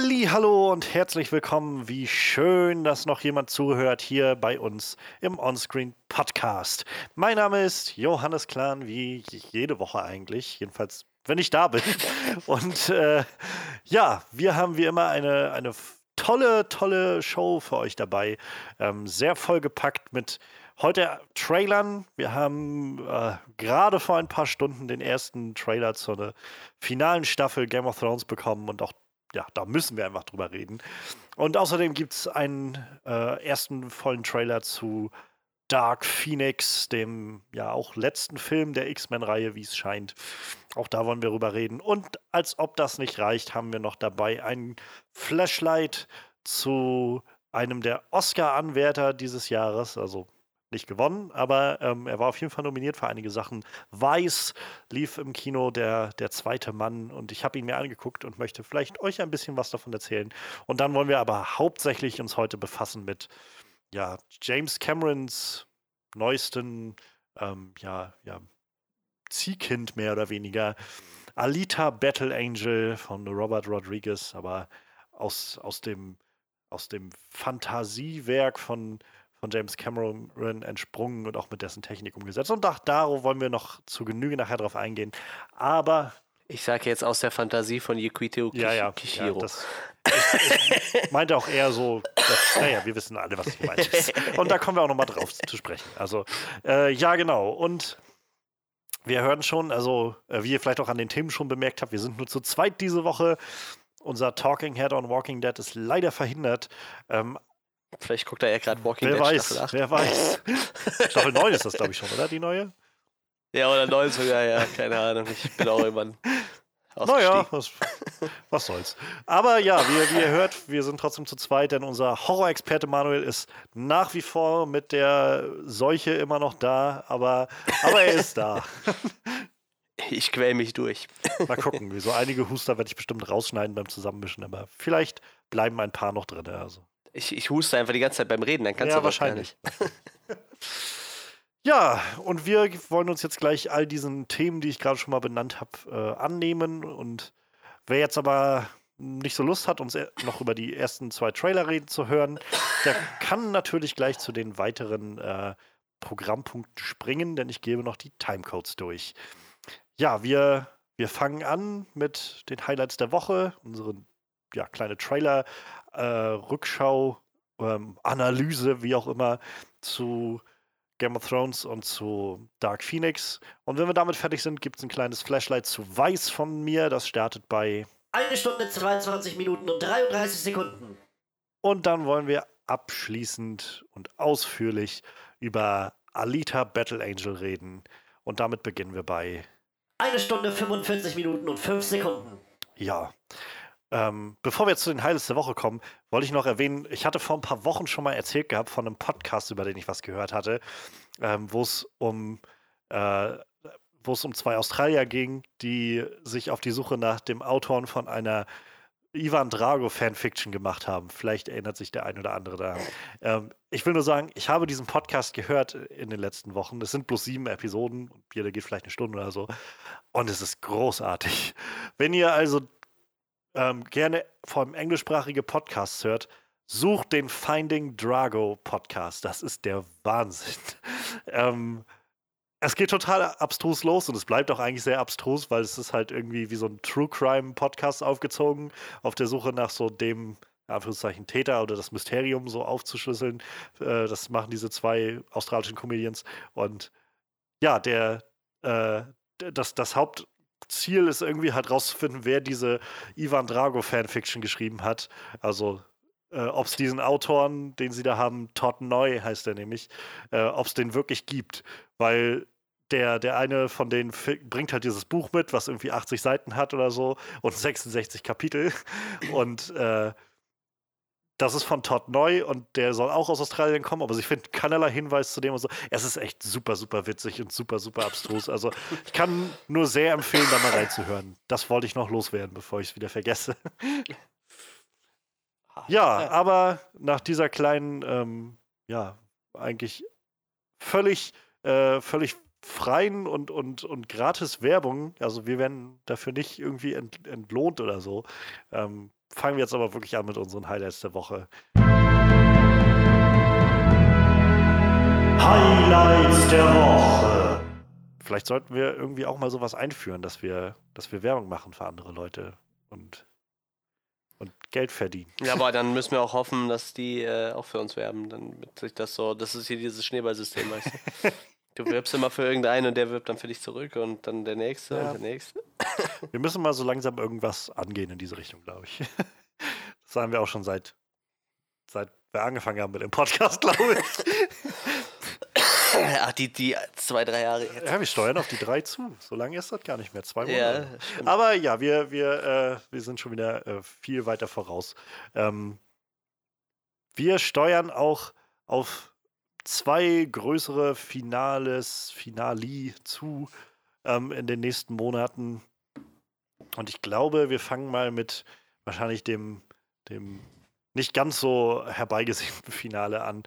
Halli, hallo und herzlich willkommen. Wie schön, dass noch jemand zuhört hier bei uns im Onscreen Podcast. Mein Name ist Johannes Klahn, wie jede Woche eigentlich, jedenfalls wenn ich da bin. Und äh, ja, wir haben wie immer eine, eine tolle, tolle Show für euch dabei. Ähm, sehr vollgepackt mit heute Trailern. Wir haben äh, gerade vor ein paar Stunden den ersten Trailer zur finalen Staffel Game of Thrones bekommen und auch ja, da müssen wir einfach drüber reden. Und außerdem gibt es einen äh, ersten vollen Trailer zu Dark Phoenix, dem ja auch letzten Film der X-Men-Reihe, wie es scheint. Auch da wollen wir drüber reden. Und als ob das nicht reicht, haben wir noch dabei ein Flashlight zu einem der Oscar-Anwärter dieses Jahres, also nicht gewonnen, aber ähm, er war auf jeden Fall nominiert für einige Sachen. Weiß lief im Kino der, der zweite Mann und ich habe ihn mir angeguckt und möchte vielleicht euch ein bisschen was davon erzählen. Und dann wollen wir aber hauptsächlich uns heute befassen mit ja, James Camerons neuesten ähm, ja, ja, Ziehkind mehr oder weniger. Alita Battle Angel von Robert Rodriguez, aber aus, aus dem, aus dem Fantasiewerk von von James Cameron entsprungen und auch mit dessen Technik umgesetzt. Und auch darauf wollen wir noch zu Genüge nachher drauf eingehen. Aber. Ich sage jetzt aus der Fantasie von Yukito ja, ja, Kishiro. Ja, das, ich, ich, meinte auch eher so, dass, naja, wir wissen alle, was gemeint ist. Und da kommen wir auch nochmal drauf zu sprechen. Also, äh, ja, genau. Und wir hören schon, also, äh, wie ihr vielleicht auch an den Themen schon bemerkt habt, wir sind nur zu zweit diese Woche. Unser Talking Head on Walking Dead ist leider verhindert. Ähm, Vielleicht guckt er ja gerade Walking wer Dead weiß, Staffel 8. Wer weiß. Staffel 9 ist das, glaube ich, schon, oder? Die neue? Ja, oder 9 sogar, ja. Keine Ahnung. Ich bin auch irgendwann. Naja, was, was soll's. Aber ja, wie, wie, ihr hört, wir sind trotzdem zu zweit, denn unser Horror-Experte Manuel ist nach wie vor mit der Seuche immer noch da, aber, aber er ist da. Ich quäl mich durch. Mal gucken, wie so einige Huster werde ich bestimmt rausschneiden beim Zusammenmischen, aber vielleicht bleiben ein paar noch drin. Also. Ich, ich huste einfach die ganze Zeit beim Reden, dann kannst ja, du wahrscheinlich. ja, und wir wollen uns jetzt gleich all diesen Themen, die ich gerade schon mal benannt habe, äh, annehmen. Und wer jetzt aber nicht so Lust hat, uns noch über die ersten zwei Trailer reden zu hören, der kann natürlich gleich zu den weiteren äh, Programmpunkten springen, denn ich gebe noch die Timecodes durch. Ja, wir, wir fangen an mit den Highlights der Woche, unsere ja, kleine Trailer äh, Rückschau, ähm, Analyse, wie auch immer, zu Game of Thrones und zu Dark Phoenix. Und wenn wir damit fertig sind, gibt es ein kleines Flashlight zu Weiß von mir. Das startet bei eine Stunde 22 Minuten und 33 Sekunden. Und dann wollen wir abschließend und ausführlich über Alita Battle Angel reden. Und damit beginnen wir bei eine Stunde 45 Minuten und 5 Sekunden. Ja. Ähm, bevor wir jetzt zu den Highlights der Woche kommen, wollte ich noch erwähnen, ich hatte vor ein paar Wochen schon mal erzählt gehabt von einem Podcast, über den ich was gehört hatte, ähm, wo es um äh, wo es um zwei Australier ging, die sich auf die Suche nach dem Autoren von einer Ivan Drago Fanfiction gemacht haben. Vielleicht erinnert sich der ein oder andere daran. Ähm, ich will nur sagen, ich habe diesen Podcast gehört in den letzten Wochen. Es sind bloß sieben Episoden jeder geht vielleicht eine Stunde oder so. Und es ist großartig. Wenn ihr also ähm, gerne vor allem englischsprachige Podcasts hört, sucht den Finding Drago Podcast. Das ist der Wahnsinn. ähm, es geht total abstrus los und es bleibt auch eigentlich sehr abstrus, weil es ist halt irgendwie wie so ein True Crime Podcast aufgezogen, auf der Suche nach so dem, Anführungszeichen, Täter oder das Mysterium so aufzuschlüsseln. Äh, das machen diese zwei australischen Comedians. Und ja, der, äh, das, das Haupt, Ziel ist irgendwie halt rauszufinden, wer diese Ivan Drago Fanfiction geschrieben hat. Also äh, ob es diesen Autoren, den sie da haben, Todd Neu heißt er nämlich, äh, ob es den wirklich gibt. Weil der, der eine von denen bringt halt dieses Buch mit, was irgendwie 80 Seiten hat oder so und 66 Kapitel. Und äh, das ist von Todd Neu und der soll auch aus Australien kommen, aber ich finde keinerlei Hinweis zu dem und so. Es ist echt super, super witzig und super, super abstrus. Also ich kann nur sehr empfehlen, da mal reinzuhören. Das wollte ich noch loswerden, bevor ich es wieder vergesse. ja, aber nach dieser kleinen, ähm, ja, eigentlich völlig, äh, völlig freien und, und, und gratis Werbung, also wir werden dafür nicht irgendwie ent, entlohnt oder so, ähm, fangen wir jetzt aber wirklich an mit unseren Highlights der Woche. Highlights der Woche. Vielleicht sollten wir irgendwie auch mal sowas einführen, dass wir, dass wir Werbung machen für andere Leute und, und Geld verdienen. Ja, aber dann müssen wir auch hoffen, dass die äh, auch für uns werben, damit sich das so, das ist hier dieses Schneeballsystem, weißt du. Du wirbst immer für irgendeinen und der wirbt dann für dich zurück und dann der nächste Ja. und der nächste. Wir müssen mal so langsam irgendwas angehen in diese Richtung, glaube ich. Das sagen wir auch schon seit, seit wir angefangen haben mit dem Podcast, glaube ich. Ach, die, die zwei, drei Jahre jetzt. Ja, wir steuern auf die drei zu. So lange ist das gar nicht mehr. Zwei Monate. Ja. Aber ja, wir, wir, äh, wir sind schon wieder äh, viel weiter voraus. Ähm, wir steuern auch auf zwei größere Finales, Finali zu ähm, in den nächsten Monaten. Und ich glaube, wir fangen mal mit wahrscheinlich dem, dem nicht ganz so herbeigesehnten Finale an.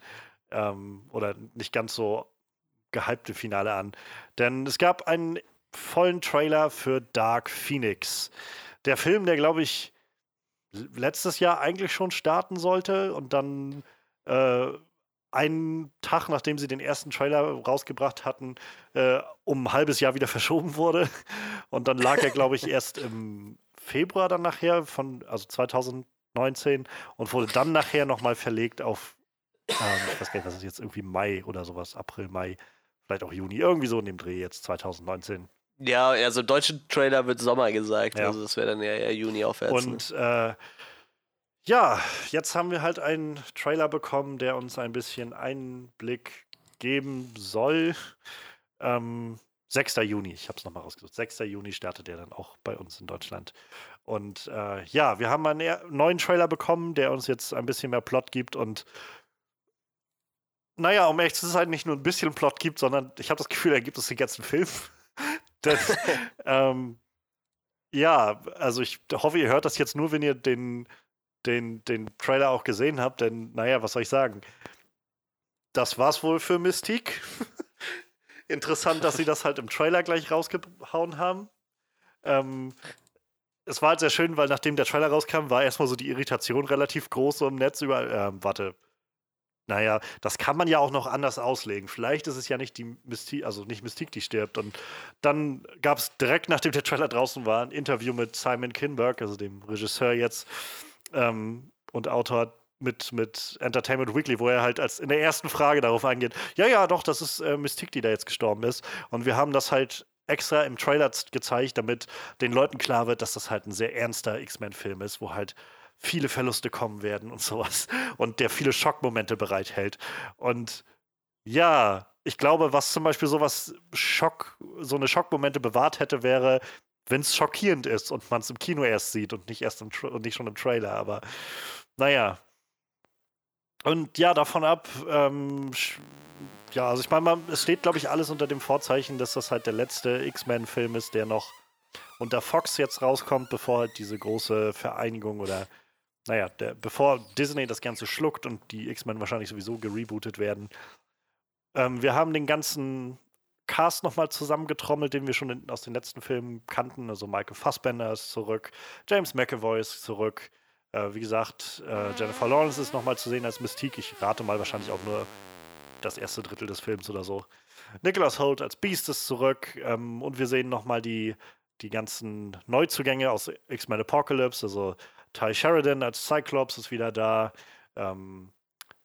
Ähm, oder nicht ganz so gehypte Finale an. Denn es gab einen vollen Trailer für Dark Phoenix. Der Film, der, glaube ich, letztes Jahr eigentlich schon starten sollte und dann äh, einen Tag, nachdem sie den ersten Trailer rausgebracht hatten, äh, um ein halbes Jahr wieder verschoben wurde. Und dann lag er, glaube ich, erst im Februar dann nachher, von, also 2019, und wurde dann nachher nochmal verlegt auf, ähm, ich weiß gar nicht, was ist jetzt, irgendwie Mai oder sowas, April, Mai, vielleicht auch Juni, irgendwie so in dem Dreh jetzt 2019. Ja, also im deutschen Trailer wird Sommer gesagt, Ja. also das wäre dann eher, eher Juni aufwärts. ne? Und äh, ja, jetzt haben wir halt einen Trailer bekommen, der uns ein bisschen Einblick geben soll. Ähm, 6. Juni, ich habe es nochmal rausgesucht. 6. Juni startet der dann auch bei uns in Deutschland. Und äh, ja, wir haben einen neuen Trailer bekommen, der uns jetzt ein bisschen mehr Plot gibt und naja, um ehrlich zu sein, nicht nur ein bisschen Plot gibt, sondern ich habe das Gefühl, er gibt uns den ganzen Film. Denn, ähm, ja, also ich hoffe, ihr hört das jetzt nur, wenn ihr den, den, den Trailer auch gesehen habt, denn naja, was soll ich sagen? Das war's wohl für Mystique. Interessant, dass sie das halt im Trailer gleich rausgehauen haben. Ähm, es war halt sehr schön, weil nachdem der Trailer rauskam, war erstmal so die Irritation relativ groß so im Netz über. Ähm, warte. Naja, das kann man ja auch noch anders auslegen. Vielleicht ist es ja nicht die Mystique, also nicht Mystique, die stirbt. Und dann gab es direkt nachdem der Trailer draußen war, ein Interview mit Simon Kinberg, also dem Regisseur jetzt ähm, und Autor mit, mit Entertainment Weekly, wo er halt als in der ersten Frage darauf eingeht, ja, ja, doch, das ist äh, Mystique, die da jetzt gestorben ist. Und wir haben das halt extra im Trailer gezeigt, damit den Leuten klar wird, dass das halt ein sehr ernster X-Men-Film ist, wo halt viele Verluste kommen werden und sowas. Und der viele Schockmomente bereithält. Und ja, ich glaube, was zum Beispiel sowas Schock, so eine Schockmomente bewahrt hätte, wäre, wenn es schockierend ist und man es im Kino erst sieht und nicht erst im und nicht schon im Trailer. Aber naja. Und ja, davon ab, ähm, ja, also ich meine, es steht, glaube ich, alles unter dem Vorzeichen, dass das halt der letzte X-Men-Film ist, der noch unter Fox jetzt rauskommt, bevor halt diese große Vereinigung oder naja, der, bevor Disney das Ganze schluckt und die X-Men wahrscheinlich sowieso gerebootet werden. Ähm, wir haben den ganzen Cast nochmal zusammengetrommelt, den wir schon in, aus den letzten Filmen kannten. Also Michael Fassbender ist zurück, James McAvoy ist zurück. Äh, wie gesagt, äh, Jennifer Lawrence ist nochmal zu sehen als Mystique. Ich rate mal wahrscheinlich auch nur das erste Drittel des Films oder so. Nicholas Holt als Beast ist zurück. Ähm, und wir sehen nochmal die, die ganzen Neuzugänge aus X-Men Apocalypse. Also Ty Sheridan als Cyclops ist wieder da. Ähm,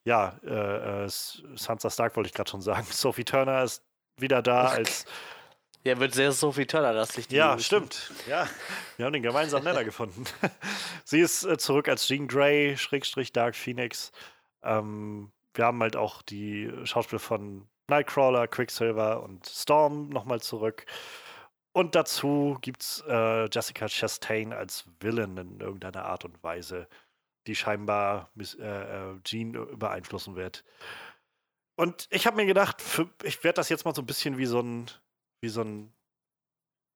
ja, äh, äh, Sansa Stark wollte ich gerade schon sagen. Sophie Turner ist wieder da als. ja, wird sehr Sophie Turner lastig. die Ja, Jungs. stimmt. Ja, wir haben den gemeinsamen Nenner gefunden. Sie ist äh, zurück als Jean Grey, Schrägstrich Dark Phoenix. Ähm, wir haben halt auch die Schauspieler von Nightcrawler, Quicksilver und Storm nochmal zurück. Und dazu gibt es äh, Jessica Chastain als Villain in irgendeiner Art und Weise, die scheinbar Miss- äh, äh, Jean beeinflussen wird. Und ich habe mir gedacht, für, ich werde das jetzt mal so ein bisschen wie so ein, wie so ein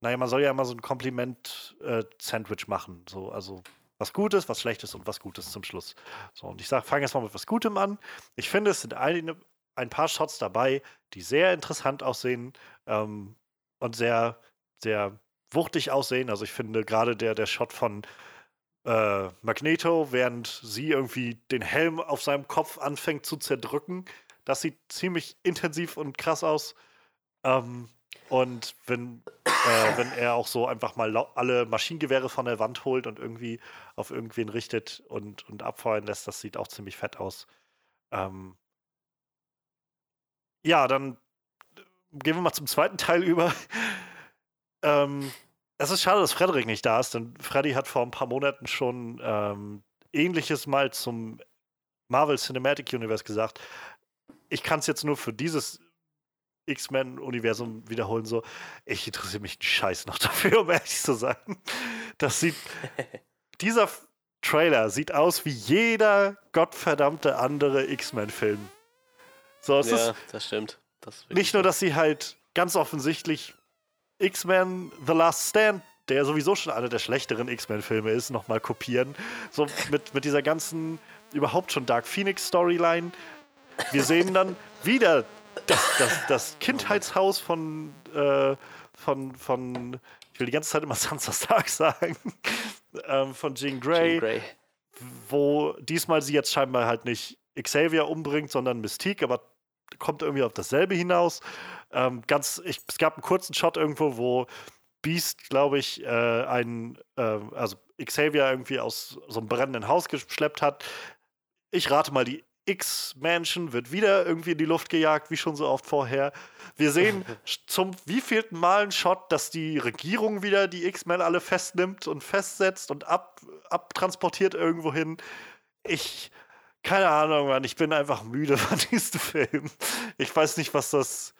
naja, man soll ja immer so ein Kompliment-Sandwich machen. So, also was Gutes, was Schlechtes und was Gutes zum Schluss. So, und ich sage, fange jetzt mal mit was Gutem an. Ich finde, es sind eine, ein paar Shots dabei, die sehr interessant aussehen ähm, und sehr, sehr wuchtig aussehen. Also ich finde gerade der, der Shot von äh, Magneto, während sie irgendwie den Helm auf seinem Kopf anfängt zu zerdrücken. Das sieht ziemlich intensiv und krass aus. Ähm, und wenn, äh, wenn er auch so einfach mal alle Maschinengewehre von der Wand holt und irgendwie auf irgendwen richtet und, und abfeuern lässt, das sieht auch ziemlich fett aus. Ähm, ja, dann gehen wir mal zum zweiten Teil über. ähm, es ist schade, dass Frederik nicht da ist, denn Freddy hat vor ein paar Monaten schon ähm, ähnliches mal zum Marvel Cinematic Universe gesagt. Ich kann es jetzt nur für dieses X-Men-Universum wiederholen. So, ich interessiere mich einen Scheiß noch dafür, um ehrlich zu sein. Das sieht. dieser Trailer sieht aus wie jeder gottverdammte andere X-Men-Film. So, es ja, ist das stimmt. Das nicht nur, dass sie halt ganz offensichtlich X-Men The Last Stand, der sowieso schon einer der schlechteren X-Men-Filme ist, nochmal kopieren. So mit, mit dieser ganzen, überhaupt schon Dark Phoenix-Storyline. Wir sehen dann wieder das, das, das Kindheitshaus von, äh, von, von, ich will die ganze Zeit immer Sansa Stark sagen, ähm, von Jean Grey, Jean Grey, wo diesmal sie jetzt scheinbar halt nicht Xavier umbringt, sondern Mystique, aber kommt irgendwie auf dasselbe hinaus. Ähm, ganz, ich, es gab einen kurzen Shot irgendwo, wo Beast, glaube ich, äh, einen, äh, also Xavier irgendwie aus so einem brennenden Haus geschleppt hat. Ich rate mal, die X-Mansion wird wieder irgendwie in die Luft gejagt, wie schon so oft vorher. Wir sehen zum wievielten Mal einen Shot, dass die Regierung wieder die X-Men alle festnimmt und festsetzt und ab, abtransportiert irgendwo hin. Ich, keine Ahnung, Mann, ich bin einfach müde von diesem Film. Ich weiß nicht, was das,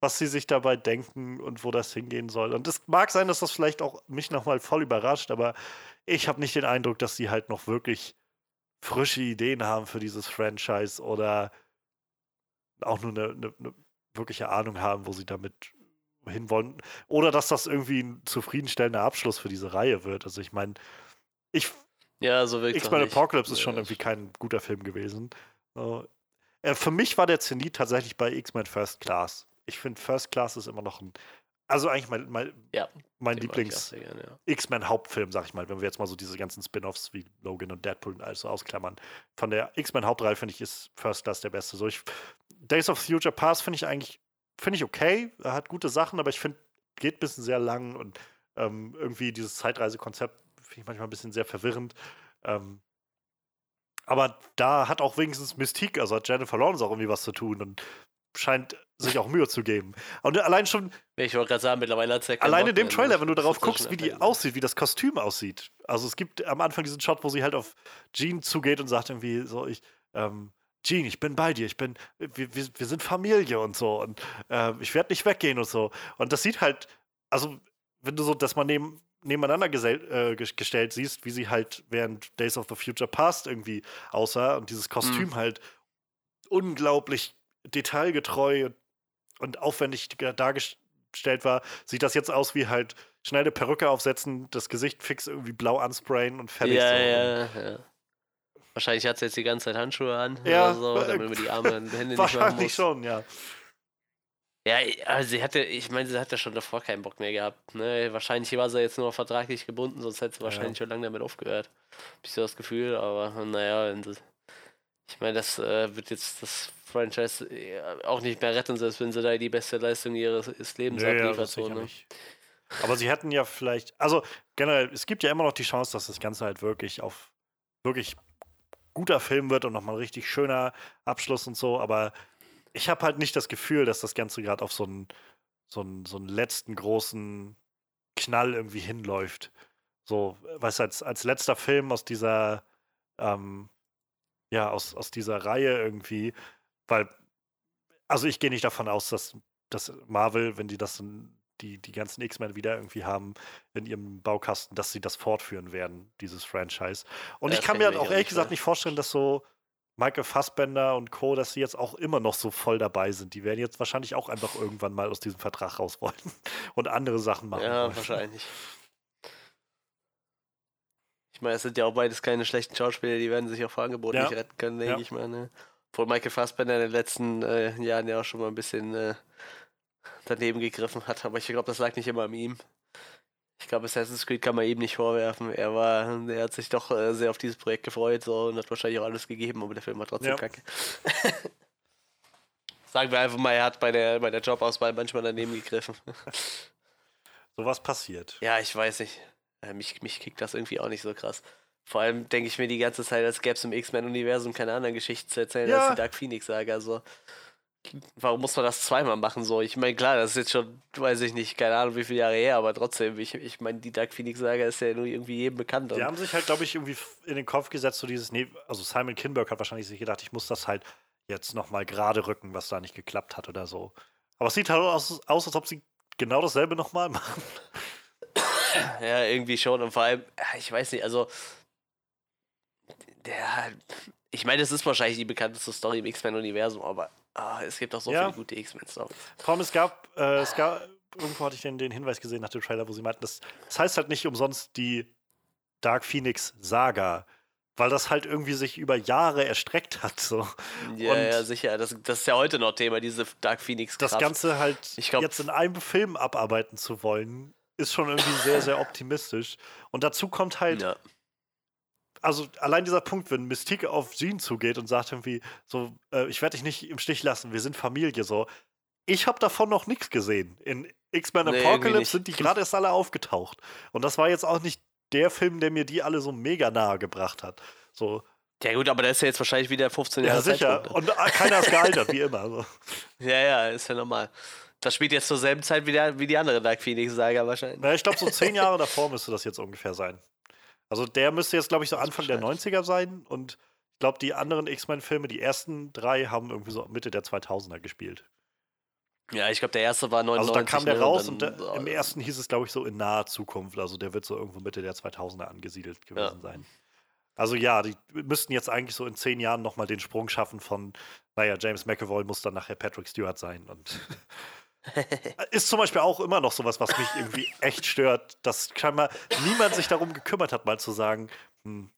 was sie sich dabei denken und wo das hingehen soll. Und es mag sein, dass das vielleicht auch mich nochmal voll überrascht, aber ich habe nicht den Eindruck, dass sie halt noch wirklich frische Ideen haben für dieses Franchise oder auch nur eine, eine, eine wirkliche Ahnung haben, wo sie damit hinwollen. Oder dass das irgendwie ein zufriedenstellender Abschluss für diese Reihe wird. Also ich meine, ich ja, so X-Men Apocalypse ist schon irgendwie kein guter Film gewesen. Äh, für mich war der Zenit tatsächlich bei X-Men First Class. Ich finde First Class ist immer noch ein also eigentlich mein, mein, ja, mein Lieblings-X-Men-Hauptfilm, sag ich mal, wenn wir jetzt mal so diese ganzen Spin-offs wie Logan und Deadpool und alles so ausklammern. Von der X-Men-Hauptreihe finde ich, ist First Class der beste. So, ich, Days of Future Past finde ich eigentlich, finde ich okay. Hat gute Sachen, aber ich finde, geht ein bisschen sehr lang und ähm, irgendwie dieses Zeitreisekonzept finde ich manchmal ein bisschen sehr verwirrend. Ähm, aber da hat auch wenigstens Mystique, also hat Jennifer Lawrence auch irgendwie was zu tun und scheint sich auch Mühe zu geben. Und allein schon. Ich wollte gerade sagen, mittlerweile hat Allein in dem Trailer, wenn du darauf guckst, wie die aussieht, wie das Kostüm aussieht. Also es gibt am Anfang diesen Shot, wo sie halt auf Jean zugeht und sagt irgendwie so, ich, ähm, Jean, ich bin bei dir, ich bin, wir, wir, wir sind Familie und so und äh, ich werde nicht weggehen und so. Und das sieht halt, also wenn du so das mal neben, nebeneinander gesell, äh, gestellt siehst, wie sie halt während Days of the Future Past irgendwie aussah und dieses Kostüm mhm. halt unglaublich detailgetreu und aufwendig dargestellt war, sieht das jetzt aus wie halt schnell eine Perücke aufsetzen, das Gesicht fix irgendwie blau ansprayen und fertig. Ja, so. ja, ja. Wahrscheinlich hat sie jetzt die ganze Zeit Handschuhe an ja, oder so, damit man die Arme und Hände nicht Wahrscheinlich schon, ja. Ja, also sie hatte, ich meine, sie hat ja schon davor keinen Bock mehr gehabt. Ne? Wahrscheinlich war sie jetzt nur vertraglich gebunden, sonst hätte sie wahrscheinlich ja. schon lange damit aufgehört. So das Gefühl, aber naja, ich meine, das äh, wird jetzt das Franchise äh, auch nicht mehr retten, selbst wenn sie da die beste Leistung ihres Lebens nee, abliefert. Ja, ne? Aber sie hätten ja vielleicht, also generell, es gibt ja immer noch die Chance, dass das Ganze halt wirklich auf wirklich guter Film wird und nochmal ein richtig schöner Abschluss und so, aber ich habe halt nicht das Gefühl, dass das Ganze gerade auf so einen, so, einen, so einen letzten großen Knall irgendwie hinläuft. So, weißt du, als, als letzter Film aus dieser, ähm, ja, aus, aus dieser Reihe irgendwie, weil, also ich gehe nicht davon aus, dass, dass Marvel, wenn die das die, die ganzen X-Men wieder irgendwie haben in ihrem Baukasten, dass sie das fortführen werden, dieses Franchise. Und ja, ich kann mir halt auch ehrlich gesagt nicht vorstellen, dass so Michael Fassbender und Co., dass sie jetzt auch immer noch so voll dabei sind. Die werden jetzt wahrscheinlich auch einfach irgendwann mal aus diesem Vertrag raus wollen und andere Sachen machen. Ja, wollen. wahrscheinlich. Ich meine, es sind ja auch beides keine schlechten Schauspieler, die werden sich auch vor Angeboten ja. nicht retten können, denke ja. ich mal. Ne? Obwohl Michael Fassbender in den letzten äh, Jahren ja auch schon mal ein bisschen äh, daneben gegriffen hat, aber ich glaube, das lag nicht immer an ihm. Ich glaube, Assassin's Creed kann man ihm nicht vorwerfen. Er war, er hat sich doch äh, sehr auf dieses Projekt gefreut so, und hat wahrscheinlich auch alles gegeben, aber der Film war trotzdem Ja. kacke. Sagen wir einfach mal, er hat bei der, bei der Jobauswahl manchmal daneben gegriffen. Sowas passiert. Ja, ich weiß nicht. Äh, Mich, mich kickt das irgendwie auch nicht so krass. Vor allem denke ich mir die ganze Zeit, als gäbe es im X-Men-Universum keine anderen Geschichten zu erzählen Ja. als die Dark Phoenix-Saga. So. Warum muss man das zweimal machen? So, ich meine, klar, das ist jetzt schon, weiß ich nicht, keine Ahnung, wie viele Jahre her, aber trotzdem, ich, ich meine, die Dark Phoenix-Saga ist ja nur irgendwie jedem bekannt. Die haben sich halt, glaube ich, irgendwie in den Kopf gesetzt, so dieses, nee, also Simon Kinberg hat wahrscheinlich sich gedacht, ich muss das halt jetzt nochmal gerade rücken, was da nicht geklappt hat oder so. Aber es sieht halt aus, aus als ob sie genau dasselbe nochmal machen. ja, irgendwie schon. Und vor allem, ich weiß nicht, also. Der, ich meine, es ist wahrscheinlich die bekannteste Story im X-Men-Universum, aber ah, es gibt auch so Ja. viele gute X-Men-Stories. Allem, es gab, äh, es gab, irgendwo hatte ich den, den Hinweis gesehen nach dem Trailer, wo sie meinten, das, das heißt halt nicht umsonst die Dark Phoenix Saga, weil das halt irgendwie sich über Jahre erstreckt hat. So. Ja, Und- ja, sicher. Das, das ist ja heute noch Thema, diese Dark Phoenix. Das Ganze halt Ich glaub- jetzt in einem Film abarbeiten zu wollen, ist schon irgendwie sehr, sehr optimistisch. Und dazu kommt halt, Ja. Also allein dieser Punkt, wenn Mystique auf Jean zugeht und sagt irgendwie so, äh, ich werde dich nicht im Stich lassen, wir sind Familie, so. Ich habe davon noch nichts gesehen. In X-Men Nee, Apocalypse sind die gerade erst alle aufgetaucht. Und das war jetzt auch nicht der Film, der mir die alle so mega nahe gebracht hat. So, ja, gut, aber da ist ja jetzt wahrscheinlich wieder 15 Jahre ja, sicher. Zeitsprung. Und äh, keiner ist gealtert, wie immer. So. Ja, ja, ist ja normal. Das spielt jetzt zur selben Zeit wie, der, wie die andere Dark Phoenix-Saga wahrscheinlich. Na, ich glaube, so zehn Jahre davor müsste das jetzt ungefähr sein. Also der müsste jetzt, glaube ich, so Anfang der bescheuert. 90er sein. Und ich glaube, die anderen X-Men-Filme, die ersten drei, haben irgendwie so Mitte der 2000er gespielt. Ja, ich glaube, der erste war 99. Also da kam der ne, raus und dann- der, im ersten hieß es, glaube ich, so in naher Zukunft. Also der wird so irgendwo Mitte der 2000er angesiedelt gewesen sein. Also ja, die müssten jetzt eigentlich so in zehn Jahren nochmal den Sprung schaffen von, naja, James McAvoy muss dann nachher Patrick Stewart sein. Und ist zum Beispiel auch immer noch sowas, was mich irgendwie echt stört, dass scheinbar niemand sich darum gekümmert hat, mal zu sagen, hm,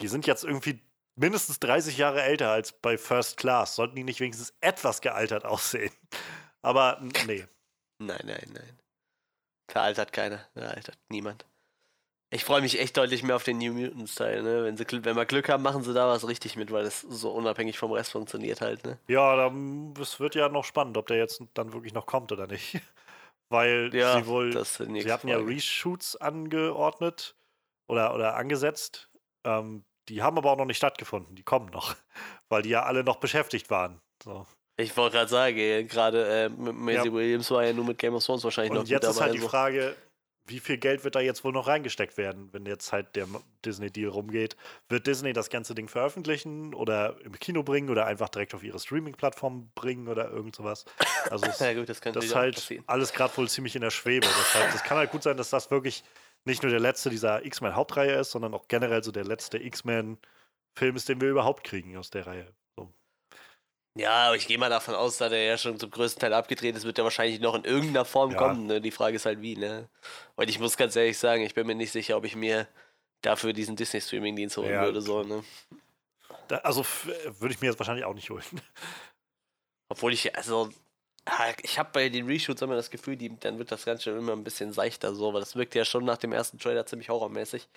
die sind jetzt irgendwie mindestens 30 Jahre älter als bei First Class. Sollten die nicht wenigstens etwas gealtert aussehen? Aber nee. Nein, nein, nein. Veraltert keiner. Veraltert niemand. Ich freue mich echt deutlich mehr auf den New Mutants-Teil, ne? Wenn, sie, wenn wir Glück haben, machen sie da was richtig mit, weil es so unabhängig vom Rest funktioniert halt, ne? Ja, es wird ja noch spannend, ob der jetzt dann wirklich noch kommt oder nicht. Weil Ja, sie wohl, das sie hatten ja. Reshoots angeordnet oder, oder angesetzt. Ähm, die haben aber auch noch nicht stattgefunden. Die kommen noch, weil die ja alle noch beschäftigt waren. So. Ich wollte gerade sagen, gerade äh, Maisie Ja. Williams war ja nur mit Game of Thrones wahrscheinlich noch Und jetzt mit ist halt die. Frage, wie viel Geld wird da jetzt wohl noch reingesteckt werden, wenn jetzt halt der Disney-Deal rumgeht? Wird Disney das ganze Ding veröffentlichen oder im Kino bringen oder einfach direkt auf ihre Streaming-Plattform bringen oder irgend sowas? Also es, Ja gut, das das ist halt alles gerade wohl ziemlich in der Schwebe. Deshalb, das kann halt gut sein, dass das wirklich nicht nur der letzte dieser X-Men-Hauptreihe ist, sondern auch generell so der letzte X-Men-Film ist, den wir überhaupt kriegen aus der Reihe. Ja, aber ich gehe mal davon aus, da der ja schon zum größten Teil abgedreht ist, wird der wahrscheinlich noch in irgendeiner Form Ja. kommen. Ne? Die Frage ist halt wie, ne? Und ich muss ganz ehrlich sagen, ich bin mir nicht sicher, ob ich mir dafür diesen Disney-Streaming-Dienst holen Ja. würde. So, ne? Da, also würde ich mir jetzt wahrscheinlich auch nicht holen. Obwohl ich, also, ah, ich habe bei den Reshoots immer das Gefühl, die, dann wird das Ganze immer ein bisschen seichter so, weil das wirkt ja schon nach dem ersten Trailer ziemlich horrormäßig.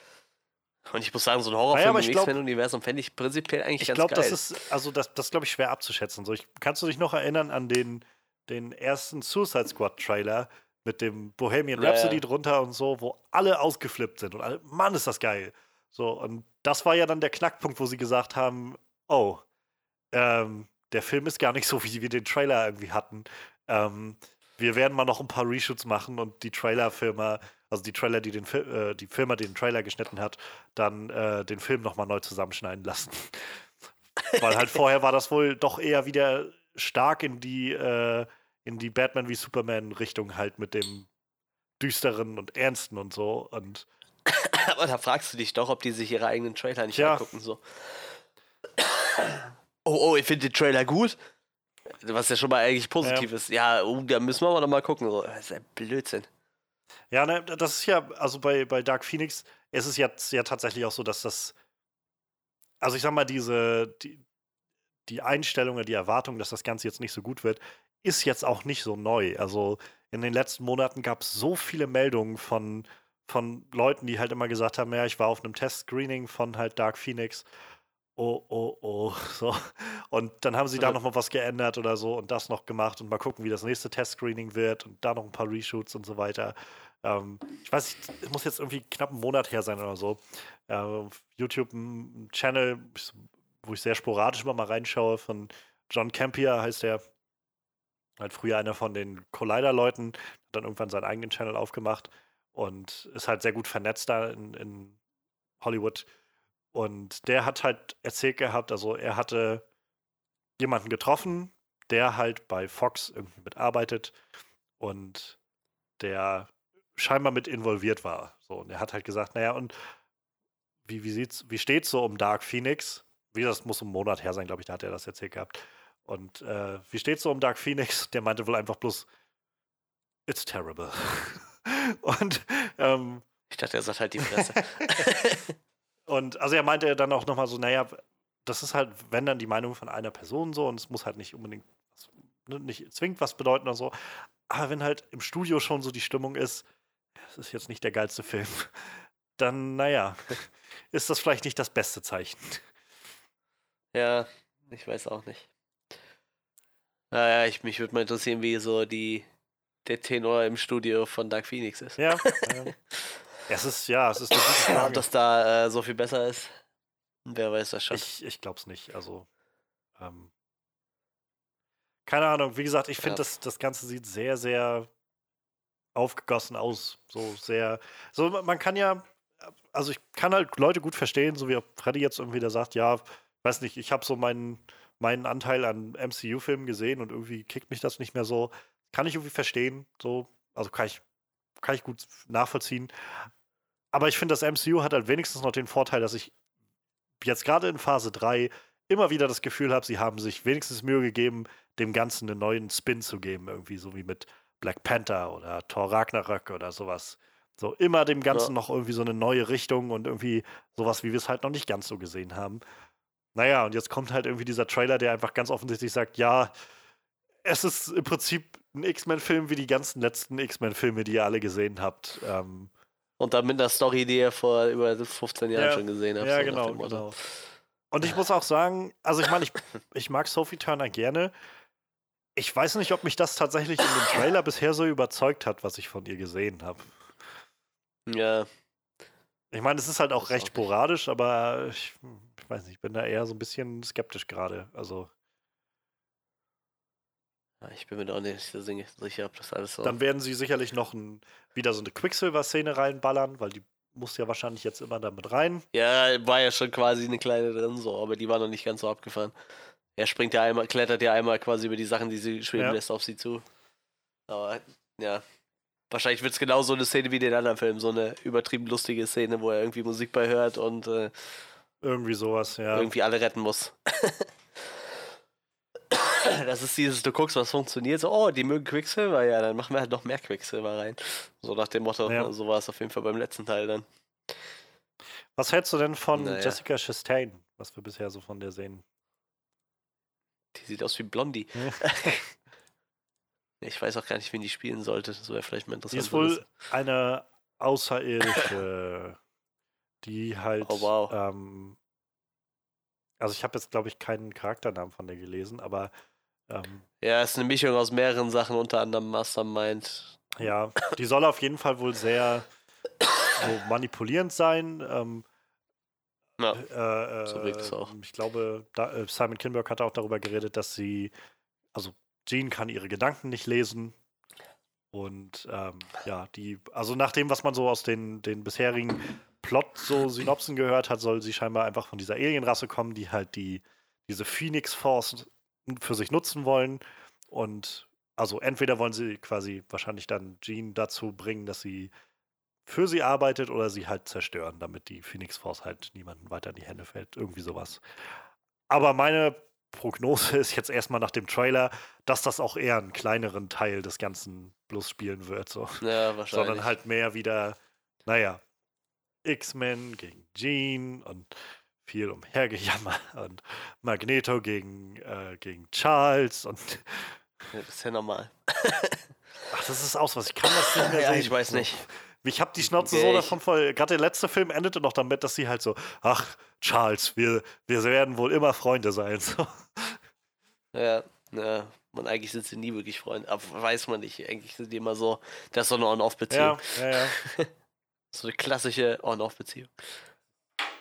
Und ich muss sagen, so ein Horrorfilm aber im ich glaub- X-Men-Universum fände ich prinzipiell eigentlich Ich ganz glaube, geil. das ist, also das, das glaube ich, schwer abzuschätzen. So, ich, kannst du dich noch erinnern an den, den ersten Suicide Squad-Trailer mit dem Bohemian Ja, Rhapsody drunter und so, wo alle ausgeflippt sind und alle, Mann, ist das geil. So, und das war ja dann der Knackpunkt, wo sie gesagt haben, oh, ähm, der Film ist gar nicht so, wie wir den Trailer irgendwie hatten. Ähm, wir werden mal noch ein paar Reshoots machen und die Trailerfirma, also die Trailer, die den Fi äh, die Firma, die den Trailer geschnitten hat, dann äh, den Film nochmal neu zusammenschneiden lassen. Weil halt vorher war das wohl doch eher wieder stark in die, äh, in die Batman wie Superman Richtung halt mit dem düsteren und ernsten und so. Und Aber da fragst du dich doch, ob die sich ihre eigenen Trailer nicht Tja. angucken. So. Oh, oh, ich finde den Trailer gut. Was ja schon mal eigentlich positiv ist. Ja, oh, da müssen wir aber noch mal gucken. So. Das ist ja Blödsinn. Ja, ne, das ist ja, also bei, bei Dark Phoenix ist es jetzt ja tatsächlich auch so, dass das, also ich sag mal, diese, die, die Einstellung oder die Erwartung, dass das Ganze jetzt nicht so gut wird, ist jetzt auch nicht so neu. Also in den letzten Monaten gab es so viele Meldungen von, von Leuten, die halt immer gesagt haben, ja, ich war auf einem Test-Screening von halt Dark Phoenix. Oh, oh, oh, so. Und dann haben sie da Ja. noch mal was geändert oder so und das noch gemacht und mal gucken, wie das nächste Test-Screening wird und da noch ein paar Reshoots und so weiter. Ähm, ich weiß nicht, es muss jetzt irgendwie knapp ein Monat her sein oder so. Äh, auf YouTube ein Channel, wo ich sehr sporadisch immer mal reinschaue, von John Campier heißt der. Halt früher einer von den Collider-Leuten, hat dann irgendwann seinen eigenen Channel aufgemacht und ist halt sehr gut vernetzt da in, in Hollywood. Und der hat halt erzählt gehabt, also er hatte jemanden getroffen, der halt bei Fox irgendwie mitarbeitet und der scheinbar mit involviert war. So, und er hat halt gesagt, naja, und wie, wie sieht's, wie steht's so um Dark Phoenix? Wie das muss einen Monat her sein, glaube ich, da hat er das erzählt gehabt. Und äh, wie steht's so um Dark Phoenix? Der meinte wohl einfach bloß, it's terrible. und ähm, Ich dachte, er sagt halt die Fresse. Und also er meinte dann auch nochmal so, naja, das ist halt, wenn dann die Meinung von einer Person so und es muss halt nicht unbedingt, ne, nicht zwingend was bedeuten oder so. Aber wenn halt im Studio schon so die Stimmung ist, es ist jetzt nicht der geilste Film, dann, naja, ist das vielleicht nicht das beste Zeichen. ja, ich weiß auch nicht. Naja, ich, mich würde mal interessieren, wie so die, der Tenor im Studio von Dark Phoenix ist. Ja. ähm, es ist, ja, es ist eine gute Ob Frage. das da äh, so viel besser ist, wer weiß das schon. Ich, ich glaube es nicht. Also, ähm, keine Ahnung. Wie gesagt, ich finde, Ja. das, das Ganze sieht sehr, sehr aufgegossen aus. So sehr. So, ma- man kann ja, also ich kann halt Leute gut verstehen, so wie Freddy jetzt irgendwie da sagt, ja, weiß nicht, ich habe so meinen, meinen Anteil an MCU-Filmen gesehen und irgendwie kickt mich das nicht mehr so. Kann ich irgendwie verstehen. So, also kann ich, kann ich gut nachvollziehen. Aber ich finde, das MCU hat halt wenigstens noch den Vorteil, dass ich jetzt gerade in Phase 3 immer wieder das Gefühl habe, sie haben sich wenigstens Mühe gegeben, dem Ganzen einen neuen Spin zu geben, irgendwie so wie mit Black Panther oder Thor Ragnarök oder sowas. So immer dem Ganzen noch irgendwie so eine neue Richtung und irgendwie sowas, wie wir es halt noch nicht ganz so gesehen haben. Naja, und jetzt kommt halt irgendwie dieser Trailer, der einfach ganz offensichtlich sagt, ja, es ist im Prinzip ein X-Men-Film wie die ganzen letzten X-Men-Filme, die ihr alle gesehen habt. Ähm, Und dann mit einer Story, die ihr vor über 15 Jahren Ja, schon gesehen habt. Ja, so genau, genau. Und ich muss auch sagen, also ich meine, ich, ich mag Sophie Turner gerne. Ich weiß nicht, ob mich das tatsächlich in dem Trailer bisher so überzeugt hat, was ich von ihr gesehen habe. Ja, Ich meine, es ist halt auch Weiß recht sporadisch, aber ich, ich weiß nicht, ich bin da eher so ein bisschen skeptisch gerade. Also, ich bin mir da auch nicht so sicher, ob das alles so. dann werden sie sicherlich noch ein, wieder so eine Quicksilver-Szene reinballern, weil die muss ja wahrscheinlich jetzt immer damit rein. Ja, war ja schon quasi eine kleine drin, so, aber die war noch nicht ganz so abgefahren. Er springt ja einmal, klettert ja einmal quasi über die Sachen, die sie schweben Ja. lässt, auf sie zu. Aber ja, wahrscheinlich wird es genau so eine Szene wie in den anderen Filmen, so eine übertrieben lustige Szene, wo er irgendwie Musik bei hört und äh, Irgendwie sowas, ja. irgendwie alle retten muss. das ist dieses, du guckst, was funktioniert, so, oh, die mögen Quicksilver, ja, dann machen wir halt noch mehr Quicksilver rein. So nach dem Motto, Ja. so war es auf jeden Fall beim letzten Teil dann. Was hältst du denn von Naja. Jessica Chastain, was wir bisher so von der sehen? Die sieht aus wie Blondie. Ich weiß auch gar nicht, wen die spielen sollte. Das wäre vielleicht mal Die interessant. ist zu wohl eine Außerirdische, die halt. Oh, wow. ähm, also ich habe jetzt, glaube ich, keinen Charakternamen von der gelesen, aber ähm, Ja, ist eine Mischung aus mehreren Sachen, unter anderem Mastermind. ja, die soll auf jeden Fall wohl sehr so manipulierend sein. Ähm, Ja, äh, so wirkt es äh, auch. Ich glaube, da, äh, Simon Kinberg hat auch darüber geredet, dass sie, also Jean kann ihre Gedanken nicht lesen. Und ähm, ja, die, also nach dem, was man so aus den, den bisherigen Plot so Synopsen gehört hat, soll sie scheinbar einfach von dieser Alienrasse kommen, die halt die, diese Phoenix Force für sich nutzen wollen. Und also entweder wollen sie quasi wahrscheinlich dann Jean dazu bringen, dass sie für sie arbeitet oder sie halt zerstören, damit die Phoenix Force halt niemandem weiter in die Hände fällt. Irgendwie sowas. Aber meine Prognose ist jetzt erstmal nach dem Trailer, dass das auch eher einen kleineren Teil des Ganzen bloß spielen wird. So. ja wahrscheinlich. Sondern halt mehr wieder, naja, X-Men gegen Jean und viel umhergejammer und Magneto gegen, äh, gegen Charles und Ja, das ist ja normal. ach, das ist aus was. Ich kann das nicht mehr Ja, sehen. ich weiß So. nicht. Ich habe die Schnauze so Okay, davon voll. Gerade der letzte Film endete noch damit, dass sie halt so, ach, Charles, wir, wir werden wohl immer Freunde sein. So. Ja, ja. Und eigentlich sind sie nie wirklich Freunde. Aber weiß man nicht. Eigentlich sind die immer so, das ist so eine On-Off-Beziehung. Ja, ja, ja. So eine klassische On-Off-Beziehung.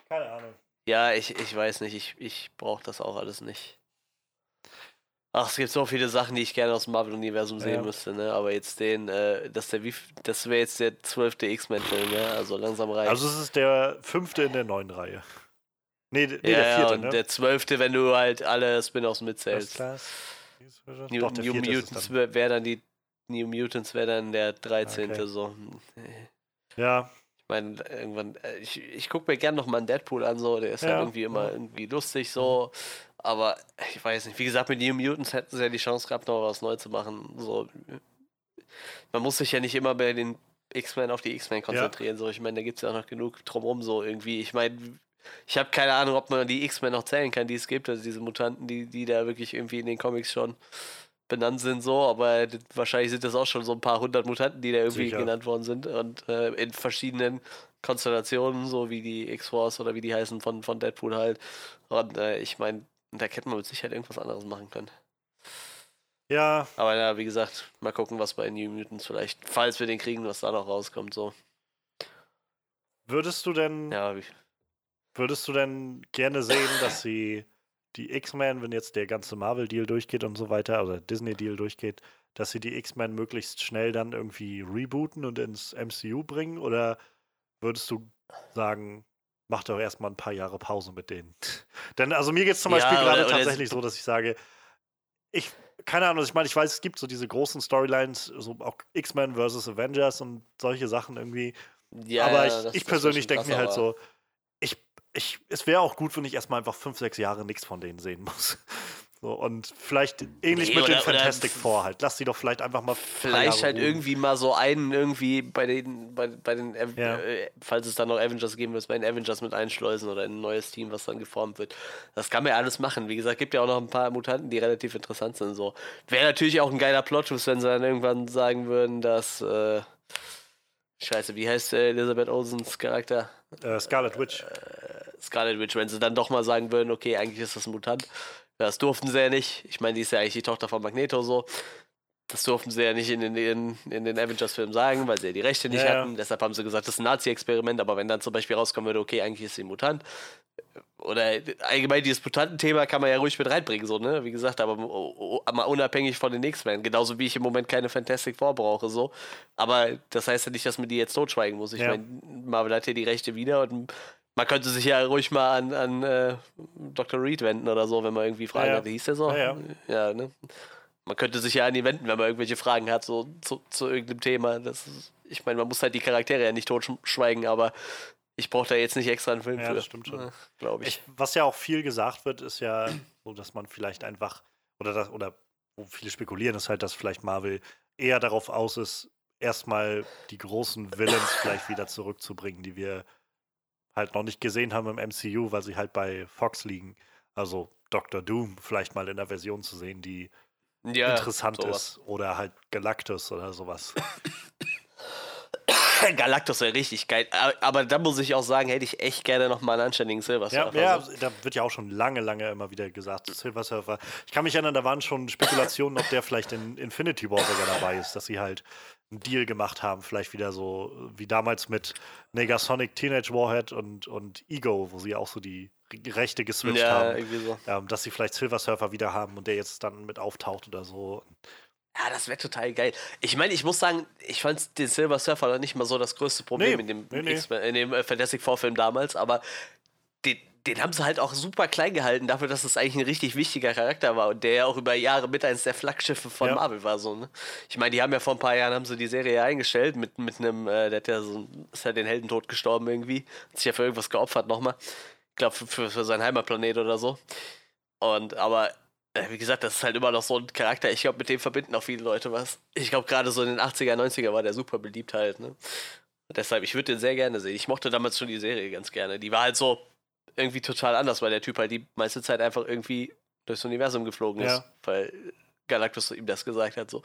Keine Ahnung. Ja, ich, ich weiß nicht. Ich, ich brauche das auch alles nicht. Ach, es gibt so viele Sachen, die ich gerne aus dem Marvel-Universum sehen Ja. müsste, ne? Aber jetzt den, äh, das, der, wie, das wäre jetzt der zwölfte X-Men-Film, ja? Also langsam reicht. Also es ist der fünfte in der neuen Reihe. Nee, nee ja, der ja, vierte, und ne? der zwölfte, wenn du halt alle Spin-offs mitzählst. Class. New, Doch, New Mutants wäre dann die New Mutants wäre dann der 13. Okay. so. Ja, meine, irgendwann, äh, ich, ich gucke mir gerne noch mal einen Deadpool an, so, der ist Ja, halt irgendwie immer ja. irgendwie lustig, so. Aber ich weiß nicht, wie gesagt, mit New Mutants hätten sie ja die Chance gehabt, noch was neu zu machen. So. Man muss sich ja nicht immer bei den X-Men auf die X-Men konzentrieren. So, ich meine, da gibt es ja auch noch genug drumherum, so irgendwie. Ich meine, ich habe keine Ahnung, ob man die X-Men noch zählen kann, die es gibt, also diese Mutanten, die, die da wirklich irgendwie in den Comics schon benannt sind, so, aber wahrscheinlich sind das auch schon so ein paar hundert Mutanten, die da irgendwie Sicher. genannt worden sind und äh, in verschiedenen Konstellationen, so wie die X-Force oder wie die heißen von, von Deadpool halt. Und äh, ich meine, da hätte man mit Sicherheit irgendwas anderes machen können. ja, Aber ja, wie gesagt, mal gucken, was bei New Mutants vielleicht, falls wir den kriegen, was da noch rauskommt, so. würdest du denn, Ja, wie, würdest du denn gerne sehen, dass sie die X-Men, wenn jetzt der ganze Marvel-Deal durchgeht und so weiter, oder Disney-Deal durchgeht, dass sie die X-Men möglichst schnell dann irgendwie rebooten und ins MCU bringen? Oder würdest du sagen, mach doch erstmal ein paar Jahre Pause mit denen? Denn also mir geht es zum Ja, Beispiel gerade tatsächlich so, dass ich sage, ich, keine Ahnung, ich meine, ich weiß, es gibt so diese großen Storylines, so auch X-Men versus Avengers und solche Sachen irgendwie. ja, aber ja, ich, das- ich persönlich denke mir halt so, ich, es wäre auch gut, wenn ich erstmal einfach fünf, sechs Jahre nichts von denen sehen muss. So, und vielleicht ähnlich Nee, mit den oder- oder Fantastic Four halt. Lass die doch vielleicht einfach mal. Vielleicht halt ruhen. irgendwie mal so einen irgendwie bei den, bei, bei den, Ja. äh, falls es dann noch Avengers geben wird, bei den Avengers mit einschleusen oder in ein neues Team, was dann geformt wird. Das kann man ja alles machen. Wie gesagt, gibt ja auch noch ein paar Mutanten, die relativ interessant sind. So wäre natürlich auch ein geiler Plot, wenn sie dann irgendwann sagen würden, dass äh, Scheiße, wie heißt äh, Elizabeth Olsens Charakter? Äh, Scarlet Witch. Scarlet Witch, wenn sie dann doch mal sagen würden, okay, eigentlich ist das ein Mutant. Das durften sie ja nicht. Ich meine, die ist ja eigentlich die Tochter von Magneto so. Das durften sie ja nicht in den, in, in den Avengers-Filmen sagen, weil sie ja die Rechte nicht Ja, ja. hatten. Deshalb haben sie gesagt, das ist ein Nazi-Experiment. Aber wenn dann zum Beispiel rauskommen würde, okay, eigentlich ist sie ein Mutant. Oder allgemein dieses Mutantenthema kann man ja ruhig mit reinbringen, so, ne? Wie gesagt, aber o- o- mal unabhängig von den X-Men. Genauso wie ich im Moment keine Fantastic Four brauche, so. Aber das heißt ja nicht, dass man die jetzt totschweigen muss. Ich Ja. meine, Marvel hat hier die Rechte wieder und man könnte sich ja ruhig mal an, an äh, Dr. Reed wenden oder so, wenn man irgendwie Fragen Ja, hat. Hieß der so? Ja, ja. ja, ne? Man könnte sich ja an ihn wenden, wenn man irgendwelche Fragen hat, so zu, zu irgendeinem Thema. Das ist, ich meine, man muss halt die Charaktere ja nicht totschweigen, aber ich brauche da jetzt nicht extra einen Film Ja, für. das stimmt schon. Glaube ich. Ich, was ja auch viel gesagt wird, ist ja so, dass man vielleicht einfach, oder das, oder wo viele spekulieren, ist halt, dass vielleicht Marvel eher darauf aus ist, erstmal die großen Villains vielleicht wieder zurückzubringen, die wir halt noch nicht gesehen haben im MCU, weil sie halt bei Fox liegen. Also Dr. Doom vielleicht mal in der Version zu sehen, die ja, interessant sowas. ist. Oder halt Galactus oder sowas. Galactus wäre richtig geil. Aber, da muss ich auch sagen, hätte ich echt gerne noch mal einen anständigen Silver Ja, Surfer. ja, so. da wird ja auch schon lange, lange immer wieder gesagt, Silver Surfer. Ich kann mich erinnern, da waren schon Spekulationen, ob der vielleicht in Infinity War sogar dabei ist, dass sie halt einen Deal gemacht haben, vielleicht wieder so wie damals mit Negasonic Teenage Warhead und, und Ego, wo sie auch so die Rechte geswitcht ja, haben, so. ähm, dass sie vielleicht Silver Surfer wieder haben und der jetzt dann mit auftaucht oder so. Ja, das wäre total geil. Ich meine, ich muss sagen, ich fand den Silver Surfer noch nicht mal so das größte Problem Nee, in dem, nee, nee. In dem äh, Fantastic Four-Film damals, aber den, den haben sie halt auch super klein gehalten, dafür, dass es eigentlich ein richtig wichtiger Charakter war und der ja auch über Jahre mit eines der Flaggschiffe von Ja. Marvel war. So, ne? Ich meine, die haben ja vor ein paar Jahren haben sie die Serie eingestellt mit, mit einem, äh, der hat ja so, ist ja den Heldentod gestorben irgendwie, hat sich ja für irgendwas geopfert nochmal. Ich glaube, für, für, für seinen Heimatplanet oder so. Und aber äh, wie gesagt, das ist halt immer noch so ein Charakter. Ich glaube, mit dem verbinden auch viele Leute was. Ich glaube, gerade so in den 80er, 90er war der super beliebt halt. Ne? Und deshalb, ich würde den sehr gerne sehen. Ich mochte damals schon die Serie ganz gerne. Die war halt so irgendwie total anders, weil der Typ halt die meiste Zeit einfach irgendwie durchs Universum geflogen ist. Ja. Weil Galactus ihm das gesagt hat. So.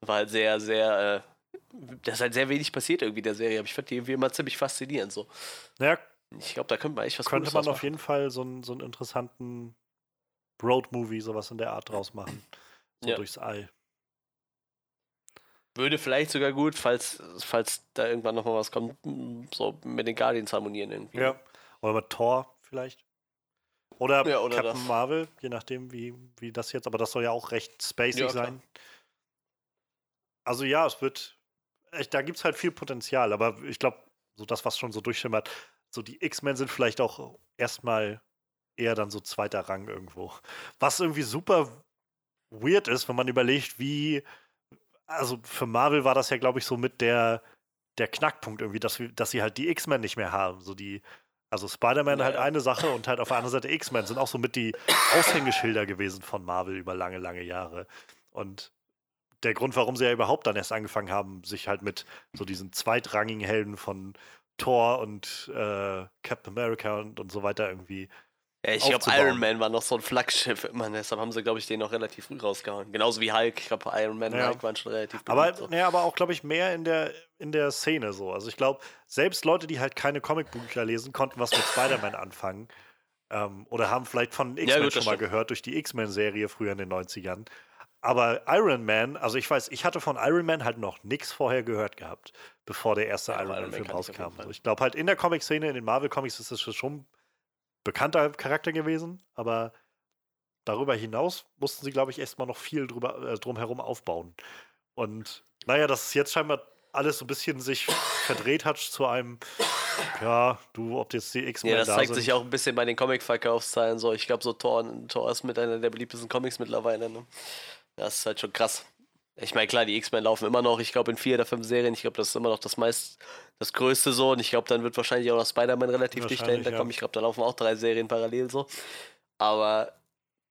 War halt sehr, sehr da ist halt sehr wenig passiert irgendwie in der Serie, aber ich fand die irgendwie immer ziemlich faszinierend so. Ja, Ich glaube, da könnte man echt was könnte Cooles man auf jeden Fall so einen, so einen interessanten Road-Movie, sowas in der Art draus machen. So Ja. durchs All. Würde vielleicht sogar gut, falls, falls da irgendwann nochmal was kommt, so mit den Guardians harmonieren irgendwie. Ja. Oder mit Thor vielleicht. Oder, Ja, oder Captain das. Marvel, je nachdem, wie, wie das jetzt, aber das soll ja auch recht spacey Ja, sein. Also ja, es wird, echt, da gibt es halt viel Potenzial, aber ich glaube, so das, was schon so durchschimmert, so die X-Men sind vielleicht auch erstmal eher dann so zweiter Rang irgendwo. Was irgendwie super weird ist, wenn man überlegt, wie, also für Marvel war das ja, glaube ich, so mit der, der Knackpunkt irgendwie, dass, wir, dass sie halt die X-Men nicht mehr haben. So die, also Spider-Man Ja, halt eine Sache und halt auf der anderen Seite X-Men sind auch so mit die Aushängeschilder gewesen von Marvel über lange, lange Jahre. Und der Grund, warum sie ja überhaupt dann erst angefangen haben, sich halt mit so diesen zweitrangigen Helden von Thor und äh, Captain America und, und so weiter irgendwie. Ja, ich glaube. Iron Man war noch so ein Flaggschiff immer, deshalb haben sie, glaube ich, den noch relativ früh rausgehauen. Genauso wie Hulk. Ich glaube, Iron Man und Ja. Hulk waren schon relativ Aber, beliebt, so. nee, aber auch, glaube ich, mehr in der, in der Szene so. Also ich glaube, selbst Leute, die halt keine Comicbücher lesen, konnten was mit Spider-Man anfangen. Ähm, oder haben vielleicht von X-Men gut, schon das mal stimmt. gehört durch die X-Men-Serie früher in den 90ern. Aber Iron Man, also ich weiß, ich hatte von Iron Man halt noch nichts vorher gehört gehabt, bevor der erste Ja, Iron Iron Man Man-Film ich rauskam. Also ich glaube halt in der Comic-Szene, in den Marvel-Comics ist es schon bekannter Charakter gewesen, aber darüber hinaus mussten sie, glaube ich, erstmal noch viel drüber, äh, drumherum aufbauen. Und naja, dass es jetzt scheinbar alles so ein bisschen sich verdreht hat zu einem, ja, du, ob jetzt die X-Men Ja, das da zeigt sind. sich auch ein bisschen bei den Comic-Verkaufszahlen so. Ich glaube, so Thor, Thor ist mit einer der beliebtesten Comics mittlerweile. Ne? Das ist halt schon krass. Ich meine, klar, die X-Men laufen immer noch. Ich glaube, in vier oder fünf Serien. Ich glaube, das ist immer noch das meist, das Größte so. Und ich glaube, dann wird wahrscheinlich auch noch Spider-Man relativ dicht dahinter ja. kommen. Ich glaube, da laufen auch drei Serien parallel so. Aber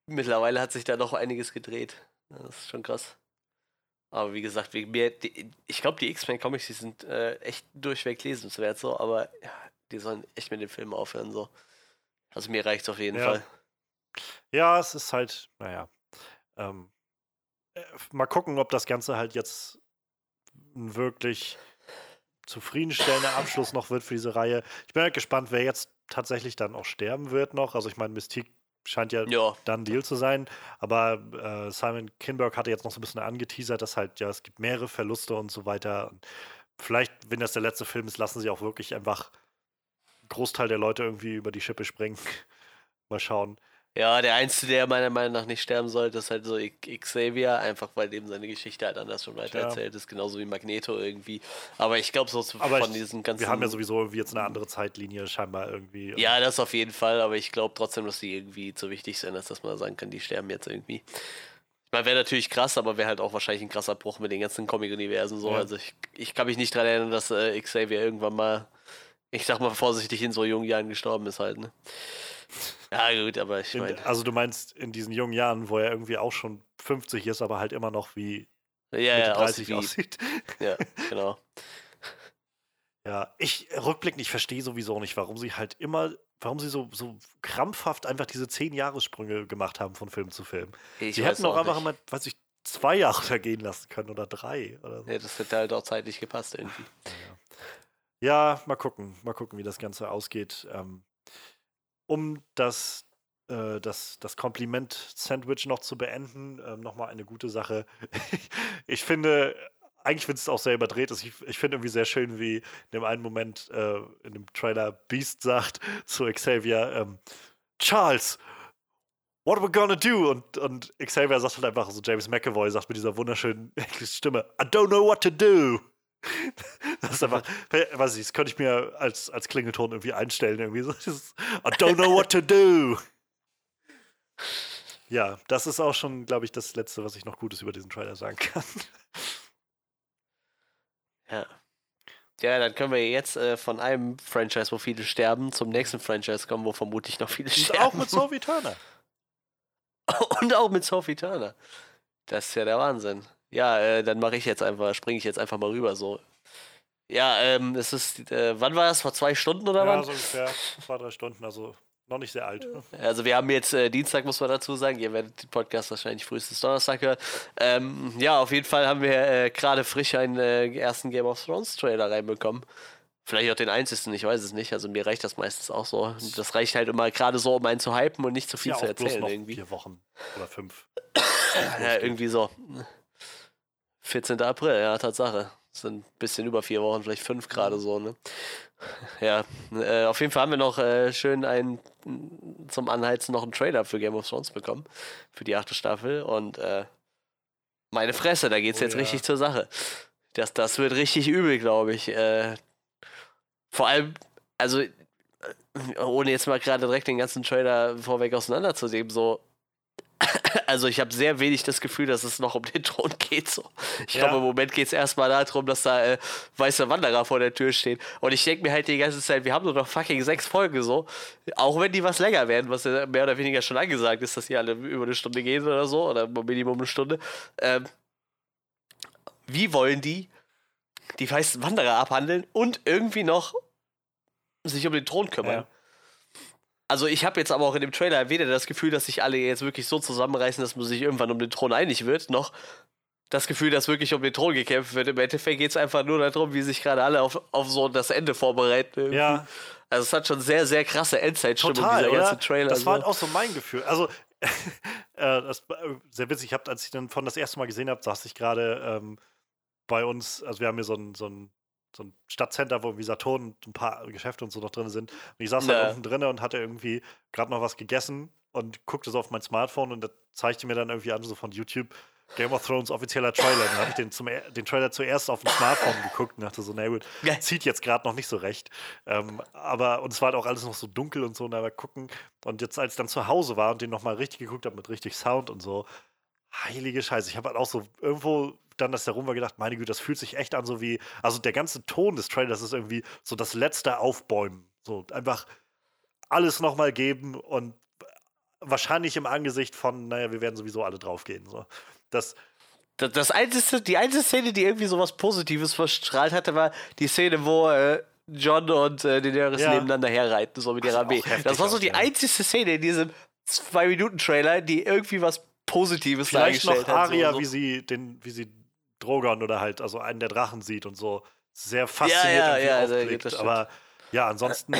mittlerweile hat sich da noch einiges gedreht. Das ist schon krass. Aber wie gesagt, wegen mir, die, ich glaube, die X-Men-Comics, die sind äh, echt durchweg lesenswert so. Aber ja, die sollen echt mit dem Film aufhören so. Also mir reicht's auf jeden Ja. Fall. Ja, es ist halt, naja. Ähm, äh, mal gucken, ob das Ganze halt jetzt ein wirklich zufriedenstellender Abschluss noch wird für diese Reihe. Ich bin halt gespannt, wer jetzt tatsächlich dann auch sterben wird noch. Also ich meine, Mystique scheint ja Ja, dann Deal zu sein. Aber äh, Simon Kinberg hatte jetzt noch so ein bisschen angeteasert, dass halt, ja, es gibt mehrere Verluste und so weiter. Und vielleicht, wenn das der letzte Film ist, lassen sie auch wirklich einfach einen Großteil der Leute irgendwie über die Schippe springen. Mal schauen. Ja, der Einzige, der meiner Meinung nach nicht sterben sollte, ist halt so Xavier, einfach weil dem seine Geschichte halt anders schon weiter erzählt ist, genauso wie Magneto irgendwie. Aber ich glaube, so Aber von ich- diesen ganzen. Wir haben ja sowieso irgendwie jetzt eine andere Zeitlinie scheinbar irgendwie. Ja, das auf jeden Fall, aber ich glaube trotzdem, dass die irgendwie zu wichtig sind, als dass man sagen kann, die sterben jetzt irgendwie. Ich meine, wäre natürlich krass, aber wäre halt auch wahrscheinlich ein krasser Bruch mit den ganzen Comic-Universen so. Ja. Also ich, ich kann mich nicht daran erinnern, dass äh, Xavier irgendwann mal, ich sag mal vorsichtig, in so jungen Jahren gestorben ist halt, ne? Ja, gut, aber ich In, meine. also du meinst in diesen jungen Jahren, wo er irgendwie auch schon 50 ist, aber halt immer noch wie Ja, ja, 30 aussieht wie, aussieht. ja, genau. Ja, ich rückblickend, ich verstehe sowieso nicht, warum sie halt immer, warum sie so, so krampfhaft einfach diese 10 Jahressprünge gemacht haben von Film zu Film. Ich sie hätten auch einfach nicht. immer, weiß ich, zwei Jahre vergehen lassen können oder drei oder so. Ja, das hätte halt auch zeitlich gepasst irgendwie. Ja, mal gucken, mal gucken, wie das Ganze ausgeht. Ähm, um das, äh, das, das Kompliment-Sandwich noch zu beenden, ähm, nochmal eine gute Sache. ich finde, eigentlich finde ich es auch sehr überdreht. ist. Ich, ich finde irgendwie sehr schön, wie in dem einen Moment äh, in dem Trailer Beast sagt zu Xavier, ähm, Charles, what are we gonna do? Und, und Xavier sagt halt einfach so, James McAvoy sagt mit dieser wunderschönen Stimme, I don't know what to do. Das ist einfach, weiß ich, das könnte ich mir als, als Klingelton irgendwie einstellen. Irgendwie so, dieses, I don't know what to do. Ja, das ist auch schon, glaube ich, das Letzte, was ich noch Gutes über diesen Trailer sagen kann. Ja. Ja, dann können wir jetzt äh, von einem Franchise, wo viele sterben, zum nächsten Franchise kommen, wo vermutlich noch viele Und sterben. auch mit Sophie Turner. Und auch mit Sophie Turner. Das ist ja der Wahnsinn. Ja, äh, dann mache ich jetzt einfach, springe ich jetzt einfach mal rüber so. Ja, ähm, es ist, äh, wann war das? Vor zwei Stunden oder Ja, wann? so ungefähr zwei, drei Stunden. Also noch nicht sehr alt. Also wir haben jetzt äh, Dienstag, muss man dazu sagen. Ihr werdet den Podcast wahrscheinlich frühestens Donnerstag hören. Ähm, ja, auf jeden Fall haben wir äh, gerade frisch einen äh, ersten Game of Thrones Trailer reinbekommen. Vielleicht auch den einzigsten, ich weiß es nicht. Also mir reicht das meistens auch so. Das reicht halt immer gerade so, um einen zu hypen und nicht zu viel ja, zu auch bloß erzählen noch irgendwie. vier Wochen oder fünf. Ja, irgendwie so. 14. April, ja, Tatsache. Das sind ein bisschen über vier Wochen, vielleicht fünf gerade so, ne? Ja, äh, auf jeden Fall haben wir noch äh, schön einen zum Anheizen noch einen Trailer für Game of Thrones bekommen. Für die achte Staffel. Und äh, meine Fresse, da geht's Oh jetzt ja. richtig zur Sache. Das, das wird richtig übel, glaube ich. Äh, vor allem, also, äh, ohne jetzt mal gerade direkt den ganzen Trailer vorweg auseinanderzunehmen, so. Also ich habe sehr wenig das Gefühl, dass es noch um den Thron geht. So. Ich Ja. glaube, im Moment geht es erstmal darum, dass da äh, weiße Wanderer vor der Tür stehen. Und ich denke mir halt die ganze Zeit, wir haben nur noch fucking sechs Folgen so. Auch wenn die was länger werden, was ja mehr oder weniger schon angesagt ist, dass die alle über eine Stunde gehen oder so, oder Minimum eine Stunde. Ähm, wie wollen die die weißen Wanderer abhandeln und irgendwie noch sich um den Thron kümmern? Ja. Also ich habe jetzt aber auch in dem Trailer weder das Gefühl, dass sich alle jetzt wirklich so zusammenreißen, dass man sich irgendwann um den Thron einig wird, noch das Gefühl, dass wirklich um den Thron gekämpft wird. Im Endeffekt geht es einfach nur darum, wie sich gerade alle auf, auf so das Ende vorbereiten. irgendwie. Ja, Also es hat schon sehr, sehr krasse Endzeitstimmung, total, dieser ganze oder? Trailer. Das war halt so. auch so mein Gefühl. Also, äh, das war sehr witzig. Ich habe, als ich dann von das erste Mal gesehen habe, saß ich gerade ähm, bei uns, also wir haben hier so ein, so ein, so ein Stadtcenter, wo irgendwie Saturn und ein paar Geschäfte und so noch drin sind. Und ich saß Ja. halt unten drin und hatte irgendwie gerade noch was gegessen und guckte so auf mein Smartphone und da zeigte mir dann irgendwie an, so von YouTube, Game of Thrones offizieller Trailer. Dann habe ich den, zum, den Trailer zuerst auf dem Smartphone geguckt und dachte so, na gut, zieht jetzt gerade noch nicht so recht. Ähm, aber, und es war halt auch alles noch so dunkel und so, und aber gucken. Und jetzt, als ich dann zu Hause war und den nochmal richtig geguckt habe mit richtig Sound und so, heilige Scheiße. Ich habe halt auch so irgendwo dann, dass der rum war, gedacht, meine Güte, das fühlt sich echt an, so wie, also der ganze Ton des Trailers ist irgendwie so das letzte Aufbäumen. So einfach alles nochmal geben und wahrscheinlich im Angesicht von, naja, wir werden sowieso alle draufgehen. So. Das, Das, das einzige, die einzige Szene, die irgendwie sowas Positives verstrahlt hatte, war die Szene, wo äh, John und äh, Daenerys Ja. nebeneinander herreiten, so mit ihrer Armee. Das war so die einzige Szene in diesem Zwei-Minuten-Trailer, die irgendwie was Positives Vielleicht noch dargestellt hat. Aria, so, wie sie den, wie sie Drogon oder halt, also einen der Drachen sieht und so sehr fasziniert ja, irgendwie ja, also, aufblickt. stimmt. Aber ja, ansonsten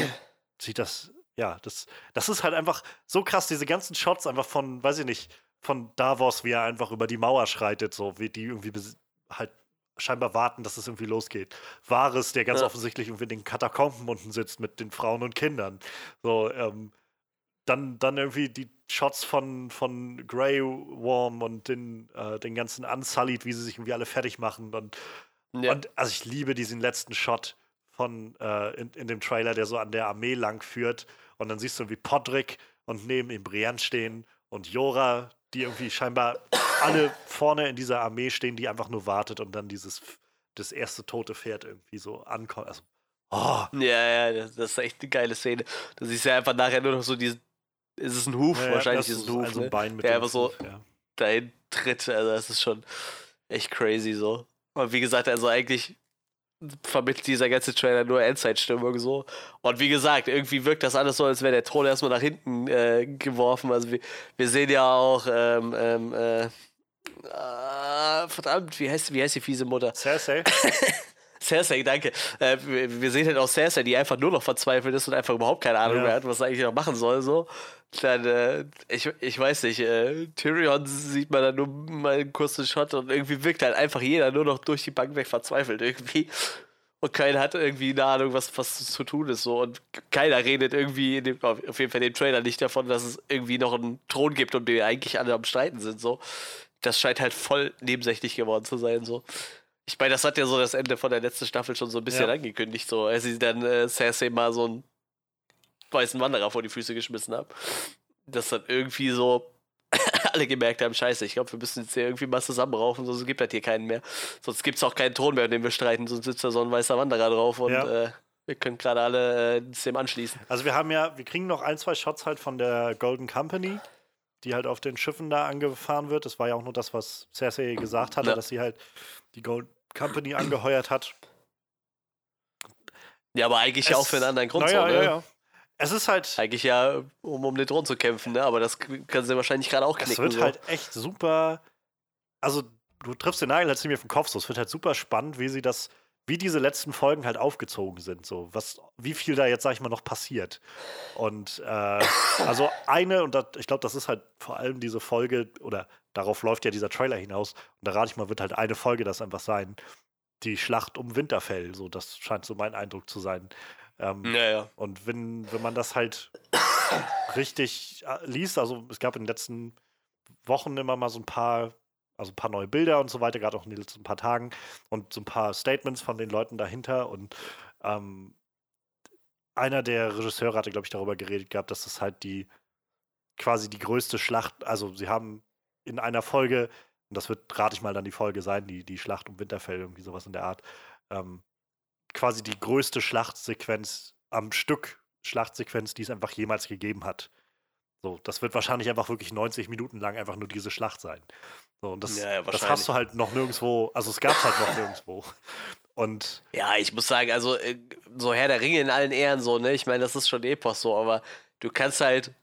sieht das, ja, das, das ist halt einfach so krass, diese ganzen Shots einfach von, weiß ich nicht, von Davos, wie er einfach über die Mauer schreitet, so wie die irgendwie halt scheinbar warten, dass es irgendwie losgeht. Varys, der ganz Ja. offensichtlich irgendwie in den Katakomben unten sitzt mit den Frauen und Kindern. So, ähm, dann, dann irgendwie die Shots von, von Grey Worm und den, äh, den ganzen Unsullied, wie sie sich irgendwie alle fertig machen. Und, Ja. und also ich liebe diesen letzten Shot von äh, in, in dem Trailer, der so an der Armee lang führt. Und dann siehst du wie Podrick und neben ihm Brienne stehen und Jora, die irgendwie scheinbar alle vorne in dieser Armee stehen, die einfach nur wartet und dann dieses das erste tote Pferd irgendwie so ankommt. Also, oh, Ja, ja, das, ist echt eine geile Szene. Du siehst ja einfach nachher nur noch so diesen. Ist es ein Huf? ja, Wahrscheinlich ist es ein Huf. also ne? ein Bein mit Der einfach so ja. dahin tritt. Also, das ist schon echt crazy so. Und wie gesagt, also eigentlich vermittelt dieser ganze Trailer nur Endzeitstimmung so. Und wie gesagt, irgendwie wirkt das alles so, als wäre der Thron erstmal nach hinten äh, geworfen. Also wir, wir sehen ja auch, ähm, ähm, äh, ah, verdammt, wie heißt, wie heißt die fiese Mutter? Cersei? Cersei, danke. Äh, wir, wir sehen halt auch Cersei, die einfach nur noch verzweifelt ist und einfach überhaupt keine Ahnung Ja. mehr hat, was sie eigentlich noch machen soll. So. Dann, äh, ich, ich weiß nicht, äh, Tyrion sieht man dann nur mal einen kurzen Shot und irgendwie wirkt halt einfach jeder nur noch durch die Bank weg verzweifelt irgendwie. Und keiner hat irgendwie eine Ahnung, was, was zu tun ist. So. Und keiner redet irgendwie in dem, auf jeden Fall in dem Trailer nicht davon, dass es irgendwie noch einen Thron gibt, um den eigentlich alle am Streiten sind. So. Das scheint halt voll nebensächlich geworden zu sein. So. Ich meine, das hat ja so das Ende von der letzten Staffel schon so ein bisschen Ja. angekündigt, so als sie dann äh, Cersei mal so einen weißen Wanderer vor die Füße geschmissen haben. Dass dann irgendwie so alle gemerkt haben, scheiße, ich glaube, wir müssen jetzt hier irgendwie mal zusammenraufen, sonst gibt das hier keinen mehr. Sonst gibt es auch keinen Thron mehr, den wir streiten, sonst sitzt da so ein weißer Wanderer drauf und Ja. äh, wir können gerade alle äh, dem anschließen. Also wir haben ja, wir kriegen noch ein, zwei Shots halt von der Golden Company, die halt auf den Schiffen da angefahren wird. Das war ja auch nur das, was Cersei gesagt hatte, Ja. dass sie halt die Golden Company angeheuert hat. Ja, aber eigentlich ja auch Es- für einen anderen Grund. Naja, so, ne? ja, ja. Es ist halt. Eigentlich ja, um um den Thron zu kämpfen, ne? Aber das können sie wahrscheinlich gerade auch knicken. Es wird so. halt echt super. Also, du triffst den Nagel halt ziemlich auf den Kopf. So. Es wird halt super spannend, wie sie das, wie diese letzten Folgen halt aufgezogen sind. So, was, wie viel da jetzt, sag ich mal, noch passiert. Und äh, also eine, und dat, ich glaube, das ist halt vor allem diese Folge, oder darauf läuft ja dieser Trailer hinaus. Und da rate ich mal, wird halt eine Folge das einfach sein. Die Schlacht um Winterfell. So, das scheint so mein Eindruck zu sein. Ähm, Naja. und wenn, wenn man das halt richtig äh, liest, also es gab in den letzten Wochen immer mal so ein paar, also ein paar neue Bilder und so weiter, gerade auch in den letzten paar Tagen und so ein paar Statements von den Leuten dahinter und ähm, einer der Regisseure hatte, glaube ich, darüber geredet gehabt, dass das halt die quasi die größte Schlacht, also sie haben in einer Folge, und das wird, rate ich mal, dann die Folge sein, die, die Schlacht um Winterfell, irgendwie sowas in der Art, ähm, quasi die größte Schlachtsequenz am Stück, Schlachtsequenz, die es einfach jemals gegeben hat. So, das wird wahrscheinlich einfach wirklich 90 Minuten lang einfach nur diese Schlacht sein. So, und das, Ja, ja, das hast du halt noch nirgendwo, also es gab es halt noch nirgendwo. Und Ja, ich muss sagen, also äh, so Herr der Ringe in allen Ehren so, ne? Ich meine, das ist schon Epos so, aber du kannst halt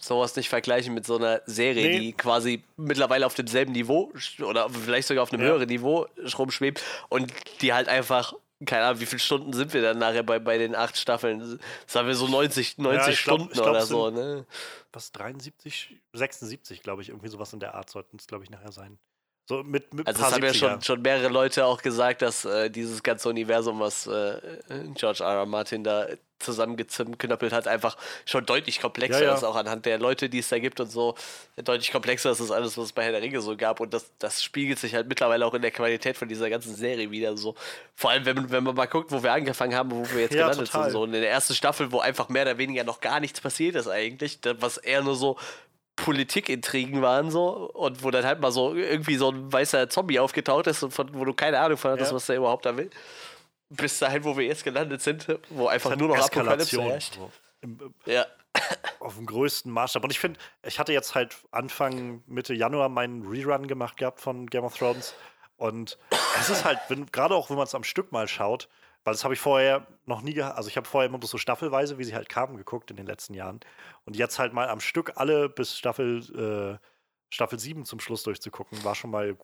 sowas nicht vergleichen mit so einer Serie, Nee. die quasi mittlerweile auf demselben Niveau oder vielleicht sogar auf einem Ja. höheren Niveau rumschwebt und die halt einfach, keine Ahnung, wie viele Stunden sind wir dann nachher bei, bei den acht Staffeln? Sagen wir so 90, 90 ich glaub- Stunden ich glaub, oder so, ne? was, 73, 76, glaube ich, irgendwie sowas in der Art sollten es, glaube ich, nachher sein. So mit, mit Also es haben ja 70er. schon, schon mehrere Leute auch gesagt, dass äh, dieses ganze Universum, was äh, George R. R. Martin da zusammengeknöppelt hat, einfach schon deutlich komplexer Ja, ja. ist, auch anhand der Leute, die es da gibt und so, deutlich komplexer ist das alles, was es bei Herr der Ringe so gab und das, das spiegelt sich halt mittlerweile auch in der Qualität von dieser ganzen Serie wieder so. Vor allem, wenn, man- wenn man mal guckt, wo wir angefangen haben, wo wir jetzt Ja, gelandet total. sind, so in der ersten Staffel, wo einfach mehr oder weniger noch gar nichts passiert ist eigentlich, was eher nur so Politikintrigen waren so und wo dann halt mal so irgendwie so ein weißer Zombie aufgetaucht ist und von, wo du keine Ahnung von hattest, Ja. was der überhaupt da will. Bis dahin, wo wir jetzt gelandet sind, wo einfach nur noch Eskalation. herrscht. So. Im, Ja. auf dem größten Maßstab. Und ich finde, ich hatte jetzt halt Anfang, Mitte Januar meinen Rerun gemacht gehabt von Game of Thrones. Und es ist halt, gerade auch wenn man es am Stück mal schaut, weil das habe ich vorher noch nie. Also ich habe vorher immer so staffelweise, wie sie halt kamen, geguckt in den letzten Jahren. Und jetzt halt mal am Stück alle bis Staffel, äh, Staffel 7 zum Schluss durchzugucken, war schon mal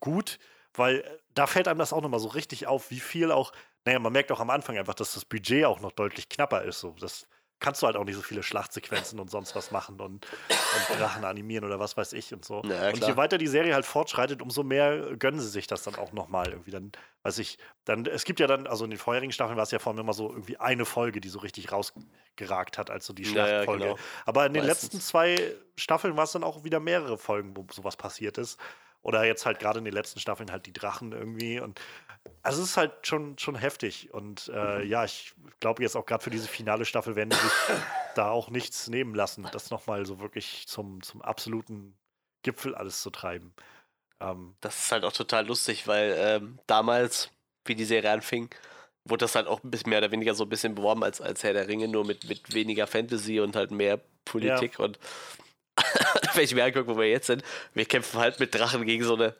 gut, weil äh, da fällt einem das auch nochmal so richtig auf, wie viel auch, naja, man merkt auch am Anfang einfach, dass das Budget auch noch deutlich knapper ist. So. Das kannst du halt auch nicht so viele Schlachtsequenzen und sonst was machen und, und Drachen animieren oder was weiß ich und so. Ja, und je weiter die Serie halt fortschreitet, umso mehr gönnen sie sich das dann auch nochmal irgendwie. Dann, weiß ich, dann, es gibt ja dann, also in den vorherigen Staffeln war es ja vor allem immer so irgendwie eine Folge, die so richtig rausgeragt hat, als so die Ja, ja, Schlachtfolge. genau. Aber in den Meistens. letzten zwei Staffeln war es dann auch wieder mehrere Folgen, wo sowas passiert ist. Oder jetzt halt gerade in den letzten Staffeln halt die Drachen irgendwie. Und also es ist halt schon, schon heftig. Und äh, ja, ich glaube jetzt auch gerade für diese finale Staffel werden die sich da auch nichts nehmen lassen, das nochmal so wirklich zum, zum absoluten Gipfel alles zu treiben. Ähm, Das ist halt auch total lustig, weil ähm, damals, wie die Serie anfing, wurde das halt auch ein bisschen mehr oder weniger so ein bisschen beworben als, als Herr der Ringe, nur mit, mit weniger Fantasy und halt mehr Politik. Und wenn ich mir angucke, wo wir jetzt sind, wir kämpfen halt mit Drachen gegen so eine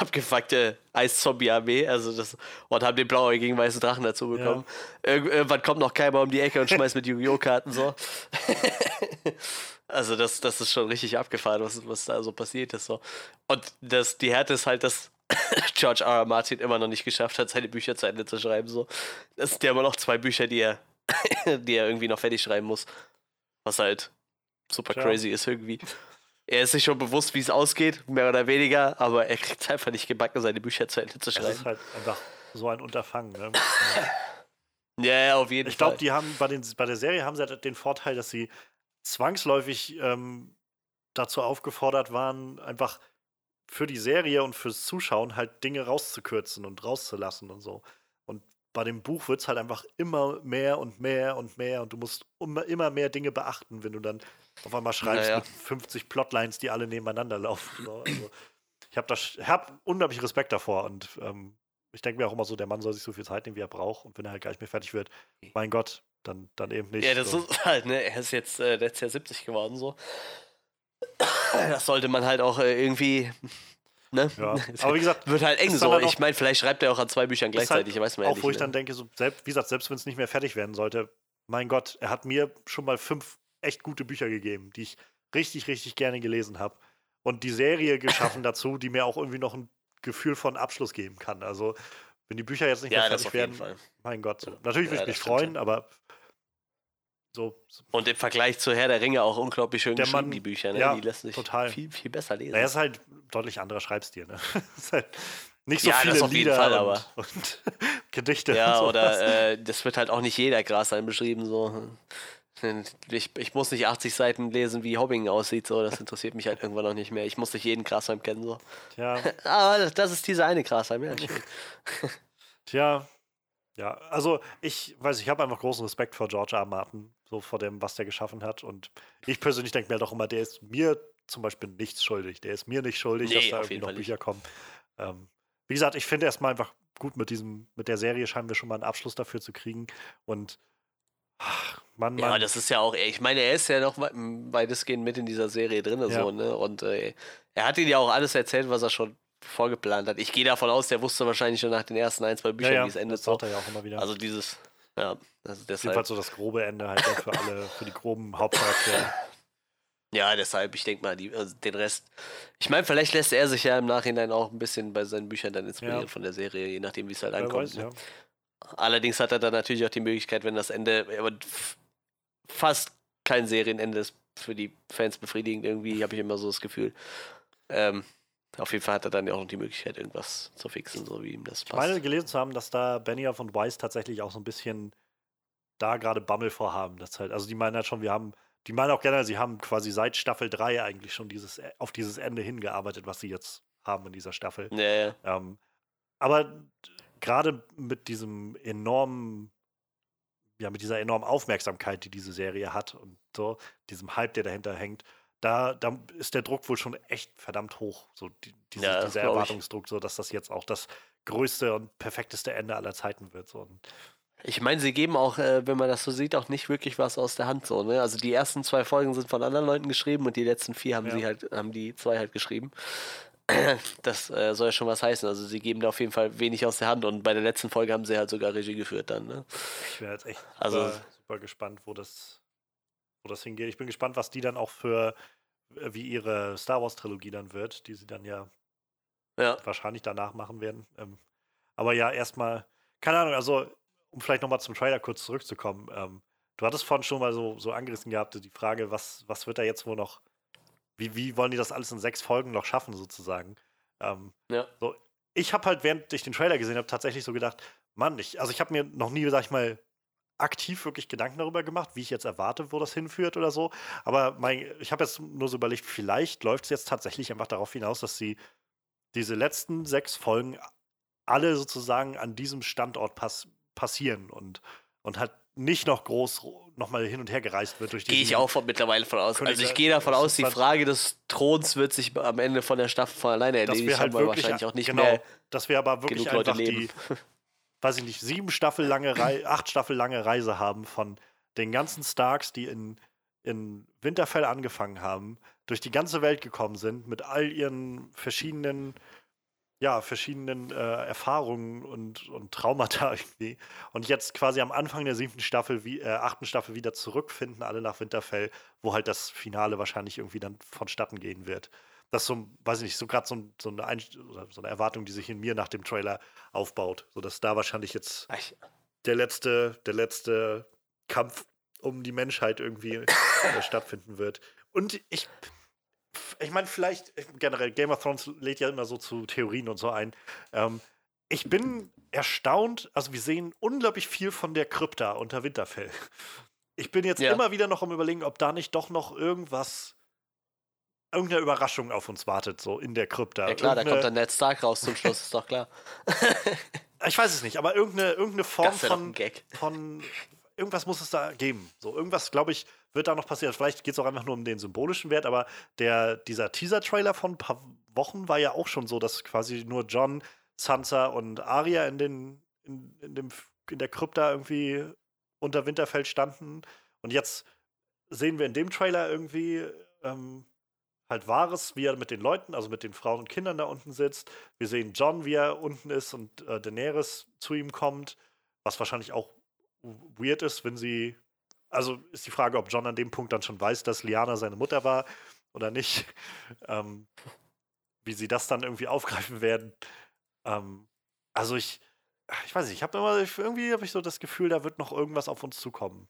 abgefuckte Eiszombie-Armee, also das, und haben den blauäugigen weißen Drachen dazu bekommen. Irgend, irgendwann kommt noch keiner um die Ecke und schmeißt mit Yu-Gi-Oh! Karten so. also das, das ist schon richtig abgefahren, was, was da so passiert ist. So. Und das, die Härte ist halt, dass George R. R. Martin immer noch nicht geschafft hat, seine Bücher zu Ende zu schreiben. So. Das sind ja immer noch zwei Bücher, die er, die er irgendwie noch fertig schreiben muss. Was halt super Tja. crazy ist irgendwie. Er ist sich schon bewusst, wie es ausgeht, mehr oder weniger, aber er kriegt einfach nicht gebacken, seine Bücher zu Ende zu es ist schreiben. halt einfach so ein Unterfangen. Ne? Ja, ja, auf jeden Ich Fall. glaube, die haben bei, den, bei der Serie haben sie halt den Vorteil, dass sie zwangsläufig ähm, dazu aufgefordert waren, einfach für die Serie und fürs Zuschauen halt Dinge rauszukürzen und rauszulassen und so. Und bei dem Buch wird es halt einfach immer mehr und mehr und mehr und du musst immer, immer mehr Dinge beachten, wenn du dann auf einmal schreibst Naja. mit 50 Plotlines, die alle nebeneinander laufen. So. Also, ich habe hab unglaublich Respekt davor und ähm, ich denke mir auch immer so, der Mann soll sich so viel Zeit nehmen, wie er braucht und wenn er halt gar nicht mehr fertig wird, mein Gott, dann, dann eben nicht. Ja, das so. ist halt, ne, er ist jetzt äh, letztes Jahr 70 geworden, so. Das sollte man halt auch äh, irgendwie, ne? Ja. Aber wie gesagt, Wird halt eng so. Ich meine, vielleicht schreibt er auch an zwei Büchern halt gleichzeitig, weiß man ja auch nicht. wo ich ne? dann denke, so, selbst, wie gesagt, selbst wenn es nicht mehr fertig werden sollte, mein Gott, er hat mir schon mal fünf echt gute Bücher gegeben, die ich richtig, richtig gerne gelesen habe. Und die Serie geschaffen dazu, die mir auch irgendwie noch ein Gefühl von Abschluss geben kann. Also, wenn die Bücher jetzt nicht Ja, mehr das fertig auf jeden werden, Fall. mein Gott. So. Ja. Natürlich würde Ja, ich mich das freuen, schon. aber so, Und im Vergleich zu Herr der Ringe auch unglaublich schön Der geschrieben, Mann- die Bücher. Ne? ja, die lassen sich total. viel, viel besser lesen. naja, ist halt deutlich anderer Schreibstil, ne? ist halt nicht so Ja, das viele auf jeden Lieder Fall, und, aber- und Gedichte. Ja, und oder äh, das wird halt auch nicht jeder Grashalm beschrieben. So. Ich, ich muss nicht 80 Seiten lesen, wie Hobbingen aussieht. So. Das interessiert mich halt irgendwann noch nicht mehr. Ich muss nicht jeden Grashalm kennen. So. Tja, Aber das, ist dieser eine Grashalm. Ja, schön. tja. Ja, also ich weiß, ich habe einfach großen Respekt vor George R. Martin, so vor dem, was der geschaffen hat. Und ich persönlich denke mir doch immer, der ist mir zum Beispiel nichts schuldig. Der ist mir nicht schuldig, Nee, dass da irgendwie noch Fall nicht. Bücher kommen. Ähm, wie gesagt, ich finde erstmal einfach gut mit diesem, mit der Serie scheinen wir schon mal einen Abschluss dafür zu kriegen. Und ach, Mann, Mann. ja, das ist ja auch, ich meine, er ist ja noch wei- weitestgehend mit in dieser Serie drin. Ja. So, ne? Und äh, er hat ihnen ja auch alles erzählt, was er schon vorgeplant hat. Ich gehe davon aus, der wusste wahrscheinlich schon nach den ersten ein, zwei Büchern, ja, ja, wie es endet. das So. sagt er ja auch immer wieder. Also dieses, ja, also deshalb. Jedenfalls so das grobe Ende halt ja, für alle, für die groben Hauptcharaktere. Ja, deshalb, ich denke mal, die, also den Rest. Ich meine, vielleicht lässt er sich ja im Nachhinein auch ein bisschen bei seinen Büchern dann inspirieren Ja. von der Serie, je nachdem, wie es halt Wer ankommt. weiß, ne? ja. Allerdings hat er dann natürlich auch die Möglichkeit, wenn das Ende, aber fast kein Serienende ist für die Fans befriedigend, irgendwie habe ich immer so das Gefühl. Ähm, auf jeden Fall hat er dann ja auch noch die Möglichkeit, irgendwas zu fixen, so wie ihm das Ich meine, passt. gelesen zu haben, dass da Benioff und Weiss tatsächlich auch so ein bisschen da gerade Bammel vorhaben. Das halt, also die meinen halt schon, wir haben, die meinen auch generell, sie haben quasi seit Staffel 3 eigentlich schon dieses, auf dieses Ende hingearbeitet, was sie jetzt haben in dieser Staffel. Ja, ja. Ähm, aber gerade mit diesem enormen, ja, mit dieser enormen Aufmerksamkeit, die diese Serie hat und so, diesem Hype, der dahinter hängt, da, da ist der Druck wohl schon echt verdammt hoch. So die, diese, Ja, dieser. Erwartungsdruck, so dass das jetzt auch das größte und perfekteste Ende aller Zeiten wird. So. Ich meine, sie geben auch, äh, wenn man das so sieht, auch nicht wirklich was aus der Hand so, ne? Also die ersten zwei Folgen sind von anderen Leuten geschrieben und die letzten vier haben Ja. sie halt, haben die zwei halt geschrieben. Das äh, soll ja schon was heißen. Also sie geben da auf jeden Fall wenig aus der Hand und bei der letzten Folge haben sie halt sogar Regie geführt dann, ne? ich wäre jetzt echt Also- super, super gespannt, wo das, wo das hingeht. Ich bin gespannt, was die dann auch für, äh, wie ihre Star Wars-Trilogie dann wird, die sie dann ja Ja. wahrscheinlich danach machen werden. Ähm, aber ja, erstmal, keine Ahnung, also um vielleicht nochmal zum Trailer kurz zurückzukommen. Ähm, du hattest vorhin schon mal so, so angerissen gehabt, die Frage, was, was wird da jetzt wohl noch, wie, wie wollen die das alles in sechs Folgen noch schaffen, sozusagen? Ähm, Ja. so, ich habe halt, während ich den Trailer gesehen habe, tatsächlich so gedacht, Mann, ich, also ich habe mir noch nie, sag ich mal, aktiv wirklich Gedanken darüber gemacht, wie ich jetzt erwarte, wo das hinführt oder so. Aber mein, ich habe jetzt nur so überlegt, vielleicht läuft es jetzt tatsächlich einfach darauf hinaus, dass sie diese letzten sechs Folgen alle sozusagen an diesem Standort pass passieren und, und halt nicht noch groß nochmal hin und her gereist wird durch Gehe ich auch von, mittlerweile von aus. König Also ich gehe davon das aus, die Frage des Throns wird sich am Ende von der Staffel von alleine erledigt wir halt wirklich, wahrscheinlich auch nicht genau, mehr dass wir aber wirklich einfach die, weiß ich nicht, sieben Staffel lange Rei acht Staffel lange Reise haben von den ganzen Starks, die in, in Winterfell angefangen haben, durch die ganze Welt gekommen sind, mit all ihren verschiedenen, ja, verschiedenen äh, Erfahrungen und, und Traumata irgendwie. Und jetzt quasi am Anfang der siebten Staffel, wie, äh, achten Staffel wieder zurückfinden, alle nach Winterfell, wo halt das Finale wahrscheinlich irgendwie dann vonstatten gehen wird. Das ist so, weiß ich nicht, so gerade so, so, eine Einst- so eine Erwartung, die sich in mir nach dem Trailer aufbaut. Sodass da wahrscheinlich jetzt der letzte, der letzte Kampf um die Menschheit irgendwie äh, stattfinden wird. Und ich, ich meine, vielleicht generell, Game of Thrones lädt ja immer so zu Theorien und so ein. Ähm, ich bin erstaunt, also wir sehen unglaublich viel von der Krypta unter Winterfell. Ich bin jetzt Ja. immer wieder noch am überlegen, ob da nicht doch noch irgendwas, irgendeine Überraschung auf uns wartet, so in der Krypta. ja klar, da Irgendeine- kommt dann Ned Stark raus zum Schluss, ist doch klar. ich weiß es nicht, aber irgendeine, irgendeine Form von, von irgendwas muss es da geben. So, irgendwas, glaube ich, wird da noch passieren. Vielleicht geht es auch einfach nur um den symbolischen Wert, aber der, dieser Teaser-Trailer von ein paar Wochen war ja auch schon so, dass quasi nur John, Sansa und Arya in, den, in, in, dem, in der Krypta irgendwie unter Winterfell standen. Und jetzt sehen wir in dem Trailer irgendwie ähm, halt Wahres, wie er mit den Leuten, also mit den Frauen und Kindern da unten sitzt. Wir sehen John, wie er unten ist und äh, Daenerys zu ihm kommt, was wahrscheinlich auch weird ist, wenn sie also ist die Frage, ob John an dem Punkt dann schon weiß, dass Liana seine Mutter war oder nicht. Ähm, wie sie das dann irgendwie aufgreifen werden. Ähm, also ich, ich weiß nicht, ich habe immer, irgendwie habe ich so das Gefühl, da wird noch irgendwas auf uns zukommen.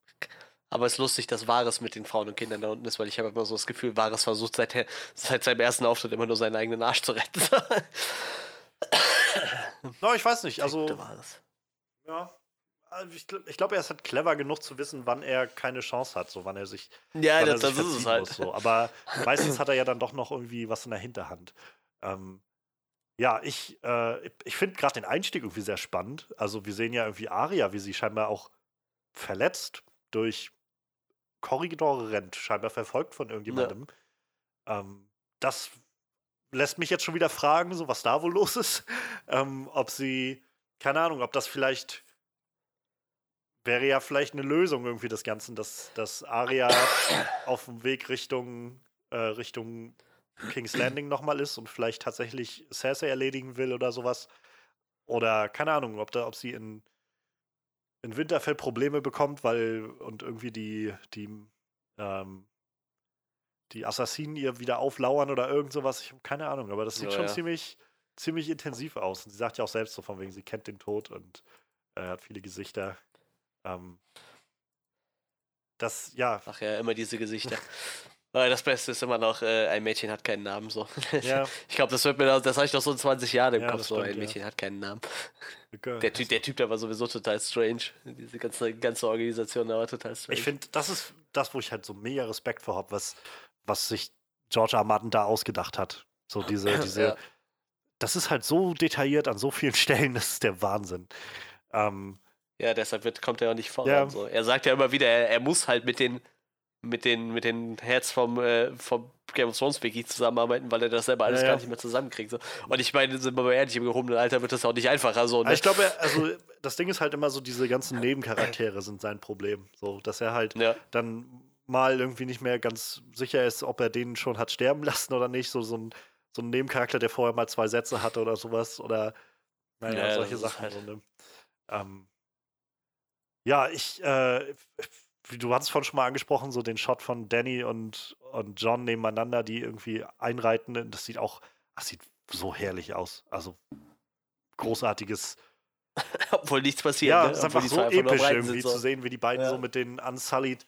Aber es ist lustig, dass Vares mit den Frauen und Kindern da unten ist, weil ich habe immer so das Gefühl, Vares versucht seit, seit seinem ersten Auftritt immer nur seinen eigenen Arsch zu retten. no, ich weiß nicht, also. Ja. Also ich, glaube, er ist halt clever genug zu wissen, wann er keine Chance hat, so wann er sich. Ja, das, das ist es halt. Muss, so. Aber meistens hat er ja dann doch noch irgendwie was in der Hinterhand. Ähm, ja, ich, äh, ich finde gerade den Einstieg irgendwie sehr spannend. Also wir sehen ja irgendwie Aria, wie sie scheinbar auch verletzt durch Korridore rennt, scheinbar verfolgt von irgendjemandem. Ja. Ähm, das lässt mich jetzt schon wieder fragen, so was da wohl los ist. Ähm, ob sie, keine Ahnung, ob das vielleicht wäre ja vielleicht eine Lösung irgendwie des Ganzen, dass, dass Aria auf dem Weg Richtung, äh, Richtung King's Landing nochmal ist und vielleicht tatsächlich Cersei erledigen will oder sowas. Oder keine Ahnung, ob, da, ob sie in, in Winterfell Probleme bekommt, weil und irgendwie die, die, ähm, die Assassinen ihr wieder auflauern oder irgend sowas. Ich habe keine Ahnung, aber das sieht ja, schon ja. ziemlich, ziemlich intensiv aus. Und sie sagt ja auch selbst so von wegen, sie kennt den Tod und äh, hat viele Gesichter. Ähm, das, ja. Ach ja, immer diese Gesichter. Das Beste ist immer noch, äh, ein Mädchen hat keinen Namen. So. Ja. Ich glaube, das wird mir, das habe ich noch so in 20 Jahren im ja, Kopf. So, ein Mädchen ja. hat keinen Namen. Der typ, der typ, der war sowieso total strange. Diese ganze, ganze Organisation da war total strange. Ich finde, das ist das, wo ich halt so mega Respekt vor habe, was, was sich George R. Martin da ausgedacht hat. So diese, diese, das ist halt so detailliert an so vielen Stellen, das ist der Wahnsinn. Ähm, ja, deshalb wird, kommt er auch nicht voran. So. Er sagt ja immer wieder, er, er muss halt mit den mit den, mit den Heads vom, äh, vom Game of Thrones Wiki zusammenarbeiten, weil er das selber alles ja, gar nicht mehr zusammenkriegt. So. Und ich meine, sind wir mal ehrlich, im gehobenen Alter wird das auch nicht einfacher. So, ne? Ich glaube, also das Ding ist halt immer so, diese ganzen Nebencharaktere sind sein Problem. So, dass er halt ja. dann mal irgendwie nicht mehr ganz sicher ist, ob er den schon hat sterben lassen oder nicht. So, so, ein, so ein Nebencharakter, der vorher mal zwei Sätze hatte oder sowas. Oder naja, ja, solche Sachen. Halt. So, ne? ähm, ja, ich, äh, wie du hattest vorhin schon mal angesprochen, so den Shot von Danny und, und John nebeneinander, die irgendwie einreiten. Das sieht auch, das sieht so herrlich aus. Also großartiges. Obwohl nichts passiert. Ja, ne? es ist einfach so episch irgendwie zu sehen, wie die beiden ja. so mit den Unsullied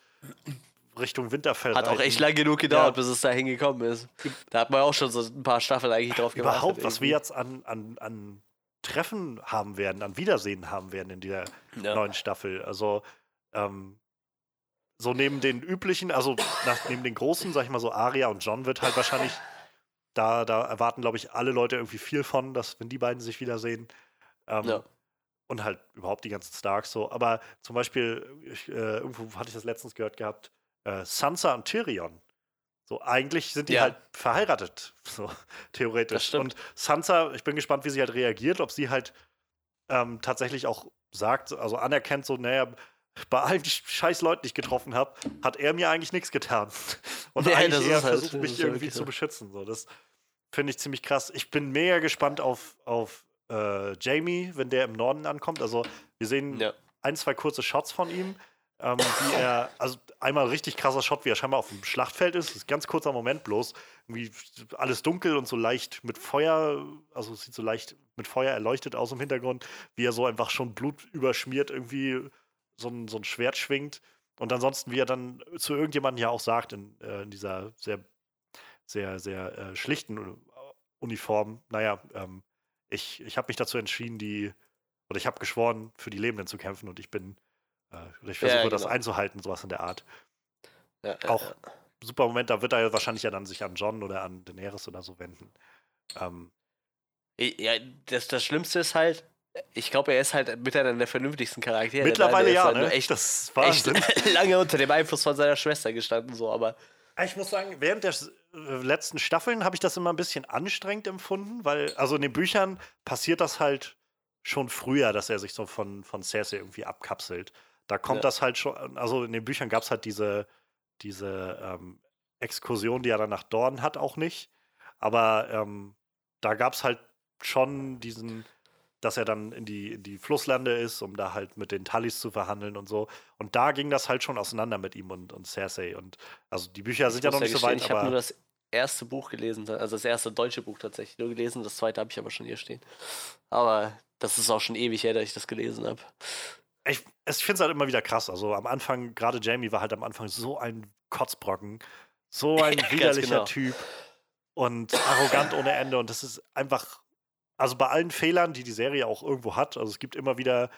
Richtung Winterfell Hat reiten. auch echt lange genug gedauert, ja. bis es da hingekommen ist. Da hat man auch schon so ein paar Staffeln eigentlich drauf gemacht. Überhaupt, was wir jetzt an, an, an Treffen haben werden, an Wiedersehen haben werden in dieser ja. neuen Staffel. Also ähm, so neben den üblichen, also nach, neben den großen, sag ich mal so, Aria und John wird halt wahrscheinlich, da, da erwarten, glaube ich, alle Leute irgendwie viel von, dass, wenn die beiden sich wiedersehen. Ähm, ja. Und halt überhaupt die ganzen Starks so. Aber zum Beispiel, ich, äh, irgendwo hatte ich das letztens gehört gehabt, äh, Sansa und Tyrion. So, eigentlich sind die ja. halt verheiratet, so theoretisch. Und Sansa, ich bin gespannt, wie sie halt reagiert, ob sie halt ähm, tatsächlich auch sagt, also anerkennt, so, naja, bei allen scheiß Leuten, die ich getroffen habe, hat er mir eigentlich nichts getan. Und ja, eigentlich eher halt, versucht, mich irgendwie zu beschützen. So, das finde ich ziemlich krass. Ich bin mega gespannt auf, auf äh, Jamie, wenn der im Norden ankommt. Also, wir sehen ja. ein, zwei kurze Shots von ihm. Ähm, wie er, also einmal richtig krasser Shot, wie er scheinbar auf dem Schlachtfeld ist. Das ist ein ganz kurzer Moment bloß. Irgendwie alles dunkel und so leicht mit Feuer, also sieht so leicht mit Feuer erleuchtet aus im Hintergrund, wie er so einfach schon Blut überschmiert irgendwie so ein, so ein Schwert schwingt. Und ansonsten, wie er dann zu irgendjemandem ja auch sagt, in, äh, in dieser sehr, sehr, sehr äh, schlichten äh, Uniform, naja, ähm, ich, ich habe mich dazu entschieden, die, oder ich habe geschworen, für die Lebenden zu kämpfen und ich bin, ich versuche ja, genau. das einzuhalten, sowas in der Art. Ja, auch ja, super Moment, da wird er wahrscheinlich ja dann sich an John oder an Daenerys oder so wenden. Ähm, ja, das, das Schlimmste ist halt, ich glaube, er ist halt mit einer der vernünftigsten Charaktere. Mittlerweile ja, halt ne? Echt, das Wahnsinn. echt lange unter dem Einfluss von seiner Schwester gestanden, so, aber. Ich muss sagen, während der äh, letzten Staffeln habe ich das immer ein bisschen anstrengend empfunden, weil, also in den Büchern passiert das halt schon früher, dass er sich so von, von Cersei irgendwie abkapselt. Da kommt ja. das halt schon, also in den Büchern gab es halt diese, diese ähm, Exkursion, die er dann nach Dorn hat, auch nicht. Aber ähm, da gab es halt schon diesen, dass er dann in die, in die Flusslande ist, um da halt mit den Tullys zu verhandeln und so. Und da ging das halt schon auseinander mit ihm und, und Cersei. Und also die Bücher sind ja noch nicht so weit. Ich habe nur das erste Buch gelesen, also das erste deutsche Buch tatsächlich nur gelesen, das zweite habe ich aber schon hier stehen. Aber das ist auch schon ewig her, dass ich das gelesen habe. Ich, ich finde es halt immer wieder krass. Also am Anfang, gerade Jamie war halt am Anfang so ein Kotzbrocken, so ein ja, widerlicher genau. Typ und arrogant ohne Ende. Und das ist einfach, also bei allen Fehlern, die die Serie auch irgendwo hat, also es gibt immer wieder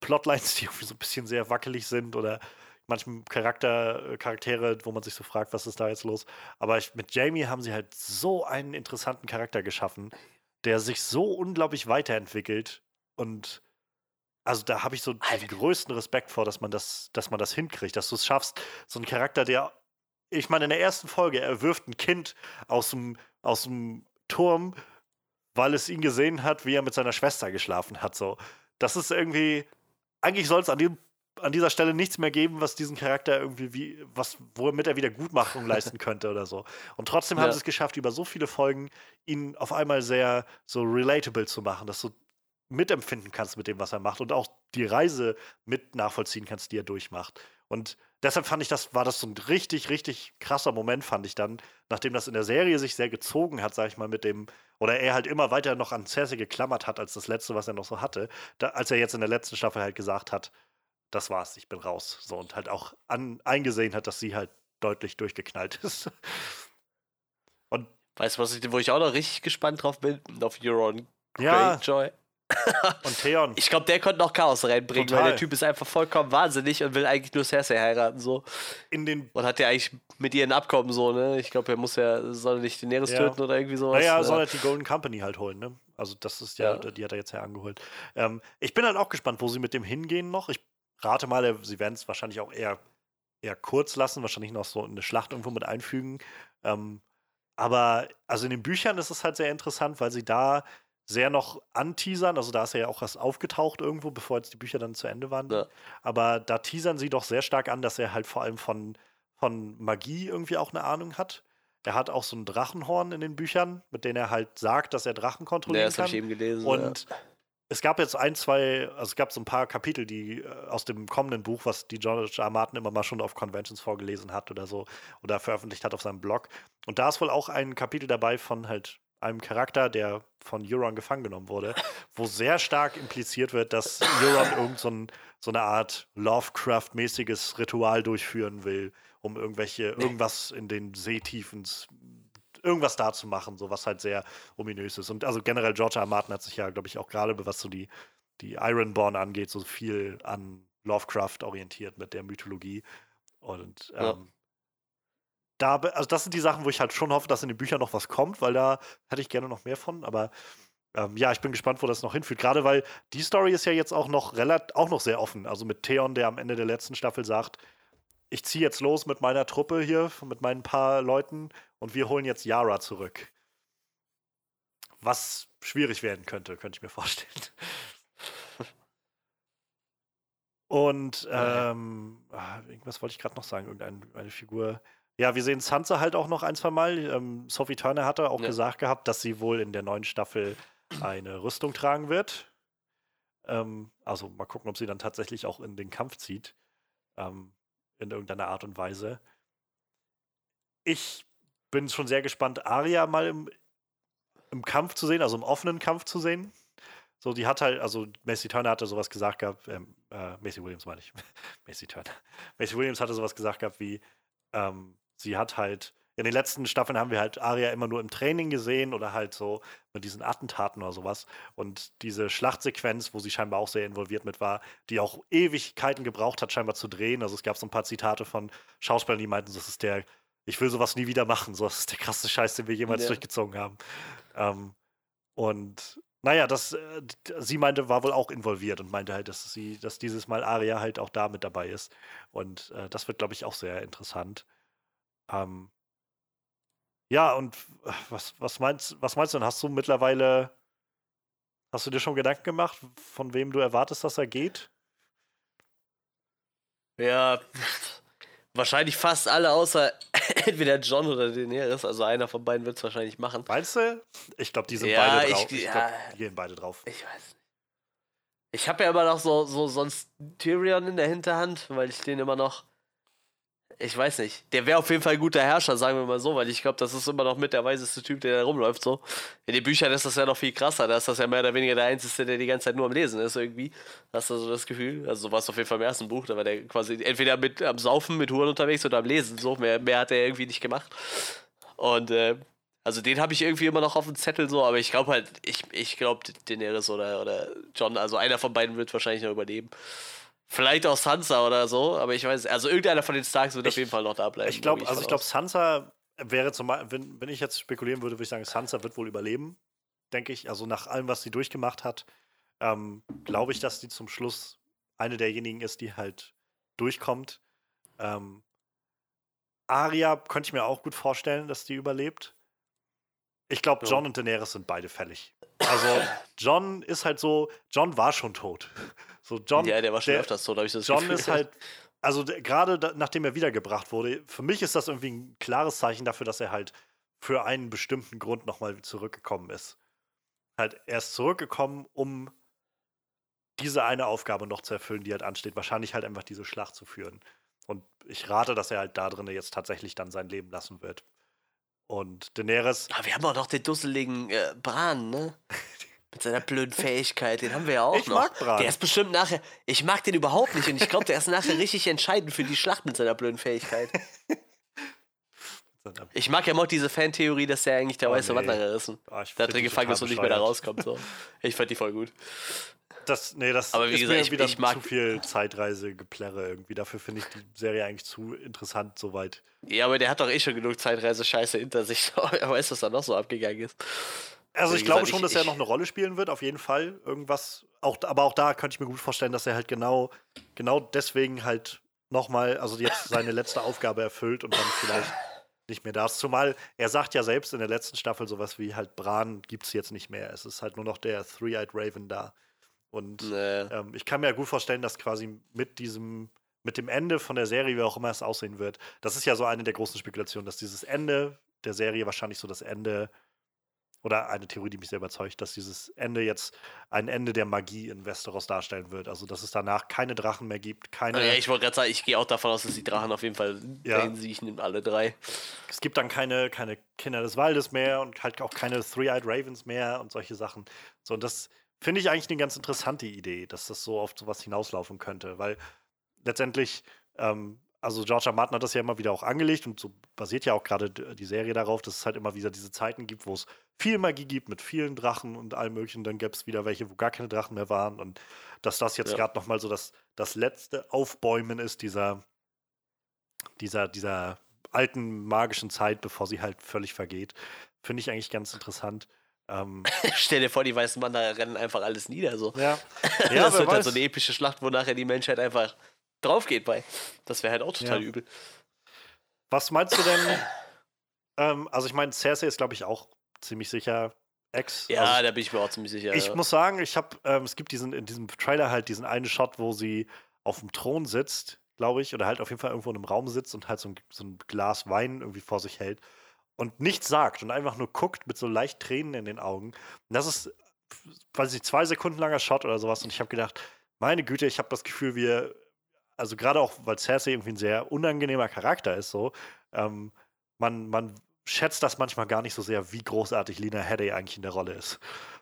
Plotlines, die irgendwie so ein bisschen sehr wackelig sind oder manchmal Charakter, äh, Charaktere, wo man sich so fragt, was ist da jetzt los. Aber ich, mit Jamie haben sie halt so einen interessanten Charakter geschaffen, der sich so unglaublich weiterentwickelt und also da habe ich so den größten Respekt vor, dass man das, dass man das hinkriegt, dass du es schaffst, so ein Charakter, der, ich meine, in der ersten Folge, er wirft ein Kind aus dem, aus dem Turm, weil es ihn gesehen hat, wie er mit seiner Schwester geschlafen hat. So, das ist irgendwie, eigentlich soll es an dem an dieser Stelle nichts mehr geben, was diesen Charakter irgendwie wie, was, womit er wieder Gutmachung leisten könnte oder so. Und trotzdem ja. haben sie es geschafft, über so viele Folgen ihn auf einmal sehr so relatable zu machen, dass du mitempfinden kannst mit dem, was er macht und auch die Reise mit nachvollziehen kannst, die er durchmacht. Und deshalb fand ich, das war das so ein richtig, richtig krasser Moment, fand ich dann, nachdem das in der Serie sich sehr gezogen hat, sag ich mal, mit dem, oder er halt immer weiter noch an Cersei geklammert hat, als das letzte, was er noch so hatte, da, als er jetzt in der letzten Staffel halt gesagt hat, das war's, ich bin raus. So und halt auch an, eingesehen hat, dass sie halt deutlich durchgeknallt ist. Und weißt du, was ich, wo ich auch noch richtig gespannt drauf bin? Auf Euron Greyjoy. Ja. und Theon. Ich glaube, der konnte noch Chaos reinbringen, Total. weil der Typ ist einfach vollkommen wahnsinnig und will eigentlich nur Cersei heiraten so. In den und hat ja eigentlich mit ihr ein Abkommen so, ne? Ich glaube, er muss ja soll nicht Daenerys ja. töten oder irgendwie sowas. Naja, soll er die Golden Company halt holen, ne? Also das ist ja, ja. die hat er jetzt ja angeholt. Ähm, ich bin halt auch gespannt, wo sie mit dem hingehen noch. Ich rate mal, sie werden es wahrscheinlich auch eher, eher kurz lassen, wahrscheinlich noch so eine Schlacht irgendwo mit einfügen. Ähm, aber also in den Büchern ist es halt sehr interessant, weil sie da sehr noch anteasern. Also da ist ja auch was aufgetaucht irgendwo, bevor jetzt die Bücher dann zu Ende waren. Ja. Aber da teasern sie doch sehr stark an, dass er halt vor allem von, von Magie irgendwie auch eine Ahnung hat. Er hat auch so ein Drachenhorn in den Büchern, mit dem er halt sagt, dass er Drachen kontrollieren ja, das kann. Ich eben gelesen, und ja es gab jetzt ein, zwei, also es gab so ein paar Kapitel, die äh, aus dem kommenden Buch, was die George R. Martin immer mal schon auf Conventions vorgelesen hat oder so oder veröffentlicht hat auf seinem Blog. Und da ist wohl auch ein Kapitel dabei von halt einem Charakter, der von Euron gefangen genommen wurde, wo sehr stark impliziert wird, dass Euron irgend so, ein, so eine Art Lovecraft-mäßiges Ritual durchführen will, um irgendwelche, irgendwas in den Seetiefen irgendwas da zu machen, so was halt sehr ominös ist. Und also generell George R. Martin hat sich ja, glaube ich, auch gerade, was so die, die Ironborn angeht, so viel an Lovecraft orientiert mit der Mythologie. Und ähm, ja. Da, also das sind die Sachen, wo ich halt schon hoffe, dass in den Büchern noch was kommt, weil da hätte ich gerne noch mehr von. Aber ähm, ja, ich bin gespannt, wo das noch hinführt. Gerade weil die Story ist ja jetzt auch noch relativ, auch noch sehr offen. Also mit Theon, der am Ende der letzten Staffel sagt, ich ziehe jetzt los mit meiner Truppe hier, mit meinen paar Leuten und wir holen jetzt Yara zurück. Was schwierig werden könnte, könnte ich mir vorstellen. Und ähm, ah, irgendwas wollte ich gerade noch sagen, irgendeine Figur. Ja, wir sehen Sansa halt auch noch ein, zwei Mal. Ähm, Sophie Turner hatte auch ja. gesagt gehabt, dass sie wohl in der neuen Staffel eine Rüstung tragen wird. Ähm, also mal gucken, ob sie dann tatsächlich auch in den Kampf zieht. Ähm, in irgendeiner Art und Weise. Ich bin schon sehr gespannt, Aria mal im, im Kampf zu sehen, also im offenen Kampf zu sehen. So, die hat halt, also Macy Turner hatte sowas gesagt gehabt, ähm, äh, Macy Williams meine ich, Macy Turner. Macy Williams hatte sowas gesagt gehabt wie, ähm, sie hat halt, in den letzten Staffeln haben wir halt Aria immer nur im Training gesehen oder halt so mit diesen Attentaten oder sowas. Und diese Schlachtsequenz, wo sie scheinbar auch sehr involviert mit war, die auch Ewigkeiten gebraucht hat, scheinbar zu drehen. Also es gab so ein paar Zitate von Schauspielern, die meinten, das ist der ich will sowas nie wieder machen. So, das ist der krasse Scheiß, den wir jemals ja. durchgezogen haben. Ähm, und naja, das, äh, sie meinte, war wohl auch involviert und meinte halt, dass sie, dass dieses Mal Aria halt auch da mit dabei ist. Und äh, das wird, glaube ich, auch sehr interessant. Ähm, ja, und äh, was, was meinst, was meinst du denn? Hast du mittlerweile, hast du dir schon Gedanken gemacht, von wem du erwartest, dass er geht? Ja, wahrscheinlich fast alle außer entweder John oder Daenerys, also einer von beiden wird es wahrscheinlich machen. Meinst du? Ich glaube, die sind ja, beide drauf. Ich, ich glaube, die gehen beide drauf. Ich weiß nicht. Ich habe ja immer noch so, so sonst Tyrion in der Hinterhand, weil ich den immer noch. Ich weiß nicht. Der wäre auf jeden Fall ein guter Herrscher, sagen wir mal so, weil ich glaube, das ist immer noch mit der weiseste Typ, der da rumläuft. So. In den Büchern ist das ja noch viel krasser. Da ist das ja mehr oder weniger der Einzige, der die ganze Zeit nur am Lesen ist, irgendwie. Hast du so das Gefühl? Also, so war es auf jeden Fall im ersten Buch. Da war der quasi entweder mit am Saufen mit Huren unterwegs oder am Lesen. So, mehr, mehr hat er irgendwie nicht gemacht. Und äh, also den habe ich irgendwie immer noch auf dem Zettel so, aber ich glaube halt, ich, ich glaube Daenerys oder, oder John, also einer von beiden wird wahrscheinlich noch überleben. Vielleicht auch Sansa oder so, aber ich weiß, also irgendeiner von den Starks wird Ich- auf jeden Fall noch da bleiben. Ich glaube, also ich glaube. Sansa wäre zum Beispiel, wenn, wenn ich jetzt spekulieren würde, würde ich sagen, Sansa wird wohl überleben, denke ich. Also nach allem, was sie durchgemacht hat, ähm, glaube ich, dass die zum Schluss eine derjenigen ist, die halt durchkommt. Ähm, Arya könnte ich mir auch gut vorstellen, dass die überlebt. Ich glaube, Ja. John und Daenerys sind beide fällig. Also John ist halt so, John war schon tot. So John, ja, der war schon der- öfters tot, habe ich das John Gefühl. ist halt, also gerade da, nachdem er wiedergebracht wurde, für mich ist das irgendwie ein klares Zeichen dafür, dass er halt für einen bestimmten Grund nochmal zurückgekommen ist. Halt, er ist zurückgekommen, um diese eine Aufgabe noch zu erfüllen, die halt ansteht. Wahrscheinlich halt einfach diese Schlacht zu führen. Und ich rate, dass er halt da drin jetzt tatsächlich dann sein Leben lassen wird. Und Daenerys, Aber wir haben auch noch den dusseligen äh, Bran, ne? Mit seiner blöden Fähigkeit, den haben wir ja auch Ich noch. mag Bran. Der ist bestimmt nachher. Ich mag den überhaupt nicht und ich glaube, der ist nachher richtig entscheidend für die Schlacht mit seiner blöden Fähigkeit. Ich mag ja auch diese Fantheorie, dass der eigentlich der Oh, weiße nee. Wanderer ist. ich Da find drin gefangen ist und nicht mehr da rauskommt. So. Ich fand die voll gut. Das, nee, das Aber wie ist gesagt, mir ich- wieder ich mag- zu viel Zeitreise-Geplärre irgendwie. Dafür finde ich die Serie eigentlich zu interessant soweit. Ja, aber der hat doch eh schon genug Zeitreise-Scheiße hinter sich. Er weiß, was da noch so abgegangen ist. Also Wie ich glaube gesagt, schon, ich- dass er noch eine Rolle spielen wird, auf jeden Fall. Irgendwas. Auch, aber auch da könnte ich mir gut vorstellen, dass er halt genau, genau deswegen halt nochmal, also jetzt seine letzte Aufgabe erfüllt und dann vielleicht nicht mehr da ist. Zumal er sagt ja selbst in der letzten Staffel sowas wie halt Bran gibt es jetzt nicht mehr. Es ist halt nur noch der Three-Eyed Raven da. Und Nee. ähm, ich kann mir ja gut vorstellen, dass quasi mit diesem, mit dem Ende von der Serie, wie auch immer es aussehen wird, das ist ja so eine der großen Spekulationen, dass dieses Ende der Serie wahrscheinlich so das Ende oder eine Theorie, die mich sehr überzeugt, dass dieses Ende jetzt ein Ende der Magie in Westeros darstellen wird. Also, dass es danach keine Drachen mehr gibt, keine, Ja, ich wollte gerade sagen, ich gehe auch davon aus, dass die Drachen auf jeden Fall Ja. dahin siechen, alle drei. es gibt dann keine, keine Kinder des Waldes mehr und halt auch keine Three-Eyed Ravens mehr und solche Sachen. So, und das finde ich eigentlich eine ganz interessante Idee, dass das so auf sowas hinauslaufen könnte, weil letztendlich, ähm, also George R. Martin hat das ja immer wieder auch angelegt und so basiert ja auch gerade die Serie darauf, dass es halt immer wieder diese Zeiten gibt, wo es viel Magie gibt mit vielen Drachen und allem möglichen. Dann gäbe es wieder welche, wo gar keine Drachen mehr waren und dass das jetzt Ja. gerade nochmal so das, das letzte Aufbäumen ist dieser, dieser, dieser alten magischen Zeit, bevor sie halt völlig vergeht. Finde ich eigentlich ganz interessant. Ähm, Stell dir vor, die weißen Wanderer rennen einfach alles nieder. So. ja, das wer wird halt weiß. so eine epische Schlacht, wo nachher die Menschheit einfach drauf geht bei. Das wäre halt auch total Ja. übel. Was meinst du denn? ähm, also ich meine, Cersei ist, glaube ich, auch ziemlich sicher Ex. Ja, also da bin ich mir auch ziemlich sicher. ich ja. muss sagen, ich habe, ähm, es gibt diesen in diesem Trailer halt diesen einen Shot, wo sie auf dem Thron sitzt, glaube ich, oder halt auf jeden Fall irgendwo in einem Raum sitzt und halt so ein, so ein Glas Wein irgendwie vor sich hält und nichts sagt und einfach nur guckt mit so leicht Tränen in den Augen. Und das ist, weiß ich, zwei Sekunden langer Shot oder sowas. Und ich habe gedacht, meine Güte, ich habe das Gefühl, wir, also gerade auch, weil Cersei irgendwie ein sehr unangenehmer Charakter ist, so, ähm, man, man schätzt das manchmal gar nicht so sehr, wie großartig Lina Headey eigentlich in der Rolle ist.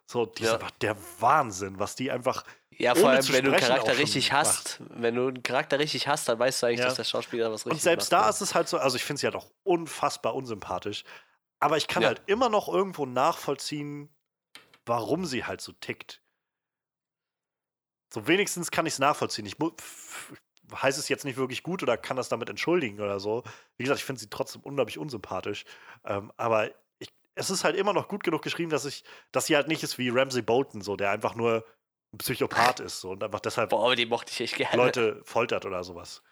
So, die ist Ja. einfach der Wahnsinn, was die einfach. ja, vor allem, wenn du einen Charakter richtig macht. hast, wenn du einen Charakter richtig hast, dann weißt du eigentlich, Ja. dass der Schauspieler was richtig Und selbst macht. da ist es halt so, also ich finde sie halt auch unfassbar unsympathisch. Aber ich kann Ja. halt immer noch irgendwo nachvollziehen, warum sie halt so tickt. So wenigstens kann ich es nachvollziehen. Ich heißt es jetzt nicht wirklich gut oder kann das damit entschuldigen oder so. Wie gesagt, ich finde sie trotzdem unglaublich unsympathisch. Ähm, aber ich, es ist halt immer noch gut genug geschrieben, dass ich, dass sie halt nicht ist wie Ramsey Bolton, so, der einfach nur ein Psychopath ist so, und einfach deshalb Boah, die mochte ich echt gerne. Leute foltert oder sowas.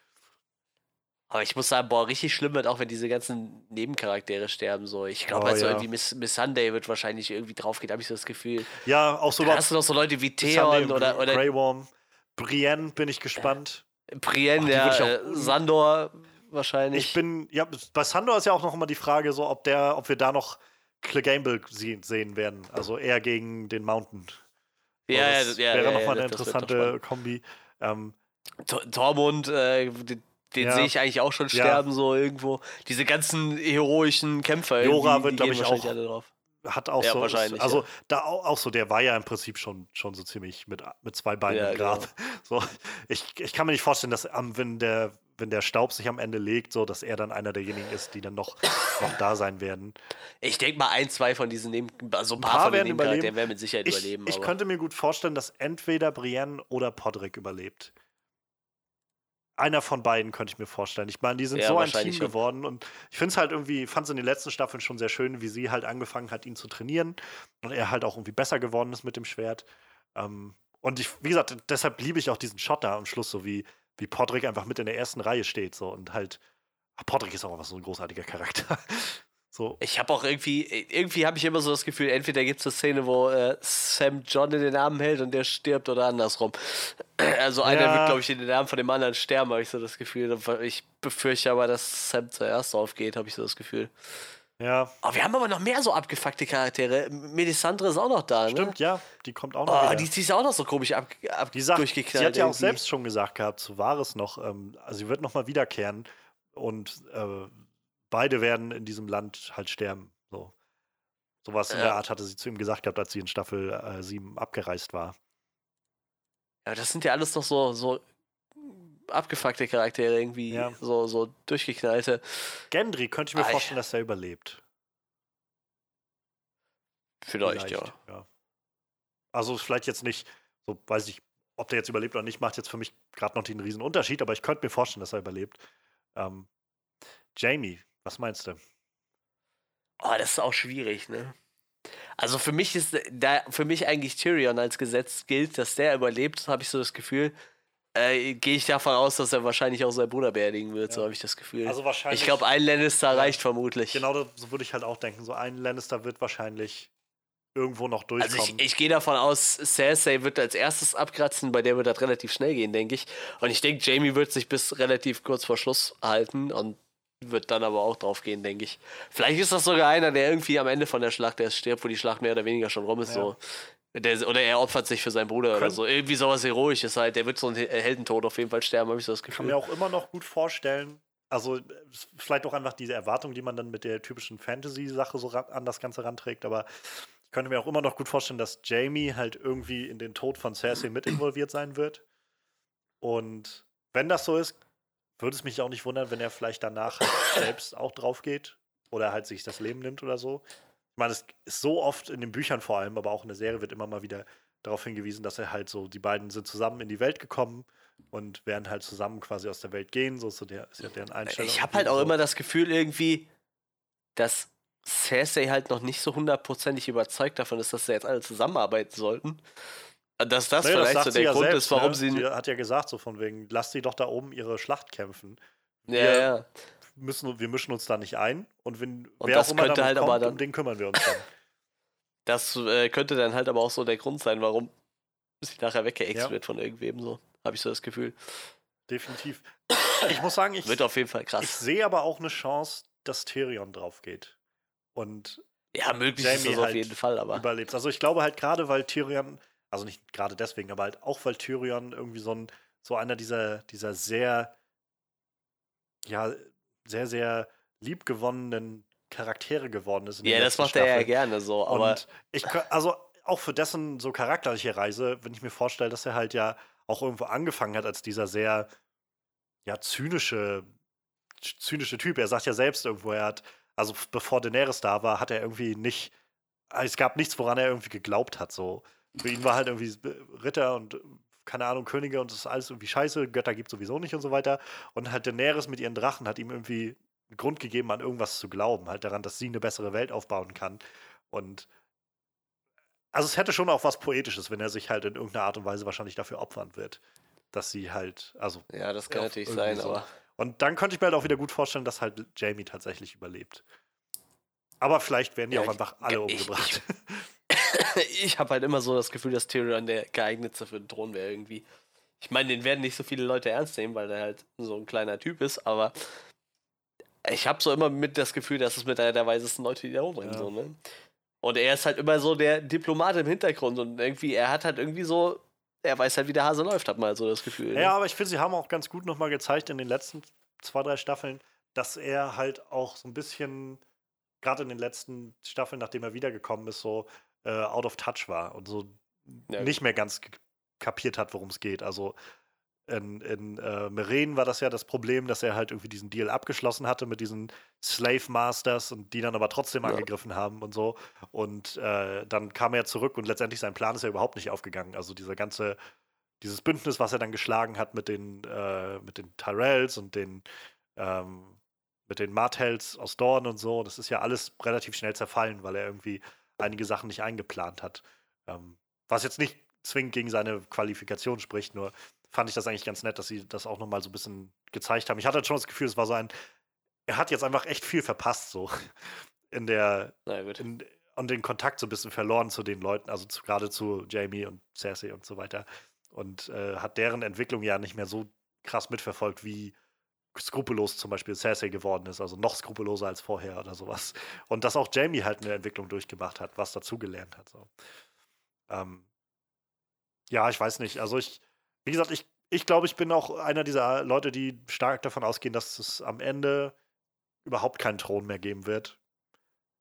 Aber ich muss sagen, boah, richtig schlimm wird auch, wenn diese ganzen Nebencharaktere sterben. So. Ich glaube, Oh, halt so ja. irgendwie Miss, Miss Sunday wird wahrscheinlich irgendwie draufgehen, habe ich so das Gefühl. Ja, auch so Da hast du noch so Leute wie Theon Sunday, oder, oder Grey Worm. Brienne bin ich gespannt. Brienne, Ach, ja, ich auch äh, Sandor wahrscheinlich. Ich bin, ja, bei Sandor ist ja auch noch immer die Frage, so, ob der, ob wir da noch Clegane sie- sehen werden. Also eher gegen den Mountain. Ja, Also ja, das ja, wäre ja, nochmal ja, eine interessante. Kombi. Ähm, Tor- Tormund, äh, den, den Ja. sehe ich eigentlich auch schon Ja. sterben, so irgendwo. Diese ganzen heroischen Kämpfer, Jora wird, die glaub gehen ich, auch- alle drauf. Hat auch Ja, so, wahrscheinlich, also ja. da auch, auch so, der war ja im Prinzip schon, schon so ziemlich mit, mit zwei Beinen Ja, im Grab. genau. So, ich, ich kann mir nicht vorstellen, dass am, wenn der, wenn der Staub sich am Ende legt, so, dass er dann einer derjenigen ist, die dann noch, noch da sein werden. Ich denke mal, ein, zwei von diesen Neben also ein paar, paar von den überleben. werden mit Sicherheit Ich, überleben. ich aber könnte mir gut vorstellen, dass entweder Brienne oder Podrick überlebt. Einer von beiden könnte ich mir vorstellen. Ich meine, die sind Ja, so ein Team schon. geworden und ich finde es halt irgendwie, fand es in den letzten Staffeln schon sehr schön, wie sie halt angefangen hat, ihn zu trainieren und er halt auch irgendwie besser geworden ist mit dem Schwert. Ähm, und ich, wie gesagt, deshalb liebe ich auch diesen Shot da am Schluss, so wie, wie Podrick einfach mit in der ersten Reihe steht so und halt, Podrick ist auch einfach so ein großartiger Charakter. So, ich habe auch irgendwie, irgendwie habe ich immer so das Gefühl, entweder gibt es eine Szene, wo äh, Sam John in den Arm hält und der stirbt oder andersrum. Also einer Ja. wird, glaube ich, in den Arm von dem anderen sterben, habe ich so das Gefühl. Ich befürchte aber, dass Sam zuerst aufgeht, habe ich so das Gefühl. ja, Aber wir haben aber noch mehr so abgefuckte Charaktere. Melisandre ist auch noch da, ne? stimmt, ja, die kommt auch noch Oh, die, die ist auch noch so komisch ab, ab Die sagt, durchgeknallt. sie hat ja auch irgendwie. selbst schon gesagt gehabt, zu Wahres noch, ähm, also sie wird nochmal wiederkehren und äh, beide werden in diesem Land halt sterben. So. Sowas in Ja. der Art hatte sie zu ihm gesagt gehabt, als sie in Staffel äh, 7 abgereist war. Ja, das sind ja alles noch so, so abgefuckte Charaktere irgendwie, Ja. so, so durchgeknallte. Gendry könnte ich mir Ah, vorstellen, dass er überlebt. Vielleicht, ja. ja. Also vielleicht jetzt nicht, so weiß ich, ob der jetzt überlebt oder nicht, macht jetzt für mich gerade noch den riesen Unterschied, aber ich könnte mir vorstellen, dass er überlebt. Ähm, Jamie, was meinst du? Oh, das ist auch schwierig, ne? Also für mich ist da für mich eigentlich Tyrion als Gesetz gilt, dass der überlebt, habe ich so das Gefühl. Äh, Gehe ich davon aus, dass er wahrscheinlich auch seinen Bruder beerdigen wird, so Ja. habe ich das Gefühl. Also wahrscheinlich. ich glaube, ein Lannister Ja. reicht vermutlich. Genau das, so würde ich halt auch denken. So ein Lannister wird wahrscheinlich irgendwo noch Also durchkommen. ich, ich gehe davon aus, Cersei wird als erstes abkratzen, bei der wird das relativ schnell gehen, denke ich. Und ich denke, Jamie wird sich bis relativ kurz vor Schluss halten und wird dann aber auch drauf gehen, denke ich. Vielleicht ist das sogar einer, der irgendwie am Ende von der Schlacht erst stirbt, wo die Schlacht mehr oder weniger schon rum ist. Ja. So. Der, oder er opfert sich für seinen Bruder oder Könnt- so. Irgendwie sowas Heroisches halt. Der wird so einen He- Heldentod auf jeden Fall sterben, habe ich so das Ich kann Gefühl. mir auch immer noch gut vorstellen, also äh, vielleicht auch einfach diese Erwartung, die man dann mit der typischen Fantasy-Sache so an das Ganze ranträgt, aber ich könnte mir auch immer noch gut vorstellen, dass Jamie halt irgendwie in den Tod von Cersei mit involviert sein wird. Und wenn das so ist, würde es mich auch nicht wundern, wenn er vielleicht danach halt selbst auch drauf geht oder halt sich das Leben nimmt oder so. Ich meine, es ist so oft in den Büchern vor allem, aber auch in der Serie wird immer mal wieder darauf hingewiesen, dass er halt so, die beiden sind zusammen in die Welt gekommen und werden halt zusammen quasi aus der Welt gehen. So ist, so der, ist ja deren Einstellung. Ich habe halt auch so. immer das Gefühl irgendwie, dass Cersei halt noch nicht so hundertprozentig überzeugt davon ist, dass sie jetzt alle zusammenarbeiten sollten. Dass das das vielleicht sagt so der ja Grund selbst, ist, warum ne? sie. Sie hat ja gesagt, so von wegen, lass sie doch da oben ihre Schlacht kämpfen. ja, wir- ja. Müssen, wir mischen uns da nicht ein und wenn Und wer das auch immer könnte halt aber kommt, dann- um den kümmern wir uns dann. Das äh, könnte dann halt aber auch so der Grund sein, warum sie nachher weggeext Ja. wird von irgendwem so. Habe ich so das Gefühl. Definitiv. Ich muss sagen, ich, Wird auf jeden Fall ich krass. sehe aber auch eine Chance, dass Tyrion drauf geht. Und Ja, möglich ist Jamie das auf halt jeden Fall, aber. überlebt. Also ich glaube halt gerade, weil Tyrion, also nicht gerade deswegen, aber halt auch weil Tyrion irgendwie so ein, so einer dieser, dieser sehr, ja, sehr, sehr liebgewonnenen Charaktere geworden ist. Ja, das macht er ja Staffel. gerne so, aber. Und ich, also auch für dessen so charakterliche Reise, wenn ich mir vorstelle, dass er halt ja auch irgendwo angefangen hat als dieser sehr, ja, zynische, zynische Typ. Er sagt ja selbst irgendwo, er hat, also bevor Daenerys da war, hat er irgendwie nicht, es gab nichts, woran er irgendwie geglaubt hat. So. Für ihn war halt irgendwie Ritter und keine Ahnung, Könige und das ist alles irgendwie scheiße, Götter gibt sowieso nicht und so weiter. Und halt Daenerys mit ihren Drachen hat ihm irgendwie einen Grund gegeben, an irgendwas zu glauben, halt daran, dass sie eine bessere Welt aufbauen kann. Und also es hätte schon auch was Poetisches, wenn er sich halt in irgendeiner Art und Weise wahrscheinlich dafür opfern wird. Dass sie halt, also. Ja, das kann natürlich sein, so. aber. Und dann könnte ich mir halt auch wieder gut vorstellen, dass halt Jamie tatsächlich überlebt. Aber vielleicht werden die Ja, auch ich- einfach alle ich- umgebracht. ich habe halt immer so das Gefühl, dass Tyrion der geeignetste für den Thron wäre irgendwie. Ich meine, den werden nicht so viele Leute ernst nehmen, weil er halt so ein kleiner Typ ist, aber ich habe so immer mit das Gefühl, dass es mit einer der weisesten Leute, die da rumrennen, Ja. so, ne? Und er ist halt immer so der Diplomat im Hintergrund und irgendwie, er hat halt irgendwie so, er weiß halt, wie der Hase läuft, hat mal so das Gefühl. ne? Ja, aber ich finde, sie haben auch ganz gut nochmal gezeigt in den letzten zwei, drei Staffeln, dass er halt auch so ein bisschen, gerade in den letzten Staffeln, nachdem er wiedergekommen ist, so äh, out of touch war und so Ja. nicht mehr ganz kapiert hat, worum es geht. Also in, in äh, Meren war das ja das Problem, dass er halt irgendwie diesen Deal abgeschlossen hatte mit diesen Slave Masters und die dann aber trotzdem Ja. angegriffen haben und so. Und äh, dann kam er zurück und letztendlich sein Plan ist ja überhaupt nicht aufgegangen. Also dieser ganze, dieses Bündnis, was er dann geschlagen hat mit den, äh, mit den Tyrells und den, ähm, mit den Martells aus Dorn und so, das ist ja alles relativ schnell zerfallen, weil er irgendwie einige Sachen nicht eingeplant hat. Ähm, was jetzt nicht zwingend gegen seine Qualifikation spricht, nur fand ich das eigentlich ganz nett, dass sie das auch nochmal so ein bisschen gezeigt haben. Ich hatte halt schon das Gefühl, es war so ein, er hat jetzt einfach echt viel verpasst, so in der, in, und den Kontakt so ein bisschen verloren zu den Leuten, also zu, gerade zu Jamie und Cersei und so weiter. Und äh, hat deren Entwicklung ja nicht mehr so krass mitverfolgt, wie skrupellos zum Beispiel Cersei geworden ist, also noch skrupelloser als vorher oder sowas. Und dass auch Jamie halt eine Entwicklung durchgemacht hat, was dazugelernt hat. So. Ähm, ja, ich weiß nicht. Also ich, wie gesagt, ich, ich glaube, ich bin auch einer dieser Leute, die stark davon ausgehen, dass es am Ende überhaupt keinen Thron mehr geben wird.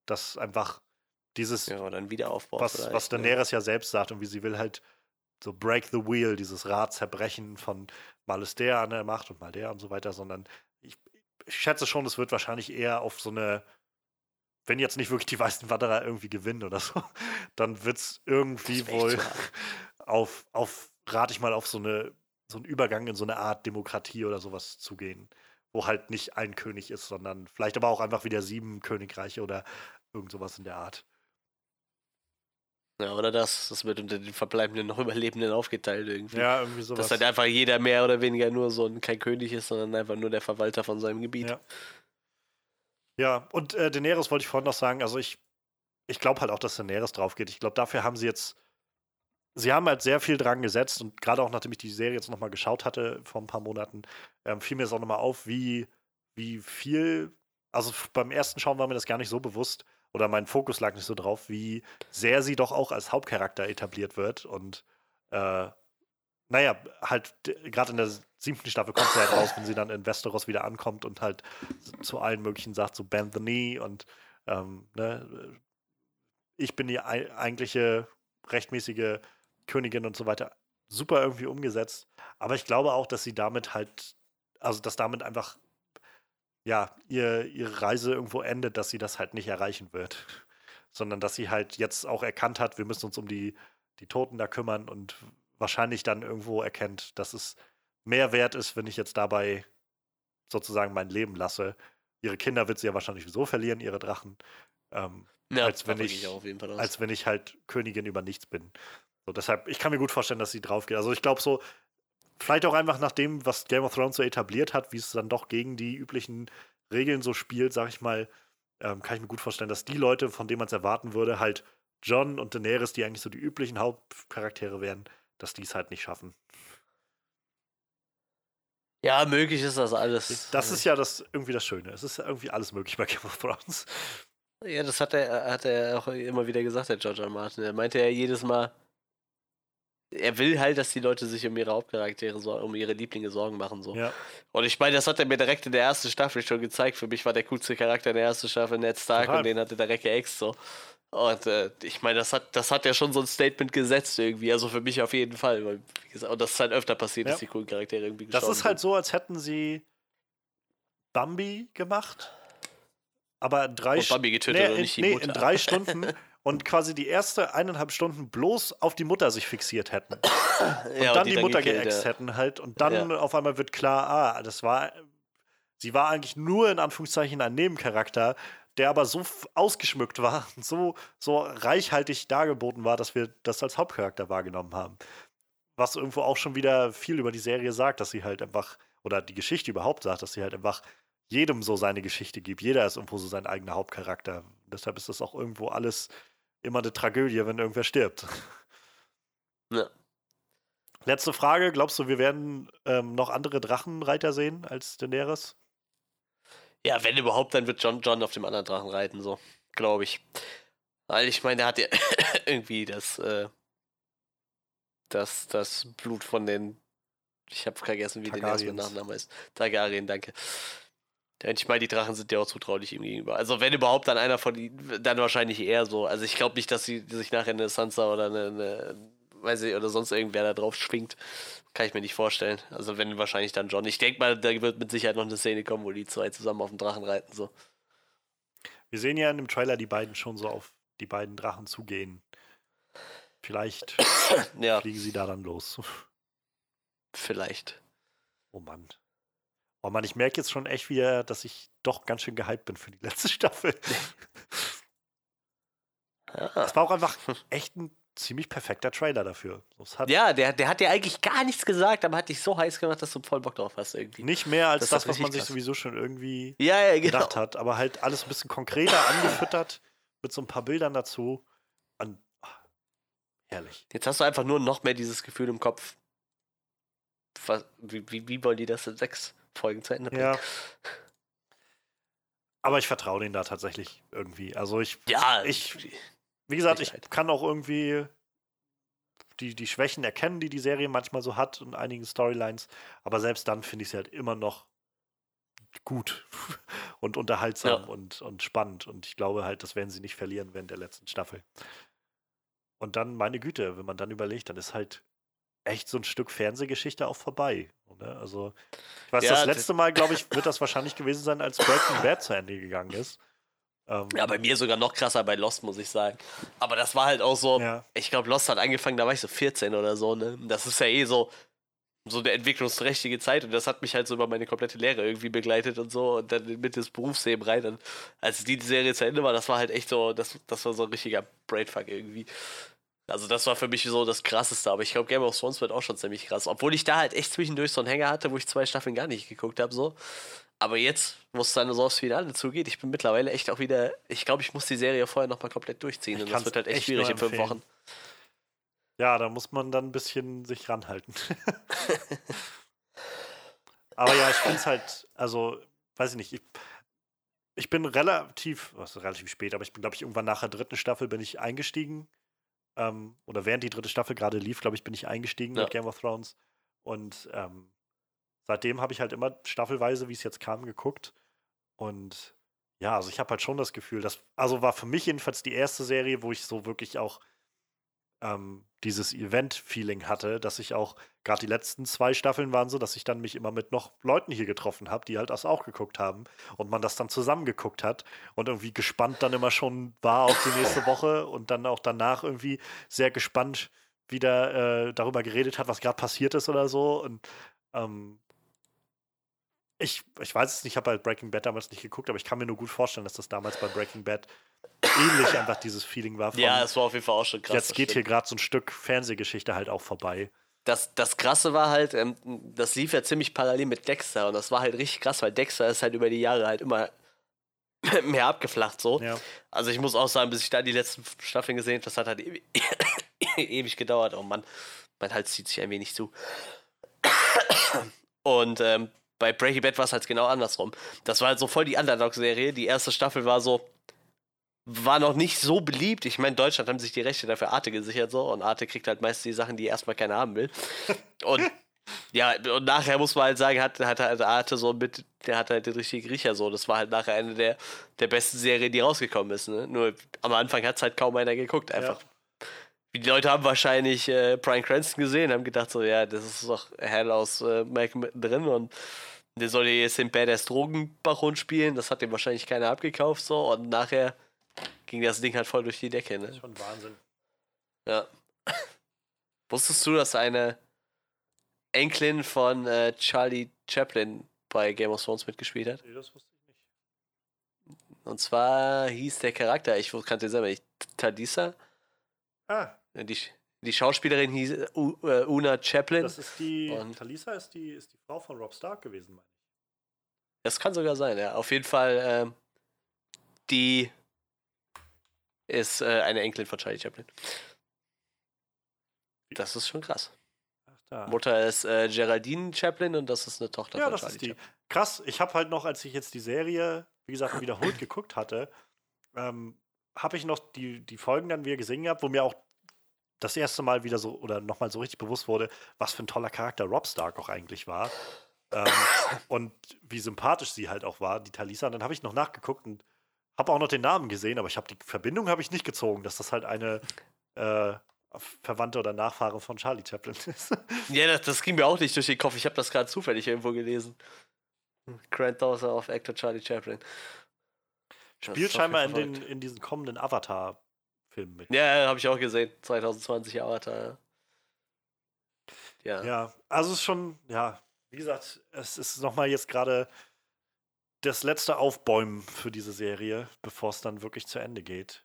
Dass einfach dieses, Ja, Wiederaufbau. was, was ne? Daenerys ja selbst sagt und wie sie will halt so break the wheel, dieses Rad zerbrechen von mal ist der an der Macht und mal der und so weiter, sondern ich, ich schätze schon, es wird wahrscheinlich eher auf so eine, wenn jetzt nicht wirklich die weißen Wanderer irgendwie gewinnen oder so, dann wird es irgendwie wohl auf, auf, rate ich mal, auf so eine, so einen Übergang in so eine Art Demokratie oder sowas zu gehen, wo halt nicht ein König ist, sondern vielleicht aber auch einfach wieder sieben Königreiche oder irgend sowas in der Art. Ja, oder das. Das wird unter den verbleibenden noch Überlebenden aufgeteilt irgendwie. Ja, irgendwie sowas. Dass halt einfach jeder mehr oder weniger nur so ein, kein König ist, sondern einfach nur der Verwalter von seinem Gebiet. Ja. Ja, und äh, Daenerys wollte ich vorhin noch sagen, also ich, ich glaube halt auch, dass Daenerys drauf geht. Ich glaube, dafür haben sie jetzt, sie haben halt sehr viel dran gesetzt und gerade auch nachdem ich die Serie jetzt nochmal geschaut hatte vor ein paar Monaten, ähm, fiel mir das auch nochmal auf, wie, wie viel, also beim ersten Schauen war mir das gar nicht so bewusst oder mein Fokus lag nicht so drauf, wie sehr sie doch auch als Hauptcharakter etabliert wird und äh, naja, halt gerade in der siebten Staffel kommt sie halt raus, wenn sie dann in Westeros wieder ankommt und halt zu allen möglichen sagt, so bend the knee und ähm, ne, ich bin die ei- eigentliche rechtmäßige Königin und so weiter. Super irgendwie umgesetzt. Aber ich glaube auch, dass sie damit halt, also dass damit einfach, ja, ihr, ihre Reise irgendwo endet, dass sie das halt nicht erreichen wird. Sondern dass sie halt jetzt auch erkannt hat, wir müssen uns um die, die Toten da kümmern und wahrscheinlich dann irgendwo erkennt, dass es mehr wert ist, wenn ich jetzt dabei sozusagen mein Leben lasse. Ihre Kinder wird sie ja wahrscheinlich sowieso verlieren, ihre Drachen. Ähm, Ja, Als wenn ich- aus. als wenn ich halt Königin über nichts bin. So, deshalb, ich kann mir gut vorstellen, dass sie drauf geht. Also ich glaube so, vielleicht auch einfach nach dem, was Game of Thrones so etabliert hat, wie es dann doch gegen die üblichen Regeln so spielt, sag ich mal, ähm, kann ich mir gut vorstellen, dass die Leute, von denen man es erwarten würde, halt John und Daenerys, die eigentlich so die üblichen Hauptcharaktere wären, dass die es halt nicht schaffen. ja, möglich ist das alles. Das ist ja das irgendwie das Schöne. Es ist ja irgendwie alles möglich bei Game of Thrones. Ja, das hat er, hat er auch immer wieder gesagt, der George R. R. Martin. Er meinte ja jedes Mal, er will halt, dass die Leute sich um ihre Hauptcharaktere, um ihre Lieblinge Sorgen machen. So. Ja, Und ich meine, das hat er mir direkt in der ersten Staffel schon gezeigt. Für mich war der coolste Charakter in der ersten Staffel Ned Stark Total. und den hatte der Recke Ex so. Und äh, ich meine, das hat, das hat ja schon so ein Statement gesetzt irgendwie. Also für mich auf jeden Fall. Weil, gesagt, und das ist halt öfter passiert, Ja. dass die coolen Charaktere irgendwie das ist halt so, als hätten sie Bambi gemacht, aber drei getötet nee, in, nee, in drei Stunden und quasi die erste eineinhalb Stunden bloß auf die Mutter sich fixiert hätten. Und. Ja, dann die, Mutter gekillt, geäxt ja. hätten halt. Und dann Ja. auf einmal wird klar, ah, das war. Sie war eigentlich nur in Anführungszeichen ein Nebencharakter, der aber so ausgeschmückt war und so, so reichhaltig dargeboten war, dass wir das als Hauptcharakter wahrgenommen haben. Was irgendwo auch schon wieder viel über die Serie sagt, dass sie halt einfach, oder die Geschichte überhaupt sagt, dass sie halt einfach jedem so seine Geschichte gibt. Jeder ist irgendwo so sein eigener Hauptcharakter. Deshalb ist das auch irgendwo alles immer eine Tragödie, wenn irgendwer stirbt. Ja. Letzte Frage. Glaubst du, wir werden ähm, noch andere Drachenreiter sehen als Daenerys? Ja, wenn überhaupt, dann wird John John auf dem anderen Drachen reiten, so. Glaube ich. Weil ich meine, der hat ja irgendwie das, äh, das, das Blut von den. Ich habe vergessen, wie der. Nachname ist. Targaryen, danke. Ich meine, die Drachen sind ja auch zutraulich ihm gegenüber. Also wenn überhaupt, dann einer von ihnen, dann wahrscheinlich eher so. Also ich glaube nicht, dass sie sich nachher eine Sansa oder eine, eine weiß ich, oder sonst irgendwer da drauf schwingt. Kann ich mir nicht vorstellen. Also wenn wahrscheinlich dann John. Ich denke mal, da wird mit Sicherheit noch eine Szene kommen, wo die zwei zusammen auf dem Drachen reiten. So. Wir sehen ja in dem Trailer die beiden schon so auf die beiden Drachen zugehen. Vielleicht Ja, fliegen sie da dann los. vielleicht. Oh Mann. Oh Mann, ich merke jetzt schon echt wieder, dass ich doch ganz schön gehypt bin für die letzte Staffel. Ja. Es war auch einfach echt ein ziemlich perfekter Trailer dafür. Ja, der, der hat ja eigentlich gar nichts gesagt, aber hat dich so heiß gemacht, dass du voll Bock drauf hast irgendwie. nicht mehr als Das das, was man sich krass. sowieso schon irgendwie Ja, ja, genau. gedacht hat, aber halt alles ein bisschen konkreter angefüttert mit so ein paar Bildern dazu. An, ah, herrlich. Jetzt hast du einfach nur noch mehr dieses Gefühl im Kopf. Was, wie, wie, wie wollen die das in sechs Folgen zu Ende bringen? Ja. Aber ich vertraue denen da tatsächlich irgendwie. Also ich, Ja, ich wie gesagt, ich Sicherheit. kann auch irgendwie die, die Schwächen erkennen, die die Serie manchmal so hat in einigen Storylines. Aber selbst dann finde ich sie halt immer noch gut und unterhaltsam Ja. und, und spannend. Und ich glaube halt, das werden sie nicht verlieren während der letzten Staffel. Und dann, meine Güte, wenn man dann überlegt, dann ist halt echt so ein Stück Fernsehgeschichte auch vorbei. Ne? Also, ich weiß, Ja, das letzte Mal, glaube ich, wird das wahrscheinlich gewesen sein, als Breaking Bad zu Ende gegangen ist. Ähm, ja, bei mir sogar noch krasser bei Lost, muss ich sagen. Aber das war halt auch so, Ja. ich glaube, Lost hat angefangen, da war ich so 14 oder so, ne? Das ist ja eh so, so eine entwicklungsträchtige Zeit und das hat mich halt so über meine komplette Lehre irgendwie begleitet und so und dann mit ins Berufsleben rein. Und als die Serie zu Ende war, das war halt echt so, das, das war so ein richtiger Brainfuck irgendwie. Also das war für mich so das Krasseste, aber ich glaube Game of Thrones wird auch schon ziemlich krass. Obwohl ich da halt echt zwischendurch so einen Hänger hatte, wo ich zwei Staffeln gar nicht geguckt habe, so. Aber jetzt, wo es dann so aufs Finale zugeht, ich bin mittlerweile echt auch wieder, ich glaube, ich muss die Serie vorher nochmal komplett durchziehen und das wird halt echt echt schwierig in fünf. Wochen. Ja, da muss man dann ein bisschen sich ranhalten. Aber ja, ich finde es halt, also, weiß ich nicht, ich, ich bin relativ, was ist relativ spät, aber ich bin, glaube ich, irgendwann nach der dritten Staffel bin ich eingestiegen. Ähm, oder während die dritte Staffel gerade lief, glaube ich, bin ich eingestiegen Ja. mit Game of Thrones. Und ähm, seitdem habe ich halt immer staffelweise, wie es jetzt kam, geguckt. Und ja, also ich habe halt schon das Gefühl, das, also war für mich jedenfalls die erste Serie, wo ich so wirklich auch ähm, dieses Event-Feeling hatte, dass ich auch, gerade die letzten zwei Staffeln waren so, dass ich dann mich immer mit noch Leuten hier getroffen habe, die halt das auch geguckt haben und man das dann zusammen geguckt hat und irgendwie gespannt dann immer schon war auf die nächste Woche und dann auch danach irgendwie sehr gespannt wieder äh, darüber geredet hat, was gerade passiert ist oder so und ähm, ich, ich weiß es nicht, ich habe halt Breaking Bad damals nicht geguckt, aber ich kann mir nur gut vorstellen, dass das damals bei Breaking Bad ähnlich einfach dieses Feeling war. Von, Ja, es war auf jeden Fall auch schon krass. jetzt geht hier gerade so ein Stück Fernsehgeschichte halt auch vorbei. Das, das Krasse war halt, ähm, das lief ja ziemlich parallel mit Dexter und das war halt richtig krass, weil Dexter ist halt über die Jahre halt immer mehr abgeflacht so. Ja. Also ich muss auch sagen, bis ich da die letzten Staffeln gesehen habe, das hat halt ewig, ewig gedauert. Oh Mann, mein Hals zieht sich ein wenig zu. Und ähm, bei Breaking Bad war es halt genau andersrum. Das war halt so voll die Underdog-Serie. Die erste Staffel war so, war noch nicht so beliebt. Ich meine, in Deutschland haben sich die Rechte dafür Arte gesichert so und Arte kriegt halt meist die Sachen, die erstmal keiner haben will. Und ja, und nachher muss man halt sagen, hat, hat halt Arte so mit, der hat halt den richtigen Riecher so. Das war halt nachher eine der, der besten Serien, die rausgekommen ist. Ne? Nur am Anfang hat es halt kaum einer geguckt, einfach. Die Leute haben wahrscheinlich äh, Brian Cranston gesehen, haben gedacht so, ja, das ist doch Hell aus äh, Malcolm mittendrin und der soll ja jetzt den Badass Drogenbaron spielen. Das hat dem wahrscheinlich keiner abgekauft so und nachher ging das Ding halt voll durch die Decke. Ne? Schon Wahnsinn. Ja. Wusstest du, dass eine Enkelin von äh, Charlie Chaplin bei Game of Thrones mitgespielt hat? Nee, das wusste ich nicht. Und zwar hieß der Charakter, ich kannte den selber nicht, Tadisa. Ah, Die, die Schauspielerin hieß äh, U, äh, Una Chaplin. das ist die. Und- Talisa ist die, ist die Frau von Rob Stark gewesen, meine ich. Das kann sogar sein, ja. Auf jeden Fall, ähm, die ist äh, eine Enkelin von Charlie Chaplin. Das ist schon krass. Ach, da. Mutter ist äh, Geraldine Chaplin und das ist eine Tochter Ja, von das Charlie ist die. Chaplin. Krass, ich habe halt noch, als ich jetzt die Serie, wie gesagt, wiederholt geguckt hatte, ähm, habe ich noch die, die Folgen dann wieder gesehen gehabt, wo mir auch das erste Mal wieder so oder nochmal so richtig bewusst wurde, was für ein toller Charakter Rob Stark auch eigentlich war. ähm, und wie sympathisch sie halt auch war, die Talisa. Und dann habe ich noch nachgeguckt und habe auch noch den Namen gesehen, aber ich habe die Verbindung habe ich nicht gezogen, dass das halt eine äh, Verwandte oder Nachfahre von Charlie Chaplin ist. Ja, das, das ging mir auch nicht durch den Kopf. Ich habe das gerade zufällig irgendwo gelesen. Granddaughter of Actor Charlie Chaplin. Das Spielt scheinbar in, den, in diesen kommenden Avatar-Filmen mit. Ja, ja habe ich auch gesehen. 2020 Avatar. Ja. ja. Ja, also es ist schon, ja, wie gesagt, es ist nochmal jetzt gerade das letzte Aufbäumen für diese Serie, bevor es dann wirklich zu Ende geht.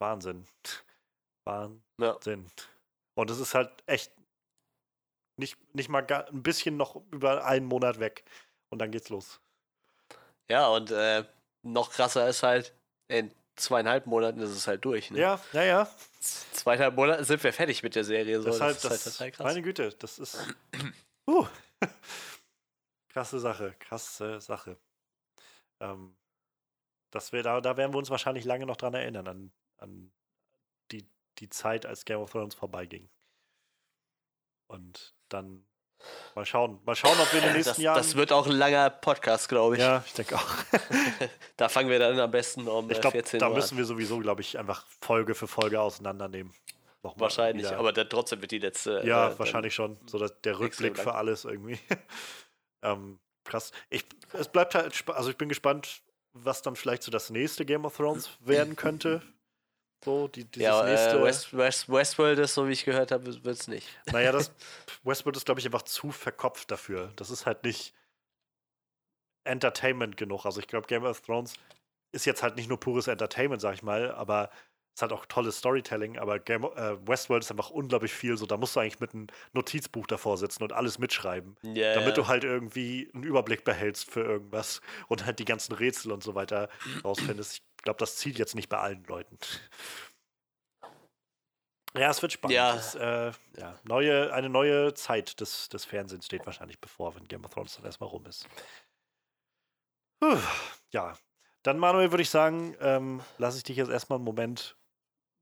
Wahnsinn. Wahnsinn. Und es ist halt echt nicht, nicht mal ga- ein bisschen noch über einen Monat weg. Und dann geht's los. Ja, und äh, noch krasser ist halt, in zweieinhalb Monaten ist es halt durch. Ne? Ja, ja, ja. Zweieinhalb Monaten sind wir fertig mit der Serie. So. Deshalb, das ist halt das, total krass. meine Güte, das ist. Uh, krasse Sache, krasse Sache. Ähm, das wär, da, da werden wir uns wahrscheinlich lange noch dran erinnern, an, an die, die Zeit, als Game of Thrones vorbeiging. Und dann mal schauen. Mal schauen, ob wir in den nächsten das, Jahren. das wird auch ein langer Podcast, glaube ich. ja, ich denke auch. Da fangen wir dann am besten um Ich äh, glaube, 14 da Uhr müssen an. wir sowieso, glaube ich, einfach Folge für Folge auseinandernehmen. Nochmal Wahrscheinlich, wieder. aber dann trotzdem wird die letzte. Ja, äh, wahrscheinlich schon. So dass der Rückblick für alles irgendwie. ähm, krass. Ich, es bleibt halt, also ich bin gespannt, was dann vielleicht so das nächste Game of Thrones werden könnte. So, die, dieses Ja, nächste. äh, West, West, Westworld ist, so wie ich gehört habe, wird es nicht. Naja, das Westworld ist, glaube ich, einfach zu verkopft dafür. Das ist halt nicht Entertainment genug. Also ich glaube, Game of Thrones ist jetzt halt nicht nur pures Entertainment, sag ich mal, aber es hat auch tolles Storytelling, aber Game, äh, Westworld ist einfach unglaublich viel so. Da musst du eigentlich mit einem Notizbuch davor sitzen und alles mitschreiben, Ja, damit ja. du halt irgendwie einen Überblick behältst für irgendwas und halt die ganzen Rätsel und so weiter rausfindest. Ich glaube, das zieht jetzt nicht bei allen Leuten. Ja, es wird spannend. Ja. Es, äh, ja. Neue, eine neue Zeit des, des Fernsehens steht wahrscheinlich bevor, wenn Game of Thrones dann erstmal rum ist. Puh, ja, dann Manuel würde ich sagen, ähm, lasse ich dich jetzt erstmal einen Moment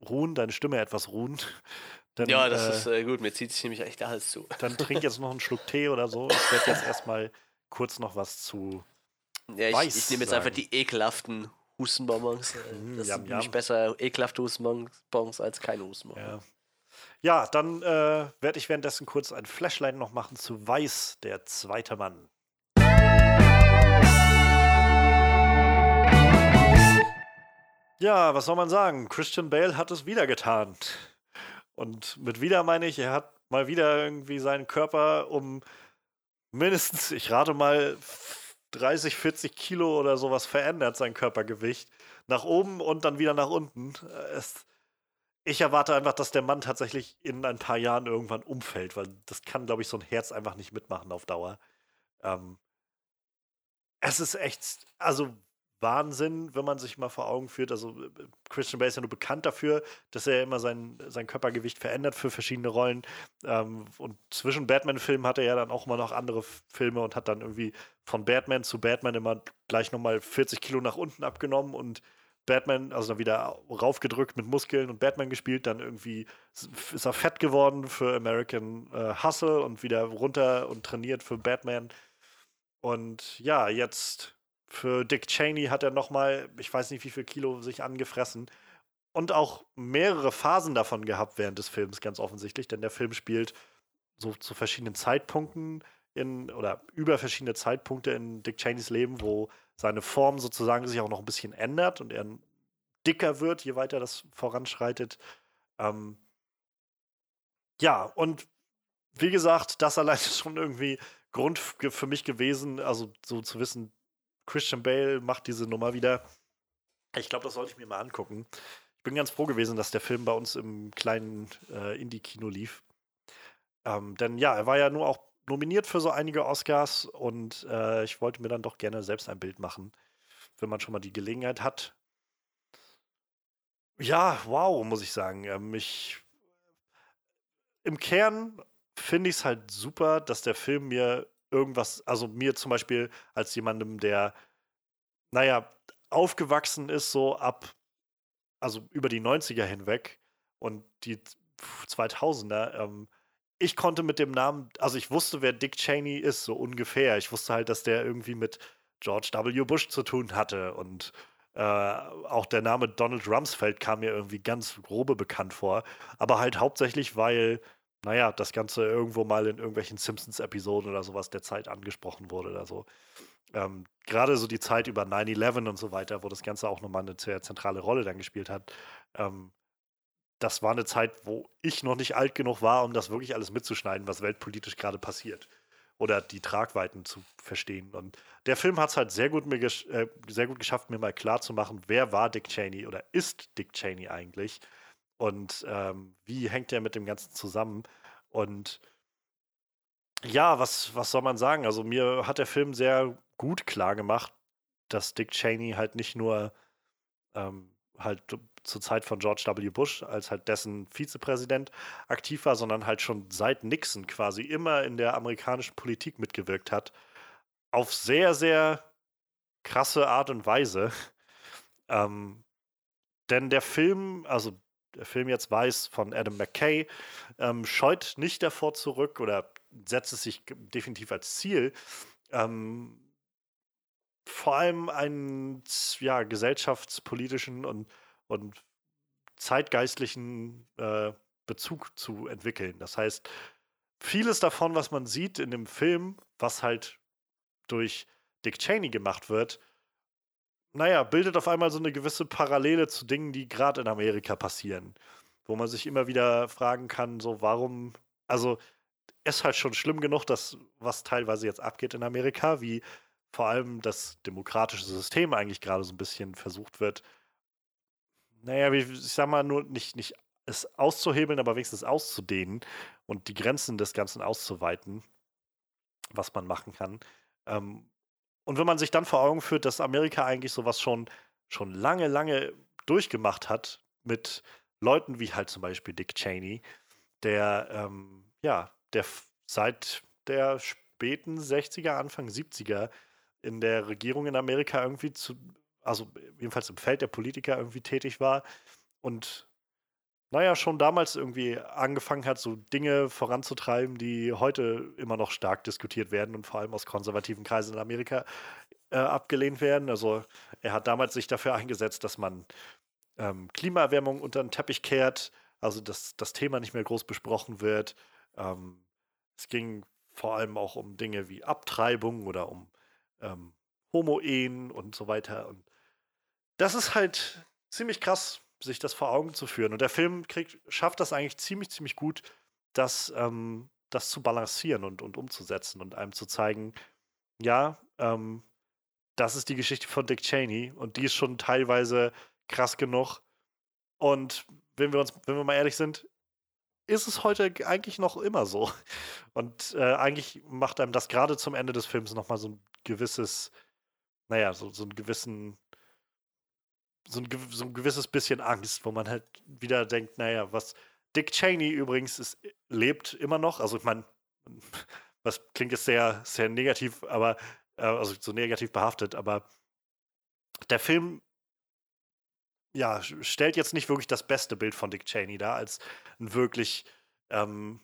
ruhen, deine Stimme etwas ruhen. Dann, ja, das äh, ist äh, gut. Mir zieht sich nämlich echt der Hals zu. Dann trink jetzt noch einen Schluck Tee oder so. Ich werde jetzt erstmal kurz noch was zu. Ja, ich, Weiß ich nehme jetzt einfach die ekelhaften Hustenbonbons. Äh, Mm, Das yum, sind nämlich besser ekelhafte Hustenbonbons als keine Hustenbonbons. Ja, ja dann äh, werde ich währenddessen kurz ein Flashlight noch machen zu Weiß, der zweite Mann. Ja, was soll man sagen? Christian Bale hat es wieder getan. Und mit wieder meine ich, er hat mal wieder irgendwie seinen Körper um mindestens, ich rate mal, 30, 40 Kilo oder sowas verändert, sein Körpergewicht. Nach oben und dann wieder nach unten. Es, ich erwarte einfach, dass der Mann tatsächlich in ein paar Jahren irgendwann umfällt, weil das kann, glaube ich, so ein Herz einfach nicht mitmachen auf Dauer. Ähm, es ist echt, also Wahnsinn, wenn man sich mal vor Augen führt. Also äh, Christian Bale ist ja nur bekannt dafür, dass er immer sein, sein Körpergewicht verändert für verschiedene Rollen. Ähm, und zwischen Batman-Filmen hat er ja dann auch immer noch andere Filme und hat dann irgendwie von Batman zu Batman immer gleich nochmal 40 Kilo nach unten abgenommen und Batman, also dann wieder raufgedrückt mit Muskeln und Batman gespielt, dann irgendwie ist er fett geworden für American äh, Hustle und wieder runter und trainiert für Batman. Und ja, jetzt für Dick Cheney hat er nochmal, ich weiß nicht wie viel Kilo sich angefressen und auch mehrere Phasen davon gehabt während des Films, ganz offensichtlich, denn der Film spielt so zu verschiedenen Zeitpunkten in oder über verschiedene Zeitpunkte in Dick Cheneys Leben, wo seine Form sozusagen sich auch noch ein bisschen ändert und er dicker wird, je weiter das voranschreitet. Ähm, ja, und wie gesagt, das allein ist schon irgendwie Grund für mich gewesen, also so zu wissen, Christian Bale macht diese Nummer wieder. Ich glaube, das sollte ich mir mal angucken. Ich bin ganz froh gewesen, dass der Film bei uns im kleinen äh, Indie-Kino lief. Ähm, denn ja, er war ja nur auch nominiert für so einige Oscars und äh, ich wollte mir dann doch gerne selbst ein Bild machen, wenn man schon mal die Gelegenheit hat. Ja, wow, muss ich sagen. Ähm, ich, Im Kern finde ich es halt super, dass der Film mir irgendwas, also mir zum Beispiel als jemandem, der, naja, aufgewachsen ist, so ab also über die 90er hinweg und die 2000er, ähm, ich konnte mit dem Namen, also ich wusste, wer Dick Cheney ist, so ungefähr. Ich wusste halt, dass der irgendwie mit George W. Bush zu tun hatte und äh, auch der Name Donald Rumsfeld kam mir irgendwie ganz grobe bekannt vor, aber halt hauptsächlich, weil, naja, das Ganze irgendwo mal in irgendwelchen Simpsons-Episoden oder sowas der Zeit angesprochen wurde oder so. Ähm, Gerade so die Zeit über 9-11 und so weiter, wo das Ganze auch nochmal eine sehr zentrale Rolle dann gespielt hat, ähm, das war eine Zeit, wo ich noch nicht alt genug war, um das wirklich alles mitzuschneiden, was weltpolitisch gerade passiert. Oder die Tragweiten zu verstehen. Und der Film hat es halt sehr gut, mir äh, sehr gut geschafft, mir mal klarzumachen, wer war Dick Cheney oder ist Dick Cheney eigentlich? Und ähm, wie hängt er mit dem Ganzen zusammen? Und ja, was, was soll man sagen? Also mir hat der Film sehr gut klar gemacht, dass Dick Cheney halt nicht nur ähm, halt zur Zeit von George W. Bush, als halt dessen Vizepräsident aktiv war, sondern halt schon seit Nixon quasi immer in der amerikanischen Politik mitgewirkt hat. Auf sehr, sehr krasse Art und Weise. Ähm, denn der Film, also der Film jetzt weiß von Adam McKay, ähm, scheut nicht davor zurück oder setzt es sich definitiv als Ziel, ähm, vor allem einen ja, gesellschaftspolitischen und und zeitgeistlichen äh, Bezug zu entwickeln. Das heißt, vieles davon, was man sieht in dem Film, was halt durch Dick Cheney gemacht wird, naja, bildet auf einmal so eine gewisse Parallele zu Dingen, die gerade in Amerika passieren. Wo man sich immer wieder fragen kann, so warum, also ist halt schon schlimm genug, dass was teilweise jetzt abgeht in Amerika, wie vor allem das demokratische System eigentlich gerade so ein bisschen versucht wird, naja, ich sag mal, nur nicht, nicht es auszuhebeln, aber wenigstens auszudehnen und die Grenzen des Ganzen auszuweiten, was man machen kann. Ähm, und wenn man sich dann vor Augen führt, dass Amerika eigentlich sowas schon, schon lange, lange durchgemacht hat mit Leuten wie halt zum Beispiel Dick Cheney, der, ähm, ja, der seit der späten 60er, Anfang 70er in der Regierung in Amerika irgendwie zu also jedenfalls im Feld der Politiker irgendwie tätig war und naja, schon damals irgendwie angefangen hat, so Dinge voranzutreiben, die heute immer noch stark diskutiert werden und vor allem aus konservativen Kreisen in Amerika äh, abgelehnt werden. Also er hat damals sich dafür eingesetzt, dass man ähm, Klimaerwärmung unter den Teppich kehrt, also dass das Thema nicht mehr groß besprochen wird. Ähm, es ging vor allem auch um Dinge wie Abtreibung oder um ähm, Homo-Ehen und so weiter. Und das ist halt ziemlich krass, sich das vor Augen zu führen. Und der Film kriegt, schafft das eigentlich ziemlich, ziemlich gut, das, ähm, das zu balancieren und, und umzusetzen und einem zu zeigen, ja, ähm, das ist die Geschichte von Dick Cheney und die ist schon teilweise krass genug. Und wenn wir uns, wenn wir mal ehrlich sind, ist es heute eigentlich noch immer so. Und äh, eigentlich macht einem das gerade zum Ende des Films nochmal so ein gewisses, naja, so, so einen gewissen so ein, so ein gewisses bisschen Angst, wo man halt wieder denkt, naja, was Dick Cheney übrigens ist, lebt immer noch. Also ich meine, das klingt jetzt sehr, sehr negativ, aber äh, also so negativ behaftet, aber der Film ja, stellt jetzt nicht wirklich das beste Bild von Dick Cheney dar, als ein wirklich, ähm,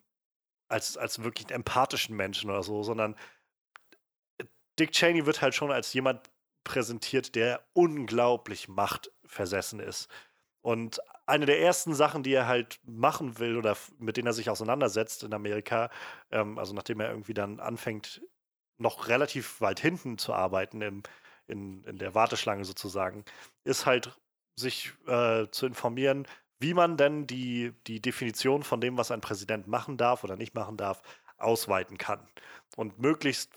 als, als wirklich einen empathischen Menschen oder so, sondern Dick Cheney wird halt schon als jemand präsentiert, der unglaublich machtversessen ist. Und eine der ersten Sachen, die er halt machen will oder mit denen er sich auseinandersetzt in Amerika, ähm, also nachdem er irgendwie dann anfängt, noch relativ weit hinten zu arbeiten, im, in, in der Warteschlange sozusagen, ist halt sich äh, zu informieren, wie man denn die, die Definition von dem, was ein Präsident machen darf oder nicht machen darf, ausweiten kann. Und möglichst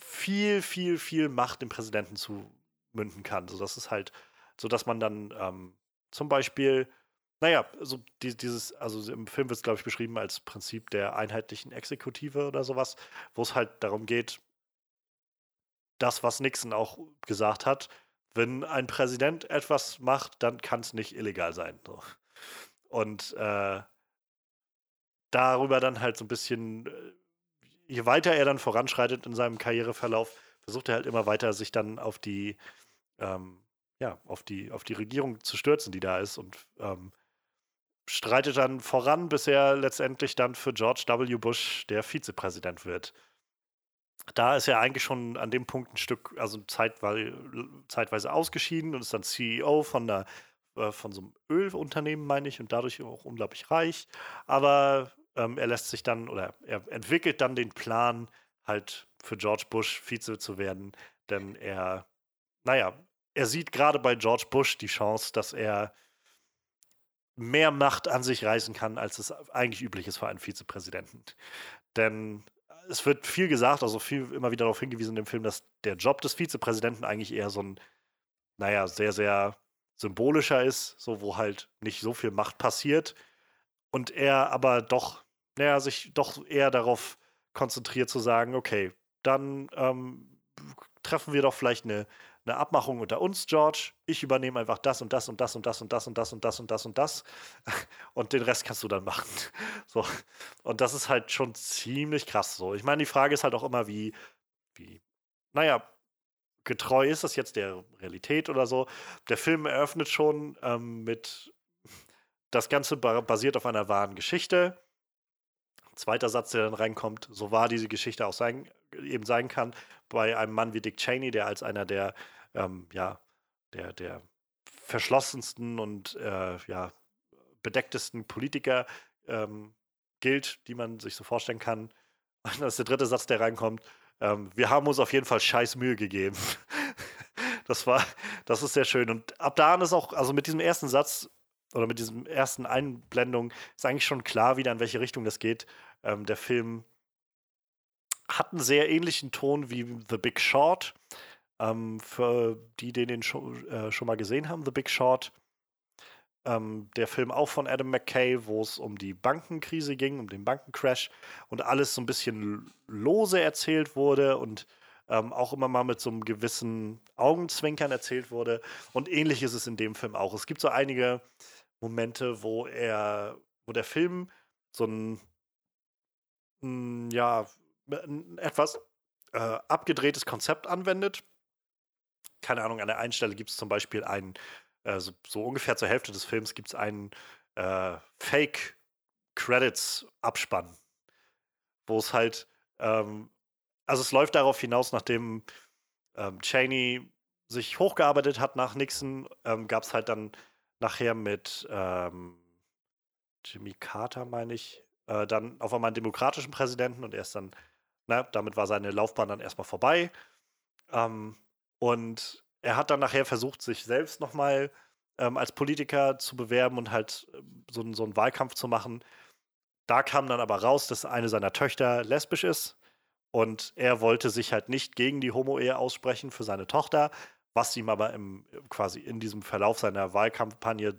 viel, viel, viel Macht dem Präsidenten zu münden kann. So dass es halt, so dass man dann ähm, zum Beispiel, naja, so die, dieses, also im Film wird es, glaube ich, beschrieben als Prinzip der einheitlichen Exekutive oder sowas, wo es halt darum geht, das, was Nixon auch gesagt hat, wenn ein Präsident etwas macht, dann kann es nicht illegal sein. So. Und äh, darüber dann halt so ein bisschen äh, je weiter er dann voranschreitet in seinem Karriereverlauf, versucht er halt immer weiter, sich dann auf die, ähm, ja, auf die, auf die Regierung zu stürzen, die da ist und ähm, streitet dann voran, bis er letztendlich dann für George W. Bush der Vizepräsident wird. Da ist er eigentlich schon an dem Punkt ein Stück, also zeitweise, zeitweise ausgeschieden und ist dann CEO von der äh, von so einem Ölunternehmen, meine ich, und dadurch auch unglaublich reich. Aber ähm, er lässt sich dann oder er entwickelt dann den Plan, halt für George Bush Vize zu werden, denn er, naja, er sieht gerade bei George Bush die Chance, dass er mehr Macht an sich reißen kann, als es eigentlich üblich ist für einen Vizepräsidenten. Denn es wird viel gesagt, also viel immer wieder darauf hingewiesen in dem Film, dass der Job des Vizepräsidenten eigentlich eher so ein, naja, sehr, sehr symbolischer ist, so wo halt nicht so viel Macht passiert und er aber doch, naja, sich doch eher darauf konzentriert zu sagen, okay, dann ähm, treffen wir doch vielleicht eine, eine Abmachung unter uns, George. Ich übernehme einfach das und das und das und das und das und das und das und das und das und den Rest kannst du dann machen. So und das ist halt schon ziemlich krass. So, ich meine, die Frage ist halt auch immer, wie, wie, naja, getreu ist das jetzt der Realität oder so. Der Film eröffnet schon ähm, mit, das Ganze basiert auf einer wahren Geschichte. Zweiter Satz, der dann reinkommt, so wahr diese Geschichte auch sein, eben sein kann, bei einem Mann wie Dick Cheney, der als einer der, ähm, ja, der, der verschlossensten und äh, ja, bedecktesten Politiker ähm, gilt, die man sich so vorstellen kann. Und das ist der dritte Satz, der reinkommt. Ähm, wir haben uns auf jeden Fall scheiß Mühe gegeben. das war, das ist sehr schön. Und ab da an ist auch, also mit diesem ersten Satz oder mit diesem ersten Einblendung ist eigentlich schon klar wieder, in welche Richtung das geht. Ähm, der Film hat einen sehr ähnlichen Ton wie The Big Short. Ähm, für die, die den schon, äh, schon mal gesehen haben, The Big Short ähm, der Film auch von Adam McKay, wo es um die Bankenkrise ging, um den Bankencrash und alles so ein bisschen lose erzählt wurde und ähm, auch immer mal mit so einem gewissen Augenzwinkern erzählt wurde. Und ähnlich ist es in dem Film auch. Es gibt so einige Momente, wo er, wo der Film so ein, ein ja, ein etwas äh, abgedrehtes Konzept anwendet. Keine Ahnung, an der einen Stelle gibt es zum Beispiel einen äh, so, so, ungefähr zur Hälfte des Films gibt es einen äh, Fake-Credits-Abspann, wo es halt, ähm, also es läuft darauf hinaus, nachdem ähm, Cheney sich hochgearbeitet hat nach Nixon, ähm, gab es halt dann nachher mit ähm, Jimmy Carter, meine ich, äh, dann auf einmal einen demokratischen Präsidenten und er ist dann, na, damit war seine Laufbahn dann erstmal vorbei. Ähm, und er hat dann nachher versucht, sich selbst nochmal ähm, als Politiker zu bewerben und halt ähm, so, so einen Wahlkampf zu machen. Da kam dann aber raus, dass eine seiner Töchter lesbisch ist und er wollte sich halt nicht gegen die Homo-Ehe aussprechen für seine Tochter, was ihm aber im, quasi in diesem Verlauf seiner Wahlkampagne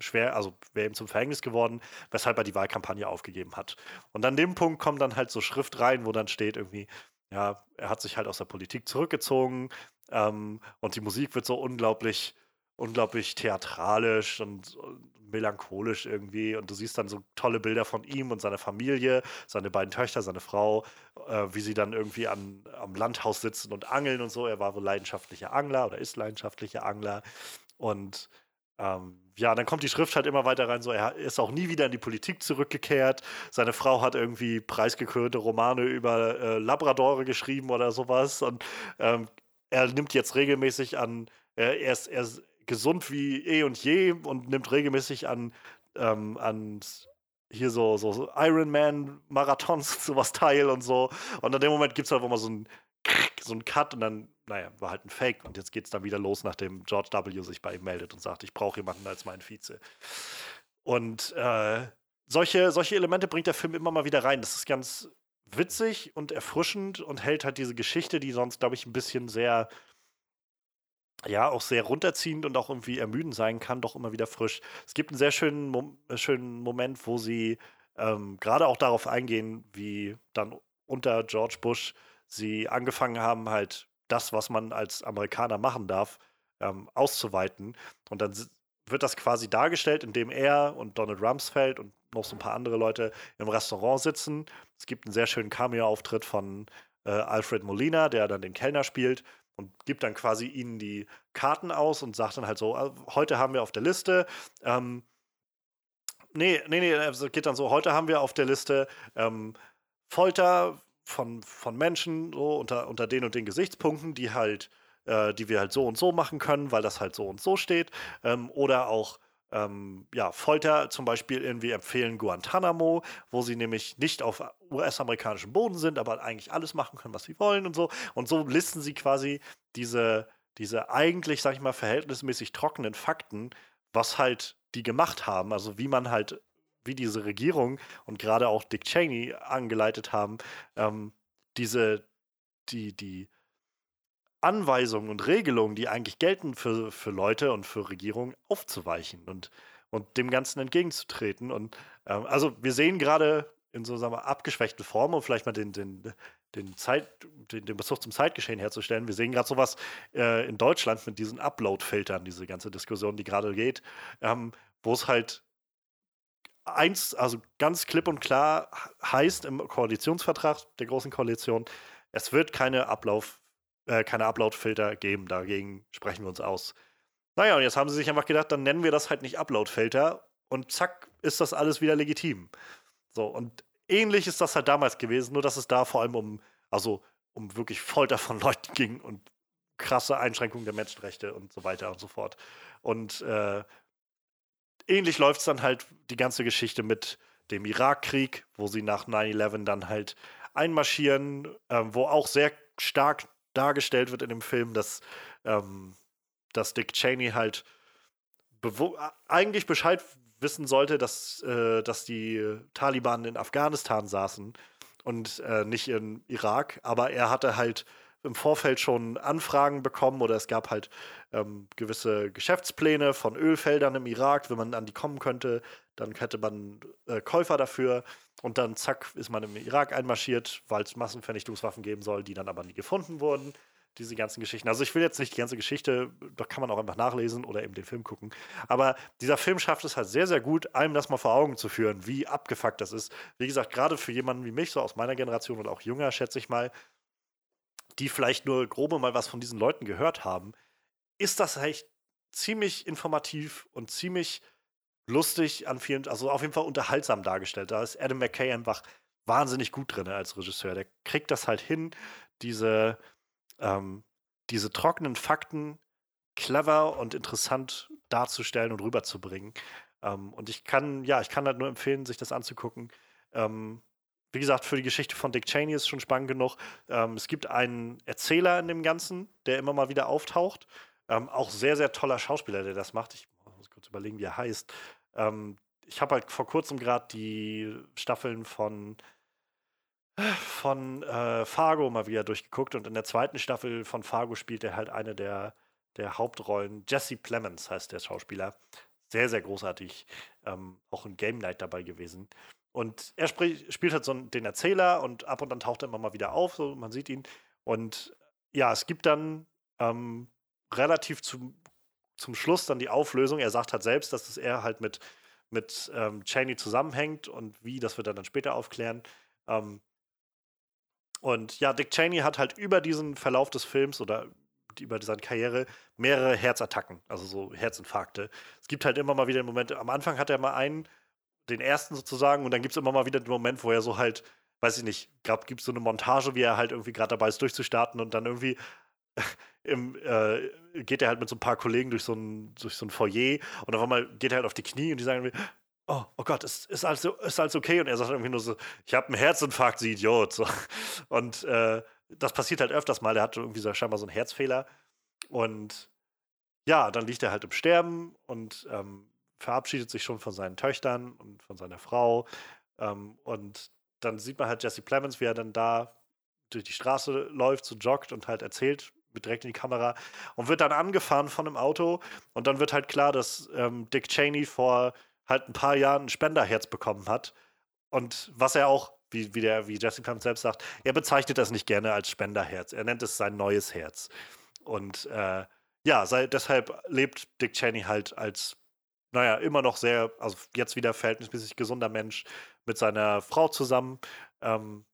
schwer, also wäre ihm zum Verhängnis geworden, weshalb er die Wahlkampagne aufgegeben hat. Und an dem Punkt kommt dann halt so Schrift rein, wo dann steht irgendwie, ja, er hat sich halt aus der Politik zurückgezogen, ähm, und die Musik wird so unglaublich, unglaublich theatralisch und, melancholisch irgendwie. Und du siehst dann so tolle Bilder von ihm und seiner Familie, seine beiden Töchter, seine Frau, äh, wie sie dann irgendwie an, am Landhaus sitzen und angeln und so. Er war wohl leidenschaftlicher Angler oder ist leidenschaftlicher Angler. Und ähm, ja, dann kommt die Schrift halt immer weiter rein, so er ist auch nie wieder in die Politik zurückgekehrt. Seine Frau hat irgendwie preisgekrönte Romane über äh, Labradore geschrieben oder sowas. Und ähm, er nimmt jetzt regelmäßig an, er, er, ist, er gesund wie eh und je und nimmt regelmäßig an, ähm, an hier so, so Ironman-Marathons sowas teil und so. Und in dem Moment gibt es halt mal so einen, so einen Cut und dann, naja, war halt ein Fake. Und jetzt geht es dann wieder los, nachdem George W. sich bei ihm meldet und sagt, ich brauche jemanden als meinen Vize. Und äh, solche, solche Elemente bringt der Film immer mal wieder rein. Das ist ganz witzig und erfrischend und hält halt diese Geschichte, die sonst, glaube ich, ein bisschen sehr, ja, auch sehr runterziehend und auch irgendwie ermüdend sein kann, doch immer wieder frisch. Es gibt einen sehr schönen, Mom äh, schönen Moment, wo sie ähm, gerade auch darauf eingehen, wie dann unter George Bush sie angefangen haben, halt das, was man als Amerikaner machen darf, ähm, auszuweiten. Und dann wird das quasi dargestellt, indem er und Donald Rumsfeld und noch so ein paar andere Leute im Restaurant sitzen. Es gibt einen sehr schönen Cameo-Auftritt von äh, Alfred Molina, der dann den Kellner spielt. Und gibt dann quasi ihnen die Karten aus und sagt dann halt so, "Ah, heute haben wir auf der Liste, ähm, nee, nee, nee, es geht dann so, heute haben wir auf der Liste ähm, Folter von, von Menschen so unter, unter den und den Gesichtspunkten, die halt, äh, die wir halt so und so machen können, weil das halt so und so steht. Ähm, oder auch ähm, ja, Folter zum Beispiel irgendwie empfehlen Guantanamo, wo sie nämlich nicht auf US-amerikanischem Boden sind, aber eigentlich alles machen können, was sie wollen und so. Und so listen sie quasi diese, diese eigentlich, sag ich mal, verhältnismäßig trockenen Fakten, was halt die gemacht haben, also wie man halt, wie diese Regierung und gerade auch Dick Cheney angeleitet haben, ähm, diese, die, die Anweisungen und Regelungen, die eigentlich gelten für, für Leute und für Regierungen, aufzuweichen und, und dem Ganzen entgegenzutreten. Und ähm, also wir sehen gerade in so sagen abgeschwächten Form, um vielleicht mal den, den, den, Zeit, den, den Bezug zum Zeitgeschehen herzustellen. Wir sehen gerade sowas äh, in Deutschland mit diesen Upload-Filtern, diese ganze Diskussion, die gerade geht, ähm, wo es halt eins, also ganz klipp und klar heißt im Koalitionsvertrag der Großen Koalition, es wird keine Ablauf, äh, keine Upload-Filter geben. Dagegen sprechen wir uns aus. Naja, und jetzt haben sie sich einfach gedacht, dann nennen wir das halt nicht Upload-Filter und zack, ist das alles wieder legitim. So, und ähnlich ist das halt damals gewesen, nur dass es da vor allem um, also um wirklich Folter von Leuten ging und krasse Einschränkungen der Menschenrechte und so weiter und so fort. Und äh, ähnlich läuft es dann halt die ganze Geschichte mit dem Irakkrieg, wo sie nach 9-11 dann halt einmarschieren, ähm, wo auch sehr stark dargestellt wird in dem Film, dass, ähm, dass Dick Cheney halt eigentlich Bescheid wissen sollte, dass, äh, dass die Taliban in Afghanistan saßen und äh, nicht in Irak, aber er hatte halt im Vorfeld schon Anfragen bekommen oder es gab halt ähm, gewisse Geschäftspläne von Ölfeldern im Irak, wenn man an die kommen könnte, dann hätte man äh, Käufer dafür und dann zack ist man im Irak einmarschiert, weil es Massenvernichtungswaffen geben soll, die dann aber nie gefunden wurden diese ganzen Geschichten. Also ich will jetzt nicht die ganze Geschichte, da kann man auch einfach nachlesen oder eben den Film gucken. Aber dieser Film schafft es halt sehr, sehr gut, einem das mal vor Augen zu führen, wie abgefuckt das ist. Wie gesagt, gerade für jemanden wie mich, so aus meiner Generation oder auch jünger, schätze ich mal, die vielleicht nur grobe mal was von diesen Leuten gehört haben, ist das echt ziemlich informativ und ziemlich lustig an vielen, also auf jeden Fall unterhaltsam dargestellt. Da ist Adam McKay einfach wahnsinnig gut drin als Regisseur. Der kriegt das halt hin, diese, ähm, diese trockenen Fakten clever und interessant darzustellen und rüberzubringen. Ähm, und ich kann, ja, ich kann halt nur empfehlen, sich das anzugucken. Ähm, wie gesagt, für die Geschichte von Dick Cheney ist schon spannend genug. Ähm, es gibt einen Erzähler in dem Ganzen, der immer mal wieder auftaucht. Ähm, auch sehr, sehr toller Schauspieler, der das macht. Ich muss kurz überlegen, wie er heißt. Ähm, ich habe halt vor kurzem gerade die Staffeln von von äh, Fargo mal wieder durchgeguckt und in der zweiten Staffel von Fargo spielt er halt eine der, der Hauptrollen. Jesse Plemons heißt der Schauspieler. Sehr, sehr großartig. Ähm, auch in Game Night dabei gewesen. Und er spielt halt so den Erzähler und ab und an taucht er immer mal wieder auf, so man sieht ihn. Und ja, es gibt dann ähm, relativ zum, zum Schluss dann die Auflösung. Er sagt halt selbst, dass es er halt mit, mit ähm, Cheney zusammenhängt und wie, das wird er dann später aufklären. Ähm, und ja, Dick Cheney hat halt über diesen Verlauf des Films oder über seine Karriere mehrere Herzattacken, also so Herzinfarkte. Es gibt halt immer mal wieder Momente, am Anfang hat er mal einen, den ersten sozusagen, und dann gibt es immer mal wieder den Moment, wo er so halt, weiß ich nicht, gibt es so eine Montage, wie er halt irgendwie gerade dabei ist, durchzustarten und dann irgendwie im, äh, geht er halt mit so ein paar Kollegen durch so ein, durch so ein Foyer und auf einmal geht er halt auf die Knie und die sagen irgendwie, oh, oh Gott, ist, ist, alles, ist alles okay? Und er sagt irgendwie nur so, ich habe einen Herzinfarkt, Sie Idiot. So. Und äh, das passiert halt öfters mal. Der hat irgendwie so, scheinbar so einen Herzfehler. Und ja, dann liegt er halt im Sterben und ähm, verabschiedet sich schon von seinen Töchtern und von seiner Frau. Ähm, und dann sieht man halt Jesse Plemons, wie er dann da durch die Straße läuft, so joggt und halt erzählt, direkt in die Kamera und wird dann angefahren von einem Auto. Und dann wird halt klar, dass ähm, Dick Cheney vor halt ein paar Jahren ein Spenderherz bekommen hat. Und was er auch, wie, wie, der, wie Jesse Plemons selbst sagt, er bezeichnet das nicht gerne als Spenderherz. Er nennt es sein neues Herz. Und äh, ja, sei, deshalb lebt Dick Cheney halt als, naja, immer noch sehr, also jetzt wieder verhältnismäßig gesunder Mensch mit seiner Frau zusammen. Ähm,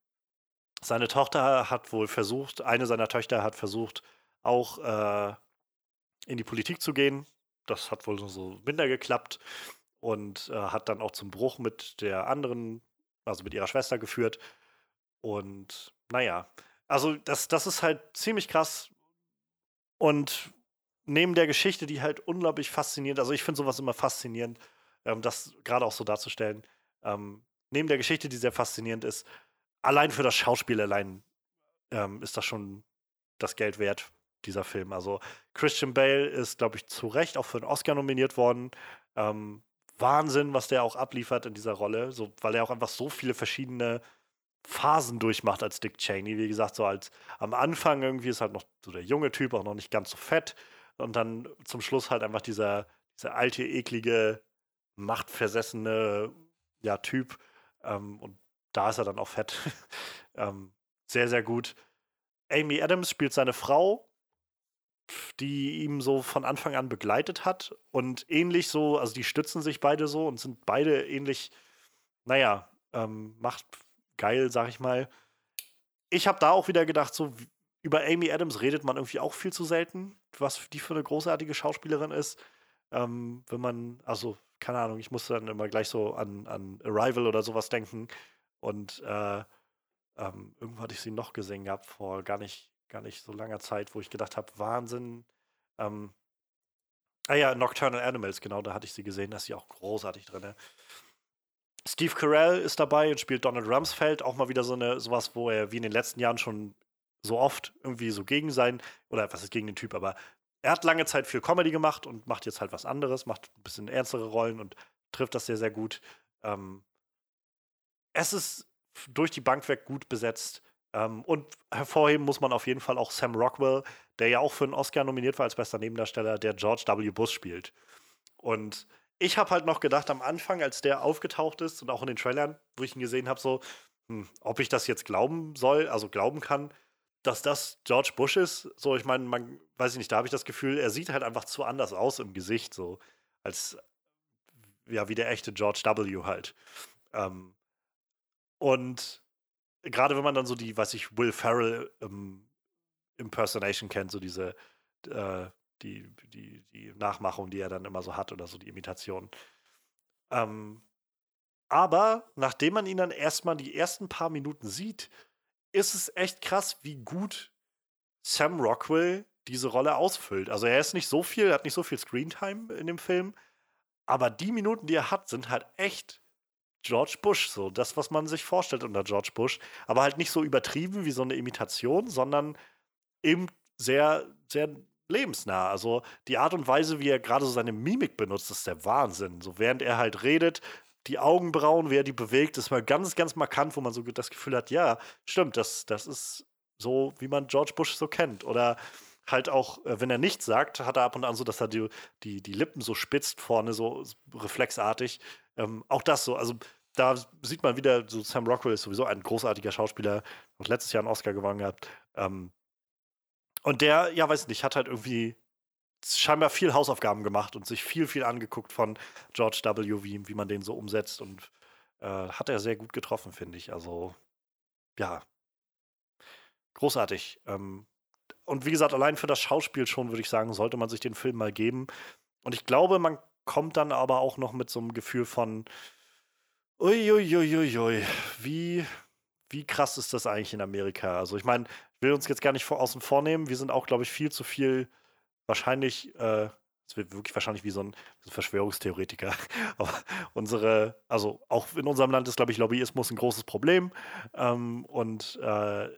seine Tochter hat wohl versucht, eine seiner Töchter hat versucht, auch äh, in die Politik zu gehen. Das hat wohl so minder geklappt und äh, hat dann auch zum Bruch mit der anderen, also mit ihrer Schwester geführt. Und naja, also das, das ist halt ziemlich krass. Und neben der Geschichte, die halt unglaublich faszinierend, also ich finde sowas immer faszinierend, ähm, das gerade auch so darzustellen. Ähm, neben der Geschichte, die sehr faszinierend ist, allein für das Schauspiel allein ähm, ist das schon das Geld wert, dieser Film. Also Christian Bale ist, glaube ich, zu Recht auch für einen Oscar nominiert worden. Ähm, Wahnsinn, was der auch abliefert in dieser Rolle, so, weil er auch einfach so viele verschiedene Phasen durchmacht als Dick Cheney. Wie gesagt, so als am Anfang irgendwie ist halt noch so der junge Typ, auch noch nicht ganz so fett. Und dann zum Schluss halt einfach dieser, dieser alte, eklige, machtversessene ja, Typ. Ähm, und da ist er dann auch fett. ähm, sehr, sehr gut. Amy Adams spielt seine Frau, die ihm so von Anfang an begleitet hat. Und ähnlich so, also die stützen sich beide so und sind beide ähnlich, naja, ähm, macht geil, sag ich mal. Ich habe da auch wieder gedacht, so über Amy Adams redet man irgendwie auch viel zu selten, was die für eine großartige Schauspielerin ist. Ähm, wenn man, also, keine Ahnung, ich musste dann immer gleich so an, an Arrival oder sowas denken. Und äh, ähm, irgendwo hatte ich sie noch gesehen gehabt, vor gar nicht, gar nicht so langer Zeit, wo ich gedacht habe, Wahnsinn. Ähm, ah ja, Nocturnal Animals, genau, da hatte ich sie gesehen, da ist sie auch großartig drin. Steve Carell ist dabei und spielt Donald Rumsfeld, auch mal wieder so eine, sowas, wo er wie in den letzten Jahren schon so oft irgendwie so gegen sein, oder was ist gegen den Typ, aber er hat lange Zeit viel Comedy gemacht und macht jetzt halt was anderes, macht ein bisschen ernstere Rollen und trifft das sehr, sehr gut. Ähm, es ist durch die Bank weg gut besetzt. Ähm, und hervorheben muss man auf jeden Fall auch Sam Rockwell, der ja auch für einen Oscar nominiert war als bester Nebendarsteller, der George W. Bush spielt. Und ich habe halt noch gedacht, am Anfang, als der aufgetaucht ist und auch in den Trailern, wo ich ihn gesehen habe, so, hm, ob ich das jetzt glauben soll, also glauben kann, dass das George Bush ist. So, ich meine, man weiß ich nicht, da habe ich das Gefühl, er sieht halt einfach zu anders aus im Gesicht, so als ja, wie der echte George W. halt. Ähm, und gerade wenn man dann so die, weiß ich, Will Ferrell ähm, Impersonation kennt, so diese, äh, die, die, die Nachmachung, die er dann immer so hat oder so die Imitation. Ähm, aber nachdem man ihn dann erstmal die ersten paar Minuten sieht, ist es echt krass, wie gut Sam Rockwell diese Rolle ausfüllt. Also er ist nicht so viel, er hat nicht so viel Screentime in dem Film, aber die Minuten, die er hat, sind halt echt George Bush, so das, was man sich vorstellt unter George Bush, aber halt nicht so übertrieben wie so eine Imitation, sondern eben sehr, sehr lebensnah. Also die Art und Weise, wie er gerade so seine Mimik benutzt, ist der Wahnsinn. So während er halt redet, die Augenbrauen, wie er die bewegt, ist mal ganz, ganz markant, wo man so das Gefühl hat, ja, stimmt, das, das ist so, wie man George Bush so kennt. Oder halt auch, äh, wenn er nichts sagt, hat er ab und an so, dass er die, die, die Lippen so spitzt vorne, so reflexartig. Ähm, auch das so, also da sieht man wieder, so Sam Rockwell ist sowieso ein großartiger Schauspieler, hat letztes Jahr einen Oscar gewonnen gehabt. Ähm, und der, ja, weiß nicht, hat halt irgendwie scheinbar viel Hausaufgaben gemacht und sich viel, viel angeguckt von George W., wie, wie man den so umsetzt und äh, hat er sehr gut getroffen, finde ich. Also, ja, großartig. Ähm, und wie gesagt, allein für das Schauspiel schon, würde ich sagen, sollte man sich den Film mal geben. Und ich glaube, man kommt dann aber auch noch mit so einem Gefühl von, uiuiuiui, wie, wie krass ist das eigentlich in Amerika? Also ich meine, ich will uns jetzt gar nicht vor, außen vornehmen. Wir sind auch, glaube ich, viel zu viel wahrscheinlich, äh, es wird wirklich wahrscheinlich wie so ein, so ein Verschwörungstheoretiker. Aber unsere, also auch in unserem Land ist, glaube ich, Lobbyismus ein großes Problem. Ähm, und äh,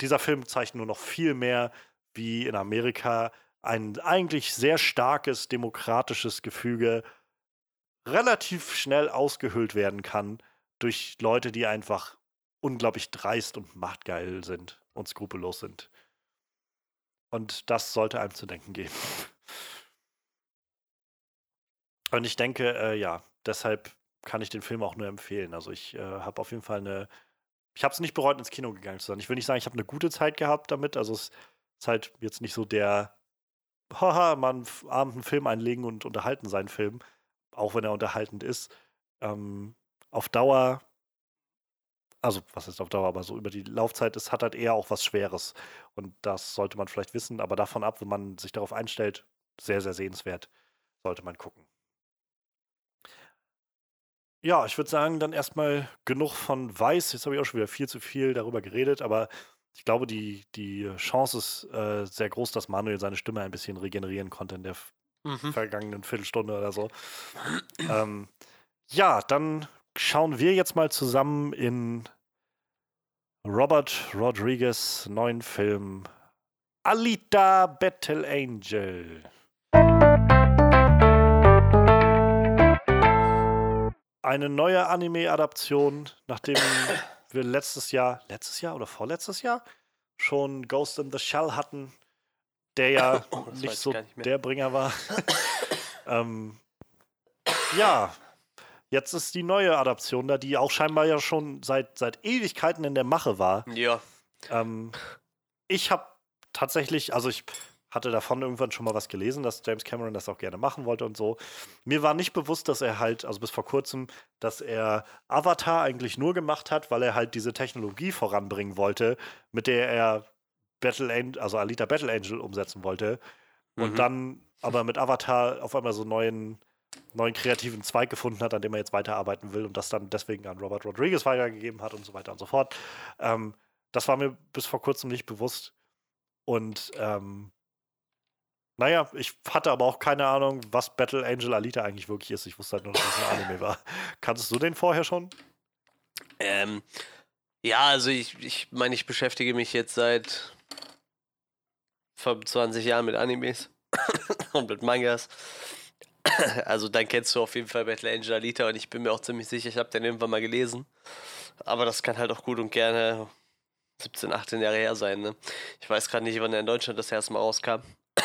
dieser Film zeigt nur noch viel mehr, wie in Amerika ein eigentlich sehr starkes demokratisches Gefüge relativ schnell ausgehöhlt werden kann durch Leute, die einfach unglaublich dreist und machtgeil sind und skrupellos sind. Und das sollte einem zu denken geben. Und ich denke, äh, ja, deshalb kann ich den Film auch nur empfehlen. Also ich äh, habe auf jeden Fall eine, ich habe es nicht bereut, ins Kino gegangen zu sein. Ich will nicht sagen, ich habe eine gute Zeit gehabt damit. Also es ist halt jetzt nicht so der, haha, man abend einen Film einlegen und unterhalten seinen Film, auch wenn er unterhaltend ist. Ähm, auf Dauer Also, was ist auf Dauer, aber so über die Laufzeit ist, hat halt eher auch was Schweres. Und das sollte man vielleicht wissen, aber davon ab, wenn man sich darauf einstellt, sehr, sehr sehenswert, sollte man gucken. Ja, ich würde sagen, dann erstmal genug von Weiß. Jetzt habe ich auch schon wieder viel zu viel darüber geredet, aber ich glaube, die, die Chance ist äh, sehr groß, dass Manuel seine Stimme ein bisschen regenerieren konnte in der Mhm. vergangenen Viertelstunde oder so. ähm, ja, dann schauen wir jetzt mal zusammen in Robert Rodriguez neuen Film Alita Battle Angel. Eine neue Anime-Adaption, nachdem wir letztes Jahr, letztes Jahr oder vorletztes Jahr schon Ghost in the Shell hatten, der ja Oh, nicht ich so nicht der Bringer war. ähm, ja, jetzt ist die neue Adaption da, die auch scheinbar ja schon seit, seit Ewigkeiten in der Mache war. Ja. Ähm, ich habe tatsächlich, also ich hatte davon irgendwann schon mal was gelesen, dass James Cameron das auch gerne machen wollte und so. Mir war nicht bewusst, dass er halt, also bis vor kurzem, dass er Avatar eigentlich nur gemacht hat, weil er halt diese Technologie voranbringen wollte, mit der er Battle Angel, also Alita Battle Angel umsetzen wollte. Und Mhm. dann aber mit Avatar auf einmal so neuen, neuen kreativen Zweig gefunden hat, an dem er jetzt weiterarbeiten will und das dann deswegen an Robert Rodriguez weitergegeben hat und so weiter und so fort. Ähm, das war mir bis vor kurzem nicht bewusst. Und ähm, naja, ich hatte aber auch keine Ahnung, was Battle Angel Alita eigentlich wirklich ist. Ich wusste halt nur, dass es ein Anime war. Kanntest du den vorher schon? Ähm, ja, also ich, ich meine, ich beschäftige mich jetzt seit 25 Jahren mit Animes und mit Mangas. Also dann kennst du auf jeden Fall Battle Angel Alita und ich bin mir auch ziemlich sicher, ich habe den irgendwann mal gelesen. Aber das kann halt auch gut und gerne 17, 18 Jahre her sein. Ne? Ich weiß gerade nicht, wann er in Deutschland das erste Mal rauskam.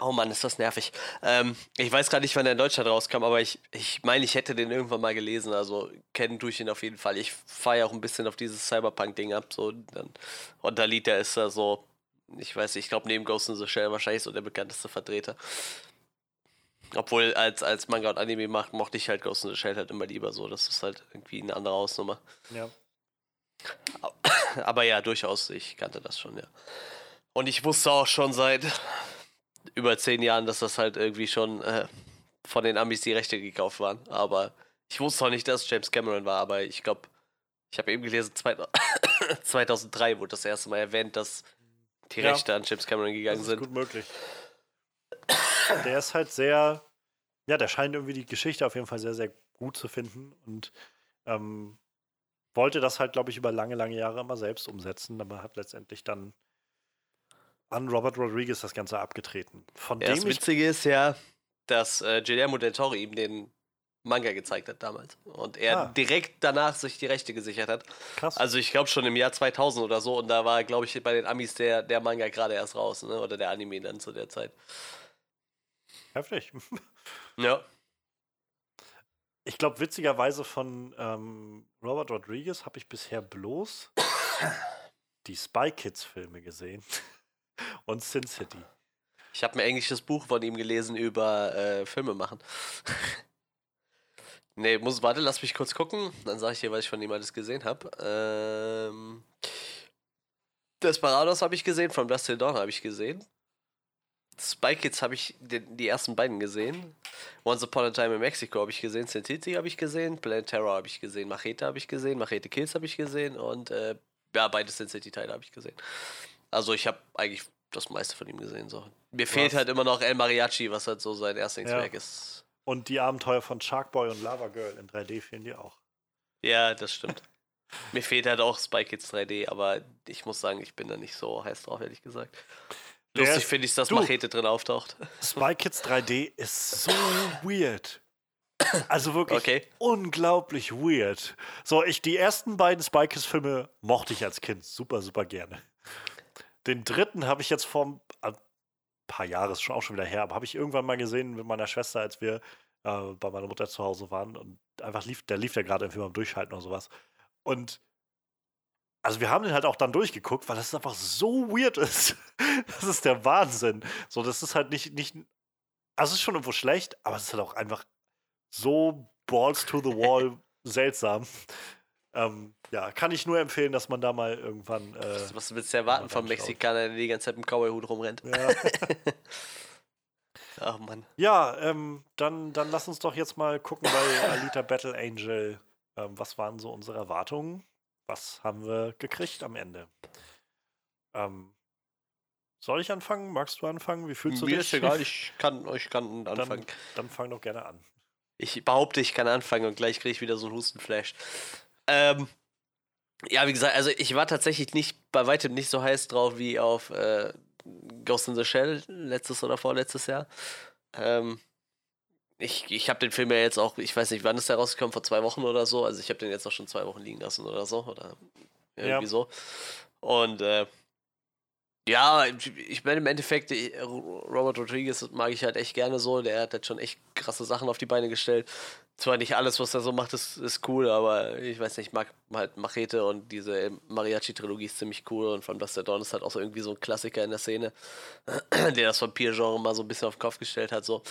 Oh Mann, ist das nervig. Ähm, ich weiß gar nicht, wann er in Deutschland rauskam, aber ich, ich meine, ich hätte den irgendwann mal gelesen. Also kennen tue ich ihn auf jeden Fall. Ich fahre ja auch ein bisschen auf dieses Cyberpunk-Ding ab. So, und Alita ist da so, ich weiß nicht, ich glaube neben Ghost in the Shell wahrscheinlich so der bekannteste Vertreter. Obwohl als, als Manga und Anime macht, mochte ich halt Ghost in the Shell halt immer lieber so. Das ist halt irgendwie eine andere Hausnummer. Ja. Aber ja, durchaus, ich kannte das schon, ja. Und ich wusste auch schon seit über zehn Jahren, dass das halt irgendwie schon äh, von den Amis die Rechte gekauft waren. Aber ich wusste auch nicht, dass es James Cameron war, aber ich glaube, ich habe eben gelesen, zwei- 2003 wurde das erste Mal erwähnt, dass die Ja. Rechte an James Cameron gegangen Das ist sind. gut möglich. Der ist halt sehr, ja, der scheint irgendwie die Geschichte auf jeden Fall sehr, sehr gut zu finden und ähm, wollte das halt, glaube ich, über lange, lange Jahre immer selbst umsetzen, aber hat letztendlich dann an Robert Rodriguez das Ganze abgetreten. Von Ja, das dem ich Witzige ist ja, dass äh, Guillermo del Toro ihm den Manga gezeigt hat damals. Und er Ah. direkt danach sich die Rechte gesichert hat. krass. Also ich glaube schon im Jahr 2000 oder so. Und da war, glaube ich, bei den Amis der, der Manga gerade erst raus. Ne? Oder der Anime dann zu der Zeit. Heftig. Ja. Ich glaube, witzigerweise von ähm, Robert Rodriguez habe ich bisher bloß die Spy Kids Filme gesehen und Sin City. Ich habe ein englisches Buch von ihm gelesen über äh, Filme machen. nee, muss, warte, lass mich kurz gucken. Dann sage ich dir, was ich von ihm alles gesehen habe. Ähm, Desperados habe ich gesehen, Dust Till Dawn habe ich gesehen. Spy Kids habe ich den, die ersten beiden gesehen. Once Upon a Time in Mexico habe ich gesehen. Sin City habe ich gesehen. Planet Terror habe ich gesehen. Machete habe ich gesehen. Machete Kills habe ich gesehen. Und äh, ja, beide Sin City-Teile habe ich gesehen. Also ich habe eigentlich das meiste von ihm gesehen. So. Mir fehlt halt immer noch El Mariachi, was halt so sein Erstlingswerk ist. Und die Abenteuer von Sharkboy und Lava Girl in 3D fehlen dir auch. Ja, das stimmt. Mir fehlt halt auch Spy Kids 3D, aber ich muss sagen, ich bin da nicht so heiß drauf, ehrlich gesagt. Lustig finde ich, dass du. Machete drin auftaucht. Spy Kids 3D ist so weird. Also wirklich Okay. unglaublich weird. So, ich die ersten beiden Spy Kids Filme mochte ich als Kind super, super gerne. Den dritten habe ich jetzt vor paar Jahren, ist schon auch schon wieder her, aber habe ich irgendwann mal gesehen mit meiner Schwester, als wir äh, bei meiner Mutter zu Hause waren und einfach lief, der lief ja gerade irgendwie beim Durchhalten oder sowas. Und also wir haben den halt auch dann durchgeguckt, weil das einfach so weird ist. Das ist der Wahnsinn. So, das ist halt nicht, nicht, also es ist schon irgendwo schlecht, aber es ist halt auch einfach so balls to the wall seltsam. Ähm, ja, kann ich nur empfehlen, dass man da mal irgendwann. Äh, Was, was willst du erwarten vom. Mexikaner, der die ganze Zeit im Cowboy-Hut rumrennt? ja, Ach Mann. ja ähm, dann, dann lass uns doch jetzt mal gucken bei Alita Battle Angel. Ähm, was waren so unsere Erwartungen? Was haben wir gekriegt am Ende? Ähm, soll ich anfangen? Magst du anfangen? Wie fühlst du Mir dich? ist egal, ich kann, ich kann anfangen. dann, dann fang doch gerne an. Ich behaupte, ich kann anfangen und gleich kriege ich wieder so einen Hustenflash. Ähm, ja, wie gesagt, also ich war tatsächlich nicht bei weitem nicht so heiß drauf wie auf äh, Ghost in the Shell letztes oder vorletztes Jahr. Ähm, ich ich habe den Film ja jetzt auch, ich weiß nicht, wann ist der rausgekommen, vor zwei Wochen oder so. Also ich habe den jetzt auch schon zwei Wochen liegen lassen oder so. Oder irgendwie Ja. so. Und äh, ja, ich meine, im Endeffekt, ich- Robert Rodriguez mag ich halt echt gerne so. Der hat halt schon echt krasse Sachen auf die Beine gestellt. Zwar nicht alles, was er so macht, ist, ist cool, aber ich weiß nicht, ich mag halt Machete und diese Mariachi-Trilogie ist ziemlich cool und von Buster Dawn ist halt auch so irgendwie so ein Klassiker in der Szene, der das Vampir-Genre mal so ein bisschen auf den Kopf gestellt hat. So.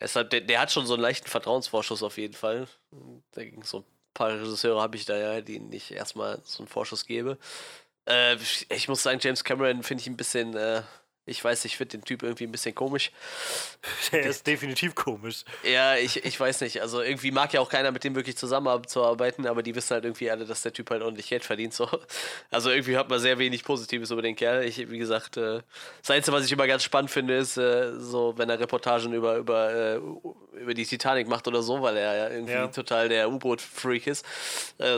Halt, der, der hat schon so einen leichten Vertrauensvorschuss auf jeden Fall. Da ging so ein paar Regisseure habe ich da ja, denen ich erstmal so einen Vorschuss gebe. Äh, ich muss sagen, James Cameron finde ich ein bisschen, äh, ich weiß, ich finde den Typ irgendwie ein bisschen komisch. Der ist definitiv komisch. Ja, ich, ich weiß nicht. Also irgendwie mag ja auch keiner mit dem wirklich zusammenzuarbeiten, aber die wissen halt irgendwie alle, dass der Typ halt ordentlich Geld verdient. So. Also irgendwie hat man sehr wenig Positives über den Kerl. Ich, wie gesagt, äh, das Einzige, was ich immer ganz spannend finde, ist äh, so, wenn er Reportagen über, über, äh, über die Titanic macht oder so, weil er ja irgendwie Ja. total der U-Boot-Freak ist.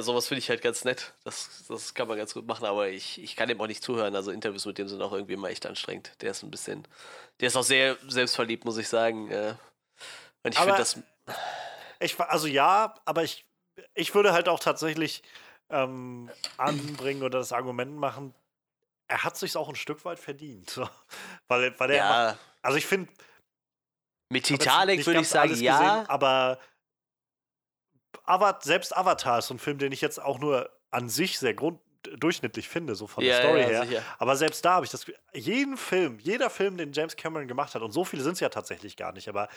Sowas finde ich halt ganz nett. Das, das kann man ganz gut machen, aber ich, ich kann dem auch nicht zuhören. Also Interviews mit dem sind auch irgendwie immer echt anstrengend. Der ist ein bisschen, der ist auch sehr selbstverliebt, muss ich sagen. Äh, und ich finde das. Ich, also ja, aber ich, ich würde halt auch tatsächlich ähm, anbringen oder das Argument machen, er hat sich auch ein Stück weit verdient. So. Weil, weil er macht, Ja, also ich finde, mit Titanic würde ich sagen, ja. gesehen, aber Avat, selbst Avatar ist so ein Film, den ich jetzt auch nur an sich sehr grund durchschnittlich finde, so von ja, der Story ja, her. sicher. Aber selbst da habe ich das jeden Film, jeder Film, den James Cameron gemacht hat, und so viele sind es ja tatsächlich gar nicht, aber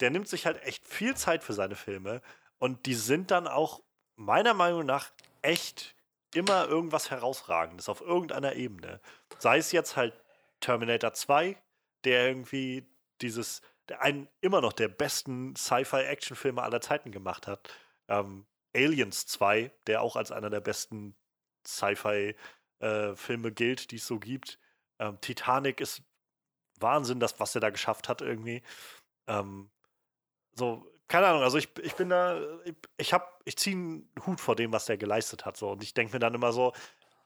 der nimmt sich halt echt viel Zeit für seine Filme und die sind dann auch meiner Meinung nach echt immer irgendwas Herausragendes auf irgendeiner Ebene. Sei es jetzt halt Terminator 2, der irgendwie dieses, der einen immer noch der besten Sci-Fi-Action-Filme aller Zeiten gemacht hat. Ähm, Aliens 2, der auch als einer der besten Sci-Fi-Filme gilt, die es so gibt. Ähm, Titanic ist Wahnsinn, das, was er da geschafft hat irgendwie. Ähm, so, keine Ahnung, also ich, ich bin da, ich, ich hab, ich ziehe einen Hut vor dem, was der geleistet hat. So. Und ich denke mir dann immer so,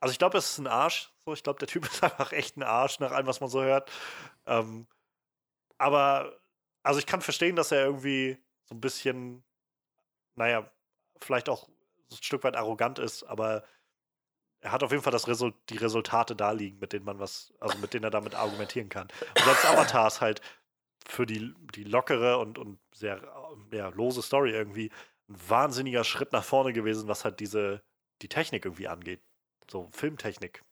also ich glaube, das ist ein Arsch. So, ich glaube, der Typ ist einfach echt ein Arsch, nach allem, was man so hört. Ähm, aber, also ich kann verstehen, dass er irgendwie so ein bisschen, naja, vielleicht auch ein Stück weit arrogant ist, aber er hat auf jeden Fall das Result die Resultate da liegen, mit denen man was, also mit denen er damit argumentieren kann. Und selbst Avatar ist halt für die, die lockere und, und sehr ja, lose Story irgendwie ein wahnsinniger Schritt nach vorne gewesen, was halt diese, die Technik irgendwie angeht. So Filmtechnik.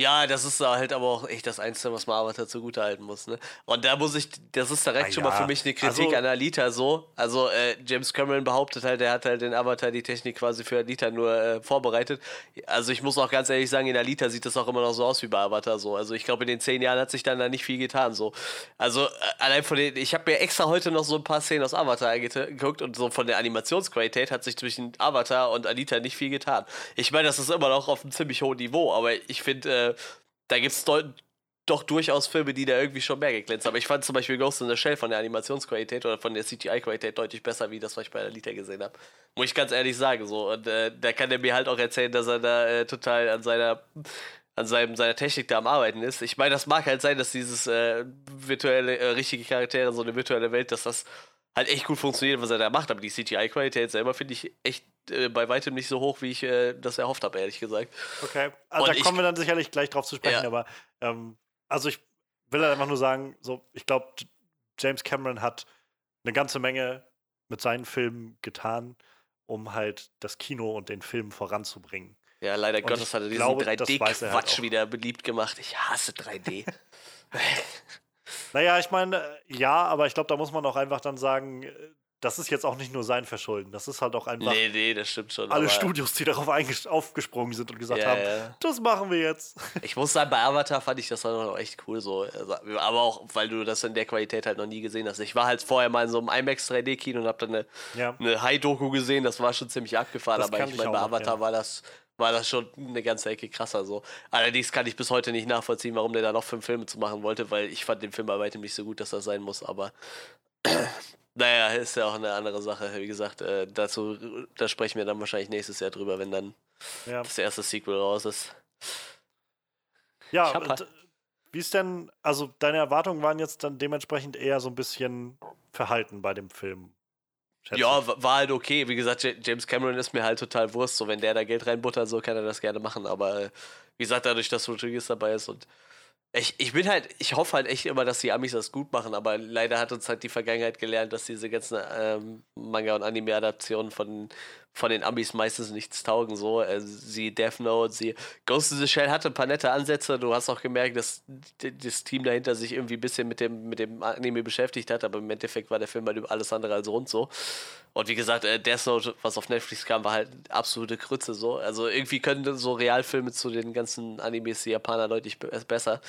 Ja, das ist halt aber auch echt das Einzige, was man Avatar zugute halten muss. Ne? Und da muss ich, das ist direkt Na schon mal ja, für mich eine Kritik also- an Alita so. Also äh, James Cameron behauptet halt, er hat halt den Avatar die Technik quasi für Alita nur äh, vorbereitet. Also ich muss auch ganz ehrlich sagen, in Alita sieht das auch immer noch so aus wie bei Avatar so. Also ich glaube, in den zehn Jahren hat sich dann da nicht viel getan so. Also äh, allein von den, ich habe mir extra heute noch so ein paar Szenen aus Avatar geguckt und so von der Animationsqualität hat sich zwischen Avatar und Alita nicht viel getan. Ich meine, das ist immer noch auf einem ziemlich hohen Niveau, aber ich finde, da gibt es doch durchaus Filme, die da irgendwie schon mehr geglänzt haben. Ich fand zum Beispiel Ghost in the Shell von der Animationsqualität oder von der CGI-Qualität deutlich besser, wie das, was ich bei Alita gesehen habe. Muss ich ganz ehrlich sagen. So. Und äh, da kann er mir halt auch erzählen, dass er da äh, total an seiner an seinem, seiner Technik da am Arbeiten ist. Ich meine, das mag halt sein, dass dieses äh, virtuelle, äh, richtige Charaktere, so eine virtuelle Welt, dass das halt echt gut funktioniert, was er da macht. Aber die CGI-Qualität selber finde ich echt äh, bei weitem nicht so hoch, wie ich äh, das erhofft habe, ehrlich gesagt. Okay. Also Und da kommen wir dann sicherlich gleich drauf zu sprechen, Ja. aber ähm, also ich will halt einfach nur sagen, so, ich glaube, James Cameron hat eine ganze Menge mit seinen Filmen getan, um halt das Kino und den Film voranzubringen. Ja, leider Und Gottes hat er diesen glaube, das weiß er halt 3D-Quatsch auch. wieder beliebt gemacht. Ich hasse 3D. Naja, ich meine, äh, ja, aber ich glaube, da muss man auch einfach dann sagen, äh, das ist jetzt auch nicht nur sein Verschulden. Das ist halt auch einfach Nee, nee, das stimmt schon. alle Studios, die darauf aufgesprungen sind und gesagt Ja, haben, ja. das machen wir jetzt. Ich muss sagen, bei Avatar fand ich das dann auch echt cool so. Also, aber auch, weil du das in der Qualität halt noch nie gesehen hast. Ich war halt vorher mal in so einem IMAX 3D-Kino und hab dann eine, Ja. eine High-Doku gesehen. Das war schon ziemlich abgefahren. Das aber ich meine, bei noch, Avatar ja. war das war das schon eine ganze Ecke krasser so. Allerdings kann ich bis heute nicht nachvollziehen, warum der da noch fünf Filme zu machen wollte, weil ich fand den Film bei weitem nicht so gut, dass das sein muss, aber naja, ist ja auch eine andere Sache. Wie gesagt, äh, dazu da sprechen wir dann wahrscheinlich nächstes Jahr drüber, wenn dann Ja, das erste Sequel raus ist. ja halt- wie ist denn, also deine Erwartungen waren jetzt dann dementsprechend eher so ein bisschen verhalten bei dem Film. Schätze Ja, war halt okay. Wie gesagt, Ja- James Cameron ist mir halt total Wurst. So, wenn der da Geld reinbuttert, so kann er das gerne machen. Aber äh, wie gesagt, dadurch, dass Rodriguez dabei ist und ich, ich bin halt, ich hoffe halt echt immer, dass die Amis das gut machen, aber leider hat uns halt die Vergangenheit gelernt, dass diese ganzen ähm, Manga- und Anime-Adaptionen von, von den Amis meistens nichts taugen. So, äh, sie Death Note, sie Ghost in the Shell hatte ein paar nette Ansätze. Du hast auch gemerkt, dass das Team dahinter sich irgendwie ein bisschen mit dem, mit dem Anime beschäftigt hat, aber im Endeffekt war der Film halt alles andere als rund so. Und wie gesagt, äh, Death Note, was auf Netflix kam, war halt absolute Krütze so. Also irgendwie können so Realfilme zu den ganzen Animes die Japaner deutlich be besser.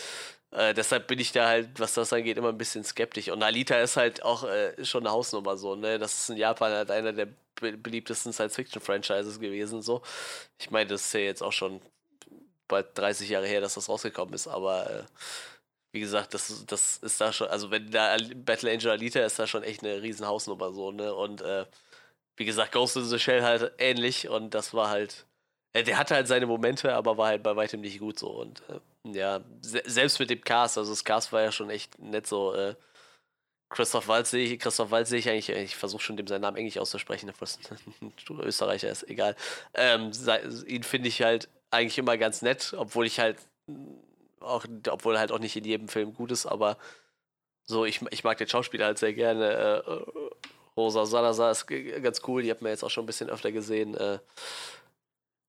Äh, deshalb bin ich da halt, was das angeht, immer ein bisschen skeptisch. Und Alita ist halt auch äh, schon eine Hausnummer so, ne? Das ist in Japan halt einer der beliebtesten Science-Fiction-Franchises gewesen. So. Ich meine, das ist ja jetzt auch schon bald 30 Jahre her, dass das rausgekommen ist, aber äh, wie gesagt, das, das ist da schon, also wenn da Battle Angel Alita ist da schon echt eine riesen Hausnummer so, ne? Und äh, wie gesagt, Ghost in the Shell halt ähnlich und das war halt, äh, der hatte halt seine Momente, aber war halt bei weitem nicht gut so und äh, ja, se selbst mit dem Cast, also das Cast war ja schon echt nett so, äh, Christoph Waltz sehe ich, Christoph Waltz sehe ich eigentlich, ich versuche schon dem seinen Namen Englisch auszusprechen, obwohl es ein Österreicher ist, egal. Ähm, ihn finde ich halt eigentlich immer ganz nett, obwohl ich halt auch, obwohl halt auch nicht in jedem Film gut ist, aber so, ich, ich mag den Schauspieler halt sehr gerne. Äh, Rosa Salazar ist ganz cool, die hat man jetzt auch schon ein bisschen öfter gesehen. Äh,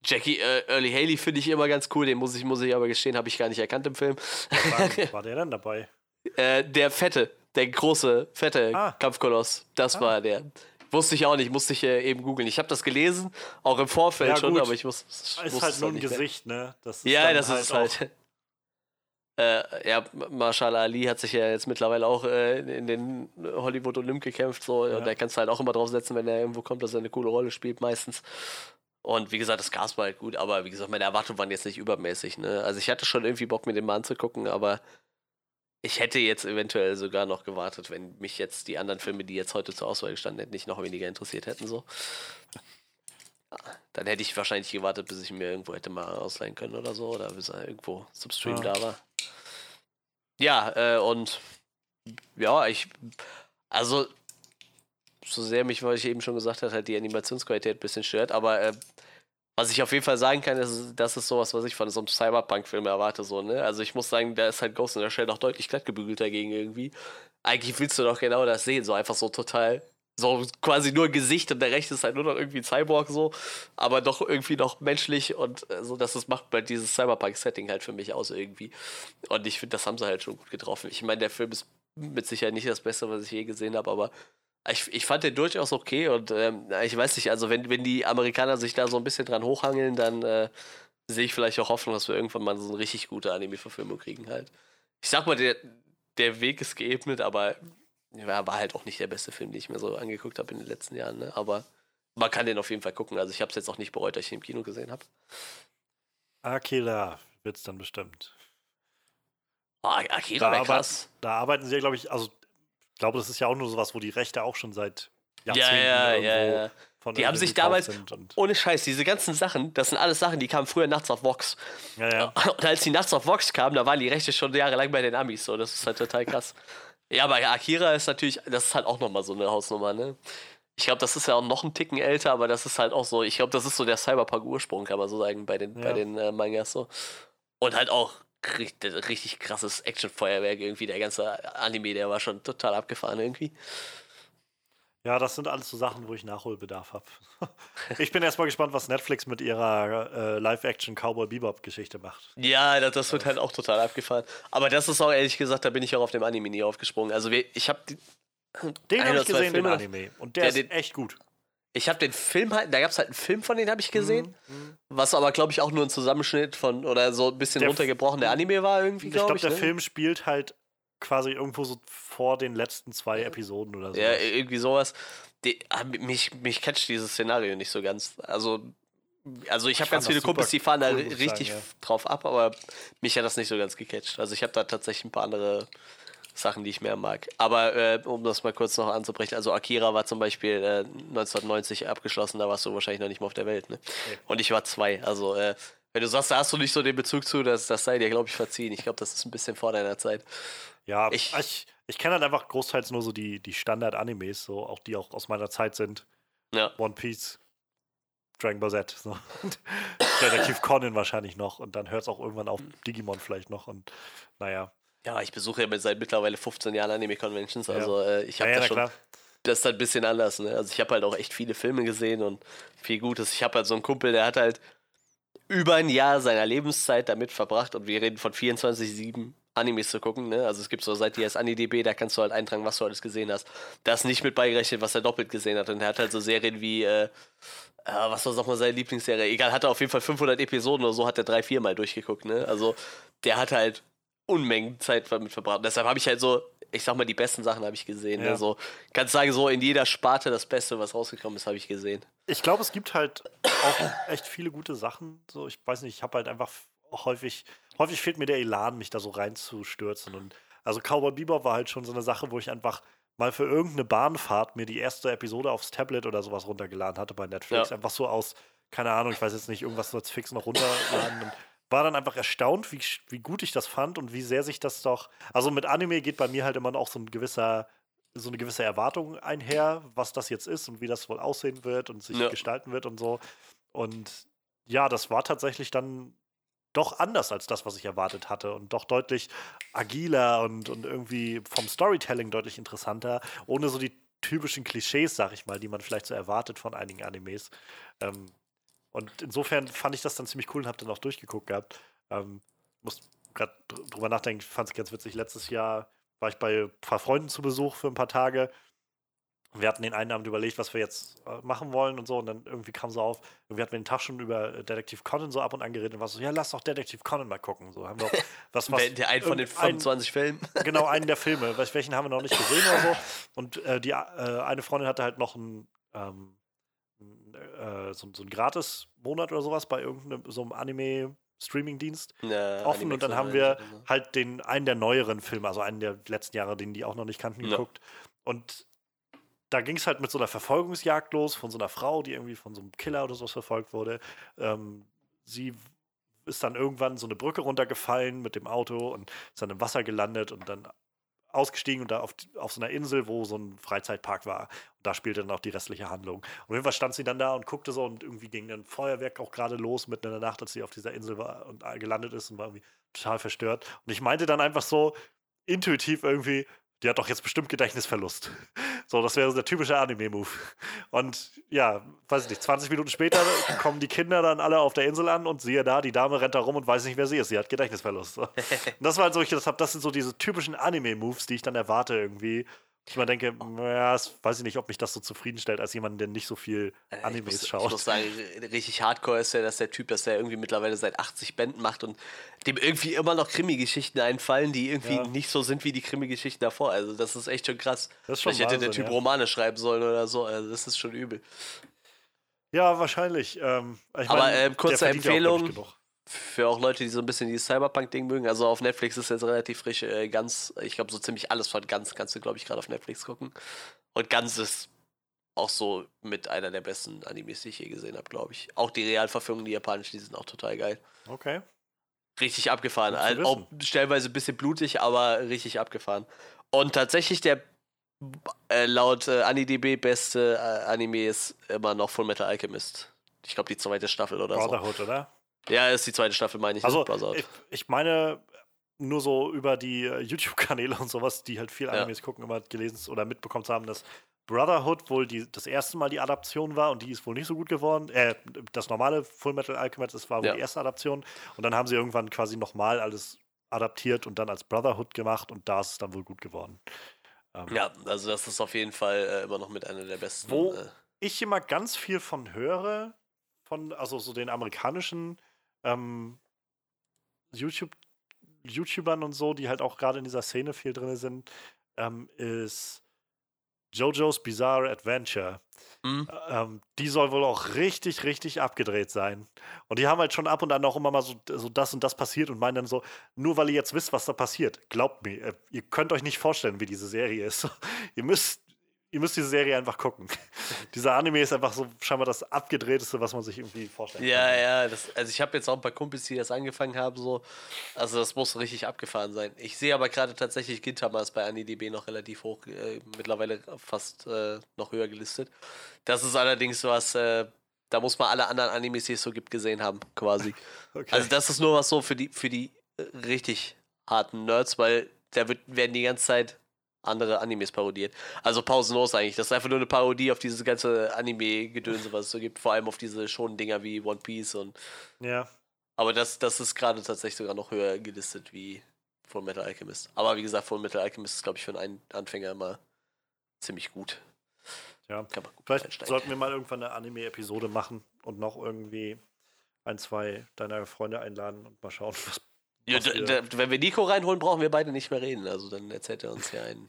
Jackie äh, Early Haley finde ich immer ganz cool, den muss ich, muss ich aber gestehen, habe ich gar nicht erkannt im Film. Wann war der denn dabei? Äh, der fette, der große, fette Ah. Kampfkoloss, das Ah. war der. Wusste ich auch nicht, musste ich äh, eben googeln. Ich habe das gelesen, auch im Vorfeld Ja, schon, aber ich muss. Ist wusste halt es nur ein nicht mehr. Gesicht, ne? Das ist Ja, das ist es auch- halt. Äh, ja, Marshall Ali hat sich ja jetzt mittlerweile auch äh, in den Hollywood Olymp gekämpft, so, Ja. und da kannst du halt auch immer drauf setzen, wenn er irgendwo kommt, dass er eine coole Rolle spielt, meistens. Und wie gesagt, das Cast war halt gut, aber wie gesagt, meine Erwartungen waren jetzt nicht übermäßig, ne? Also ich hatte schon irgendwie Bock, mir den mal anzugucken, aber ich hätte jetzt eventuell sogar noch gewartet, wenn mich jetzt die anderen Filme, die jetzt heute zur Auswahl gestanden hätten, nicht noch weniger interessiert hätten, so. Dann hätte ich wahrscheinlich gewartet, bis ich mir irgendwo hätte mal ausleihen können oder so, oder bis er irgendwo zum Stream Ja. da war. Ja, äh, und ja, ich, also, so sehr mich, was ich eben schon gesagt habe, halt die Animationsqualität ein bisschen stört, aber äh, was ich auf jeden Fall sagen kann, ist, das ist sowas, was ich von so einem Cyberpunk-Film erwarte, so, ne? Also ich muss sagen, da ist halt Ghost in der Shell noch deutlich glattgebügelt dagegen irgendwie. Eigentlich willst du doch genau das sehen, so einfach so total, so quasi nur Gesicht und der rechte ist halt nur noch irgendwie Cyborg so, aber doch irgendwie noch menschlich und äh, so, dass es macht bei dieses Cyberpunk-Setting halt für mich aus irgendwie. Und ich finde, das haben sie halt schon gut getroffen. Ich meine, der Film ist mit Sicherheit nicht das Beste, was ich je gesehen habe, aber ich, ich fand den durchaus okay und ähm, ich weiß nicht, also wenn, wenn die Amerikaner sich da so ein bisschen dran hochhangeln, dann äh, sehe ich vielleicht auch Hoffnung, dass wir irgendwann mal so eine richtig gute Anime-Verfilmung kriegen halt. Ich sag mal, der, der Weg ist geebnet, aber ja, war halt auch nicht der beste Film, den ich mir so angeguckt habe in den letzten Jahren, ne? aber man kann den auf jeden Fall gucken. Also ich habe es jetzt auch nicht bereut, dass ich ihn im Kino gesehen habe. Akira wird's dann bestimmt. Oh, Akira arbeit- krass. Da arbeiten sie ja, glaube ich, also ich glaube, das ist ja auch nur sowas, wo die Rechte auch schon seit Ja, Jahrzehnten ja, irgendwo ja, ja. von Die haben sich damals- Ohne Scheiß, diese ganzen Sachen, das sind alles Sachen, die kamen früher nachts auf Vox. ja, ja. Und als die nachts auf Vox kamen, da waren die Rechte schon jahrelang bei den Amis. So, das ist halt total krass. ja, aber Akira ist natürlich, das ist halt auch nochmal so eine Hausnummer, ne? Ich glaube, das ist ja auch noch ein Ticken älter, aber das ist halt auch so, ich glaube, das ist so der Cyberpunk-Ursprung, kann man so sagen, bei den, bei Ja. den äh, Mangas so. Und halt auch richtig, richtig krasses Actionfeuerwerk irgendwie. Der ganze Anime, der war schon total abgefahren irgendwie. Ja, das sind alles so Sachen, wo ich Nachholbedarf habe. ich bin erstmal gespannt, was Netflix mit ihrer äh, Live-Action Cowboy Bebop-Geschichte macht. Ja, das, das wird halt auch total abgefahren. Aber das ist auch ehrlich gesagt, da bin ich auch auf dem Anime nie aufgesprungen. Also wir, ich habe Den habe ich gesehen, den Filme. Anime. Und der Ja, ist den- echt gut. Ich habe den Film halt, da gab es halt einen Film von denen, habe ich gesehen. Was aber, glaube ich, auch nur ein Zusammenschnitt von oder so ein bisschen Der- runtergebrochen der Anime war irgendwie, Ich glaube, glaube ich. der ne? Film spielt halt quasi irgendwo so vor den letzten zwei Episoden oder so. Ja, irgendwie sowas. Die, ah, mich, mich catcht dieses Szenario nicht so ganz. Also, also ich habe ganz viele Kumpels, die fahren da cool, ich richtig sagen, drauf ab, aber mich hat das nicht so ganz gecatcht. Also ich habe da tatsächlich ein paar andere Sachen, die ich mehr mag. Aber äh, um das mal kurz noch anzubrechen, also Akira war zum Beispiel äh, 1990 abgeschlossen, da warst du wahrscheinlich noch nicht mal auf der Welt. Ne? Und ich war zwei. Also äh, wenn du sagst, da hast du nicht so den Bezug zu, das, das sei dir, glaube ich, verziehen. Ich glaube, das ist ein bisschen vor deiner Zeit. Ja, Ich- ich, ich, ich kenne halt einfach großteils nur so die, die Standard-Animes, so auch die auch aus meiner Zeit sind. Ja. One Piece, Dragon Ball Z. So. Und Detektiv Conan wahrscheinlich noch. Und dann hört es auch irgendwann auf Digimon vielleicht noch. Und naja. Ja, ich besuche ja seit mittlerweile 15 Jahren Anime-Conventions, Ja. also äh, ich Ja, habe ja, das na schon. klar. Das ist halt ein bisschen anders, ne? Also ich habe halt auch echt viele Filme gesehen und viel Gutes. Ich habe halt so einen Kumpel, der hat halt über ein Jahr seiner Lebenszeit damit verbracht und wir reden von 24-7 Animes zu gucken, ne? Also es gibt so Seite, die heißt AniDB, da kannst du halt eintragen, was du alles gesehen hast. Da ist nicht mit beigerechnet, was er doppelt gesehen hat. Und er hat halt so Serien wie, äh, äh, was war nochmal seine Lieblingsserie? Egal, hat er auf jeden Fall 500 Episoden oder so, hat er drei, vier Mal durchgeguckt, ne? Also der hat halt Unmengen Zeit damit verbracht. Deshalb habe ich halt so, ich sag mal, die besten Sachen habe ich gesehen. Ja. Ne? So, kannst sagen, so in jeder Sparte das Beste, was rausgekommen ist, habe ich gesehen. Ich glaube, es gibt halt auch echt viele gute Sachen. So, ich weiß nicht, ich habe halt einfach häufig, häufig fehlt mir der Elan, mich da so reinzustürzen. Und also Cowboy Bebop war halt schon so eine Sache, wo ich einfach mal für irgendeine Bahnfahrt mir die erste Episode aufs Tablet oder sowas runtergeladen hatte bei Netflix. Ja. Einfach so aus, keine Ahnung, ich weiß jetzt nicht, irgendwas nur fix noch runterladen. Und war dann einfach erstaunt, wie, wie gut ich das fand und wie sehr sich das doch. Also mit Anime geht bei mir halt immer auch so ein gewisser, so eine gewisse Erwartung einher, was das jetzt ist und wie das wohl aussehen wird und sich Ja. gestalten wird und so. Und ja, das war tatsächlich dann doch anders als das, was ich erwartet hatte und doch deutlich agiler und, und irgendwie vom Storytelling deutlich interessanter, ohne so die typischen Klischees, sag ich mal, die man vielleicht so erwartet von einigen Animes. Ähm, und insofern fand ich das dann ziemlich cool und habe dann auch durchgeguckt gehabt. Ähm, muss gerade dr drüber nachdenken, fand es ganz witzig. Letztes Jahr war ich bei ein paar Freunden zu Besuch für ein paar Tage. Wir hatten den einen Abend überlegt, was wir jetzt äh, machen wollen und so. Und dann irgendwie kam so auf, irgendwie hatten wir den Tag schon über äh, Detektiv Conan so ab und an geredet und war so, ja, lass doch Detektiv Conan mal gucken. So haben wir auch was, was der einen von den irgendein- 25 Filmen. genau, einen der Filme. Wel- Welchen haben wir noch nicht gesehen oder so. Und äh, die, äh, eine Freundin hatte halt noch einen, ähm, äh, so, so einen Gratis-Monat oder sowas bei irgendeinem so einem Anime-Streaming-Dienst Ja, offen. Animex Und dann haben wir halt den, einen der neueren Filme, also einen der letzten Jahre, den die auch noch nicht kannten, Ja. geguckt. Und da ging es halt mit so einer Verfolgungsjagd los von so einer Frau, die irgendwie von so einem Killer oder sowas verfolgt wurde. Ähm, sie ist dann irgendwann so eine Brücke runtergefallen mit dem Auto und ist dann im Wasser gelandet und dann ausgestiegen und da auf, auf so einer Insel, wo so ein Freizeitpark war. Und da spielte dann auch die restliche Handlung. Und auf jeden Fall stand sie dann da und guckte so und irgendwie ging dann Feuerwerk auch gerade los mitten in der Nacht, als sie auf dieser Insel war und gelandet ist und war irgendwie total verstört. Und ich meinte dann einfach so intuitiv irgendwie, die hat doch jetzt bestimmt Gedächtnisverlust. So, das wäre so der typische Anime-Move. Und ja, weiß ich nicht, 20 Minuten später kommen die Kinder dann alle auf der Insel an und siehe da, die Dame rennt da rum und weiß nicht, wer sie ist. Sie hat Gedächtnisverlust. So. Und das war halt so, ich das, hab, das sind so diese typischen Anime-Moves, die ich dann erwarte irgendwie. Ich mal denke, ja, weiß ich nicht, ob mich das so zufriedenstellt als jemand, der nicht so viel Äh, ich Animes muss, schaut. Ich muss sagen, richtig hardcore ist ja, dass der Typ, dass der irgendwie mittlerweile seit 80 Bänden macht und dem irgendwie immer noch Krimi-Geschichten einfallen, die irgendwie Ja. nicht so sind wie die Krimi-Geschichten davor. Also das ist echt schon krass. Das ist schon Vielleicht hätte der Wahnsinn, Typ ja. Romane schreiben sollen oder so. Also das ist schon übel. Ja, wahrscheinlich. Ähm, ich Aber, mein, ähm, kurze ich, Empfehlung. Für auch Leute, die so ein bisschen dieses Cyberpunk-Ding mögen. Also auf Netflix ist jetzt relativ frisch. Äh, ganz, ich glaube, so ziemlich alles von Ganz kannst du, glaube ich, gerade auf Netflix gucken. Und Ganz ist auch so mit einer der besten Animes, die ich je gesehen habe, glaube ich. Auch die Realverfilmungen, die japanischen, die sind auch total geil. Okay. Richtig abgefahren. Also auch stellenweise ein bisschen blutig, aber richtig abgefahren. Und tatsächlich der äh, laut äh, AniDB beste äh, Anime ist immer noch Full Metal Alchemist. Ich glaube die zweite Staffel oder Brotherhood, oder? Ja, ist die zweite Staffel, meine ich. Also, ich, ich meine, nur so über die äh, YouTube-Kanäle und sowas, die halt viel Ja. Animes gucken, immer gelesen oder mitbekommen zu haben, dass Brotherhood wohl die, das erste Mal die Adaption war und die ist wohl nicht so gut geworden. Äh, das normale Full Metal Alchemist, das war wohl Ja. die erste Adaption. Und dann haben sie irgendwann quasi nochmal alles adaptiert und dann als Brotherhood gemacht und da ist es dann wohl gut geworden. Ähm, Ja, also das ist auf jeden Fall äh, immer noch mit einer der besten. Wo- Äh, ich immer ganz viel von höre, von, also so den amerikanischen ähm, YouTube, YouTubern und so, die halt auch gerade in dieser Szene viel drin sind, ähm, ist JoJo's Bizarre Adventure. hm? Ähm, die soll wohl auch richtig, richtig abgedreht sein. Und die haben halt schon ab und an auch immer mal so, so das und das passiert und meinen dann so, nur weil ihr jetzt wisst, was da passiert, glaubt mir, äh, ihr könnt euch nicht vorstellen, wie diese Serie ist. ihr müsst, ihr müsst diese Serie einfach gucken. Dieser Anime ist einfach so scheinbar das abgedrehteste, was man sich irgendwie vorstellen Ja, kann. ja, das, also ich habe jetzt auch ein paar Kumpels, die das angefangen haben, so. Also das muss richtig abgefahren sein. Ich sehe aber gerade tatsächlich Gintama ist bei AniDB noch relativ hoch, äh, mittlerweile fast äh, noch höher gelistet. Das ist allerdings was, äh, da muss man alle anderen Animes, die es so gibt, gesehen haben, quasi. Okay. Also das ist nur was so für die, für die äh, richtig harten Nerds, weil da wird, werden die ganze Zeit andere Animes parodiert. Also pausenlos eigentlich. Das ist einfach nur eine Parodie auf dieses ganze Anime-Gedönse, was es so gibt. Vor allem auf diese schon Dinger wie One Piece und. ja. Aber das, das ist gerade tatsächlich sogar noch höher gelistet wie Full Metal Alchemist. Aber wie gesagt, Full Metal Alchemist ist, glaube ich, für einen Anfänger immer ziemlich gut. Ja. Kann man gut Vielleicht einsteigen. sollten wir mal irgendwann eine Anime-Episode machen und noch irgendwie ein, zwei deiner Freunde einladen und mal schauen, was. Ja, wenn wir Nico reinholen, brauchen wir beide nicht mehr reden. Also dann erzählt er uns ja einen.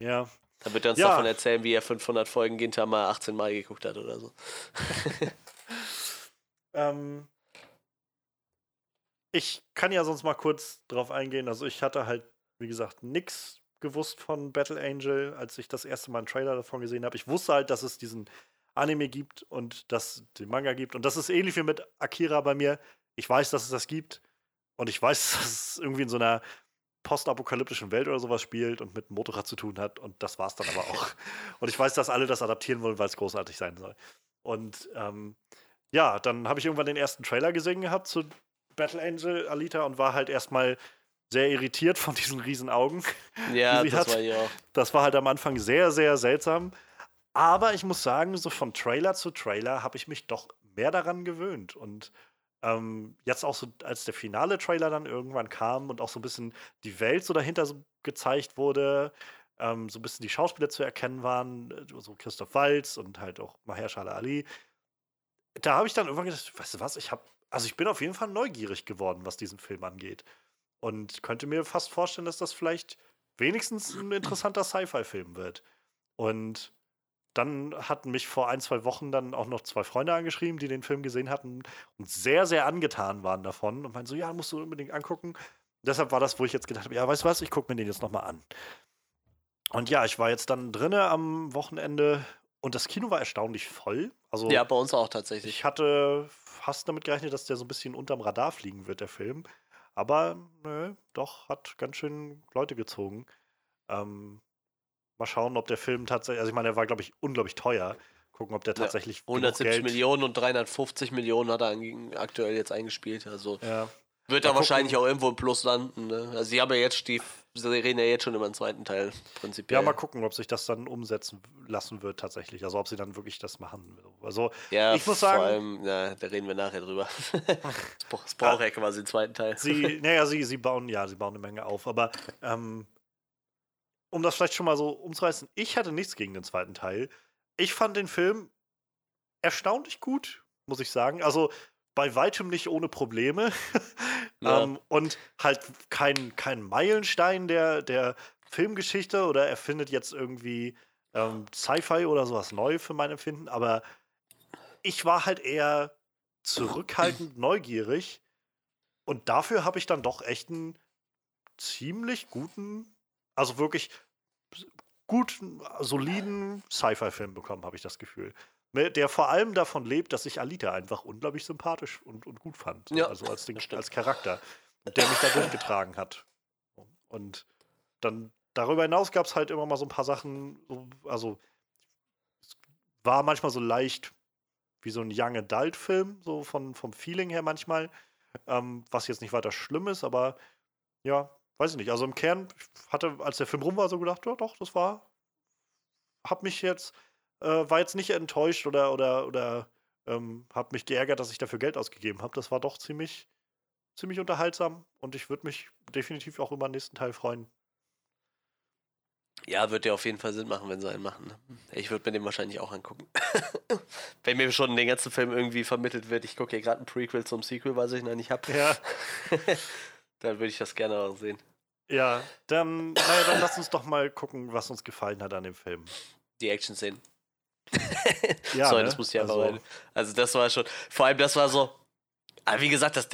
ja. Dann wird er uns Ja. davon erzählen, wie er 500 Folgen Gintama 18 Mal geguckt hat oder so. Ähm, ich kann ja sonst mal kurz drauf eingehen. Also ich hatte halt, wie gesagt, nichts gewusst von Battle Angel, als ich das erste Mal einen Trailer davon gesehen habe. Ich wusste halt, dass es diesen Anime gibt und dass es den Manga gibt. Und das ist ähnlich wie mit Akira bei mir. Ich weiß, dass es das gibt. Und ich weiß, dass es irgendwie in so einer postapokalyptischen Welt oder sowas spielt und mit einem Motorrad zu tun hat. Und das war es dann aber auch. Und ich weiß, dass alle das adaptieren wollen, weil es großartig sein soll. Und ähm, ja, dann habe ich irgendwann den ersten Trailer gesehen gehabt zu Battle Angel Alita und war halt erstmal sehr irritiert von diesen riesen Augen. Ja, sie das hat. war ja. Das war halt am Anfang sehr, sehr seltsam. Aber ich muss sagen, so von Trailer zu Trailer habe ich mich doch mehr daran gewöhnt. Und ähm, jetzt auch so, als der finale Trailer dann irgendwann kam und auch so ein bisschen die Welt so dahinter so gezeigt wurde, ähm, so ein bisschen die Schauspieler zu erkennen waren, äh, so Christoph Waltz und halt auch Mahershala Ali. Da habe ich dann irgendwann gedacht, weißt du was, ich habe, also ich bin auf jeden Fall neugierig geworden, was diesen Film angeht. Und könnte mir fast vorstellen, dass das vielleicht wenigstens ein interessanter Sci-Fi-Film wird. Und dann hatten mich vor ein, zwei Wochen dann auch noch zwei Freunde angeschrieben, die den Film gesehen hatten und sehr, sehr angetan waren davon und meinten so, ja, musst du unbedingt angucken. Deshalb war das, wo ich jetzt gedacht habe, ja, weißt du was, ich gucke mir den jetzt nochmal an. Und ja, ich war jetzt dann drinne am Wochenende und das Kino war erstaunlich voll. Also Ja, bei uns auch tatsächlich. ich hatte fast damit gerechnet, dass der so ein bisschen unterm Radar fliegen wird, der Film. Aber nö, doch, hat ganz schön Leute gezogen. Ähm, mal schauen, ob der Film tatsächlich, also ich meine, der war, glaube ich, unglaublich teuer. Gucken, ob der Ja, tatsächlich genug 170 Geld, Millionen und 350 Millionen hat er aktuell jetzt eingespielt. Also Ja, wird er wahrscheinlich auch irgendwo im Plus landen. Ne? Also sie haben ja jetzt, die, sie reden ja jetzt schon über den zweiten Teil prinzipiell. ja, mal gucken, ob sich das dann umsetzen lassen wird tatsächlich. Also ob sie dann wirklich das machen. Also Ja, Ich muss vor sagen- allem, na, da reden wir nachher drüber. Es braucht ja quasi den zweiten Teil. sie, naja, sie, sie bauen, ja, sie bauen eine Menge auf, aber ähm, um das vielleicht schon mal so umzureißen, ich hatte nichts gegen den zweiten Teil. Ich fand den Film erstaunlich gut, muss ich sagen. Also bei weitem nicht ohne Probleme. Ja. ähm, und halt kein, kein Meilenstein der, der Filmgeschichte oder er findet jetzt irgendwie ähm, Sci-Fi oder sowas neu für mein Empfinden, aber ich war halt eher zurückhaltend neugierig und dafür habe ich dann doch echt einen ziemlich guten, also wirklich guten, soliden Sci-Fi-Film bekommen, habe ich das Gefühl. Ne, Der vor allem davon lebt, dass ich Alita einfach unglaublich sympathisch und, und gut fand. So, Ja, also als, den, als Charakter, der mich da durchgetragen hat. Und dann darüber hinaus gab es halt immer mal so ein paar Sachen, so, also es war manchmal so leicht wie so ein Young Adult-Film, so von, vom Feeling her manchmal, ähm, was jetzt nicht weiter schlimm ist, aber ja, weiß ich nicht. Also im Kern ich hatte, als der Film rum war, so gedacht, ja doch, das war, hab mich jetzt, äh, war jetzt nicht enttäuscht oder, oder, oder ähm, hab mich geärgert, dass ich dafür Geld ausgegeben habe. Das war doch ziemlich, ziemlich unterhaltsam und ich würde mich definitiv auch über den nächsten Teil freuen. Ja, wird ja auf jeden Fall Sinn machen, wenn sie einen machen. ne? Ich würde mir den wahrscheinlich auch angucken. wenn mir schon den ganzen Film irgendwie vermittelt wird, ich gucke hier gerade ein Prequel zum Sequel, was ich noch nicht habe, Ja, dann würde ich das gerne auch sehen. ja. Dann, naja, dann lass uns doch mal gucken, was uns gefallen hat an dem Film. Die Action-Szenen. Ja, Sorry, ne? das muss ich einfach Also- rein. Also das war schon, vor allem das war so, aber wie gesagt, das,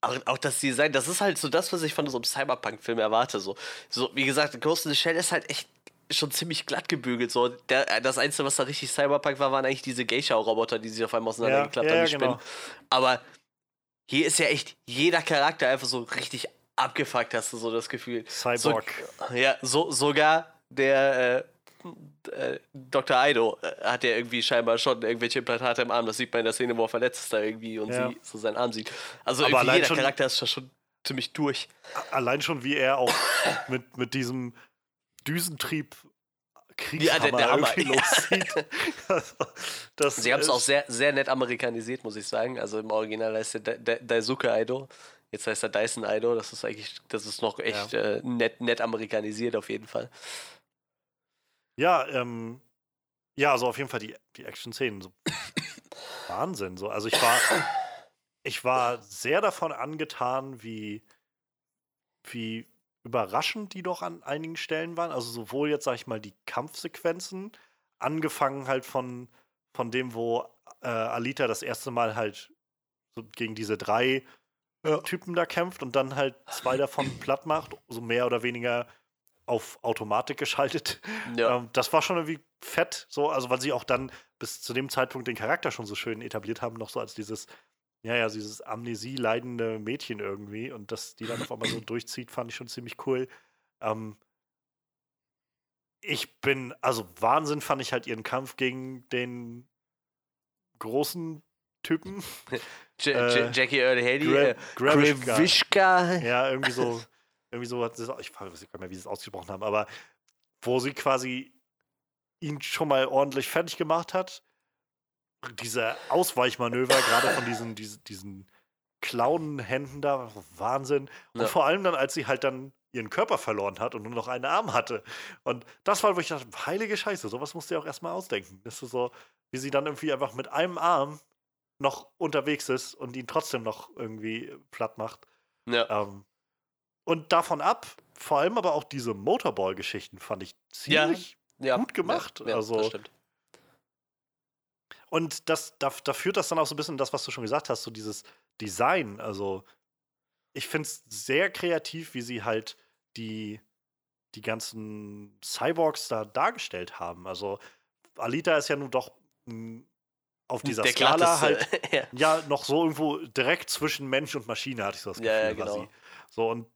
auch, auch das Design, das ist halt so das, was ich von so einem Cyberpunk-Film erwarte. So. so, wie gesagt, Ghost in the Shell ist halt echt schon ziemlich glatt gebügelt. So. Der, das Einzige, was da richtig Cyberpunk war, waren eigentlich diese Geisha-Roboter, die sich auf einmal auseinandergeklappt ja, haben, ja, Spinnen. genau. Aber hier ist ja echt jeder Charakter einfach so richtig abgefuckt, hast du so das Gefühl. Cyborg. So, ja, so, sogar der äh, äh, Dr. Aido äh, hat ja irgendwie scheinbar schon irgendwelche Implantate im Arm. Das sieht man in der Szene, wo er verletzt ist da irgendwie und Ja. sie so seinen Arm sieht. Also Aber irgendwie jeder Charakter ist schon ziemlich durch. Allein schon, wie er auch mit, mit diesem Düsentrieb Ja, der- Kriegshammer der Hammer, irgendwie ja. loszieht. Also, Sie haben es auch sehr, sehr nett amerikanisiert, muss ich sagen. Also im Original heißt er Da- Daisuke Aido. Jetzt heißt er Dyson Aido. Das ist eigentlich, das ist noch echt äh, nett, nett amerikanisiert auf jeden Fall. Ja, ähm, ja, also auf jeden Fall die, die Action-Szenen. So. Wahnsinn. So. Also ich war, ich war sehr davon angetan, wie, wie überraschend die doch an einigen Stellen waren. Also sowohl jetzt, sag ich mal, die Kampfsequenzen, angefangen halt von, von dem, wo äh, Alita das erste Mal halt so gegen diese drei Typen da kämpft und dann halt zwei davon platt macht, so mehr oder weniger auf Automatik geschaltet. Ja. Ähm, das war schon irgendwie fett, so, also weil sie auch dann bis zu dem Zeitpunkt den Charakter schon so schön etabliert haben, noch so als dieses, ja, ja, dieses Amnesie-leidende Mädchen irgendwie und dass die dann auf einmal so durchzieht, fand ich schon ziemlich cool. Ähm, ich bin, also Wahnsinn fand ich halt ihren Kampf gegen den großen Typen. J äh, Jackie Earl Haley, Gra- äh. Ja, irgendwie so, irgendwie so hat sie das, ich weiß nicht mehr, wie sie es ausgesprochen haben, aber wo sie quasi ihn schon mal ordentlich fertig gemacht hat. Diese Ausweichmanöver, gerade von diesen, diesen, diesen Clown-Händen da, Wahnsinn. Und Ja. vor allem dann, als sie halt dann ihren Körper verloren hat und nur noch einen Arm hatte. Und das war, wo ich dachte, heilige Scheiße, sowas musst du ja auch erstmal ausdenken. Das ist so, wie sie dann irgendwie einfach mit einem Arm noch unterwegs ist und ihn trotzdem noch irgendwie platt macht. Ja. Ähm, und davon ab, vor allem aber auch diese Motorball-Geschichten fand ich Ja. ziemlich. ja. gut gemacht, Ja, ja, also- das stimmt. Und das, da, da führt das dann auch so ein bisschen das, was du schon gesagt hast, so dieses Design. Also, ich finde es sehr kreativ, wie sie halt die, die ganzen Cyborgs da dargestellt haben. Also, Alita ist ja nun doch mh, auf dieser Der Skala halt ja. ja noch so irgendwo direkt zwischen Mensch und Maschine, hatte ich so das Gefühl. Ja, ja, genau. So, und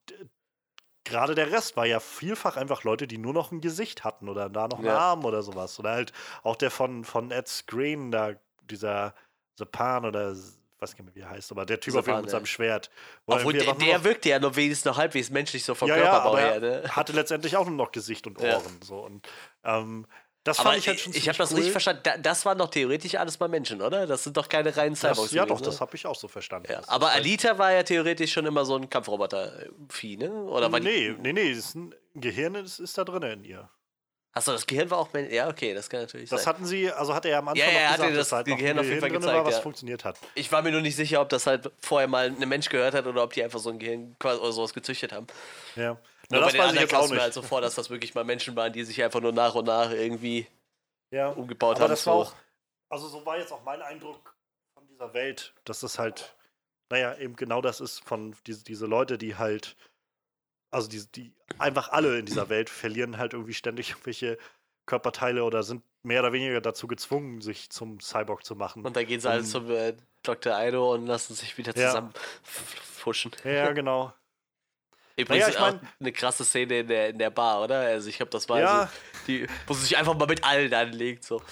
gerade der Rest war ja vielfach einfach Leute, die nur noch ein Gesicht hatten oder da noch einen Ja. Arm oder sowas. Oder halt auch der von, von Ed Screen, da, dieser Zapan oder s- weiß gar nicht mehr, wie er heißt, aber der Typ auf jeden Fall mit ja. seinem Schwert. wo er Obwohl, der, nur der wirkte ja noch wenigstens noch halbwegs menschlich so vom ja, ja, Körperbau aber her. er Ne? hatte letztendlich auch nur noch Gesicht und Ja. Ohren. So. Und ähm, das Aber fand ich halt schon ich habe das cool. richtig verstanden. Da, das waren doch theoretisch alles mal Menschen, oder? Das sind doch keine reinen Cyborgs. Das, ja, doch, gewesen, das habe ich auch so verstanden. Ja. Das Aber halt- Alita war ja theoretisch schon immer so ein Kampfroboter-Vieh, ne? Oder war nee, die, nee, nee, ist ein Gehirn ist, ist da drin in ihr. Achso, das Gehirn war auch. Ja, okay, das kann natürlich Das sein. hatten sie, also hat er ja am Anfang Ja, ja, er noch gesagt, das dass halt Gehirn ein auf jeden Fall gezeigt, war, was ja. funktioniert hat. Ich war mir nur nicht sicher, ob das halt vorher mal ein Mensch gehört hat oder ob die einfach so ein Gehirn oder sowas gezüchtet haben. Ja. Na, bei das den weiß ich anderen jetzt auch kam es mir nicht. halt so vor, dass das wirklich mal Menschen waren, die sich einfach nur nach und nach irgendwie ja. umgebaut Aber haben. das war so. auch, also so war jetzt auch mein Eindruck von dieser Welt, dass das halt, naja, eben genau das ist von diese, diese Leute, die halt, also die, die einfach alle in dieser Welt verlieren halt irgendwie ständig irgendwelche Körperteile oder sind mehr oder weniger dazu gezwungen, sich zum Cyborg zu machen. Und dann gehen sie halt Um- zum äh, Dr. Aido und lassen sich wieder Ja. zusammen f- fuschen. ja, ja, genau. Übrigens ich auch mein- eine krasse Szene in der, in der Bar, oder? Also ich glaube, das war Ja. so, die, wo sie sich einfach mal mit allen anlegt. So.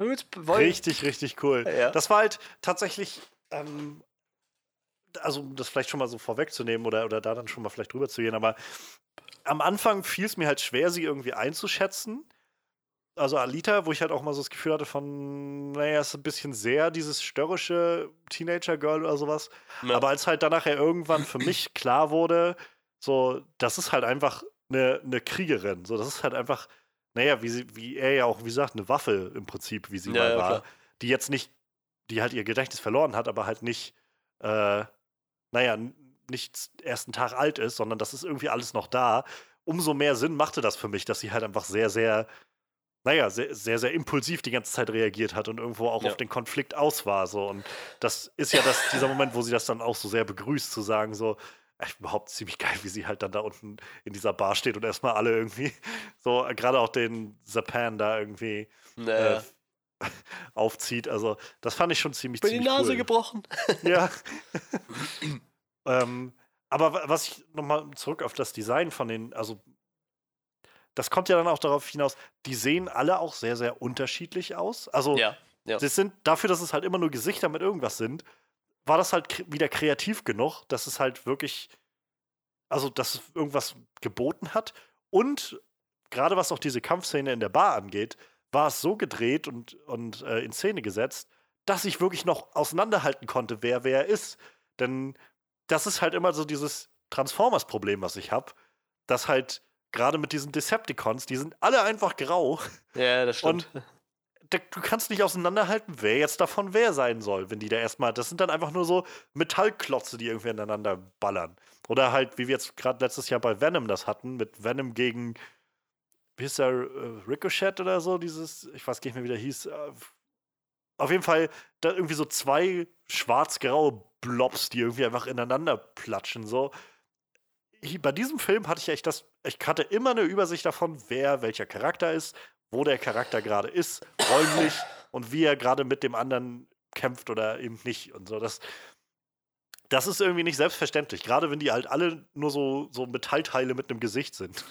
Richtig, richtig cool. Ja. Das war halt tatsächlich, ähm, also um das vielleicht schon mal so vorwegzunehmen oder, oder da dann schon mal vielleicht drüber zu gehen, aber am Anfang fiel es mir halt schwer, sie irgendwie einzuschätzen. Also Alita, wo ich halt auch mal so das Gefühl hatte von, naja, ist ein bisschen sehr dieses störrische Teenager-Girl oder sowas. Ja. Aber als halt dann nachher irgendwann für mich klar wurde, so, das ist halt einfach eine, eine Kriegerin. So, das ist halt einfach, naja, wie, sie, wie er ja auch, wie gesagt, eine Waffe im Prinzip, wie sie Ja, mal ja, war, klar. die jetzt nicht, die halt ihr Gedächtnis verloren hat, aber halt nicht, äh, naja, nicht erst einen Tag alt ist, sondern das ist irgendwie alles noch da. Umso mehr Sinn machte das für mich, dass sie halt einfach sehr, sehr, naja, sehr, sehr, sehr impulsiv die ganze Zeit reagiert hat und irgendwo auch Ja. auf den Konflikt aus war. So. Und das ist ja das, dieser Moment, wo sie das dann auch so sehr begrüßt, zu sagen, so, überhaupt ziemlich geil, wie sie halt dann da unten in dieser Bar steht und erstmal alle irgendwie, so, äh, gerade auch den Zapan da irgendwie Naja. äh, aufzieht. Also, das fand ich schon ziemlich, Bin die ziemlich Nase cool. gebrochen. Ja. ähm, aber wa- was ich nochmal zurück auf das Design von den, also das kommt ja dann auch darauf hinaus, die sehen alle auch sehr, sehr unterschiedlich aus. Also Ja, ja. das sind, dafür, dass es halt immer nur Gesichter mit irgendwas sind, war das halt wieder kreativ genug, dass es halt wirklich, also dass es irgendwas geboten hat. Und gerade was auch diese Kampfszene in der Bar angeht, war es so gedreht und, und äh, in Szene gesetzt, dass ich wirklich noch auseinanderhalten konnte, wer wer ist. Denn das ist halt immer so dieses Transformers-Problem, was ich habe, dass halt gerade mit diesen Decepticons, die sind alle einfach grau. ja, das stimmt. Da- Du kannst nicht auseinanderhalten, wer jetzt davon wer sein soll, wenn die da erstmal. Das sind dann einfach nur so Metallklotze, die irgendwie ineinander ballern. Oder halt, wie wir jetzt gerade letztes Jahr bei Venom das hatten, mit Venom gegen, wie hieß der, äh, Ricochet oder so, dieses, ich weiß gar nicht mehr, wie der hieß. Äh, auf jeden Fall, da irgendwie so zwei schwarz-graue Blobs, die irgendwie einfach ineinander platschen, so. Bei diesem Film hatte ich echt das, ich hatte immer eine Übersicht davon, wer welcher Charakter ist, wo der Charakter gerade ist, räumlich und wie er gerade mit dem anderen kämpft oder eben nicht und so. Das, das ist irgendwie nicht selbstverständlich, gerade wenn die halt alle nur so, so Metallteile mit einem Gesicht sind.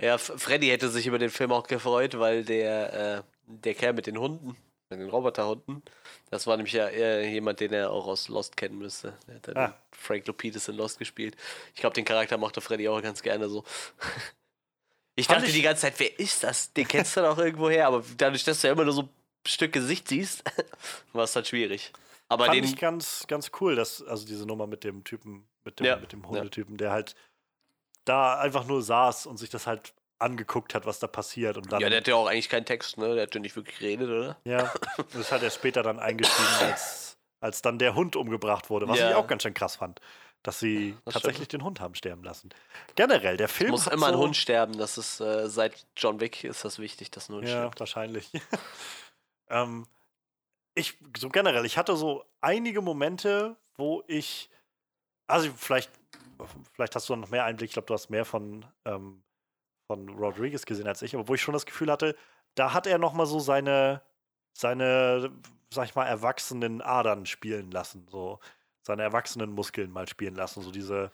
Ja, Freddy hätte sich über den Film auch gefreut, weil der, äh, der Kerl mit den Hunden, mit den Roboterhunden, das war nämlich ja eher jemand, den er auch aus Lost kennen müsste. Der hat dann Ah. Frank Lupidus in Lost gespielt. Ich glaube, den Charakter mochte Freddy auch ganz gerne so. Ich dachte ich- die ganze Zeit, wer ist das? Den kennst du doch irgendwo her, aber dadurch, dass du ja immer nur so ein Stück Gesicht siehst, war es dann schwierig. Aber Fand den, ich ganz, ganz cool, dass, also diese Nummer mit dem Typen, mit dem, Ja, mit dem. Hundetypen, der halt da einfach nur saß und sich das halt angeguckt hat, was da passiert. Und dann, ja, der hatte ja auch eigentlich keinen Text, ne? Der hat ja nicht wirklich geredet, oder? Ja, das halt erst später dann eingestiegen, als, als dann der Hund umgebracht wurde, was Ja. ich auch ganz schön krass fand, dass sie Das tatsächlich den Hund haben sterben lassen. Generell, der Film Muss hat immer ein so, Hund sterben. Das ist äh, seit John Wick ist das wichtig, dass ein Hund Ja, stirbt. wahrscheinlich. ähm, ich, so generell, ich hatte so einige Momente, wo ich, also vielleicht, vielleicht hast du noch mehr Einblick, ich glaube, du hast mehr von, ähm, von Rodriguez gesehen als ich, aber wo ich schon das Gefühl hatte, da hat er noch mal so seine, seine, sag ich mal, erwachsenen Adern spielen lassen, so seine erwachsenen Muskeln mal spielen lassen, so diese,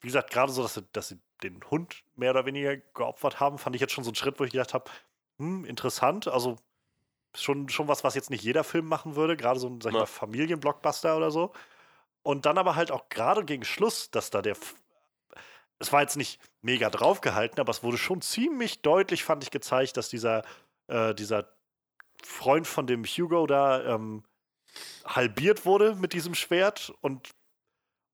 wie gesagt, gerade so, dass sie, dass sie den Hund mehr oder weniger geopfert haben, fand ich jetzt schon so einen Schritt, wo ich gedacht habe, hm, interessant, also schon, schon was, was jetzt nicht jeder Film machen würde, gerade so ein, sag ich Ja. mal, Familienblockbuster oder so. Und dann aber halt auch gerade gegen Schluss, dass da der. F es war jetzt nicht mega draufgehalten, aber es wurde schon ziemlich deutlich, fand ich, gezeigt, dass dieser, äh, dieser Freund von dem Hugo da ähm, halbiert wurde mit diesem Schwert und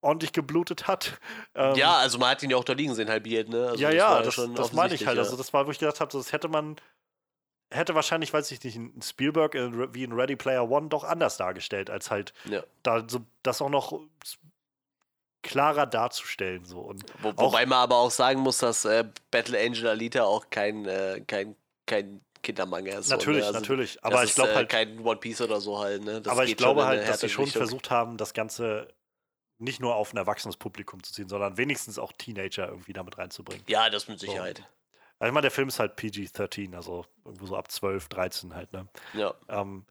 ordentlich geblutet hat. Ähm, ja, also man hat ihn ja auch da liegen sehen, halbiert, ne? Also ja, das ja, das, das meine ich halt. ja. Also, das war, wo ich gedacht habe, das hätte man, hätte wahrscheinlich, weiß ich nicht, ein Spielberg in, Re- wie in Ready Player One doch anders dargestellt, als halt Ja. da so, das auch noch klarer darzustellen. So. Und Wo, auch- wobei man aber auch sagen muss, dass äh, Battle Angel Alita auch kein, äh, kein, kein Kindermanga ist. so, natürlich, ne? Also, natürlich. Aber ich glaube äh, halt, kein One Piece oder so halt, ne? Das aber ich glaube halt, dass sie schon Richtung. versucht haben, das Ganze nicht nur auf ein erwachsenes Publikum zu ziehen, sondern wenigstens auch Teenager irgendwie damit reinzubringen. Ja, das mit Sicherheit. Also ich meine, der Film ist halt PG-13, also irgendwo so ab 12, 13 halt, ne? Ja. Ähm,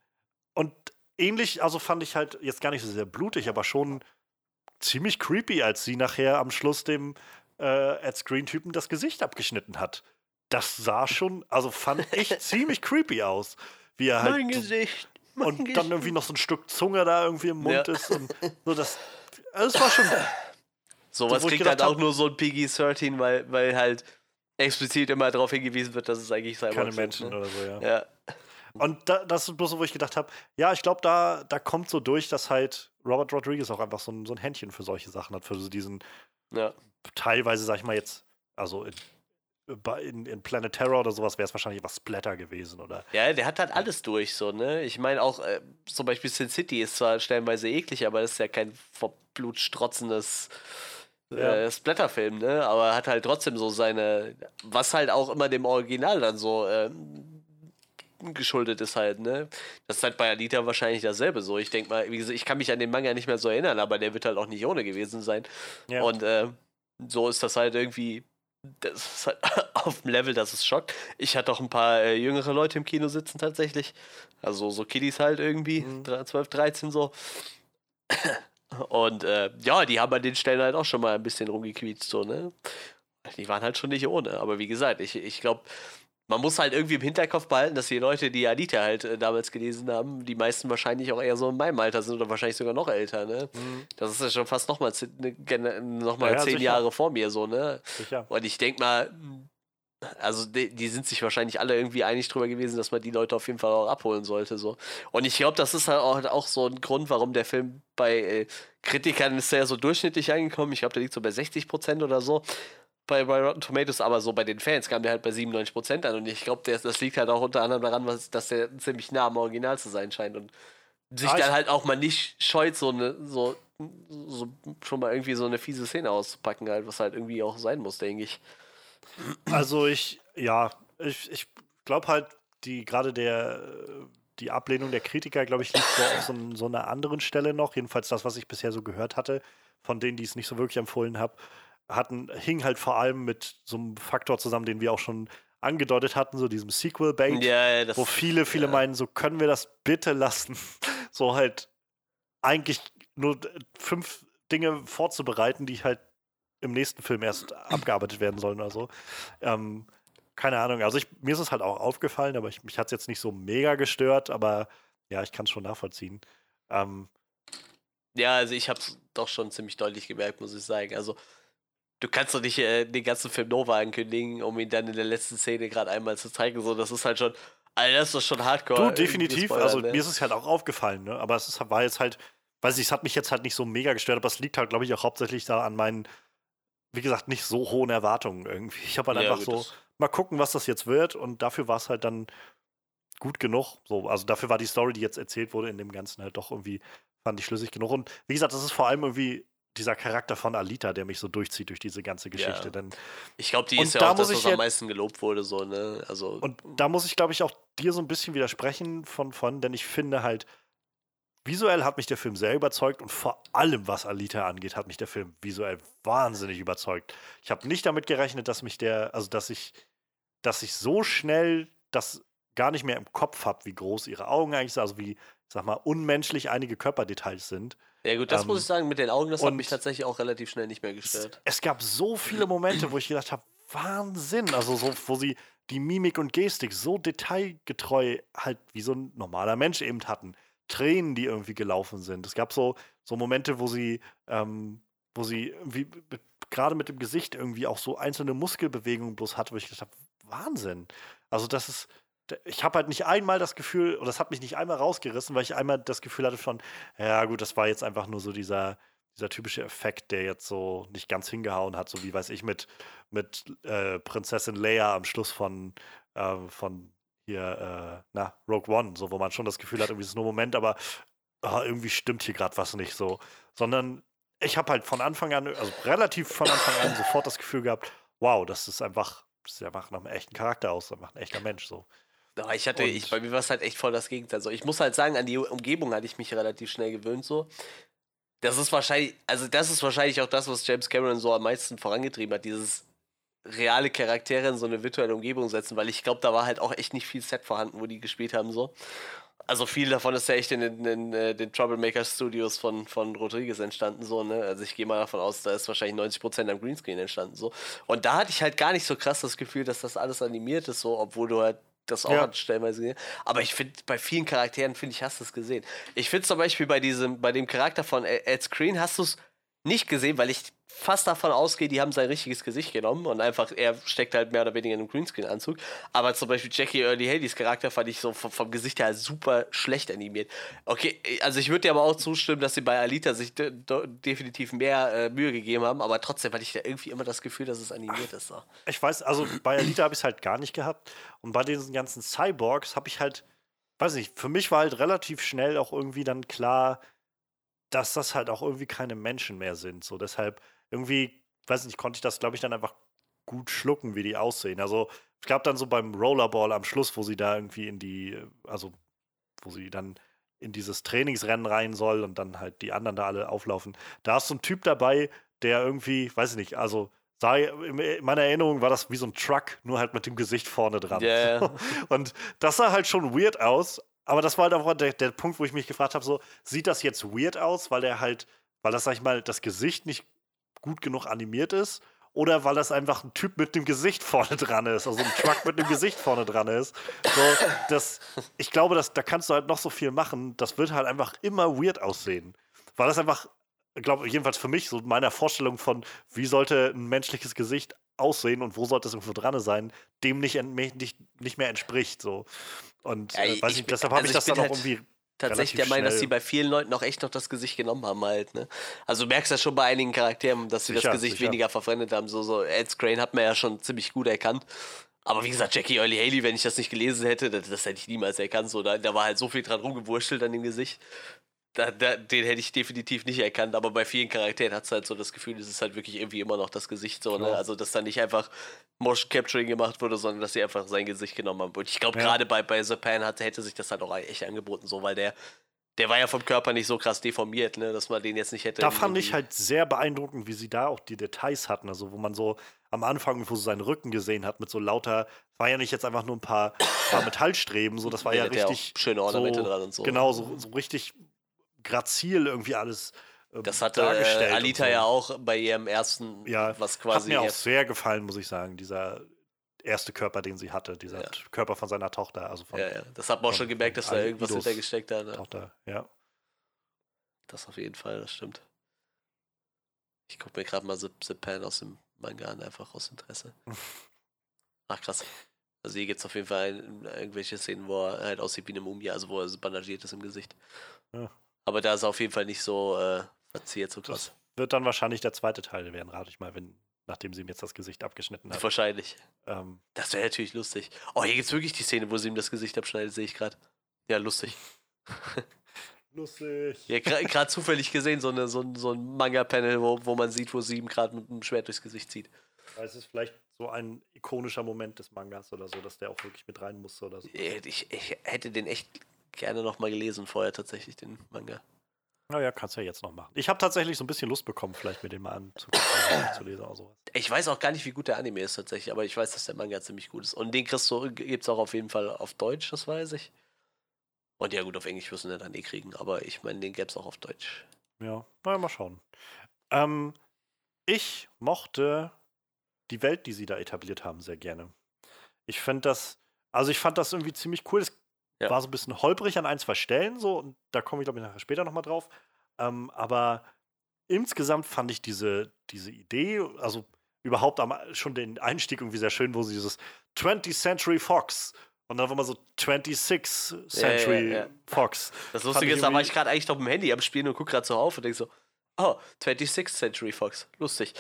und ähnlich, also fand ich halt jetzt gar nicht so sehr blutig, aber schon ziemlich creepy, als sie nachher am Schluss dem äh, Ed Screen-Typen das Gesicht abgeschnitten hat. Das sah schon, also fand ich ziemlich creepy aus. Wie er halt mein Gesicht. Mein und Gesicht. dann irgendwie noch so ein Stück Zunge da irgendwie im Mund Ja. ist und so das. Also es war schon. Sowas kriegt halt auch nur so ein PG-13, weil, weil halt explizit immer darauf hingewiesen wird, dass es eigentlich Cyborgs keine Menschen Ne? oder so, ja. Ja. Und da, das ist bloß so, wo ich gedacht habe, ja, ich glaube, da, da kommt so durch, dass halt Robert Rodriguez auch einfach so ein, so ein Händchen für solche Sachen hat, für so diesen Ja. Teilweise, sag ich mal jetzt, also in, in, in Planet Terror oder sowas wäre es wahrscheinlich was Splatter gewesen, oder? Ja, der hat halt alles durch, so, ne? Ich meine auch, äh, zum Beispiel Sin City ist zwar stellenweise eklig, aber das ist ja kein vor Blut strotzendes Ja. äh, Splatterfilm, ne? Aber hat halt trotzdem so seine, was halt auch immer dem Original dann so ähm, geschuldet ist halt, ne? Das ist halt bei Alita wahrscheinlich dasselbe so. Ich denke mal, wie gesagt, ich kann mich an den Manga nicht mehr so erinnern, aber der wird halt auch nicht ohne gewesen sein. Ja. Und äh, so ist das halt irgendwie, das ist halt auf dem Level, dass es schockt. Ich hatte auch ein paar äh, jüngere Leute im Kino sitzen tatsächlich. Also so Kiddies halt irgendwie, Mhm. 12, 13 so. Und äh, ja, die haben an den Stellen halt auch schon mal ein bisschen rumgequietscht, so, ne? Die waren halt schon nicht ohne. Aber wie gesagt, ich, ich glaube, man muss halt irgendwie im Hinterkopf behalten, dass die Leute, die Alita halt äh, damals gelesen haben, die meisten wahrscheinlich auch eher so in meinem Alter sind oder wahrscheinlich sogar noch älter, ne? Das ist ja schon fast nochmal noch mal Ja, ja, zehn sicher. Jahre vor mir, so, ne? Sicher. Und ich denke mal, also die, die sind sich wahrscheinlich alle irgendwie einig drüber gewesen, dass man die Leute auf jeden Fall auch abholen sollte. So. Und ich glaube, das ist halt auch, auch so ein Grund, warum der Film bei äh, Kritikern ist ja so durchschnittlich angekommen. Ich glaube, der liegt so bei 60 Prozent oder so. Bei, bei Rotten Tomatoes, aber so bei den Fans kam der halt bei 97 Prozent an. Und ich glaube, das, liegt halt auch unter anderem daran, was, dass der ziemlich nah am Original zu sein scheint. Und sich Ah, dann halt auch mal nicht scheut, so eine, so, so schon mal irgendwie so eine fiese Szene auszupacken, halt, was halt irgendwie auch sein muss, denke ich. Also ich, ja, ich, ich glaube halt, die gerade der die Ablehnung der Kritiker, glaube ich, liegt so auf so, so einer anderen Stelle noch. Jedenfalls das, was ich bisher so gehört hatte, von denen, die es nicht so wirklich empfohlen habe, hatten, hing halt vor allem mit so einem Faktor zusammen, den wir auch schon angedeutet hatten, so diesem Sequel-Bait, Ja, ja, wo viele, viele ja. meinen, so können wir das bitte lassen, so halt eigentlich nur fünf Dinge vorzubereiten, die halt im nächsten Film erst abgearbeitet werden sollen oder so. Ähm, keine Ahnung, also ich, mir ist es halt auch aufgefallen, aber ich, mich hat es jetzt nicht so mega gestört, aber ja, ich kann es schon nachvollziehen. Ähm, Ja, also ich hab's doch schon ziemlich deutlich gemerkt, muss ich sagen. Also, du kannst doch nicht äh, den ganzen Film Nova ankündigen, um ihn dann in der letzten Szene gerade einmal zu zeigen. So, das ist halt schon, also das ist schon hardcore. du, definitiv, gespoilert, also ne? mir ist es halt auch aufgefallen, ne? aber es ist, war jetzt halt, weiß ich, es hat mich jetzt halt nicht so mega gestört, aber es liegt halt, glaube ich, auch hauptsächlich da an meinen, wie gesagt, nicht so hohen Erwartungen irgendwie. Ich habe halt Ja, einfach so, mal gucken, was das jetzt wird. Und dafür war es halt dann gut genug. So, also dafür war die Story, die jetzt erzählt wurde, in dem Ganzen halt doch irgendwie, fand ich schlüssig genug. Und wie gesagt, das ist vor allem irgendwie dieser Charakter von Alita, der mich so durchzieht durch diese ganze Geschichte. Ja. Denn, Ich glaube, die ist ja da auch das, was am meisten gelobt wurde, so, ne? Also, und da muss ich, glaube ich, auch dir so ein bisschen widersprechen von, von, denn ich finde halt, visuell hat mich der Film sehr überzeugt und vor allem, was Alita angeht, hat mich der Film visuell wahnsinnig überzeugt. Ich habe nicht damit gerechnet, dass mich der, also dass ich, dass ich so schnell das gar nicht mehr im Kopf habe, wie groß ihre Augen eigentlich sind, also wie, sag mal, unmenschlich einige Körperdetails sind. ja gut, das ähm, muss ich sagen, mit den Augen, das hat mich tatsächlich auch relativ schnell nicht mehr Es, gestört. es gab so viele Momente, wo ich gedacht habe, Wahnsinn, also so, wo sie die Mimik und Gestik so detailgetreu halt wie so ein normaler Mensch eben hatten. Tränen, die irgendwie gelaufen sind. Es gab so, so Momente, wo sie, ähm, wo sie irgendwie gerade mit dem Gesicht irgendwie auch so einzelne Muskelbewegungen bloß hatte, wo ich gedacht habe, Wahnsinn. Also das ist, ich habe halt nicht einmal das Gefühl, oder das hat mich nicht einmal rausgerissen, weil ich einmal das Gefühl hatte von, ja gut, das war jetzt einfach nur so dieser, dieser typische Effekt, der jetzt so nicht ganz hingehauen hat, so wie weiß ich mit, mit äh, Prinzessin Leia am Schluss von, äh, von hier, äh, na, Rogue One, so wo man schon das Gefühl hat, irgendwie ist es nur Moment, aber ah, irgendwie stimmt hier gerade was nicht so. Sondern ich habe halt von Anfang an, also relativ von Anfang an sofort das Gefühl gehabt, wow, das ist einfach, das einfach nach einem echten Charakter aus, das macht ein echter Mensch so. Ja, ich hatte, Und- ich, bei mir war es halt echt voll das Gegenteil. Also ich muss halt sagen, an die Umgebung hatte ich mich relativ schnell gewöhnt so. Das ist wahrscheinlich, also das ist wahrscheinlich auch das, was James Cameron so am meisten vorangetrieben hat, dieses reale Charaktere in so eine virtuelle Umgebung setzen, weil ich glaube, da war halt auch echt nicht viel Set vorhanden, wo die gespielt haben so. Also viel davon ist ja echt in den, in, äh, den Troublemaker Studios von, von Rodriguez entstanden, so, ne? Also ich gehe mal davon aus, da ist wahrscheinlich 90% am Greenscreen entstanden, so. Und da hatte ich halt gar nicht so krass das Gefühl, dass das alles animiert ist, so, obwohl du halt das auch Ja. hat stellenweise gesehen. Aber ich finde, bei vielen Charakteren, finde ich, hast du es gesehen. Ich finde zum Beispiel bei diesem, bei dem Charakter von Ed Screen hast du es nicht gesehen, weil ich fast davon ausgehe, die haben sein richtiges Gesicht genommen und einfach, er steckt halt mehr oder weniger in einem Greenscreen-Anzug. Aber zum Beispiel Jackie Early Haleys Charakter fand ich so vom, vom Gesicht her super schlecht animiert. Okay, also ich würde dir aber auch zustimmen, dass sie bei Alita sich de definitiv mehr äh, Mühe gegeben haben, aber trotzdem hatte ich da irgendwie immer das Gefühl, dass es animiert ist. So. Ich weiß, also bei Alita habe ich es halt gar nicht gehabt. Und bei diesen ganzen Cyborgs habe ich halt, weiß nicht, für mich war halt relativ schnell auch irgendwie dann klar, dass das halt auch irgendwie keine Menschen mehr sind. So deshalb irgendwie, weiß nicht, konnte ich das, glaube ich, dann einfach gut schlucken, wie die aussehen. Also ich glaube dann so beim Rollerball am Schluss, wo sie da irgendwie in die, also wo sie dann in dieses Trainingsrennen rein soll und dann halt die anderen da alle auflaufen. Da ist so ein Typ dabei, der irgendwie, weiß ich nicht, also sah, in meiner Erinnerung war das wie so ein Truck, nur halt mit dem Gesicht vorne dran. Yeah. Und das sah halt schon weird aus, aber das war halt auch der, der Punkt, wo ich mich gefragt habe: so, sieht das jetzt weird aus, weil der halt, weil das, sag ich mal, das Gesicht nicht gut genug animiert ist? Oder weil das einfach ein Typ mit dem Gesicht vorne dran ist, also ein Truck mit dem Gesicht vorne dran ist. So, das, ich glaube, dass, da kannst du halt noch so viel machen. Das wird halt einfach immer weird aussehen. Weil das einfach, glaube jedenfalls für mich, so meiner Vorstellung von, wie sollte ein menschliches Gesicht aussehen und wo sollte es irgendwo dran sein, dem nicht, nicht, nicht mehr entspricht. So. Und Ja, äh, weiß ich bin- deshalb habe also ich ich das dann auch halt irgendwie. Tatsächlich der Meinung, dass sie bei vielen Leuten auch echt noch das Gesicht genommen haben halt, ne? Also du merkst ja schon bei einigen Charakteren, dass sie Sicher, das Gesicht sicher. weniger verfremdet haben. So, so Ed Scrane hat man ja schon ziemlich gut erkannt. Aber wie gesagt, Jackie Early Haley, wenn ich das nicht gelesen hätte, das, das hätte ich niemals erkannt. So, da, da war halt so viel dran rumgewurschtelt an dem Gesicht. Da, da, den hätte ich definitiv nicht erkannt, aber bei vielen Charakteren hat es halt so das Gefühl, es ist halt wirklich irgendwie immer noch das Gesicht so, ne? Ja. Also, dass da nicht einfach Motion Capturing gemacht wurde, sondern dass sie einfach sein Gesicht genommen haben. Und ich glaube, Ja. gerade bei, bei Japan hat, hätte sich das halt auch echt angeboten, so, weil der, der war ja vom Körper nicht so krass deformiert, ne, dass man den jetzt nicht hätte. Da fand ich halt sehr beeindruckend, wie sie da auch die Details hatten. Also, wo man so am Anfang, wo sie seinen Rücken gesehen hat, mit so lauter, war ja nicht jetzt einfach nur ein paar, paar Metallstreben, so, das war ja, ja richtig. schöne Ornamente so, dran und so. Genau, so, so richtig grazil irgendwie alles. ähm, Das hatte dargestellt äh, Alita so. ja auch bei ihrem ersten, Ja, was Hat quasi. mir auch sehr gefallen, muss ich sagen, dieser erste Körper, den sie hatte, dieser Ja. Körper von seiner Tochter, also von ja, ja, das hat man auch schon gemerkt, dass da irgendwas Aidos hintergesteckt hat. Ne? Tochter, ja. Das auf jeden Fall, das stimmt. Ich gucke mir gerade mal The, The Pan aus dem Manga an, einfach aus Interesse. Ach krass. Also hier gibt es auf jeden Fall ein, irgendwelche Szenen, wo er halt aussieht wie eine Mumie, also wo er so bandagiert ist im Gesicht. Ja. Aber da ist auf jeden Fall nicht so äh, verziert, so krass. Wird dann wahrscheinlich der zweite Teil werden, rate ich mal, wenn, nachdem sie ihm jetzt das Gesicht abgeschnitten hat. Wahrscheinlich. Ähm, Das wäre natürlich lustig. Oh, hier gibt es wirklich die Szene, wo sie ihm das Gesicht abschneidet, sehe ich gerade. Ja, lustig. lustig. Ja, gerade zufällig gesehen, so, eine, so, ein- so ein Manga-Panel, wo, wo man sieht, wo sie ihm gerade mit dem Schwert durchs Gesicht zieht. Weil es ist vielleicht so ein ikonischer Moment des Mangas oder so, dass der auch wirklich mit rein musste oder so. Äh, Ich, ich hätte den echt gerne noch mal gelesen vorher tatsächlich, den Manga. Naja, kannst du ja jetzt noch machen. Ich habe tatsächlich so ein bisschen Lust bekommen, vielleicht mir den mal anzugucken, oder zu lesen oder sowas. Ich weiß auch gar nicht, wie gut der Anime ist tatsächlich, aber ich weiß, dass der Manga ziemlich gut ist. Und den kriegst du, gibt's auch auf jeden Fall auf Deutsch, das weiß ich. Und ja gut, auf Englisch du ihn dann eh kriegen, aber ich meine, den gäb's auch auf Deutsch. Ja, naja, mal schauen. Ähm, ich mochte die Welt, die sie da etabliert haben, sehr gerne. Ich finde das, also ich fand das irgendwie ziemlich cool. Es Ja. war so ein bisschen holprig an ein, zwei Stellen so und da komme ich, glaube ich, nachher später nochmal drauf. Ähm, aber insgesamt fand ich diese, diese Idee, also überhaupt am, schon den Einstieg irgendwie sehr schön, wo sie dieses 20th Century Fox und dann war mal so 26th Century ja, ja. Fox. Das Lustige ist, da war ich gerade eigentlich noch im Handy am Spielen und guck gerade so auf und denk so, oh, 26th Century Fox, lustig.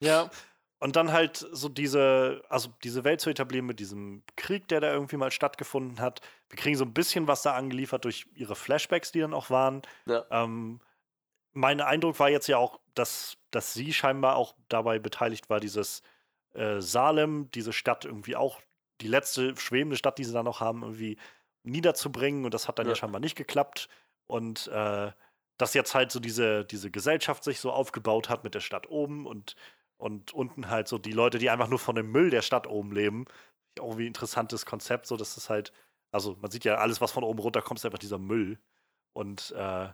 Ja. Und dann halt so diese, also diese Welt zu etablieren mit diesem Krieg, der da irgendwie mal stattgefunden hat. Wir kriegen so ein bisschen was da angeliefert durch ihre Flashbacks, die dann auch waren. Ja. Ähm, mein Eindruck war jetzt ja auch, dass, dass sie scheinbar auch dabei beteiligt war, dieses äh, Salem, diese Stadt irgendwie auch, die letzte schwebende Stadt, die sie da noch haben, irgendwie niederzubringen. Und das hat dann ja, Ja. scheinbar nicht geklappt. Und äh, dass jetzt halt so diese, diese Gesellschaft sich so aufgebaut hat mit der Stadt oben und, und unten halt so die Leute, die einfach nur von dem Müll der Stadt oben leben. Auch irgendwie ein interessantes Konzept, so dass es halt, also man sieht ja, alles, was von oben runter kommt, ist einfach dieser Müll. Und äh,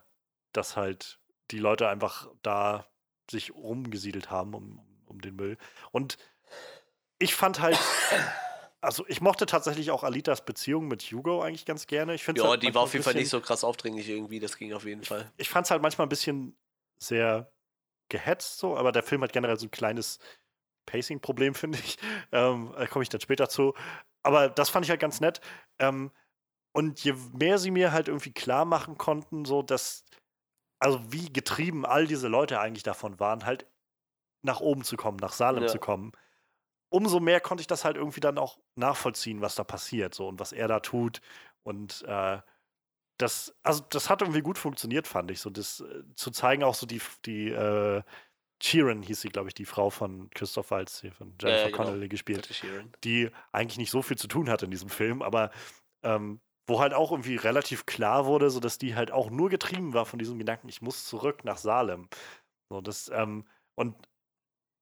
dass halt die Leute einfach da sich rumgesiedelt haben um, um den Müll. Und ich fand halt, also ich mochte tatsächlich auch Alitas Beziehung mit Hugo eigentlich ganz gerne. Ich Ja, halt die war auf jeden Fall bisschen- nicht so krass aufdringlich irgendwie, das ging auf jeden Fall. ich fand es halt manchmal ein bisschen sehr gehetzt, so, aber der Film hat generell so ein kleines Pacing-Problem, finde ich. Ähm, da komme ich dann später zu. Aber das fand ich halt ganz nett. Ähm, und je mehr sie mir halt irgendwie klar machen konnten, so dass, also wie getrieben all diese Leute eigentlich davon waren, halt nach oben zu kommen, nach Salem Ja. zu kommen, umso mehr konnte ich das halt irgendwie dann auch nachvollziehen, was da passiert, so und was er da tut. Und äh, das, also das hat irgendwie gut funktioniert, fand ich. So, das äh, zu zeigen, auch so die, die äh, Sheeran hieß sie, glaube ich, die Frau von Christoph Waltz, hier von Jennifer ja, genau. Connelly gespielt die eigentlich nicht so viel zu tun hat in diesem Film, aber ähm, wo halt auch irgendwie relativ klar wurde, so dass die halt auch nur getrieben war von diesem Gedanken, ich muss zurück nach Salem. So, das, ähm, und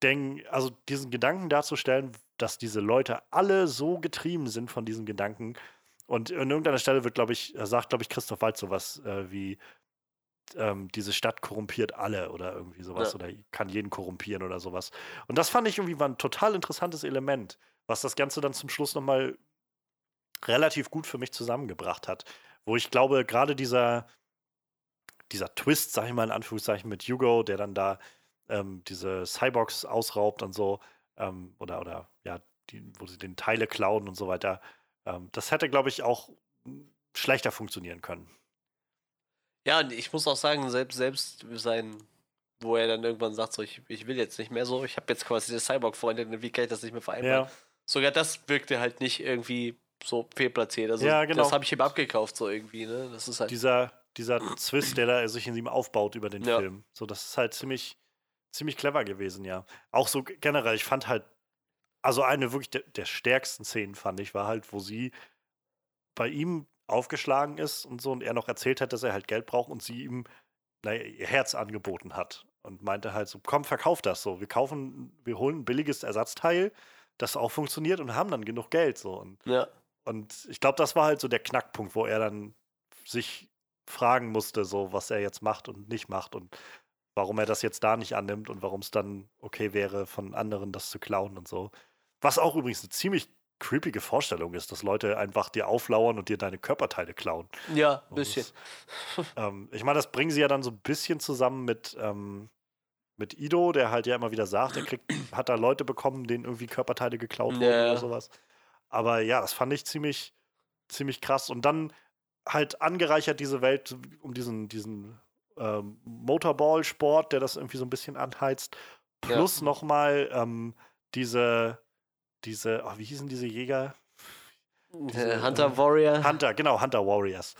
denk, also diesen Gedanken darzustellen, dass diese Leute alle so getrieben sind von diesem Gedanken. Und an irgendeiner Stelle wird, glaube ich, äh, sagt, glaube ich, Christoph Waltz sowas äh, wie, ähm, diese Stadt korrumpiert alle oder irgendwie sowas Ja. oder kann jeden korrumpieren oder sowas. Und das fand ich irgendwie war ein total interessantes Element, was das Ganze dann zum Schluss nochmal relativ gut für mich zusammengebracht hat. Wo ich glaube, gerade dieser, dieser Twist, sag ich mal in Anführungszeichen, mit Hugo, der dann da ähm, diese Cyborgs ausraubt und so, ähm, oder, oder ja, die, wo sie den Teile klauen und so weiter, ähm, das hätte, glaube ich, auch mm, schlechter funktionieren können. Ja, und ich muss auch sagen, selbst, selbst sein, wo er dann irgendwann sagt, so, ich, ich will jetzt nicht mehr so, ich habe jetzt quasi eine Cyborg-Freundin, wie kann ich das nicht mehr vereinbaren? Ja, Sogar das wirkte halt nicht irgendwie so fehlplatziert. Also Ja, genau. das habe ich ihm abgekauft, so irgendwie, ne? Das ist halt. dieser, dieser Zwist, der da sich in ihm aufbaut über den Ja. Film. So, das ist halt ziemlich, ziemlich clever gewesen, ja. Auch so generell, ich fand halt, also eine wirklich der, der stärksten Szenen fand ich, war halt, wo sie bei ihm aufgeschlagen ist und so und er noch erzählt hat, dass er halt Geld braucht und sie ihm naja, ihr Herz angeboten hat und meinte halt so, komm, verkauf das so. Wir kaufen, wir holen ein billiges Ersatzteil, das auch funktioniert und haben dann genug Geld so. Und ja. und ich glaube, das war halt so der Knackpunkt, wo er dann sich fragen musste, so was er jetzt macht und nicht macht und warum er das jetzt da nicht annimmt und warum es dann okay wäre, von anderen das zu klauen und so. Was auch übrigens eine ziemlich creepige Vorstellung ist, dass Leute einfach dir auflauern und dir deine Körperteile klauen. Ja, ein bisschen. das- Ähm, ich meine, das bringen sie ja dann so ein bisschen zusammen mit, ähm, mit Ido, der halt ja immer wieder sagt, er kriegt, hat da Leute bekommen, denen irgendwie Körperteile geklaut wurden Ja. oder sowas. Aber ja, das fand ich ziemlich, ziemlich krass. Und dann halt angereichert diese Welt um diesen, diesen ähm, Motorball-Sport, der das irgendwie so ein bisschen anheizt. Ja. Plus nochmal ähm, diese, diese, oh, wie hießen diese Jäger? Äh, Hunter Warrior. Hunter, genau, Hunter Warriors.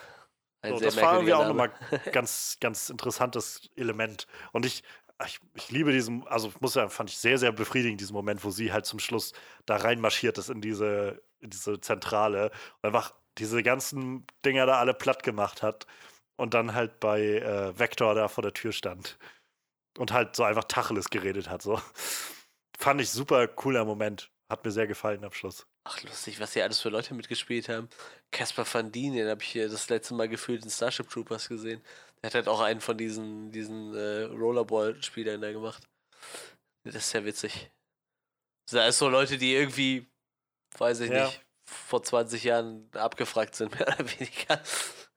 So, das war irgendwie auch nochmal ganz, ganz interessantes Element. Und ich, ich, ich liebe diesen, also ich muss sagen, fand ich sehr, sehr befriedigend, diesen Moment, wo sie halt zum Schluss da reinmarschiert ist in diese, in diese Zentrale und einfach diese ganzen Dinger da alle platt gemacht hat und dann halt bei äh, Vector da vor der Tür stand und halt so einfach Tacheles geredet hat. So. Fand ich super cooler Moment. Hat mir sehr gefallen am Schluss. Ach, lustig, was hier alles für Leute mitgespielt haben. Caspar Van Dien, den habe ich hier das letzte Mal gefühlt in Starship Troopers gesehen. Der hat halt auch einen von diesen, diesen äh, Rollerball-Spielern da gemacht. Das ist ja witzig. Das ist so Leute, die irgendwie, weiß ich Ja. nicht, vor 20 Jahren abgefragt sind, mehr oder weniger.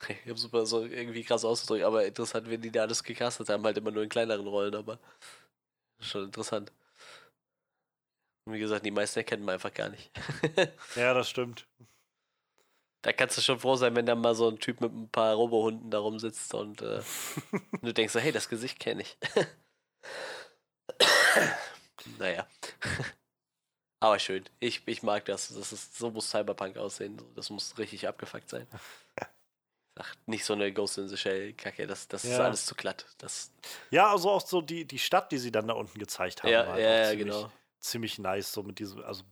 Ich habe super so irgendwie krass ausgedrückt, aber interessant, wenn die da alles gecastet haben, halt immer nur in kleineren Rollen, aber schon interessant. Und wie gesagt, die meisten erkennen man einfach gar nicht. Ja, das stimmt. Da kannst du schon froh sein, wenn da mal so ein Typ mit ein paar Robohunden da rumsitzt und äh, du denkst so, hey, das Gesicht kenne ich. naja. Aber schön. Ich, ich mag das. das ist, so muss Cyberpunk aussehen. Das muss richtig abgefuckt sein. Ach, nicht so eine Ghost in the Shell-Kacke. Das, das ist Ja. alles zu glatt. Das, Ja, also auch so die, die Stadt, die sie dann da unten gezeigt haben. ja, ja, ja, genau. Ziemlich nice, so mit diesem, also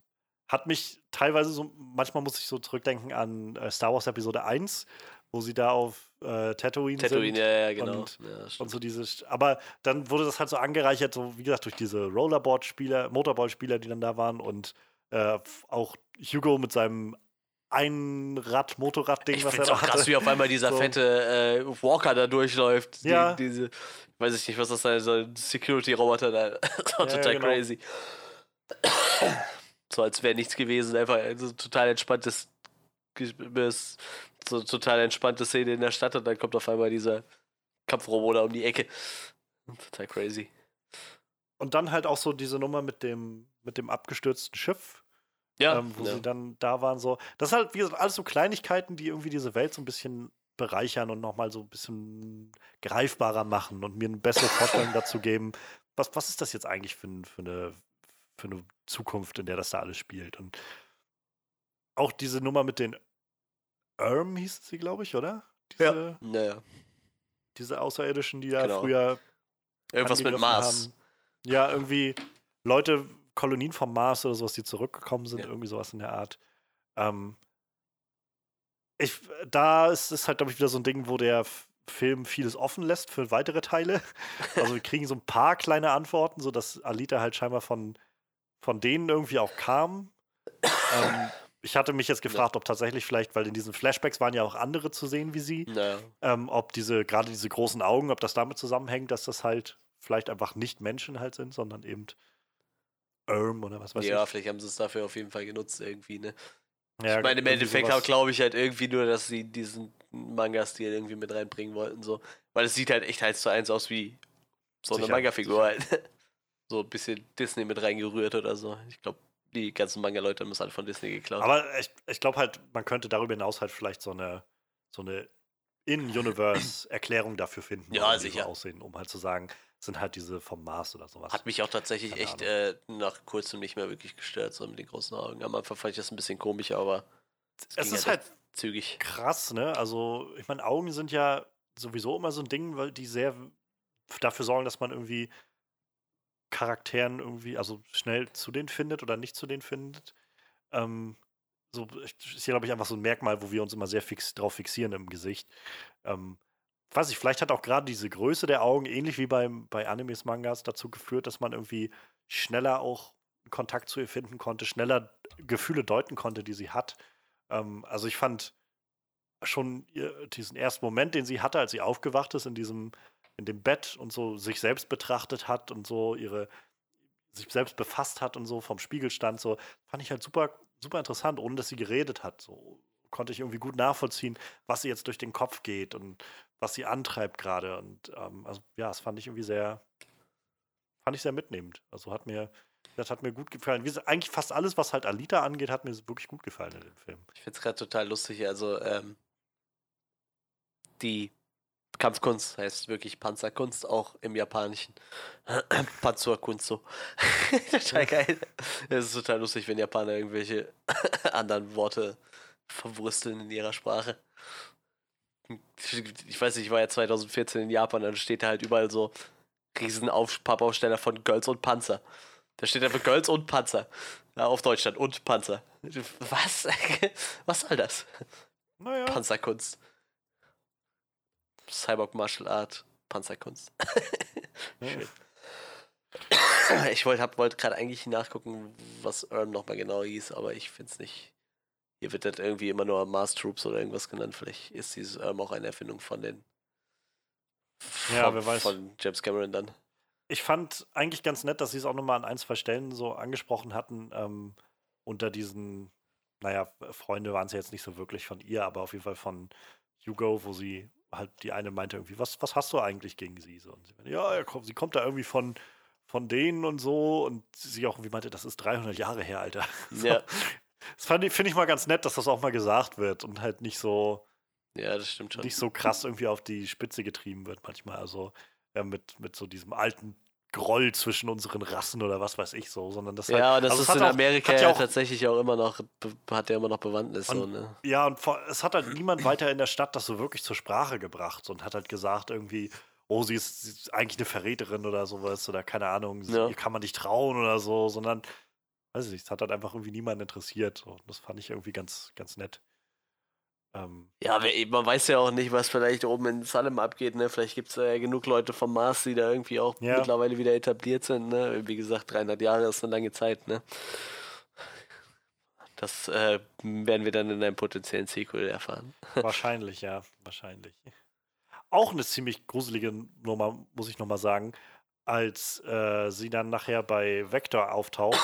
hat mich teilweise so, manchmal muss ich so zurückdenken an äh, Star Wars Episode 1, wo sie da auf äh, Tatooine, Tatooine, sind. ja, ja, genau. und- ja, Und so dieses, aber dann wurde das halt so angereichert, so wie gesagt, durch diese Rollerboard-Spieler, Motorball-Spieler, die dann da waren und äh, auch Hugo mit seinem Einrad-Motorrad-Ding, Ich was er auch krass, hatte. wie auf einmal dieser So. fette äh, Walker da durchläuft. Die, Ja. Diese, weiß ich nicht, was das da so ein Security-Roboter da. Das war ja, total genau. crazy. So als wäre nichts gewesen, einfach so total entspanntes, so total entspannte Szene in der Stadt und dann kommt auf einmal dieser Kampfroboter um die Ecke. Total crazy. und dann halt auch so diese Nummer mit dem, mit dem abgestürzten Schiff, Ja, ähm, wo ja. sie dann da waren. So. Das ist halt, wie gesagt, alles so Kleinigkeiten, die irgendwie diese Welt so ein bisschen bereichern und nochmal so ein bisschen greifbarer machen und mir eine bessere Vorstellung dazu geben, was, was ist das jetzt eigentlich für, für, eine, für eine Zukunft, in der das da alles spielt. Und auch diese Nummer mit den Erm hieß sie, glaube ich, oder? Diese, Naja. diese Außerirdischen, die da Genau. früher Irgendwas mit Mars. haben. Ja, irgendwie Leute, Kolonien vom Mars oder sowas, die zurückgekommen sind, Ja. irgendwie sowas in der Art. Ähm, ich, da ist es halt, glaube ich, wieder so ein Ding, wo der Film vieles offen lässt für weitere Teile. Also wir kriegen so ein paar kleine Antworten, sodass Alita halt scheinbar von, von denen irgendwie auch kam. Ähm, ich hatte mich jetzt gefragt, ob tatsächlich vielleicht, weil in diesen Flashbacks waren ja auch andere zu sehen wie sie, Naja. ähm, ob diese, gerade diese großen Augen, ob das damit zusammenhängt, dass das halt vielleicht einfach nicht Menschen halt sind, sondern eben Erm oder was weiß Ja, ich. vielleicht haben sie es dafür auf jeden Fall genutzt, irgendwie, ne? Ja, ich meine, im Endeffekt glaube ich halt irgendwie nur, dass sie diesen Manga-Stil irgendwie mit reinbringen wollten, so. Weil es sieht halt echt eins zu eins aus wie so eine Manga-Figur halt. so ein bisschen Disney mit reingerührt oder so. Ich glaube, die ganzen Manga-Leute haben es halt von Disney geklaut. Aber ich, ich glaube halt, man könnte darüber hinaus halt vielleicht so eine, so eine In-Universe-Erklärung dafür finden, Ja, sicher. so aussehen, um halt zu sagen, es sind halt diese vom Mars oder sowas. Hat mich auch tatsächlich Keine echt äh, nach kurzem nicht mehr wirklich gestört, so mit den großen Augen. Am Anfang fand ich das ein bisschen komisch, aber es ging ist halt halt zügig. krass, ne? Also, ich meine, Augen sind ja sowieso immer so ein Ding, weil die sehr dafür sorgen, dass man irgendwie Charakteren irgendwie, also schnell zu denen findet oder nicht zu denen findet. Ähm, so ist ja, glaube ich, einfach so ein Merkmal, wo wir uns immer sehr fix drauf fixieren im Gesicht. Ähm, weiß ich, vielleicht hat auch gerade diese Größe der Augen, ähnlich wie beim, bei Animes, Mangas, dazu geführt, dass man irgendwie schneller auch Kontakt zu ihr finden konnte, schneller Gefühle deuten konnte, die sie hat. Ähm, also ich fand schon ihr, diesen ersten Moment, den sie hatte, als sie aufgewacht ist in diesem, in dem Bett und so sich selbst betrachtet hat und so ihre, sich selbst befasst hat und so vom Spiegel stand, so, fand ich halt super, super interessant, ohne dass sie geredet hat. So konnte ich irgendwie gut nachvollziehen, was ihr jetzt durch den Kopf geht und was sie antreibt gerade. Und ähm, also ja, das fand ich irgendwie sehr, fand ich sehr mitnehmend. Also hat mir, das hat mir gut gefallen. Wie eigentlich fast alles, was halt Alita angeht, hat mir wirklich gut gefallen in dem Film. Ich finde es gerade total lustig. Also, ähm, die Kampfkunst heißt wirklich Panzerkunst, auch im Japanischen. Panzerkunst so. total geil. Es ist total lustig, wenn Japaner irgendwelche anderen Worte verwursteln in ihrer Sprache. Ich weiß nicht, ich war ja 2014 in Japan, dann steht da halt überall so riesen Auf Pappaufsteller von Girls und Panzer. Da steht einfach Girls und Panzer. Ja, auf Deutschland und Panzer. Was? Was soll das? Naja. Panzerkunst. Cyborg Martial Art, Panzerkunst. Schön. Ich wollte wollt gerade eigentlich nachgucken, was Erm nochmal genau hieß, aber ich finde es nicht. Hier wird das irgendwie immer nur Mars Troops oder irgendwas genannt. Vielleicht ist dieses Erm auch eine Erfindung von den. Von, Ja, wer weiß. Von James Cameron dann. Ich fand eigentlich ganz nett, dass sie es auch nochmal an ein, zwei Stellen so angesprochen hatten, ähm, unter diesen, naja, Freunde waren es ja jetzt nicht so wirklich von ihr, aber auf jeden Fall von Hugo, wo sie halt die eine meinte irgendwie, was, was hast du eigentlich gegen sie? So, und sie meinte, ja, sie kommt da irgendwie von, von denen und so und sie auch irgendwie meinte, das ist 300 Jahre her, Alter. So. Ja. Das finde ich mal ganz nett, dass das auch mal gesagt wird und halt nicht so, Ja, das stimmt schon. nicht so krass irgendwie auf die Spitze getrieben wird manchmal. Also ja, mit, mit so diesem alten Groll zwischen unseren Rassen oder was weiß ich so, sondern das halt, ja, das also es ist hat in auch- Amerika ja auch, tatsächlich auch immer noch, hat ja immer noch Bewandtnis. So, Und- ne? ja, und vor, es hat halt niemand weiter in der Stadt das so wirklich zur Sprache gebracht und hat halt gesagt irgendwie, oh, sie ist, sie ist eigentlich eine Verräterin oder sowas oder keine Ahnung, sie, Ja. ihr kann man nicht trauen oder so, sondern, weiß ich nicht, es hat halt einfach irgendwie niemanden interessiert. So. Und das fand ich irgendwie ganz, ganz nett. Ähm, Ja, man weiß ja auch nicht, was vielleicht oben in Salem abgeht, ne? Vielleicht gibt es ja genug Leute vom Mars, die da irgendwie auch Ja. mittlerweile wieder etabliert sind, ne? Wie gesagt, 300 Jahre ist eine lange Zeit, ne? Das äh, werden wir dann in einem potenziellen Sequel erfahren. Wahrscheinlich, ja, wahrscheinlich. Auch eine ziemlich gruselige Nummer, muss ich nochmal sagen, als äh, sie dann nachher bei Vector auftaucht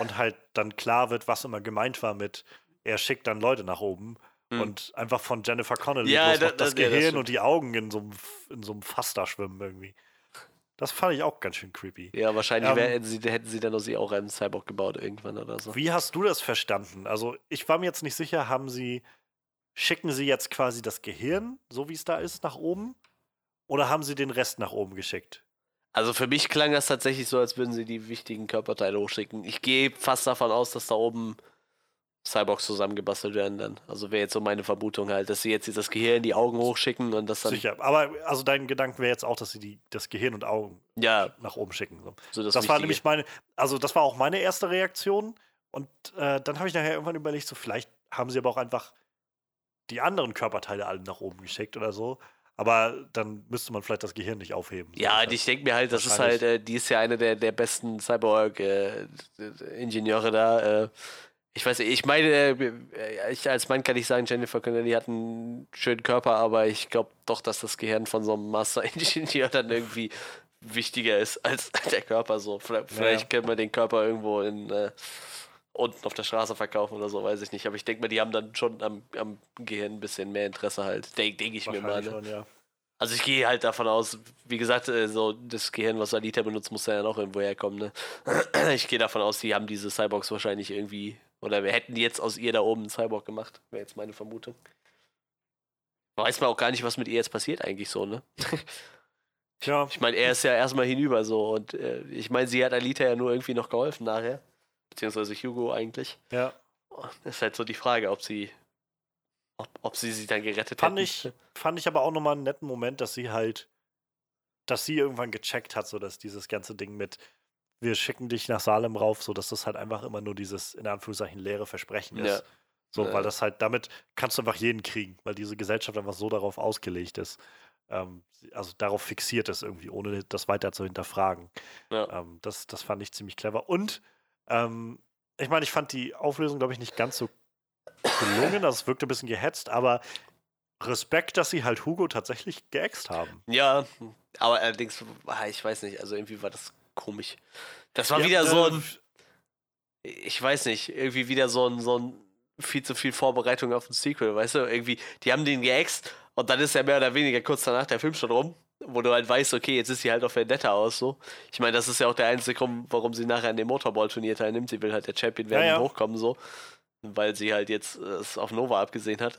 und halt dann klar wird, was immer gemeint war mit, er schickt dann Leute nach oben Hm. und einfach von Jennifer Connelly Ja, bloß da- noch das da- ja, das Gehirn stimmt. und die Augen in so einem, in so einem Fass da schwimmen irgendwie. Das fand ich auch ganz schön creepy. Ja, wahrscheinlich Ähm, hätten, sie, hätten sie dann aus ihr auch einen Cyborg gebaut irgendwann oder so. Wie hast du das verstanden? Also, ich war mir jetzt nicht sicher, haben sie, schicken sie jetzt quasi das Gehirn, so wie es da ist, nach oben? Oder haben sie den Rest nach oben geschickt? Also für mich klang das tatsächlich so, als würden sie die wichtigen Körperteile hochschicken. Ich gehe fast davon aus, dass da oben Cyborgs zusammengebastelt werden dann. Also wäre jetzt so meine Vermutung halt, dass sie jetzt das Gehirn, die Augen hochschicken und das dann. Sicher. Aber also dein Gedanke wäre jetzt auch, dass sie die, das Gehirn und Augen Ja, nach oben schicken. So. so das, Das, war nämlich meine, also das war auch meine erste Reaktion. Und äh, dann habe ich nachher irgendwann überlegt, so vielleicht haben sie aber auch einfach die anderen Körperteile alle nach oben geschickt oder so. Aber dann müsste man vielleicht das Gehirn nicht aufheben. Ja, ich denke mir halt, das ist halt, äh, die ist ja eine der, der besten Cyborg-Ingenieure da. Äh, ich weiß nicht, ich meine, äh, ich als Mann kann ich sagen, Jennifer Connelly hat einen schönen Körper, aber ich glaube doch, dass das Gehirn von so einem Master-Ingenieur dann irgendwie wichtiger ist als der Körper so. Vielleicht, Ja, vielleicht können wir den Körper irgendwo in äh, unten auf der Straße verkaufen oder so, weiß ich nicht. Aber ich denke mal, die haben dann schon am, am Gehirn ein bisschen mehr Interesse halt. Denke denk ich mir mal. Ne? schon, ja. Also ich gehe halt davon aus, wie gesagt, äh, so das Gehirn, was Alita benutzt, muss ja dann auch irgendwo herkommen. Ne? Ich gehe davon aus, die haben diese Cyborgs wahrscheinlich irgendwie, oder wir hätten die jetzt aus ihr da oben einen Cyborg gemacht, wäre jetzt meine Vermutung. Weiß man auch gar nicht, was mit ihr jetzt passiert eigentlich so, ne? Tja, Ich meine, er ist ja erstmal hinüber so und äh, ich meine, sie hat Alita ja nur irgendwie noch geholfen nachher. Beziehungsweise Hugo eigentlich. ja. Das ist halt so die Frage, ob sie, ob, ob sie sie dann gerettet Fand hätten. ich, fand ich aber auch nochmal einen netten Moment, dass sie halt, dass sie irgendwann gecheckt hat, so dass dieses ganze Ding mit, wir schicken dich nach Salem rauf, so dass das halt einfach immer nur dieses, in Anführungszeichen, leere Versprechen ist. Ja. So, Ja. weil das halt, damit kannst du einfach jeden kriegen, weil diese Gesellschaft einfach so darauf ausgelegt ist. Ähm, also darauf fixiert ist irgendwie, ohne das weiter zu hinterfragen. Ja. Ähm, das, das fand ich ziemlich clever. Und ähm, ich meine, ich fand die Auflösung, glaube ich, nicht ganz so gelungen. Also es wirkte ein bisschen gehetzt, aber Respekt, dass sie halt Hugo tatsächlich geäxt haben. Ja, aber allerdings, ich weiß nicht, also irgendwie war das komisch. Das war Ja, wieder so ähm, ein, ich weiß nicht, irgendwie wieder so ein, so ein viel zu viel Vorbereitung auf ein Sequel, weißt du? Irgendwie, die haben den geäxt und dann ist ja mehr oder weniger kurz danach der Film schon rum, wo du halt weißt, okay, jetzt ist sie halt auf Vendetta aus, so. Ich meine, das ist ja auch der einzige Grund, warum sie nachher an dem Motorball-Turnier teilnimmt. Sie will halt der Champion werden Ja, und ja. hochkommen, so. Weil sie halt jetzt äh, es auf Nova abgesehen hat.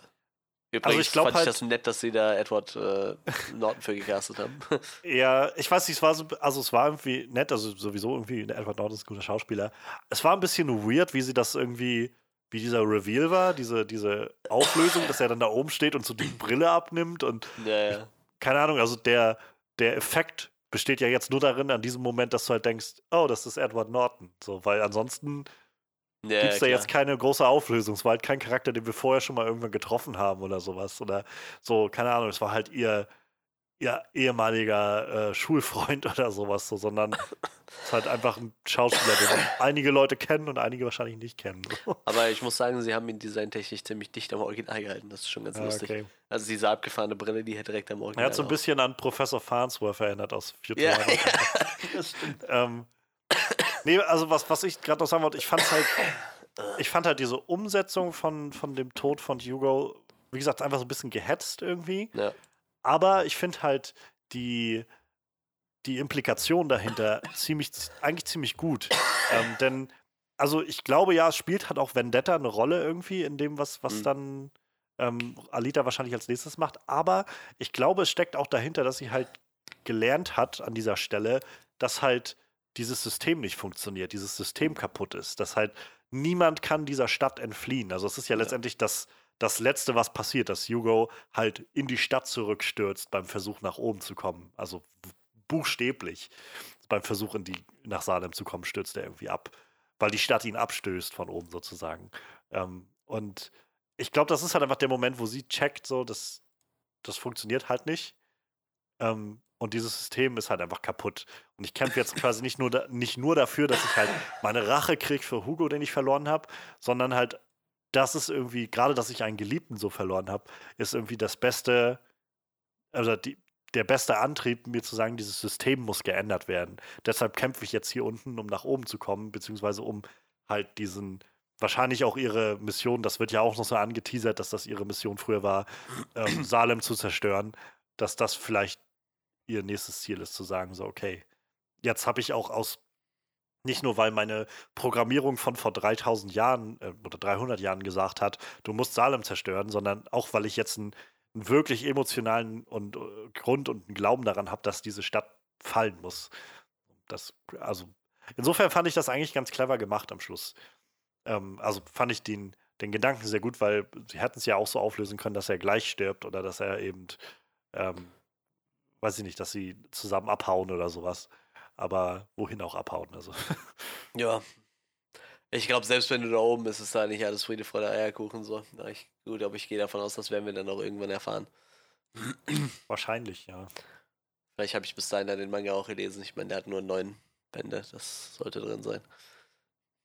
Übrigens Also ich glaub fand halt- ich das nett, dass sie da Edward äh, Norton für gecastet haben. Ja, ich weiß nicht, es war so, also es war irgendwie nett, also sowieso irgendwie, Edward Norton ist ein guter Schauspieler. Es war ein bisschen weird, wie sie das irgendwie, wie dieser Reveal war, diese, diese Auflösung, dass er dann da oben steht und so die Brille abnimmt und ja, ja. keine Ahnung, also der, der Effekt besteht ja jetzt nur darin, an diesem Moment, dass du halt denkst, oh, das ist Edward Norton. So, weil ansonsten Ja, gibt es da klar. jetzt keine große Auflösung. Es war halt kein Charakter, den wir vorher schon mal irgendwann getroffen haben oder sowas. Oder so, keine Ahnung, es war halt ihr, ihr ehemaliger äh, Schulfreund oder sowas, so, sondern es ist halt einfach ein Schauspieler, den einige Leute kennen und einige wahrscheinlich nicht kennen. So. Aber ich muss sagen, sie haben ihn designtechnisch ziemlich dicht am Original gehalten. Das ist schon ganz Ja, lustig. okay. Also diese abgefahrene Brille, die hätte direkt am Original. Er hat so ein bisschen an Professor Farnsworth erinnert aus Ja, Futurama. ja. das stimmt. ähm, nee, also was, was ich gerade noch sagen wollte, ich fand halt, ich fand halt diese Umsetzung von, von dem Tod von Hugo, wie gesagt, einfach so ein bisschen gehetzt irgendwie. Ja. Aber ich finde halt die, die Implikation dahinter ziemlich, eigentlich ziemlich gut. ähm, denn, also ich glaube ja, es spielt halt auch Vendetta eine Rolle irgendwie in dem, was, was Mhm. dann ähm, Alita wahrscheinlich als nächstes macht. Aber ich glaube, es steckt auch dahinter, dass sie halt gelernt hat an dieser Stelle, dass halt dieses System nicht funktioniert, dieses System kaputt ist, dass halt niemand kann dieser Stadt entfliehen. Also es ist ja Ja. letztendlich das, das Letzte, was passiert, dass Hugo halt in die Stadt zurückstürzt beim Versuch nach oben zu kommen. Also buchstäblich beim Versuch in die, nach Salem zu kommen, stürzt er irgendwie ab, weil die Stadt ihn abstößt von oben sozusagen. Ähm, und ich glaube, das ist halt einfach der Moment, wo sie checkt, so, das, das funktioniert halt nicht. Ähm, und dieses System ist halt einfach kaputt. Und ich kämpfe jetzt quasi nicht nur, da, nicht nur dafür, dass ich halt meine Rache kriege für Hugo, den ich verloren habe, sondern halt, das ist irgendwie, gerade dass ich einen Geliebten so verloren habe, ist irgendwie das beste, also die, der beste Antrieb, mir zu sagen, dieses System muss geändert werden. Deshalb kämpfe ich jetzt hier unten, um nach oben zu kommen, beziehungsweise um halt diesen, wahrscheinlich auch ihre Mission, das wird ja auch noch so angeteasert, dass das ihre Mission früher war, ähm, Salem zu zerstören, dass das vielleicht ihr nächstes Ziel ist, zu sagen, so, okay, jetzt habe ich auch aus, nicht nur weil meine Programmierung von vor 3000 Jahren äh, oder 300 Jahren gesagt hat, du musst Salem zerstören, sondern auch weil ich jetzt einen, einen wirklich emotionalen und, äh, Grund und einen Glauben daran habe, dass diese Stadt fallen muss. Das, also, insofern fand ich das eigentlich ganz clever gemacht am Schluss. Ähm, also fand ich den, den Gedanken sehr gut, weil sie hätten es ja auch so auflösen können, dass er gleich stirbt oder dass er eben, ähm, weiß ich nicht, dass sie zusammen abhauen oder sowas. Aber wohin auch abhauen, also. Ja. Ich glaube, selbst wenn du da oben bist, ist da nicht alles Friede, Freude, Eierkuchen so. Ich, gut, aber ich gehe davon aus, das werden wir dann auch irgendwann erfahren. Wahrscheinlich, ja. Vielleicht habe ich bis dahin dann den Manga auch gelesen. Ich meine, der hat nur neun Bände. Das sollte drin sein.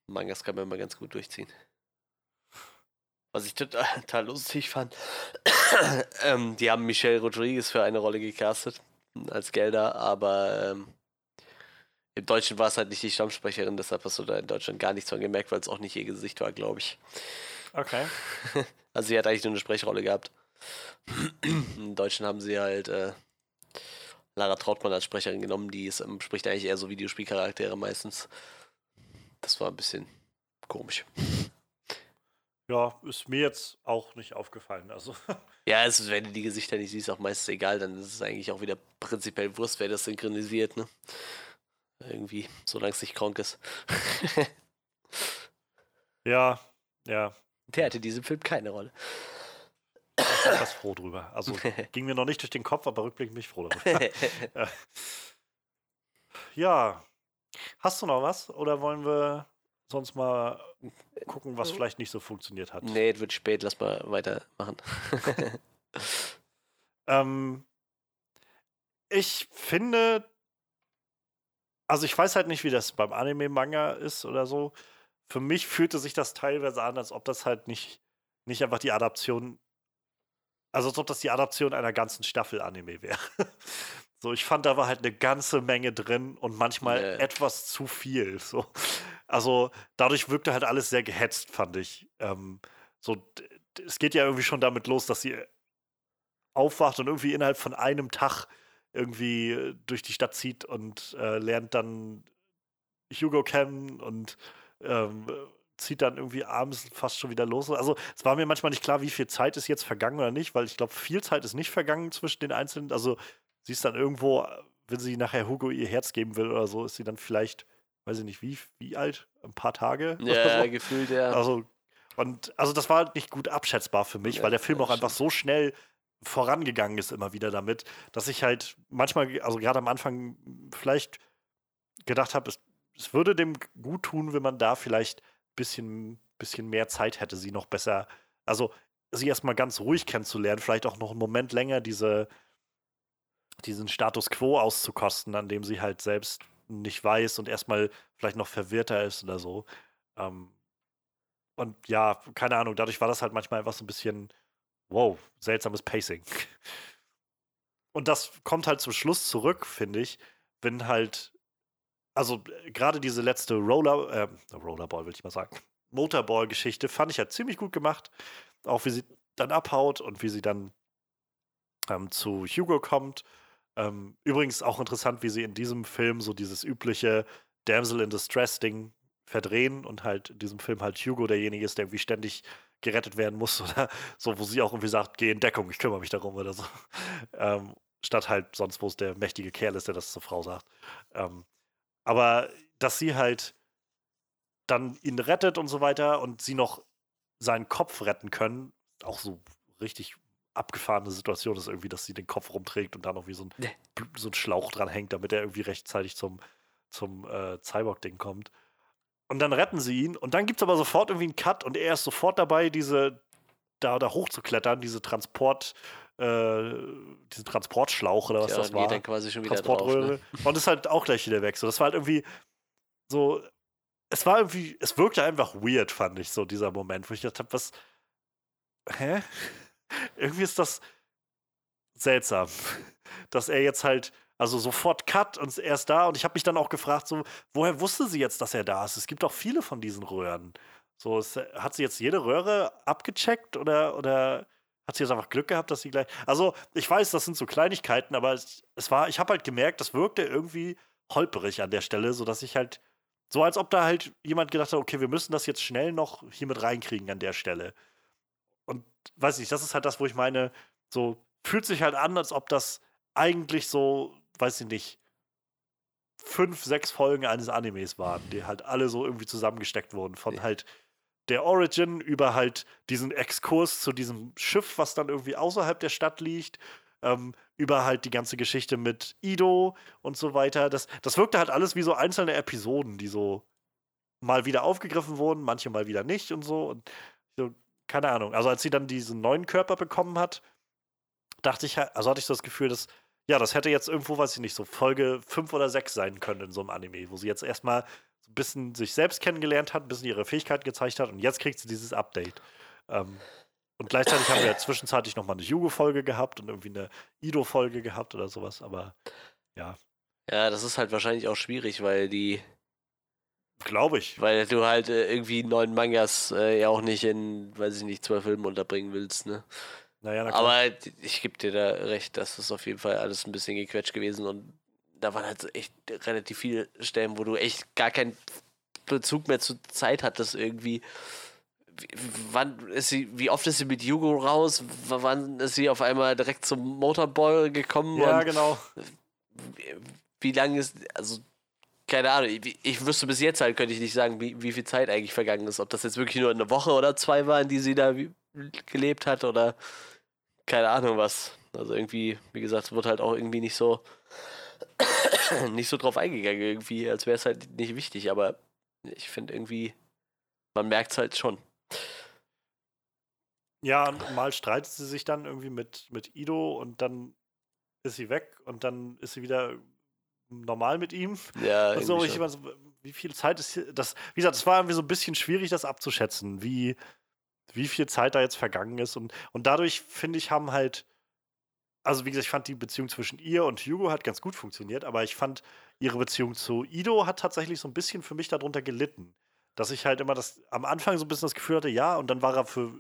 Mangas kann man immer ganz gut durchziehen. Was ich total, total lustig fand, ähm, die haben Michelle Rodriguez für eine Rolle gecastet als Gelder, aber ähm, im Deutschen war es halt nicht die Stammsprecherin, deshalb hast du da in Deutschland gar nichts von gemerkt, weil es auch nicht ihr Gesicht war, glaube ich. Okay. Also sie hat eigentlich nur eine Sprechrolle gehabt. Im Deutschen haben sie halt äh, Lara Trautmann als Sprecherin genommen, die ist, ähm, spricht eigentlich eher so Videospielcharaktere meistens. Das war ein bisschen komisch. Ja, ist mir jetzt auch nicht aufgefallen. Also, Ja, es, ist, wenn du die Gesichter nicht siehst, auch meistens egal, dann ist es eigentlich auch wieder prinzipiell Wurst, wer das synchronisiert, ne? Irgendwie, solange es nicht krank ist. ja, ja, Der hatte in diesem Film keine Rolle. ich bin fast froh drüber. Also, ging mir noch nicht durch den Kopf, aber rückblickend bin ich froh darüber. Ja. Hast du noch was? Oder wollen wir sonst mal gucken, was vielleicht nicht so funktioniert hat? nee, es wird spät, lass mal weitermachen. Ähm, ich finde, also ich weiß halt nicht, wie das beim Anime-Manga ist oder so. Für mich fühlte sich das teilweise an, als ob das halt nicht, nicht einfach die Adaption, also als ob das die Adaption einer ganzen Staffel Anime wäre. So, ich fand, da war halt eine ganze Menge drin und manchmal Ja. etwas zu viel. So. Also dadurch wirkte halt alles sehr gehetzt, fand ich. Ähm, so, es geht ja irgendwie schon damit los, dass sie aufwacht und irgendwie innerhalb von einem Tag irgendwie äh, durch die Stadt zieht und äh, lernt dann Hugo kennen und ähm, zieht dann irgendwie abends fast schon wieder los. Also es war mir manchmal nicht klar, wie viel Zeit ist jetzt vergangen oder nicht, weil ich glaube, viel Zeit ist nicht vergangen zwischen den einzelnen. Also sie ist dann irgendwo, wenn sie nachher Hugo ihr Herz geben will oder so, ist sie dann vielleicht, weiß ich nicht, wie, wie alt? Ein paar Tage? ja, so? gefühlt, ja. Also, und also das war halt nicht gut abschätzbar für mich, Ja, weil der Film auch einfach so schnell vorangegangen ist immer wieder damit, dass ich halt manchmal, also gerade am Anfang vielleicht gedacht habe, es, es würde dem gut tun, wenn man da vielleicht ein bisschen, bisschen mehr Zeit hätte, sie noch besser, also sie erstmal ganz ruhig kennenzulernen, vielleicht auch noch einen Moment länger diese, diesen Status quo auszukosten, an dem sie halt selbst nicht weiß und erstmal vielleicht noch verwirrter ist oder so. Ähm, und ja, keine Ahnung, dadurch war das halt manchmal einfach so ein bisschen, wow, seltsames Pacing. Und das kommt halt zum Schluss zurück, finde ich, wenn halt, also gerade diese letzte Roller, äh, Rollerball will ich mal sagen, Motorball-Geschichte fand ich halt ziemlich gut gemacht. Auch wie sie dann abhaut und wie sie dann ähm, zu Hugo kommt. Ähm, übrigens auch interessant, wie sie in diesem Film so dieses übliche Damsel in Distress-Ding verdrehen und halt in diesem Film halt Hugo derjenige ist, der irgendwie ständig gerettet werden muss oder so, wo sie auch irgendwie sagt, geh in Deckung, ich kümmere mich darum oder so. Ähm, statt halt sonst, wo es der mächtige Kerl ist, der das zur Frau sagt. Ähm, aber dass sie halt dann ihn rettet und so weiter und sie noch seinen Kopf retten können, auch so richtig abgefahrene Situation ist irgendwie, dass sie den Kopf rumträgt und dann noch wie so ein, so ein Schlauch dran hängt, damit er irgendwie rechtzeitig zum, zum äh, Cyborg-Ding kommt. Und dann retten sie ihn und dann gibt es aber sofort irgendwie einen Cut und er ist sofort dabei, diese da, da hochzuklettern, diese Transport, äh, diesen Transportschlauch oder was ja, das war. geht dann quasi schon wieder drauf. Transportröhre. Ne? Und ist halt auch gleich wieder weg. So, das war halt irgendwie so. Es war irgendwie, es wirkte einfach weird, fand ich, so dieser Moment, wo ich gedacht habe, was. Hä? Irgendwie ist das seltsam, dass er jetzt halt, also sofort cut und er ist da und ich habe mich dann auch gefragt, so, woher wusste sie jetzt, dass er da ist? Es gibt auch viele von diesen Röhren. So, es, hat sie jetzt jede Röhre abgecheckt oder, oder hat sie jetzt einfach Glück gehabt, dass sie gleich. Also, ich weiß, das sind so Kleinigkeiten, aber es, es war, ich habe halt gemerkt, das wirkte irgendwie holperig an der Stelle, sodass ich halt, so als ob da halt jemand gedacht hat, okay, wir müssen das jetzt schnell noch hier mit reinkriegen an der Stelle. Weiß nicht, das ist halt das, wo ich meine, so fühlt sich halt an, als ob das eigentlich so, weiß ich nicht, fünf, sechs Folgen eines Animes waren, die halt alle so irgendwie zusammengesteckt wurden. Von halt der Origin über halt diesen Exkurs zu diesem Schiff, was dann irgendwie außerhalb der Stadt liegt, ähm, über halt die ganze Geschichte mit Ido und so weiter. Das, das wirkte halt alles wie so einzelne Episoden, die so mal wieder aufgegriffen wurden, manche mal wieder nicht und so. Und so, keine Ahnung. Also als sie dann diesen neuen Körper bekommen hat, dachte ich, also hatte ich so das Gefühl, dass, ja, das hätte jetzt irgendwo, weiß ich nicht, so Folge 5 oder 6 sein können in so einem Anime, wo sie jetzt erstmal so ein bisschen sich selbst kennengelernt hat, ein bisschen ihre Fähigkeiten gezeigt hat und jetzt kriegt sie dieses Update. Ähm, und gleichzeitig haben wir ja zwischenzeitlich nochmal eine Yugo-Folge gehabt und irgendwie eine Ido-Folge gehabt oder sowas, aber ja. Ja, das ist halt wahrscheinlich auch schwierig, weil die. Glaube ich. Weil du halt äh, irgendwie neun Mangas äh, ja auch nicht in, weiß ich nicht, zwölf Filmen unterbringen willst, ne? Naja, na Aber ich gebe dir da recht, das ist auf jeden Fall alles ein bisschen gequetscht gewesen und da waren halt so echt relativ viele Stellen, wo du echt gar keinen Bezug mehr zur Zeit hattest irgendwie. Wie, wann ist sie, wie oft ist sie mit Hugo raus? Wann ist sie auf einmal direkt zum Motorball gekommen? Ja, genau. Wie, wie lange ist, also keine Ahnung, ich, ich, wüsste bis jetzt halt, könnte ich nicht sagen, wie, wie viel Zeit eigentlich vergangen ist. Ob das jetzt wirklich nur eine Woche oder zwei war, in die sie da gelebt hat oder keine Ahnung was. Also irgendwie, wie gesagt, wird halt auch irgendwie nicht so nicht so drauf eingegangen irgendwie, als wäre es halt nicht wichtig, aber ich finde irgendwie, man merkt es halt schon. Ja, mal streitet sie sich dann irgendwie mit, mit Ido und dann ist sie weg und dann ist sie wieder normal mit ihm. Ja, also ich meine, wie viel Zeit ist hier, das, wie gesagt, es war irgendwie so ein bisschen schwierig, das abzuschätzen, wie, wie viel Zeit da jetzt vergangen ist. Und, und dadurch, finde ich, haben halt, also wie gesagt, ich fand die Beziehung zwischen ihr und Hugo hat ganz gut funktioniert, aber ich fand, ihre Beziehung zu Ido hat tatsächlich so ein bisschen für mich darunter gelitten. Dass ich halt immer das am Anfang so ein bisschen das Gefühl hatte, ja, und dann war er für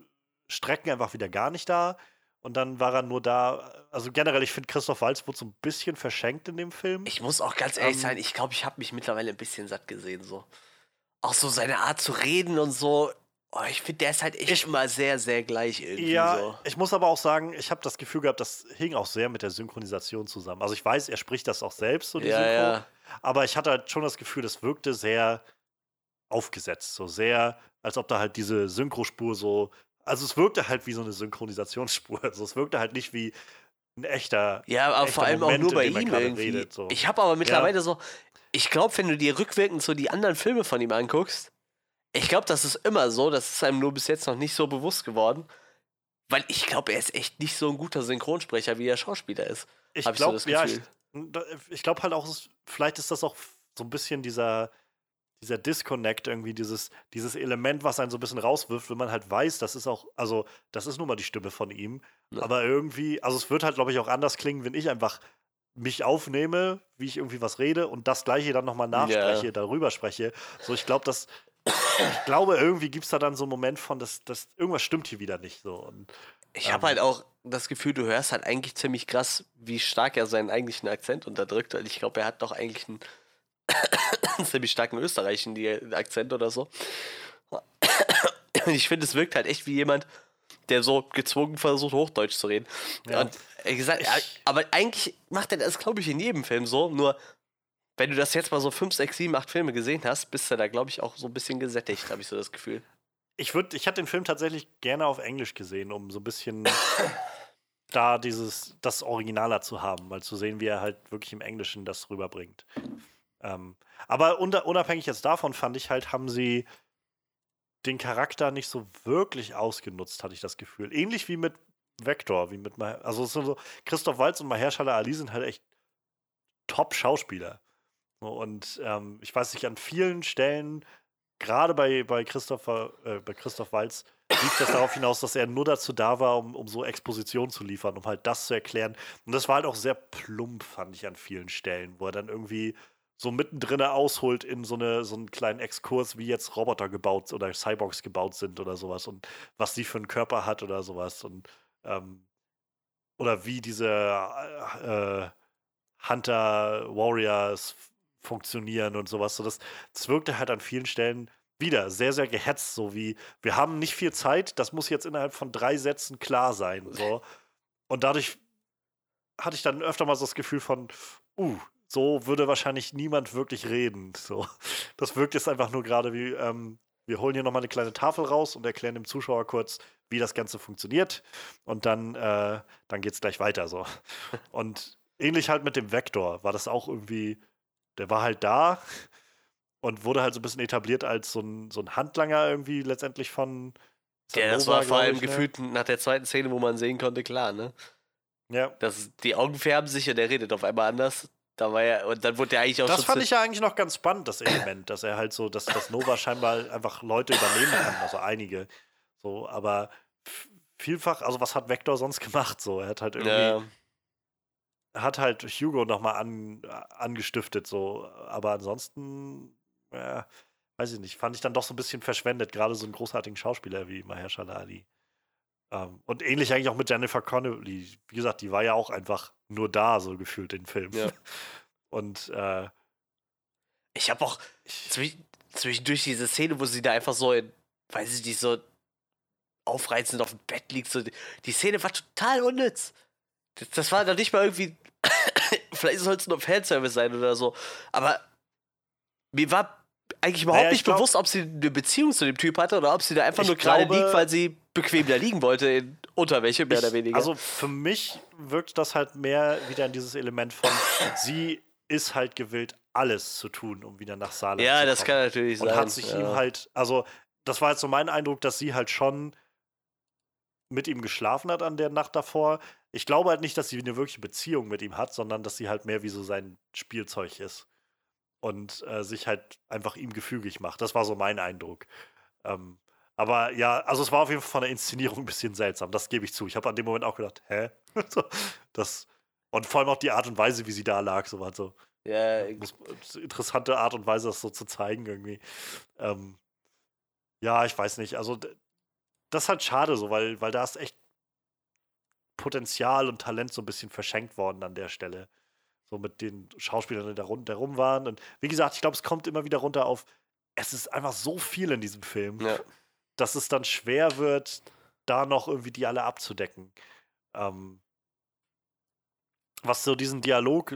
Strecken einfach wieder gar nicht da. Und dann war er nur da. Also generell, ich finde, Christoph Walz wurde so ein bisschen verschenkt in dem Film. Ich muss auch ganz ehrlich ähm, sein, ich glaube, ich habe mich mittlerweile ein bisschen satt gesehen. So. Auch so seine Art zu reden und so. Oh, ich finde, der ist halt echt ich, immer sehr, sehr gleich irgendwie. Ja, so. ich muss aber auch sagen, ich habe das Gefühl gehabt, das hing auch sehr mit der Synchronisation zusammen. Also ich weiß, er spricht das auch selbst, so die ja, Synchro. Ja. Aber ich hatte halt schon das Gefühl, das wirkte sehr aufgesetzt. So sehr, als ob da halt diese Synchrospur so. Also es wirkte halt wie so eine Synchronisationsspur. Also es wirkte halt nicht wie ein echter. Ja, aber echter vor allem Moment, auch nur bei ihm irgendwie. Redet, so. Ich habe aber mittlerweile ja. so. Ich glaube, wenn du dir rückwirkend so die anderen Filme von ihm anguckst, ich glaube, das ist immer so, das ist einem nur bis jetzt noch nicht so bewusst geworden, weil ich glaube, er ist echt nicht so ein guter Synchronsprecher, wie er Schauspieler ist. Ich glaube, so ja, ich, ich glaube halt auch, vielleicht ist das auch so ein bisschen dieser, dieser Disconnect irgendwie, dieses, dieses Element, was einen so ein bisschen rauswirft, wenn man halt weiß, das ist auch, also, das ist nun mal die Stimme von ihm. Ja. Aber irgendwie, also es wird halt, glaube ich, auch anders klingen, wenn ich einfach mich aufnehme, wie ich irgendwie was rede und das gleiche dann nochmal nachspreche, ja. darüber spreche. So, ich glaube, dass ich glaube, irgendwie gibt es da dann so einen Moment von, dass, dass irgendwas stimmt hier wieder nicht so. Und, ich habe ähm, halt auch das Gefühl, du hörst halt eigentlich ziemlich krass, wie stark er seinen eigentlichen Akzent unterdrückt. Und ich glaube, er hat doch eigentlich einen ziemlich starken österreichischen Akzent oder so. Und ich finde, es wirkt halt echt wie jemand, der so gezwungen versucht, Hochdeutsch zu reden. Ja. Und äh, gesagt, aber eigentlich macht er das, glaube ich, in jedem Film so. Nur wenn du das jetzt mal so 5, 6, 7, 8 Filme gesehen hast, bist du da, glaube ich, auch so ein bisschen gesättigt, habe ich so das Gefühl. Ich würde, ich hätte den Film tatsächlich gerne auf Englisch gesehen, um so ein bisschen da dieses, das Originaler zu haben, mal zu sehen, wie er halt wirklich im Englischen das rüberbringt. Ähm, aber unabhängig jetzt davon fand ich halt, haben sie den Charakter nicht so wirklich ausgenutzt, hatte ich das Gefühl. Ähnlich wie mit Vector, wie mit, also so, Christoph Waltz und Mahershala Ali sind halt echt Top-Schauspieler. Und ähm, ich weiß nicht, an vielen Stellen, gerade bei, bei, Christopher, äh, bei Christoph Walz, lief das darauf hinaus, dass er nur dazu da war, um, um so Exposition zu liefern, um halt das zu erklären. Und das war halt auch sehr plump, fand ich an vielen Stellen, wo er dann irgendwie so mittendrin ausholt in so, eine, so einen kleinen Exkurs, wie jetzt Roboter gebaut oder Cyborgs gebaut sind oder sowas und was sie für einen Körper hat oder sowas. Und ähm, oder wie diese äh, Hunter Warriors funktionieren und sowas. So das, das wirkte halt an vielen Stellen wieder sehr, sehr gehetzt, so wie wir haben nicht viel Zeit, das muss jetzt innerhalb von drei Sätzen klar sein. So. Und dadurch hatte ich dann öfter mal so das Gefühl von, uh, so würde wahrscheinlich niemand wirklich reden. So. Das wirkt jetzt einfach nur gerade wie, ähm, wir holen hier nochmal eine kleine Tafel raus und erklären dem Zuschauer kurz, wie das Ganze funktioniert. Und dann, äh, dann geht es gleich weiter. So. Und ähnlich halt mit dem Vektor war das auch irgendwie, der war halt da und wurde halt so ein bisschen etabliert als so ein, so ein Handlanger irgendwie letztendlich von. Ja, das war vor allem ich, ne? gefühlt nach der zweiten Szene, wo man sehen konnte, klar, ne? Ja. Das, die Augen färben sich und er redet auf einmal anders. Da war ja, und dann wurde er eigentlich auch Das fand ich ja eigentlich noch ganz spannend, das Element, dass er halt so, dass, dass Nova scheinbar einfach Leute übernehmen kann, also einige. So, aber vielfach, also was hat Vector sonst gemacht? So, er hat halt irgendwie. Ja. Hat halt Hugo nochmal an, angestiftet, so. Aber ansonsten, ja, weiß ich nicht, fand ich dann doch so ein bisschen verschwendet, gerade so einen großartigen Schauspieler wie Mahershala Ali. Ähm, und ähnlich eigentlich auch mit Jennifer Connelly. Wie gesagt, die war ja auch einfach nur da, so gefühlt in Film. Ja. Und äh, ich habe auch zwischendurch diese Szene, wo sie da einfach so, in, weiß ich nicht, so aufreizend auf dem Bett liegt. So, die Szene war total unnütz. Das, das war doch nicht mal irgendwie. vielleicht soll es nur Fanservice sein oder so. Aber mir war eigentlich überhaupt naja, nicht glaub, bewusst, ob sie eine Beziehung zu dem Typ hatte oder ob sie da einfach nur gerade liegt, weil sie bequem da liegen wollte in Unterwäsche, mehr ich, oder weniger. Also für mich wirkt das halt mehr wieder in dieses Element von, sie ist halt gewillt, alles zu tun, um wieder nach Saarland ja, zu kommen. Ja, das kann natürlich und sein. Und hat sich ja. ihm halt, also das war jetzt so mein Eindruck, dass sie halt schon mit ihm geschlafen hat an der Nacht davor. Ich glaube halt nicht, dass sie eine wirkliche Beziehung mit ihm hat, sondern dass sie halt mehr wie so sein Spielzeug ist und äh, sich halt einfach ihm gefügig macht. Das war so mein Eindruck. Ähm, aber ja, also es war auf jeden Fall von der Inszenierung ein bisschen seltsam, das gebe ich zu. Ich habe an dem Moment auch gedacht, hä? das, und vor allem auch die Art und Weise, wie sie da lag, so war so. Ja, interessante Art und Weise, das so zu zeigen, irgendwie. Ähm, ja, ich weiß nicht. Also, das ist halt schade so, weil, weil da ist echt Potenzial und Talent so ein bisschen verschenkt worden an der Stelle so mit den Schauspielern, die da, rund, da rum waren. Und wie gesagt, ich glaube, es kommt immer wieder runter auf, es ist einfach so viel in diesem Film, ja. Dass es dann schwer wird, da noch irgendwie die alle abzudecken. Ähm, was so diesen Dialog,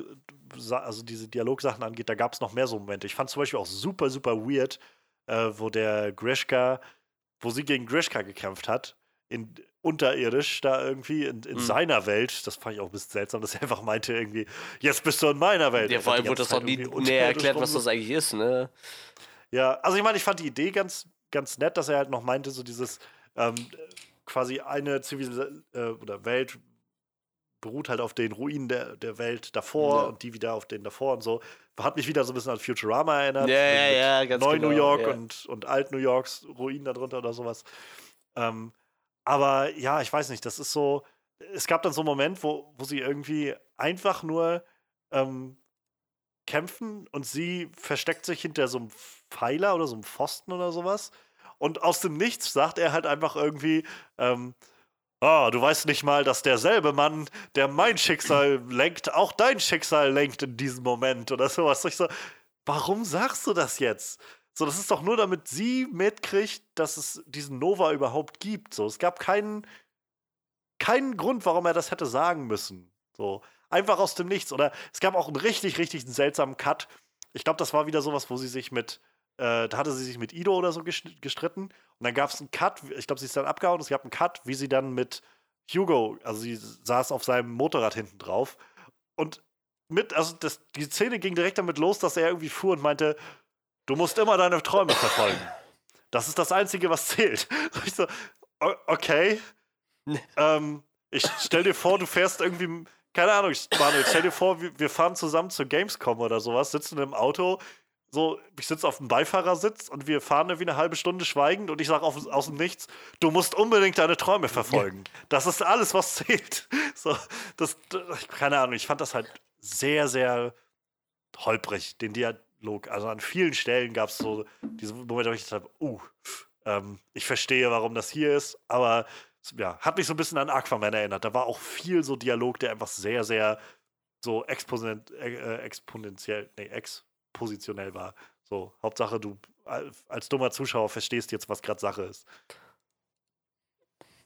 also diese Dialogsachen angeht, da gab es noch mehr so Momente. Ich fand zum Beispiel auch super, super weird, äh, wo der Grishka, wo sie gegen Grishka gekämpft hat, in, unterirdisch da irgendwie in, in mhm. seiner Welt. Das fand ich auch ein bisschen seltsam, dass er einfach meinte irgendwie, jetzt bist du in meiner Welt. Ja, vor allem wurde das doch nie näher erklärt, was das eigentlich ist, ne? Ja, also ich meine, ich fand die Idee ganz, ganz nett, dass er halt noch meinte, so dieses ähm, quasi eine Zivilisation äh, oder Welt beruht halt auf den Ruinen der, der Welt davor ja. und die wieder auf den davor und so. Hat mich wieder so ein bisschen an Futurama erinnert. Ja, ja, ja, ganz Neu genau, New York ja. und, und Alt New Yorks Ruinen darunter oder sowas. Ähm, aber ja, ich weiß nicht, das ist so. Es gab dann so einen Moment, wo, wo sie irgendwie einfach nur ähm, kämpfen und sie versteckt sich hinter so einem Pfeiler oder so einem Pfosten oder sowas. Und aus dem Nichts sagt er halt einfach irgendwie, ähm, oh, du weißt nicht mal, dass derselbe Mann, der mein Schicksal lenkt, auch dein Schicksal lenkt in diesem Moment oder sowas. Ich so, warum sagst du das jetzt? So, das ist doch nur, damit sie mitkriegt, dass es diesen Nova überhaupt gibt. So, es gab keinen, keinen Grund, warum er das hätte sagen müssen. So, einfach aus dem Nichts. Oder es gab auch einen richtig, richtig seltsamen Cut. Ich glaube, das war wieder sowas, wo sie sich mit, äh, da hatte sie sich mit Ido oder so gestritten. Und dann gab es einen Cut, ich glaube, sie ist dann abgehauen. Es gab einen Cut, wie sie dann mit Hugo, also sie saß auf seinem Motorrad hinten drauf. Und mit, also das, die Szene ging direkt damit los, dass er irgendwie fuhr und meinte, Du musst immer deine Träume verfolgen. Das ist das Einzige, was zählt. Ich so, okay. ähm, ich stell dir vor, du fährst irgendwie, keine Ahnung, Manuel, stell dir vor, wir fahren zusammen zur Gamescom oder sowas, sitzen im Auto, so, ich sitze auf dem Beifahrersitz und wir fahren irgendwie eine halbe Stunde schweigend und ich sage aus dem Nichts, du musst unbedingt deine Träume verfolgen. Ja. Das ist alles, was zählt. So, das, keine Ahnung, ich fand das halt sehr, sehr holprig, den, Dia Dialog. Also an vielen Stellen gab es so diese Momente, wo ich dachte, uh, ähm, ich verstehe, warum das hier ist, aber ja, hat mich so ein bisschen an Aquaman erinnert. Da war auch viel so Dialog, der einfach sehr, sehr so exponent, äh, exponentiell, nee, expositionell war. So, Hauptsache, du als dummer Zuschauer verstehst jetzt, was gerade Sache ist.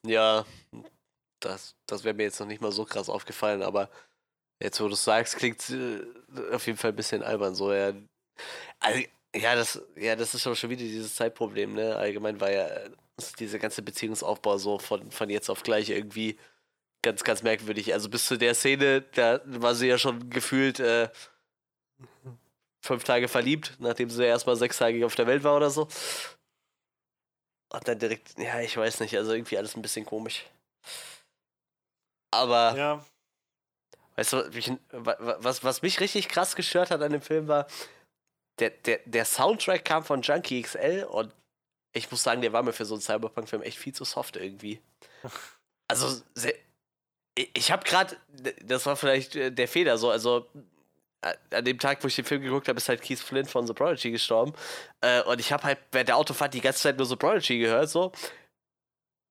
Ja, das, das wäre mir jetzt noch nicht mal so krass aufgefallen, aber jetzt, wo du es sagst, klingt äh, auf jeden Fall ein bisschen albern. So, ja, also, ja, das, ja, das ist schon wieder dieses Zeitproblem, ne? Allgemein war ja dieser ganze Beziehungsaufbau so von, von jetzt auf gleich irgendwie ganz, ganz merkwürdig. Also bis zu der Szene, da war sie ja schon gefühlt äh, fünf Tage verliebt, nachdem sie erstmal sechs Tage auf der Welt war oder so. Und dann direkt, ja, ich weiß nicht, also irgendwie alles ein bisschen komisch. Aber, ja. weißt du, was, was mich richtig krass gestört hat an dem Film war, der, der, der Soundtrack kam von Junkie XL und ich muss sagen, der war mir für so einen Cyberpunk-Film echt viel zu soft irgendwie. Also, sehr, ich habe gerade, das war vielleicht äh, der Fehler so, also an dem Tag, wo ich den Film geguckt habe, ist halt Keith Flint von The Prodigy gestorben. Äh, und ich habe halt während der Autofahrt die ganze Zeit nur The Prodigy gehört, so.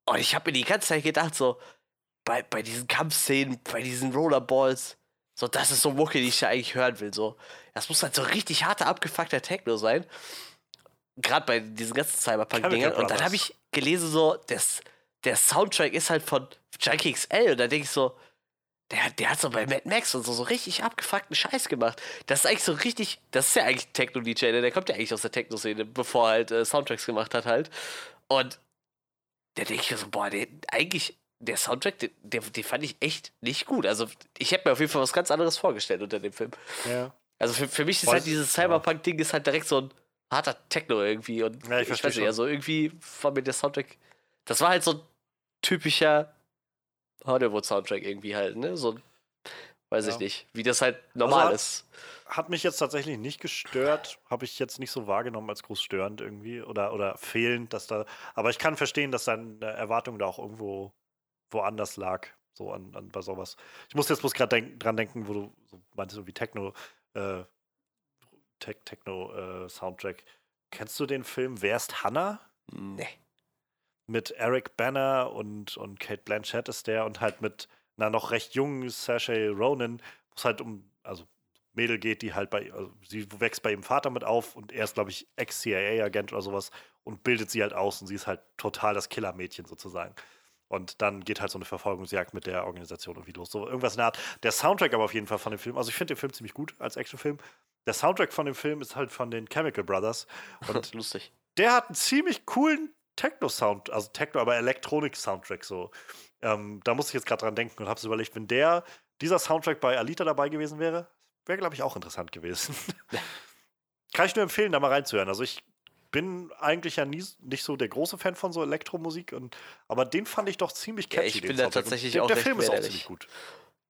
Und ich habe mir die ganze Zeit gedacht, so, bei, bei diesen Kampfszenen, bei diesen Rollerballs, so, das ist so Mucke, die ich ja eigentlich hören will, so. Das muss halt so richtig harter, abgefuckter Techno sein. Gerade bei diesen ganzen Cyberpunk-Dingern. Und dann habe ich gelesen, so, das, der Soundtrack ist halt von Junkie XL. Und da denke ich so, der, der hat so bei Mad Max und so, so richtig abgefuckten Scheiß gemacht. Das ist eigentlich so richtig, das ist ja eigentlich Techno-DJ, ne? der kommt ja eigentlich aus der Techno-Szene, bevor er halt äh, Soundtracks gemacht hat halt. Und der denke ich so, boah, der, eigentlich, der Soundtrack, den, den, den fand ich echt nicht gut. Also ich hätte mir auf jeden Fall was ganz anderes vorgestellt unter dem Film. Ja. Also für, für mich ist halt dieses Cyberpunk-Ding ist halt direkt so ein harter Techno irgendwie. Und ja, ich, ich weiß nicht, also irgendwie war mir der Soundtrack, das war halt so ein typischer Hollywood-Soundtrack irgendwie halt, ne? So, weiß ja. ich nicht, wie das halt normal also, ist. Hat mich jetzt tatsächlich nicht gestört, habe ich jetzt nicht so wahrgenommen als groß störend irgendwie oder, oder fehlend, dass da. Aber ich kann verstehen, dass deine Erwartung da auch irgendwo woanders lag, so an, an bei sowas. Ich muss jetzt bloß gerade denk, dran denken, wo du so meintest, so wie Techno, äh, Te Techno äh, Soundtrack. Kennst du den Film Wer ist Hannah? Nee mit Eric Banner und, und Kate Blanchett ist der und halt mit einer noch recht jungen Saoirse Ronan, wo es halt um, also Mädel geht, die halt bei, also sie wächst bei ihrem Vater mit auf und er ist, glaube ich, Ex-CIA-Agent oder sowas und bildet sie halt aus und sie ist halt total das Killermädchen sozusagen. Und dann geht halt so eine Verfolgungsjagd mit der Organisation irgendwie los. So irgendwas in der Art. Der Soundtrack aber auf jeden Fall von dem Film, also ich finde den Film ziemlich gut als Actionfilm. Der Soundtrack von dem Film ist halt von den Chemical Brothers. Und Lustig. Der hat einen ziemlich coolen Techno-Sound, also Techno, aber Elektronik-Soundtrack so. Ähm, da muss ich jetzt gerade dran denken und habe überlegt, wenn der, dieser Soundtrack bei Alita dabei gewesen wäre, wäre, glaube ich, auch interessant gewesen. Kann ich nur empfehlen, da mal reinzuhören. Also ich bin eigentlich ja nie, nicht so der große Fan von so Elektromusik, und, aber den fand ich doch ziemlich catchy. Ja, ich bin da tatsächlich der, auch Der Film ist auch ziemlich gut.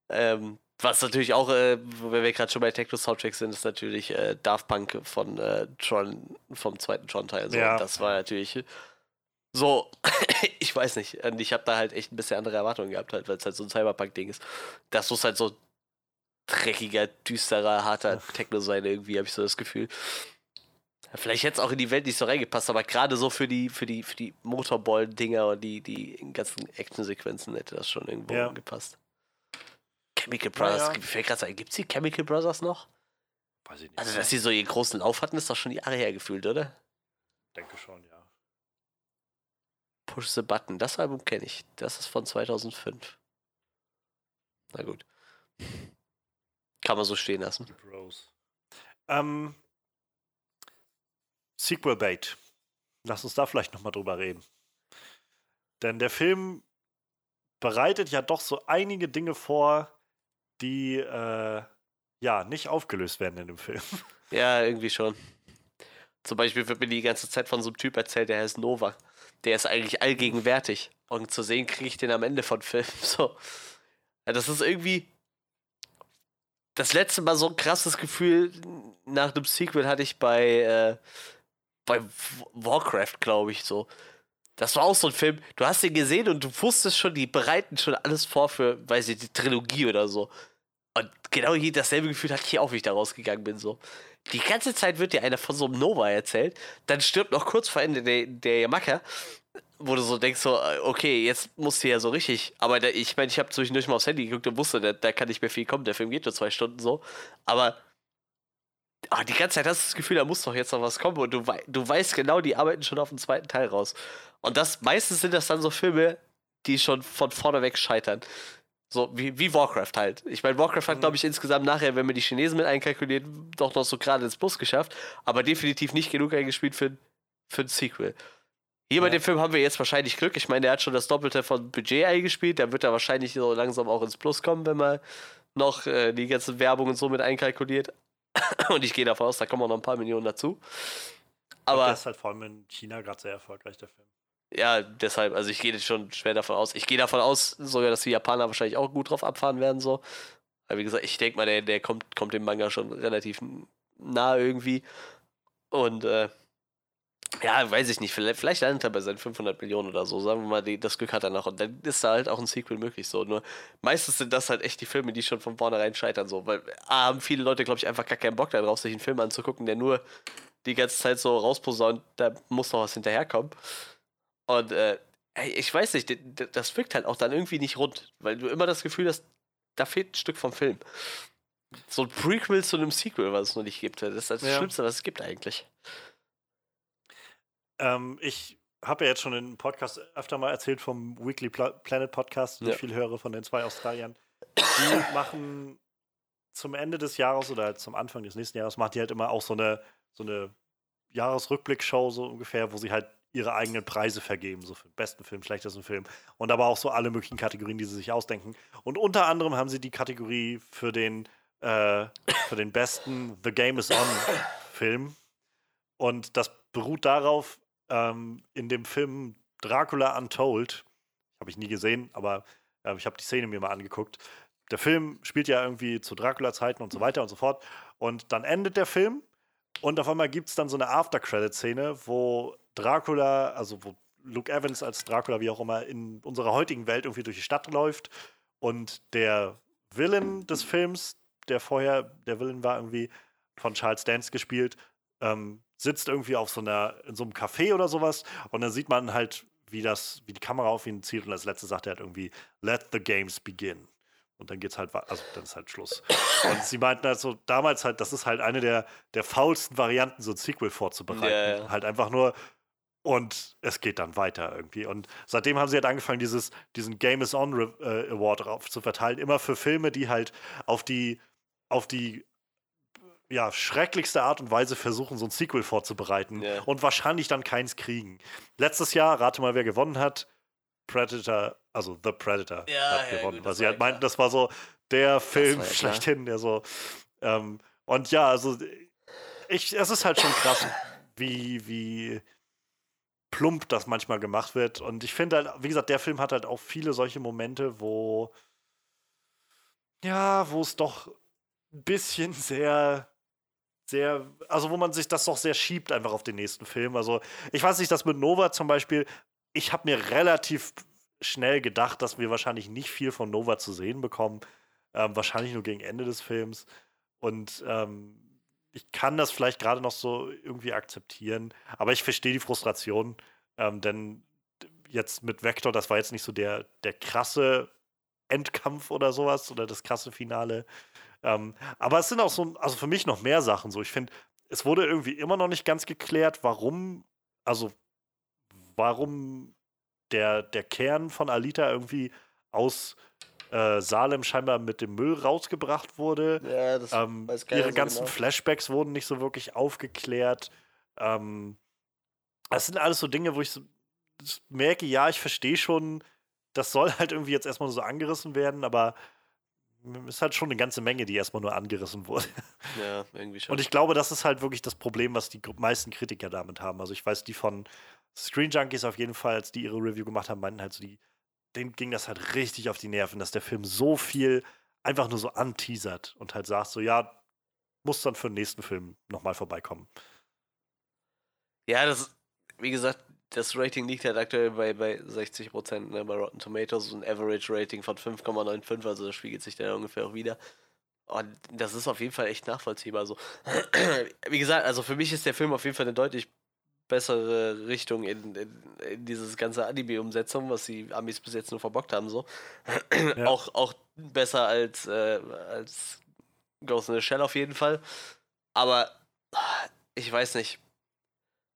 Ähm, was natürlich auch, äh, wenn wir gerade schon bei Techno-Soundtracks sind, ist natürlich äh, Daft Punk von äh, Tron, vom zweiten Tron-Teil. So. Ja. Das war natürlich so, ich weiß nicht. Und ich habe da halt echt ein bisschen andere Erwartungen gehabt, halt, weil es halt so ein Cyberpunk-Ding ist. Das muss halt so dreckiger, düsterer, harter Techno sein, irgendwie, habe ich so das Gefühl. Vielleicht hätte es auch in die Welt nicht so reingepasst, aber gerade so für die, für die, für die Motorball-Dinger und die, die ganzen Action-Sequenzen hätte das schon irgendwo ja. gepasst. Chemical Brothers, ja, ja. fällt gerade ein, gibt es die Chemical Brothers noch? Weiß ich nicht. Also, dass sie so ihren großen Lauf hatten, ist doch schon Jahre her gefühlt, oder? Denke schon, ja. Push the Button. Das Album kenne ich. Das ist von 2005. Na gut. Kann man so stehen lassen. Ähm, Sequel Bait. Lass uns da vielleicht nochmal drüber reden. Denn der Film bereitet ja doch so einige Dinge vor, die äh, ja nicht aufgelöst werden in dem Film. Ja, irgendwie schon. Zum Beispiel wird mir die ganze Zeit von so einem Typ erzählt, der heißt Nova der ist eigentlich allgegenwärtig. Und zu sehen kriege ich den am Ende von Film. So. Ja, das ist irgendwie. Das letzte Mal so ein krasses Gefühl nach dem Sequel hatte ich bei, äh, bei Warcraft, glaube ich, so. Das war auch so ein Film, du hast ihn gesehen und du wusstest schon, die bereiten schon alles vor für, weiß ich, die Trilogie oder so. Und genau dasselbe Gefühl hatte ich auch, wie ich da rausgegangen bin, so. Die ganze Zeit wird dir einer von so einem Nova erzählt, dann stirbt noch kurz vor Ende der, der Yamaka wo du so denkst, so, okay, jetzt musst du ja so richtig. Aber der, ich meine, ich habe zwischendurch mal aufs Handy geguckt und wusste, da, da kann nicht mehr viel kommen. Der Film geht nur zwei Stunden so. Aber ah, die ganze Zeit hast du das Gefühl, da muss doch jetzt noch was kommen. Und du, du weißt genau, die arbeiten schon auf den zweiten Teil raus. Und das meistens sind das dann so Filme, die schon von vorne weg scheitern. So wie, wie Warcraft halt. Ich meine, Warcraft hat, glaube ich, insgesamt nachher, wenn man die Chinesen mit einkalkulieren, doch noch so gerade ins Bus geschafft, aber definitiv nicht genug eingespielt für, für ein Sequel. Hier bei dem Film haben wir jetzt wahrscheinlich Glück. Ich meine, der hat schon das Doppelte von Budget eingespielt. Der wird da wahrscheinlich so langsam auch ins Plus kommen, wenn man noch äh, die ganze Werbung und so mit einkalkuliert. und ich gehe davon aus, da kommen auch noch ein paar Millionen dazu. Aber der ist halt vor allem in China gerade sehr erfolgreich, der Film. Ja, deshalb, also ich gehe schon schwer davon aus. Ich gehe davon aus, sogar, dass die Japaner wahrscheinlich auch gut drauf abfahren werden, so. Weil, wie gesagt, ich denke mal, der, der kommt, kommt dem Manga schon relativ nah irgendwie. Und, äh, ja, weiß ich nicht, vielleicht, vielleicht landet er bei seinen 500 Millionen oder so, sagen wir mal, die, das Glück hat er noch. Und dann ist da halt auch ein Sequel möglich, so. Nur meistens sind das halt echt die Filme, die schon von vornherein scheitern, so. Weil, A, haben viele Leute, glaube ich, einfach gar keinen Bock darauf, sich einen Film anzugucken, der nur die ganze Zeit so rausposaunt, da muss noch was hinterherkommen. Und äh, ich weiß nicht, das wirkt halt auch dann irgendwie nicht rund, weil du immer das Gefühl hast, da fehlt ein Stück vom Film. So ein Prequel zu einem Sequel, was es noch nicht gibt. Das ist das Ja. Schlimmste, was es gibt eigentlich. Ähm, ich habe ja jetzt schon im Podcast öfter mal erzählt vom Weekly Pla Planet Podcast, den Ja. ich viel höre von den zwei Australiern. Die machen zum Ende des Jahres oder zum Anfang des nächsten Jahres, machen die halt immer auch so eine, so eine Jahresrückblick-Show, so ungefähr, wo sie halt ihre eigenen Preise vergeben, so für den besten Film, schlechtesten Film und aber auch so alle möglichen Kategorien, die sie sich ausdenken. Und unter anderem haben sie die Kategorie für den, äh, für den besten The Game is On Film. Und das beruht darauf, ähm, in dem Film Dracula Untold, habe ich nie gesehen, aber äh, ich habe die Szene mir mal angeguckt. Der Film spielt ja irgendwie zu Dracula-Zeiten und so weiter und so fort. Und dann endet der Film und auf einmal gibt es dann so eine After-Credit-Szene, wo Dracula, also wo Luke Evans als Dracula, wie auch immer, in unserer heutigen Welt irgendwie durch die Stadt läuft und der Villain des Films, der vorher der Villain war, irgendwie von Charles Dance gespielt, ähm, sitzt irgendwie auf so einer, in so einem Café oder sowas und dann sieht man halt, wie das, wie die Kamera auf ihn zielt und als letzte sagt er halt irgendwie, let the games begin. Und dann geht's halt, also dann ist halt Schluss. Und sie meinten halt so, damals halt, das ist halt eine der, der faulsten Varianten, so ein Sequel vorzubereiten. Ja. Halt einfach nur, und es geht dann weiter irgendwie. Und seitdem haben sie halt angefangen, dieses, diesen Game is On Re- äh, Award drauf zu verteilen, immer für Filme, die halt auf die, auf die ja, schrecklichste Art und Weise versuchen, so ein Sequel vorzubereiten Ja. und wahrscheinlich dann keins kriegen. Letztes Jahr, rate mal, wer gewonnen hat. Predator, also The Predator Ja, hat ja, gewonnen. gut, weil das sie war halt meinten, das war so der Film ja schlechthin, der so. Ähm, und ja, also ich, es ist halt schon krass, wie, wie plump das manchmal gemacht wird. Und ich finde halt, wie gesagt, der Film hat halt auch viele solche Momente, wo ja, wo es doch ein bisschen sehr, sehr, also wo man sich das doch sehr schiebt einfach auf den nächsten Film. Also ich weiß nicht, das mit Nova zum Beispiel, ich habe mir relativ schnell gedacht, dass wir wahrscheinlich nicht viel von Nova zu sehen bekommen. Ähm, wahrscheinlich nur gegen Ende des Films. Und ähm, ich kann das vielleicht gerade noch so irgendwie akzeptieren, aber ich verstehe die Frustration, ähm, denn jetzt mit Vector, das war jetzt nicht so der, der krasse Endkampf oder sowas oder das krasse Finale. Ähm, aber es sind auch so, also für mich noch mehr Sachen so. Ich finde, es wurde irgendwie immer noch nicht ganz geklärt, warum, also warum der, der Kern von Alita irgendwie aus äh, Salem scheinbar mit dem Müll rausgebracht wurde. Ja, das Ähm, weiß keiner ihre so ganzen genau. Flashbacks wurden nicht so wirklich aufgeklärt. Ähm, das sind alles so Dinge, wo ich so merke, ja, ich verstehe schon, das soll halt irgendwie jetzt erstmal so angerissen werden, aber es ist halt schon eine ganze Menge, die erstmal nur angerissen wurde. Ja, irgendwie schon. Und ich glaube, das ist halt wirklich das Problem, was die meisten Kritiker damit haben. Also ich weiß, die von Screen Junkies auf jeden Fall, als die ihre Review gemacht haben, meinten halt so, die, denen ging das halt richtig auf die Nerven, dass der Film so viel einfach nur so anteasert und halt sagt so, ja, muss dann für den nächsten Film nochmal vorbeikommen. Ja, das, wie gesagt, das Rating liegt halt aktuell bei, bei 60 Prozent ne, bei Rotten Tomatoes, ein Average Rating von 5,95, also das spiegelt sich dann ungefähr auch wieder. Und das ist auf jeden Fall echt nachvollziehbar so. wie gesagt, also für mich ist der Film auf jeden Fall eine deutlich bessere Richtung in, in, in dieses ganze Anime-Umsetzung, was die Amis bis jetzt nur verbockt haben, so. Ja. auch, auch besser als, äh, als Ghost in the Shell auf jeden Fall. Aber ah, ich weiß nicht.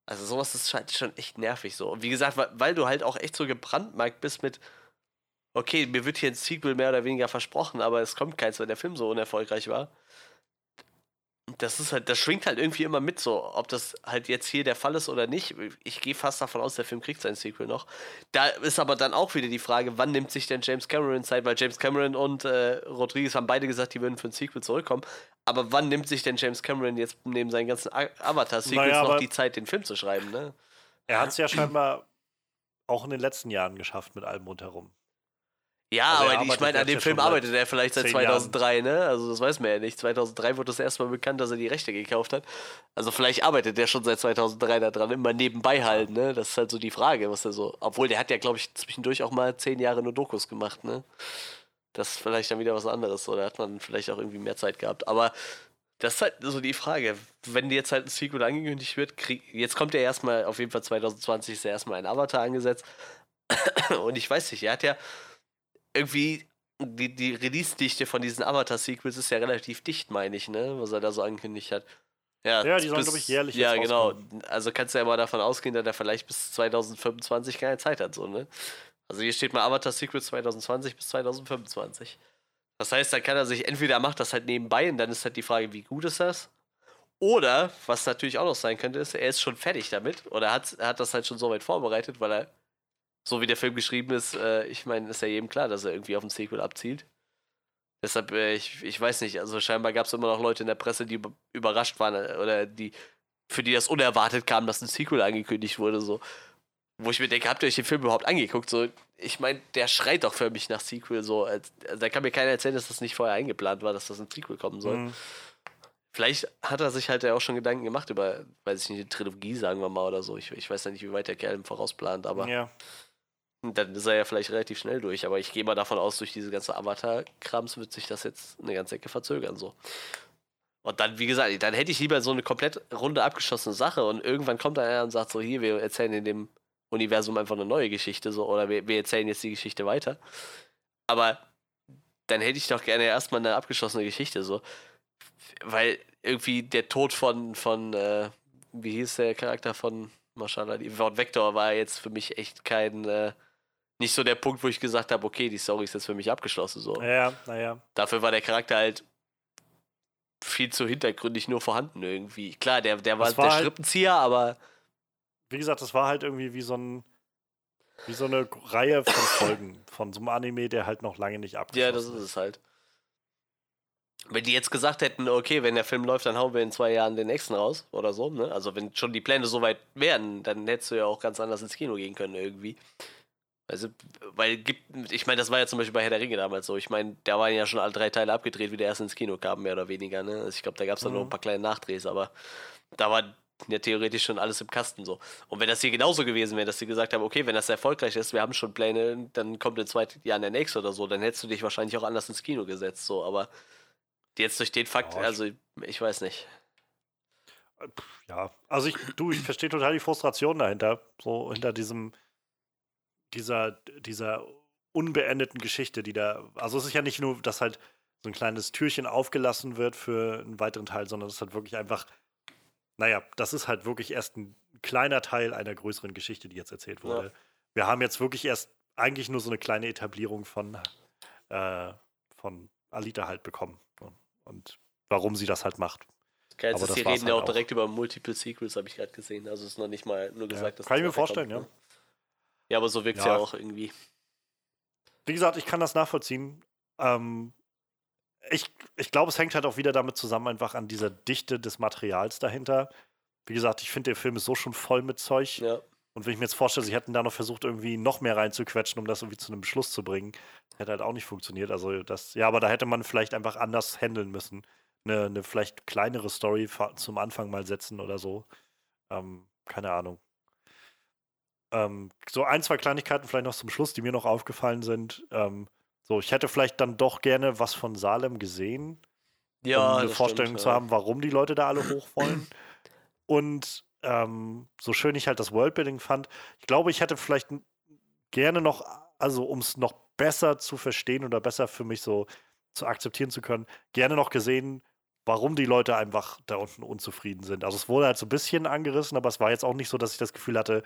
Also sowas ist halt schon echt nervig so. Und wie gesagt, weil, weil du halt auch echt so gebrandmarkt bist mit, okay, mir wird hier ein Sequel mehr oder weniger versprochen, aber es kommt keins, weil der Film so unerfolgreich war. Das ist halt, das schwingt halt irgendwie immer mit so, ob das halt jetzt hier der Fall ist oder nicht. Ich gehe fast davon aus, der Film kriegt sein Sequel noch. Da ist aber dann auch wieder die Frage, wann nimmt sich denn James Cameron Zeit, weil James Cameron und äh, Rodriguez haben beide gesagt, die würden für ein Sequel zurückkommen. Aber wann nimmt sich denn James Cameron jetzt neben seinen ganzen Avatar-Sequels Naja, noch die Zeit, den Film zu schreiben, ne? Er hat es ja scheinbar auch in den letzten Jahren geschafft mit allem rundherum. Ja, Also er aber ich meine, an dem Film arbeitet er vielleicht seit zehn 2003, ne? Also das weiß man ja nicht. 2003 wurde das erstmal bekannt, dass er die Rechte gekauft hat. Also vielleicht arbeitet er schon seit 2003 daran, immer nebenbei halt, ne? Das ist halt so die Frage, was er so... Obwohl, der hat ja, glaube ich, zwischendurch auch mal zehn Jahre nur Dokus gemacht, ne? Das ist vielleicht dann wieder was anderes. Oder hat man vielleicht auch irgendwie mehr Zeit gehabt. Aber das ist halt so die Frage. Wenn jetzt halt ein Sequel angekündigt wird, krieg, jetzt kommt ja erstmal, auf jeden Fall 2020 ist ja erstmal ein Avatar angesetzt. Und ich weiß nicht, er hat ja irgendwie die, die Release-Dichte von diesen Avatar-Sequels ist ja relativ dicht, meine ich, ne? Was er da so angekündigt hat. Ja, die sollen, glaub ich, jährlich Ja, genau. Also kannst du ja mal davon ausgehen, dass er vielleicht bis 2025 keine Zeit hat, so, ne? Also hier steht mal Avatar-Sequel 2020 bis 2025. Das heißt, da kann er sich entweder er macht das halt nebenbei und dann ist halt die Frage, wie gut ist das? Oder, was natürlich auch noch sein könnte, ist, er ist schon fertig damit oder hat, hat das halt schon so weit vorbereitet, weil er, so wie der Film geschrieben ist, äh, ich meine, ist ja jedem klar, dass er irgendwie auf ein Sequel abzielt. Deshalb, äh, ich, ich weiß nicht, also scheinbar gab es immer noch Leute in der Presse, die über- überrascht waren äh, oder die, für die das unerwartet kam, dass ein Sequel angekündigt wurde, so. Wo ich mir denke, habt ihr euch den Film überhaupt angeguckt? So, ich meine, der schreit doch für mich nach Sequel, so. Als, also, da kann mir keiner erzählen, dass das nicht vorher eingeplant war, dass das ein Sequel kommen soll. Mhm. Vielleicht hat er sich halt ja auch schon Gedanken gemacht über, weiß ich nicht, eine Trilogie, sagen wir mal, oder so. Ich, ich weiß ja nicht, wie weit der Kerl im Voraus plant, aber Ja. Dann ist er ja vielleicht relativ schnell durch. Aber ich gehe mal davon aus, durch diese ganze Avatar-Krams wird sich das jetzt eine ganze Ecke verzögern, so. Und dann, wie gesagt, dann hätte ich lieber so eine komplett runde abgeschlossene Sache und irgendwann kommt dann einer und sagt so, hier, wir erzählen in dem Universum einfach eine neue Geschichte, so, oder wir, wir erzählen jetzt die Geschichte weiter. Aber dann hätte ich doch gerne erstmal eine abgeschlossene Geschichte, so. Weil irgendwie der Tod von, von äh, wie hieß der Charakter von Mashallah, die von Vector war jetzt für mich echt kein, äh, nicht so der Punkt, wo ich gesagt habe, okay, die Story ist jetzt für mich abgeschlossen, so. Naja, naja. Dafür war der Charakter halt viel zu hintergründig nur vorhanden irgendwie. Klar, der, der war Das war der halt- Strippenzieher, aber Wie gesagt, das war halt irgendwie wie so ein wie so eine Reihe von Folgen von so einem Anime, der halt noch lange nicht ja, abgeschlossen das ist es halt. Wenn die jetzt gesagt hätten, okay, wenn der Film läuft, dann hauen wir in zwei Jahren den nächsten raus oder so, ne? Also wenn schon die Pläne so weit wären, dann hättest du ja auch ganz anders ins Kino gehen können irgendwie. Also, weil gibt, ich meine, das war ja zum Beispiel bei Herr der Ringe damals so. Ich meine, da waren ja schon alle drei Teile abgedreht, wie der erst ins Kino kam, mehr oder weniger, ne? Also ich glaube, da gab es dann nur Mhm. ein paar kleine Nachdrehs, aber da war ja theoretisch schon alles im Kasten so. Und wenn das hier genauso gewesen wäre, dass sie gesagt haben, okay, wenn das erfolgreich ist, wir haben schon Pläne, dann kommt in zwei Jahren der nächste oder so, dann hättest du dich wahrscheinlich auch anders ins Kino gesetzt, so, aber jetzt durch den Fakt, also ich weiß nicht. Ja, also ich, du, ich verstehe total die Frustration dahinter. So hinter diesem, dieser, dieser unbeendeten Geschichte, die da. Also es ist ja nicht nur, dass halt so ein kleines Türchen aufgelassen wird für einen weiteren Teil, sondern es ist halt wirklich einfach, naja, das ist halt wirklich erst ein kleiner Teil einer größeren Geschichte, die jetzt erzählt wurde. Wir haben jetzt wirklich erst eigentlich nur so eine kleine Etablierung von, äh, von Alita halt bekommen. Und warum sie das halt macht. Geil, Aber ist, war's reden ja halt auch direkt über Multiple Sequels, habe ich gerade gesehen. Also es ist noch nicht mal nur gesagt, dass kann ich das mir weiterkommt, vorstellen, ja. ne? Ja, aber so wirkt es ja. Ja. auch irgendwie. Wie gesagt, ich kann das nachvollziehen. Ähm, ich ich glaube, es hängt halt auch wieder damit zusammen, einfach an dieser Dichte des Materials dahinter. Wie gesagt, ich finde, der Film ist so schon voll mit Zeug. Ja. Und wenn ich mir jetzt vorstelle, sie hätten da noch versucht, irgendwie noch mehr reinzuquetschen, um das irgendwie zu einem Beschluss zu bringen, hätte halt auch nicht funktioniert. Also das, ja, aber da hätte man vielleicht einfach anders handeln müssen. Eine, eine vielleicht kleinere Story zum Anfang mal setzen oder so. Ähm, keine Ahnung. Ähm, so ein, zwei Kleinigkeiten vielleicht noch zum Schluss, die mir noch aufgefallen sind. Ähm, so, ich hätte vielleicht dann doch gerne was von Salem gesehen, Ja, um eine Vorstellung stimmt, zu ja. haben, warum die Leute da alle hoch wollen. Und ähm, so schön ich halt das Worldbuilding fand, ich glaube, ich hätte vielleicht gerne noch, also um es noch besser zu verstehen oder besser für mich so zu akzeptieren zu können, gerne noch gesehen, warum die Leute einfach da unten unzufrieden sind. Also es wurde halt so ein bisschen angerissen, aber es war jetzt auch nicht so, dass ich das Gefühl hatte,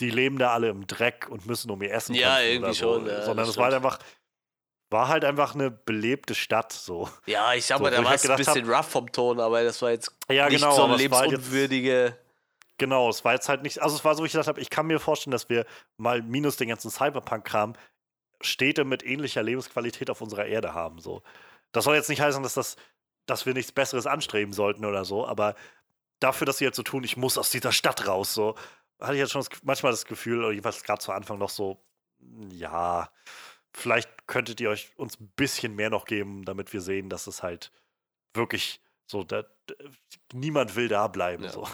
die leben da alle im Dreck und müssen um ihr Essen Ja, irgendwie oder so, schon, ja, sondern es war halt einfach war halt einfach eine belebte Stadt so. Ja, ich sag So, mal, wo da war halt es ein gedacht bisschen rough vom Ton, aber das war jetzt Ja, nicht genau, so eine halt jetzt- lebensunwürdige. Genau, es war jetzt halt nicht, also es war so, wie ich gesagt habe, ich kann mir vorstellen, dass wir mal minus den ganzen Cyberpunk-Kram Städte mit ähnlicher Lebensqualität auf unserer Erde haben. So. Das soll jetzt nicht heißen, dass, das, dass wir nichts Besseres anstreben sollten oder so, aber dafür, dass sie jetzt so tun, ich muss aus dieser Stadt raus, so, hatte ich jetzt schon das, manchmal das Gefühl, oder jedenfalls gerade zu Anfang noch so, ja, vielleicht könntet ihr euch uns ein bisschen mehr noch geben, damit wir sehen, dass es halt wirklich so, da, niemand will da bleiben. Ja. So.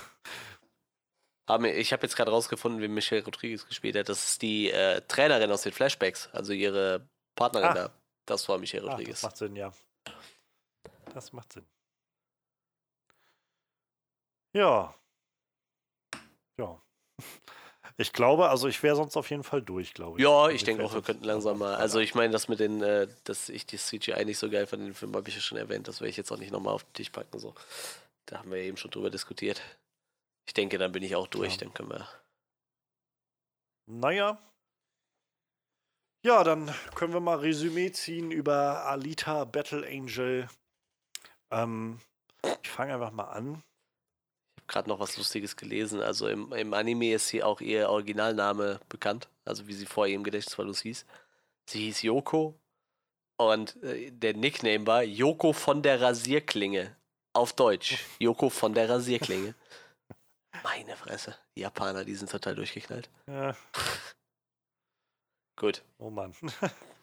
Aber ich habe jetzt gerade rausgefunden, wie Michelle Rodriguez gespielt hat. Das ist die äh, Trainerin aus den Flashbacks, also ihre Partnerin Ah. da. Das war Michelle Ah, das Rodriguez. macht Sinn, ja. Das macht Sinn. Ja. Ja. Ich glaube, also ich wäre sonst auf jeden Fall durch, glaube ich. ja, Also ich denke wär auch, wir könnten langsam mal. Also ich meine, das mit den, äh, dass ich die CGI nicht so geil fand dem Film, habe ich ja schon erwähnt. Das werde ich jetzt auch nicht nochmal auf den Tisch packen. So. Da haben wir eben schon drüber diskutiert. Ich denke, dann bin ich auch durch. Ja. Dann können wir. Naja. Ja, dann können wir mal Resümee ziehen über Alita Battle Angel. Ähm, ich fange einfach mal an. Gerade noch was Lustiges gelesen. Also im, im Anime ist sie auch ihr Originalname bekannt. Also wie sie vor ihrem Gedächtnisverlust hieß. Sie hieß Yoko. Und äh, der Nickname war Yoko von der Rasierklinge. Auf Deutsch. Yoko von der Rasierklinge. Meine Fresse. Die Japaner, die sind total durchgeknallt. Ja, Gut. oh Mann.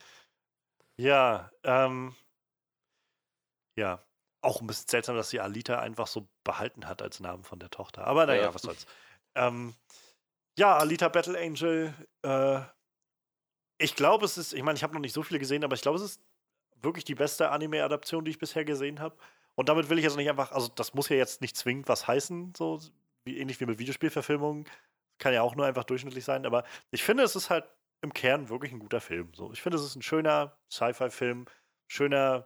ja, ähm. Ja. Auch ein bisschen seltsam, dass sie Alita einfach so behalten hat als Namen von der Tochter. Aber naja, Ja. was soll's. Ähm, ja, Alita Battle Angel. Äh, ich glaube, es ist, ich meine, ich habe noch nicht so viele gesehen, aber ich glaube, es ist wirklich die beste Anime-Adaption, die ich bisher gesehen habe. Und damit will ich jetzt nicht einfach, also das muss ja jetzt nicht zwingend was heißen, so wie, ähnlich wie mit Videospielverfilmungen. Kann ja auch nur einfach durchschnittlich sein, aber ich finde, es ist halt im Kern wirklich ein guter Film. So, ich finde, es ist ein schöner Sci-Fi-Film, schöner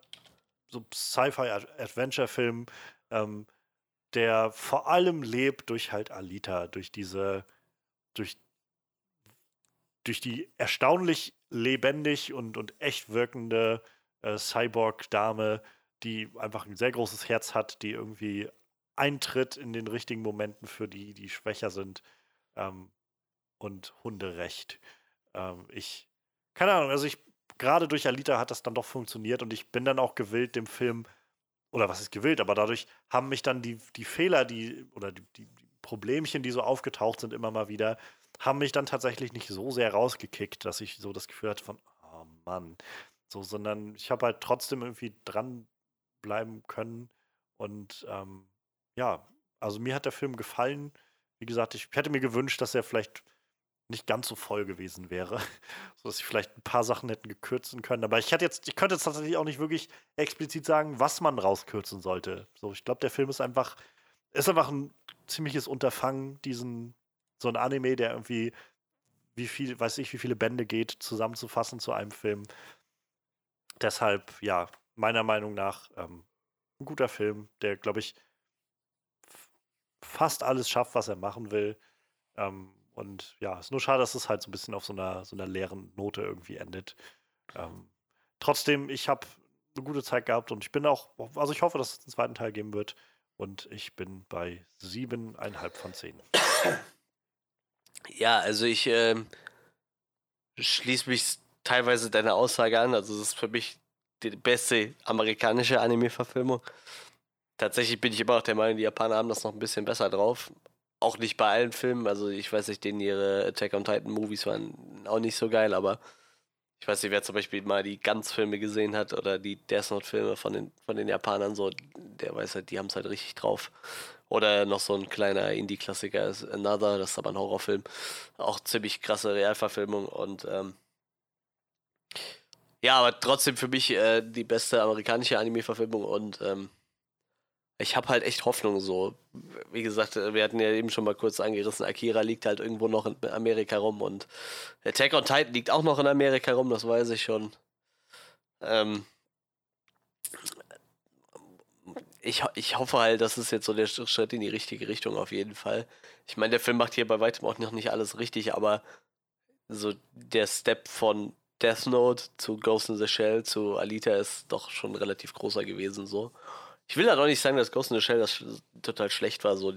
so Sci-Fi-Adventure-Film, ähm, der vor allem lebt durch halt Alita, durch diese, durch, durch die erstaunlich lebendig und, und echt wirkende äh, Cyborg-Dame, die einfach ein sehr großes Herz hat, die irgendwie eintritt in den richtigen Momenten für die, die schwächer sind. Ähm, und Hunderecht. Ähm, ich, keine Ahnung, also ich, gerade durch Alita hat das dann doch funktioniert und ich bin dann auch gewillt, dem Film, oder was ist gewillt, aber dadurch haben mich dann die, die Fehler, die, oder die, die Problemchen, die so aufgetaucht sind, immer mal wieder, haben mich dann tatsächlich nicht so sehr rausgekickt, dass ich so das Gefühl hatte von, oh Mann, so, sondern ich habe halt trotzdem irgendwie dranbleiben können und ähm, ja, also mir hat der Film gefallen. Wie gesagt, ich hätte mir gewünscht, dass er vielleicht nicht ganz so voll gewesen wäre, sodass sie vielleicht ein paar Sachen hätten gekürzen können. Aber ich hätte jetzt, ich könnte jetzt tatsächlich auch nicht wirklich explizit sagen, was man rauskürzen sollte. So, ich glaube, der Film ist einfach, ist einfach ein ziemliches Unterfangen, diesen so ein Anime, der irgendwie wie viel, weiß ich, wie viele Bände geht, zusammenzufassen zu einem Film. Deshalb, ja, meiner Meinung nach ähm, ein guter Film, der, glaube ich, fast alles schafft, was er machen will. Ähm, und ja, ist nur schade, dass es halt so ein bisschen auf so einer, so einer leeren Note irgendwie endet. Ähm, trotzdem, ich habe eine gute Zeit gehabt und ich bin auch, also ich hoffe, dass es einen zweiten Teil geben wird. Und ich bin bei siebeneinhalb von zehn. Ja, also ich ähm, schließe mich teilweise deiner Aussage an. Also es ist für mich die beste amerikanische Anime-Verfilmung. Tatsächlich bin ich immer auch der Meinung, die Japaner haben das noch ein bisschen besser drauf. Auch nicht bei allen Filmen. Also ich weiß nicht, denen ihre Attack on Titan Movies waren auch nicht so geil, aber ich weiß nicht, wer zum Beispiel mal die Ganz-Filme gesehen hat oder die Death Note-Filme von den, von den Japanern, so, der weiß halt, die haben es halt richtig drauf. Oder noch so ein kleiner Indie-Klassiker ist Another, das ist aber ein Horrorfilm. Auch ziemlich krasse Realverfilmung und ähm, ja, aber trotzdem für mich äh, die beste amerikanische Anime-Verfilmung und ähm, ich habe halt echt Hoffnung so. Wie gesagt, wir hatten ja eben schon mal kurz angerissen, Akira liegt halt irgendwo noch in Amerika rum und Attack on Titan liegt auch noch in Amerika rum, das weiß ich schon. Ähm, ich, ich hoffe halt, das ist jetzt so der Schritt in die richtige Richtung auf jeden Fall. Ich meine, der Film macht hier bei weitem auch noch nicht alles richtig, aber so der Step von Death Note zu Ghost in the Shell zu Alita ist doch schon relativ großer gewesen so. Ich will halt auch nicht sagen, dass Ghost in the Shell das total schlecht war. So,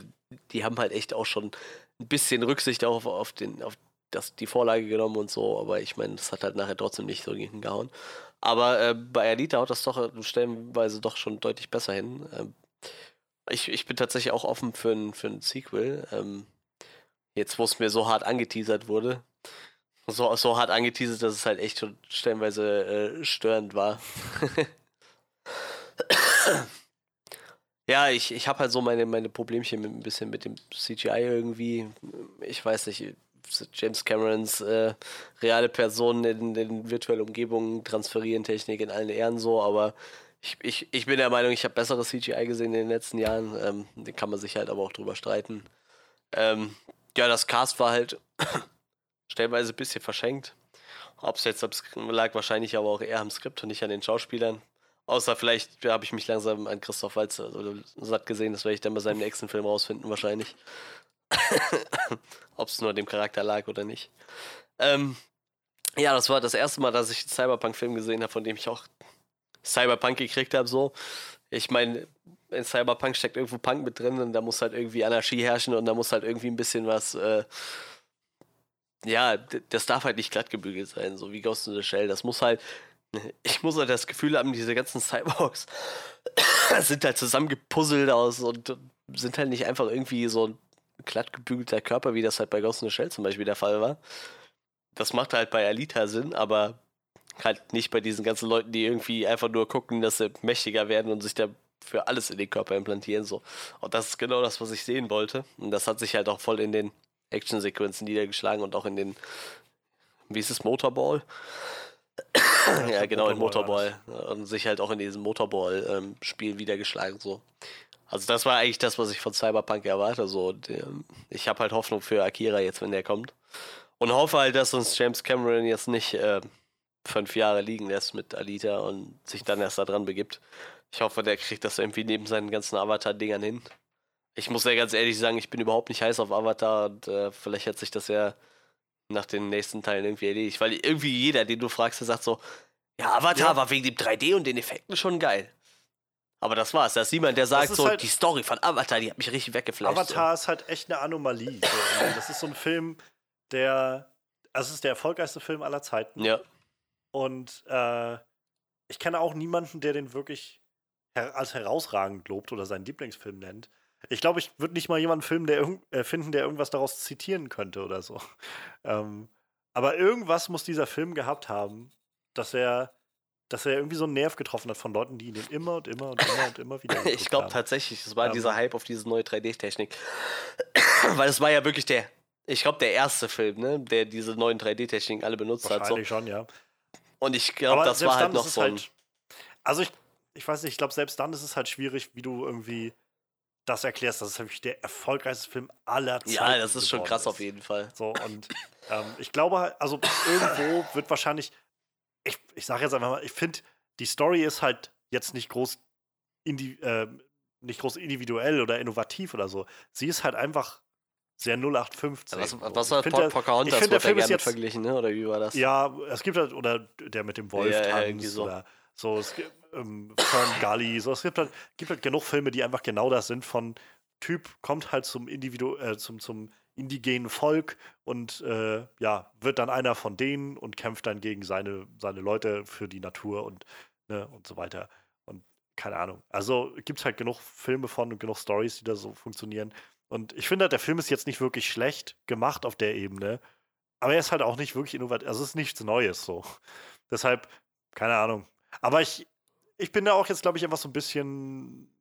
die haben halt echt auch schon ein bisschen Rücksicht auf, auf, den, auf das, die Vorlage genommen und so, aber ich meine, das hat halt nachher trotzdem nicht so hingehauen. Aber äh, bei Alita haut das doch stellenweise doch schon deutlich besser hin. Ähm, ich, ich bin tatsächlich auch offen für ein, für ein Sequel. Ähm, jetzt, wo es mir so hart angeteasert wurde. So, so hart angeteasert, dass es halt echt schon stellenweise äh, störend war. ja, ich, ich habe halt so meine, meine Problemchen mit, ein bisschen mit dem CGI irgendwie. Ich weiß nicht, James Camerons äh, reale Personen in, in virtuelle Umgebungen transferieren, Technik in allen Ehren so, aber ich, ich, ich bin der Meinung, ich habe bessere CGI gesehen in den letzten Jahren. Ähm, den kann man sich halt aber auch drüber streiten. Ähm, ja, das Cast war halt stellenweise ein bisschen verschenkt. Ob es jetzt lag, wahrscheinlich aber auch eher am Skript und nicht an den Schauspielern. Außer vielleicht habe ich mich langsam an Christoph Walz also, satt gesehen, das werde ich dann bei seinem nächsten Film rausfinden, wahrscheinlich. Ob es nur dem Charakter lag oder nicht. Ähm, ja, das war das erste Mal, dass ich einen Cyberpunk-Film gesehen habe, von dem ich auch Cyberpunk gekriegt habe. So. Ich meine, in Cyberpunk steckt irgendwo Punk mit drin und da muss halt irgendwie Anarchie herrschen und da muss halt irgendwie ein bisschen was. Äh, ja, das darf halt nicht glatt gebügelt sein, so wie Ghost in the Shell. Das muss halt. Ich muss halt das Gefühl haben, diese ganzen Cyborgs sind halt zusammengepuzzelt aus und sind halt nicht einfach irgendwie so ein glatt gebügelter Körper, wie das halt bei Ghost in the Shell zum Beispiel der Fall war. Das macht halt bei Alita Sinn, aber halt nicht bei diesen ganzen Leuten, die irgendwie einfach nur gucken, dass sie mächtiger werden und sich da für alles in den Körper implantieren. So. Und das ist genau das, was ich sehen wollte. Und das hat sich halt auch voll in den Actionsequenzen niedergeschlagen und auch in den, wie ist es, Motorball? ja, genau, in Motorball. Und sich halt auch in diesem Motorball-Spiel ähm, wiedergeschlagen. So. Also das war eigentlich das, was ich von Cyberpunk erwarte. So, ähm, ich habe halt Hoffnung für Akira jetzt, wenn der kommt. Und hoffe halt, dass uns James Cameron jetzt nicht äh, fünf Jahre liegen lässt mit Alita und sich dann erst da dran begibt. Ich hoffe, der kriegt das irgendwie neben seinen ganzen Avatar-Dingern hin. Ich muss ja ganz ehrlich sagen, ich bin überhaupt nicht heiß auf Avatar und äh, vielleicht hat sich das ja nach den nächsten Teilen irgendwie erledigt. Weil irgendwie jeder, den du fragst, der sagt so, ja, Avatar ja. war wegen dem 3D und den Effekten schon geil. Aber das war's. Da ist niemand, der sagt so, halt die Story von Avatar, die hat mich richtig weggeflasht. Avatar so. ist halt echt eine Anomalie. Das ist so ein Film, der. Also es ist der erfolgreichste Film aller Zeiten. Ja. Und äh, ich kenne auch niemanden, der den wirklich her als herausragend lobt oder seinen Lieblingsfilm nennt. Ich glaube, ich würde nicht mal jemanden filmen, der äh, finden, der irgendwas daraus zitieren könnte oder so. Ähm, aber irgendwas muss dieser Film gehabt haben, dass er dass er irgendwie so einen Nerv getroffen hat von Leuten, die ihn immer und immer und immer und immer wieder. ich glaube tatsächlich, es war ähm, dieser Hype auf diese neue 3D-Technik. Weil es war ja wirklich der, ich glaube, der erste Film, ne, der diese neuen 3D-Techniken alle benutzt hat. Wahrscheinlich so. schon, ja. Und ich glaube, das war halt noch so. Halt, also ich, ich weiß nicht, ich glaube, selbst dann ist es halt schwierig, wie du irgendwie das erklärst. Das ist nämlich der erfolgreichste Film aller Zeiten. Ja, das ist schon krass ist. auf jeden Fall. So, und ähm, ich glaube, also irgendwo wird wahrscheinlich ich, ich sage jetzt einfach mal, ich finde, die Story ist halt jetzt nicht groß, indi äh, nicht groß individuell oder innovativ oder so. Sie ist halt einfach sehr 0815. Was, was hat find, Pocahontas ich der Film ist jetzt, verglichen, ne? oder wie war das? Ja, es gibt halt, oder der mit dem Wolf ja, tanzt, ja, so. oder so, es gibt ähm, Gully, so, es gibt halt, gibt halt genug Filme, die einfach genau das sind von Typ kommt halt zum Individu äh, zum, zum indigenen Volk und äh, ja, wird dann einer von denen und kämpft dann gegen seine, seine Leute für die Natur und, ne, und so weiter. Und keine Ahnung. Also gibt es halt genug Filme von und genug Stories, die da so funktionieren. Und ich finde, der Film ist jetzt nicht wirklich schlecht gemacht auf der Ebene, aber er ist halt auch nicht wirklich innovativ. Also es ist nichts Neues so. Deshalb, keine Ahnung. Aber ich, ich bin da auch jetzt, glaube ich, einfach so ein bisschen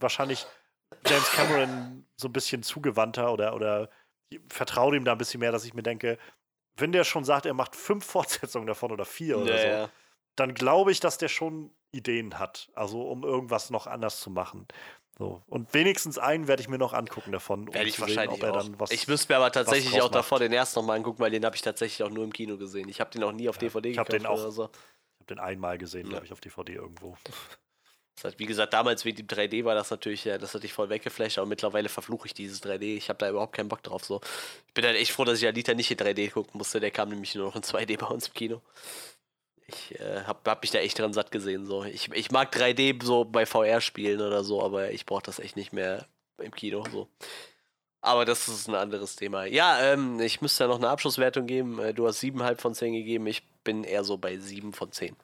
wahrscheinlich James Cameron so ein bisschen zugewandter oder, oder vertraue ihm da ein bisschen mehr, dass ich mir denke, wenn der schon sagt, er macht fünf Fortsetzungen davon oder vier oder ja, so, dann glaube ich, dass der schon Ideen hat, also um irgendwas noch anders zu machen. So. Und wenigstens einen werde ich mir noch angucken davon. Werde ich wahrscheinlich sehen, auch. Was, ich müsste mir aber tatsächlich auch davor macht. den ersten nochmal angucken, weil den habe ich tatsächlich auch nur im Kino gesehen. Ich habe den auch nie auf ja, DVD ich gekauft den auch, oder so. Habe den einmal gesehen, ja. glaube ich, auf DVD irgendwo. Das wie gesagt, damals wie die 3D war das natürlich, ja, das hatte ich voll weggeflasht, aber mittlerweile verfluche ich dieses 3D. Ich habe da überhaupt keinen Bock drauf. So. Ich bin halt echt froh, dass ich Alita nicht in 3D gucken musste. Der kam nämlich nur noch in 2D bei uns im Kino. Ich äh, habe hab mich da echt dran satt gesehen. So. Ich, ich mag 3D so bei VR-Spielen oder so, aber ich brauche das echt nicht mehr im Kino. So. Aber das ist ein anderes Thema. Ja, ähm, ich müsste ja noch eine Abschlusswertung geben. Äh, du hast 7,5 von 10 gegeben. Ich bin eher so bei 7 von 10.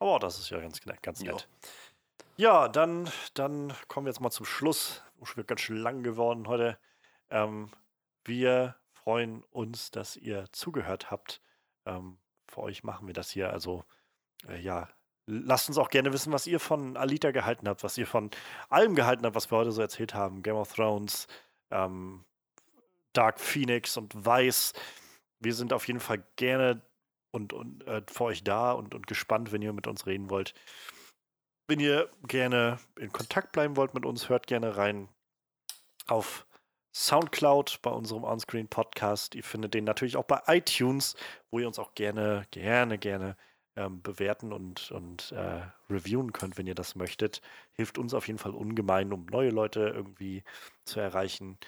Aber das ist ja ganz, ganz nett. Ja, dann, dann kommen wir jetzt mal zum Schluss. Es wird ganz schön lang geworden heute. Ähm, wir freuen uns, dass ihr zugehört habt. Ähm, für euch machen wir das hier. Also, äh, ja, lasst uns auch gerne wissen, was ihr von Alita gehalten habt, was ihr von allem gehalten habt, was wir heute so erzählt haben. Game of Thrones, ähm, Dark Phoenix und Weiß. Wir sind auf jeden Fall gerne und, und äh, für euch da und, und gespannt, wenn ihr mit uns reden wollt. Wenn ihr gerne in Kontakt bleiben wollt mit uns, hört gerne rein auf Soundcloud bei unserem Onscreen Podcast. Ihr findet den natürlich auch bei iTunes, wo ihr uns auch gerne, gerne, gerne ähm, bewerten und, und äh, reviewen könnt, wenn ihr das möchtet. Hilft uns auf jeden Fall ungemein, um neue Leute irgendwie zu erreichen.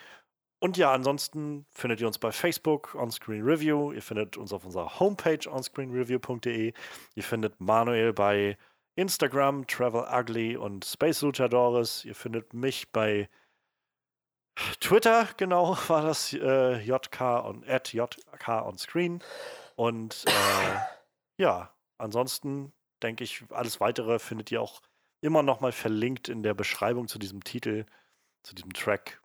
Und ja, ansonsten findet ihr uns bei Facebook Onscreen Review. Ihr findet uns auf unserer Homepage onscreenreview.de. Ihr findet Manuel bei Instagram, Travel Ugly und Space Luchadores. Ihr findet mich bei Twitter, genau, war das äh, JK und at JK on Screen. Und äh, ja, ansonsten denke ich, alles weitere findet ihr auch immer noch mal verlinkt in der Beschreibung zu diesem Titel, zu diesem Track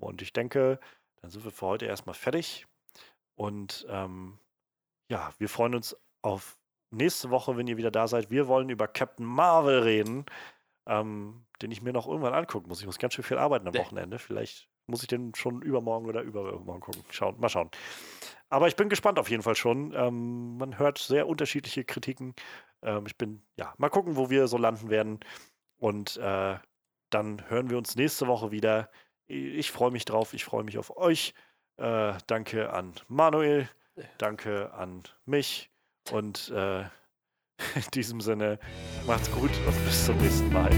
und ich denke, dann sind wir für heute erstmal fertig. Und ähm, ja, wir freuen uns auf nächste Woche, wenn ihr wieder da seid. Wir wollen über Captain Marvel reden, ähm, den ich mir noch irgendwann angucken muss. Ich muss ganz schön viel arbeiten am Wochenende. Vielleicht muss ich den schon übermorgen oder übermorgen gucken. Schauen, mal schauen. Aber ich bin gespannt auf jeden Fall schon. Ähm, man hört sehr unterschiedliche Kritiken. Ähm, ich bin, ja, mal gucken, wo wir so landen werden. Und äh, dann hören wir uns nächste Woche wieder. Ich freue mich drauf, ich freue mich auf euch. Äh, danke an Manuel, danke an mich und äh, in diesem Sinne macht's gut und bis zum nächsten Mal.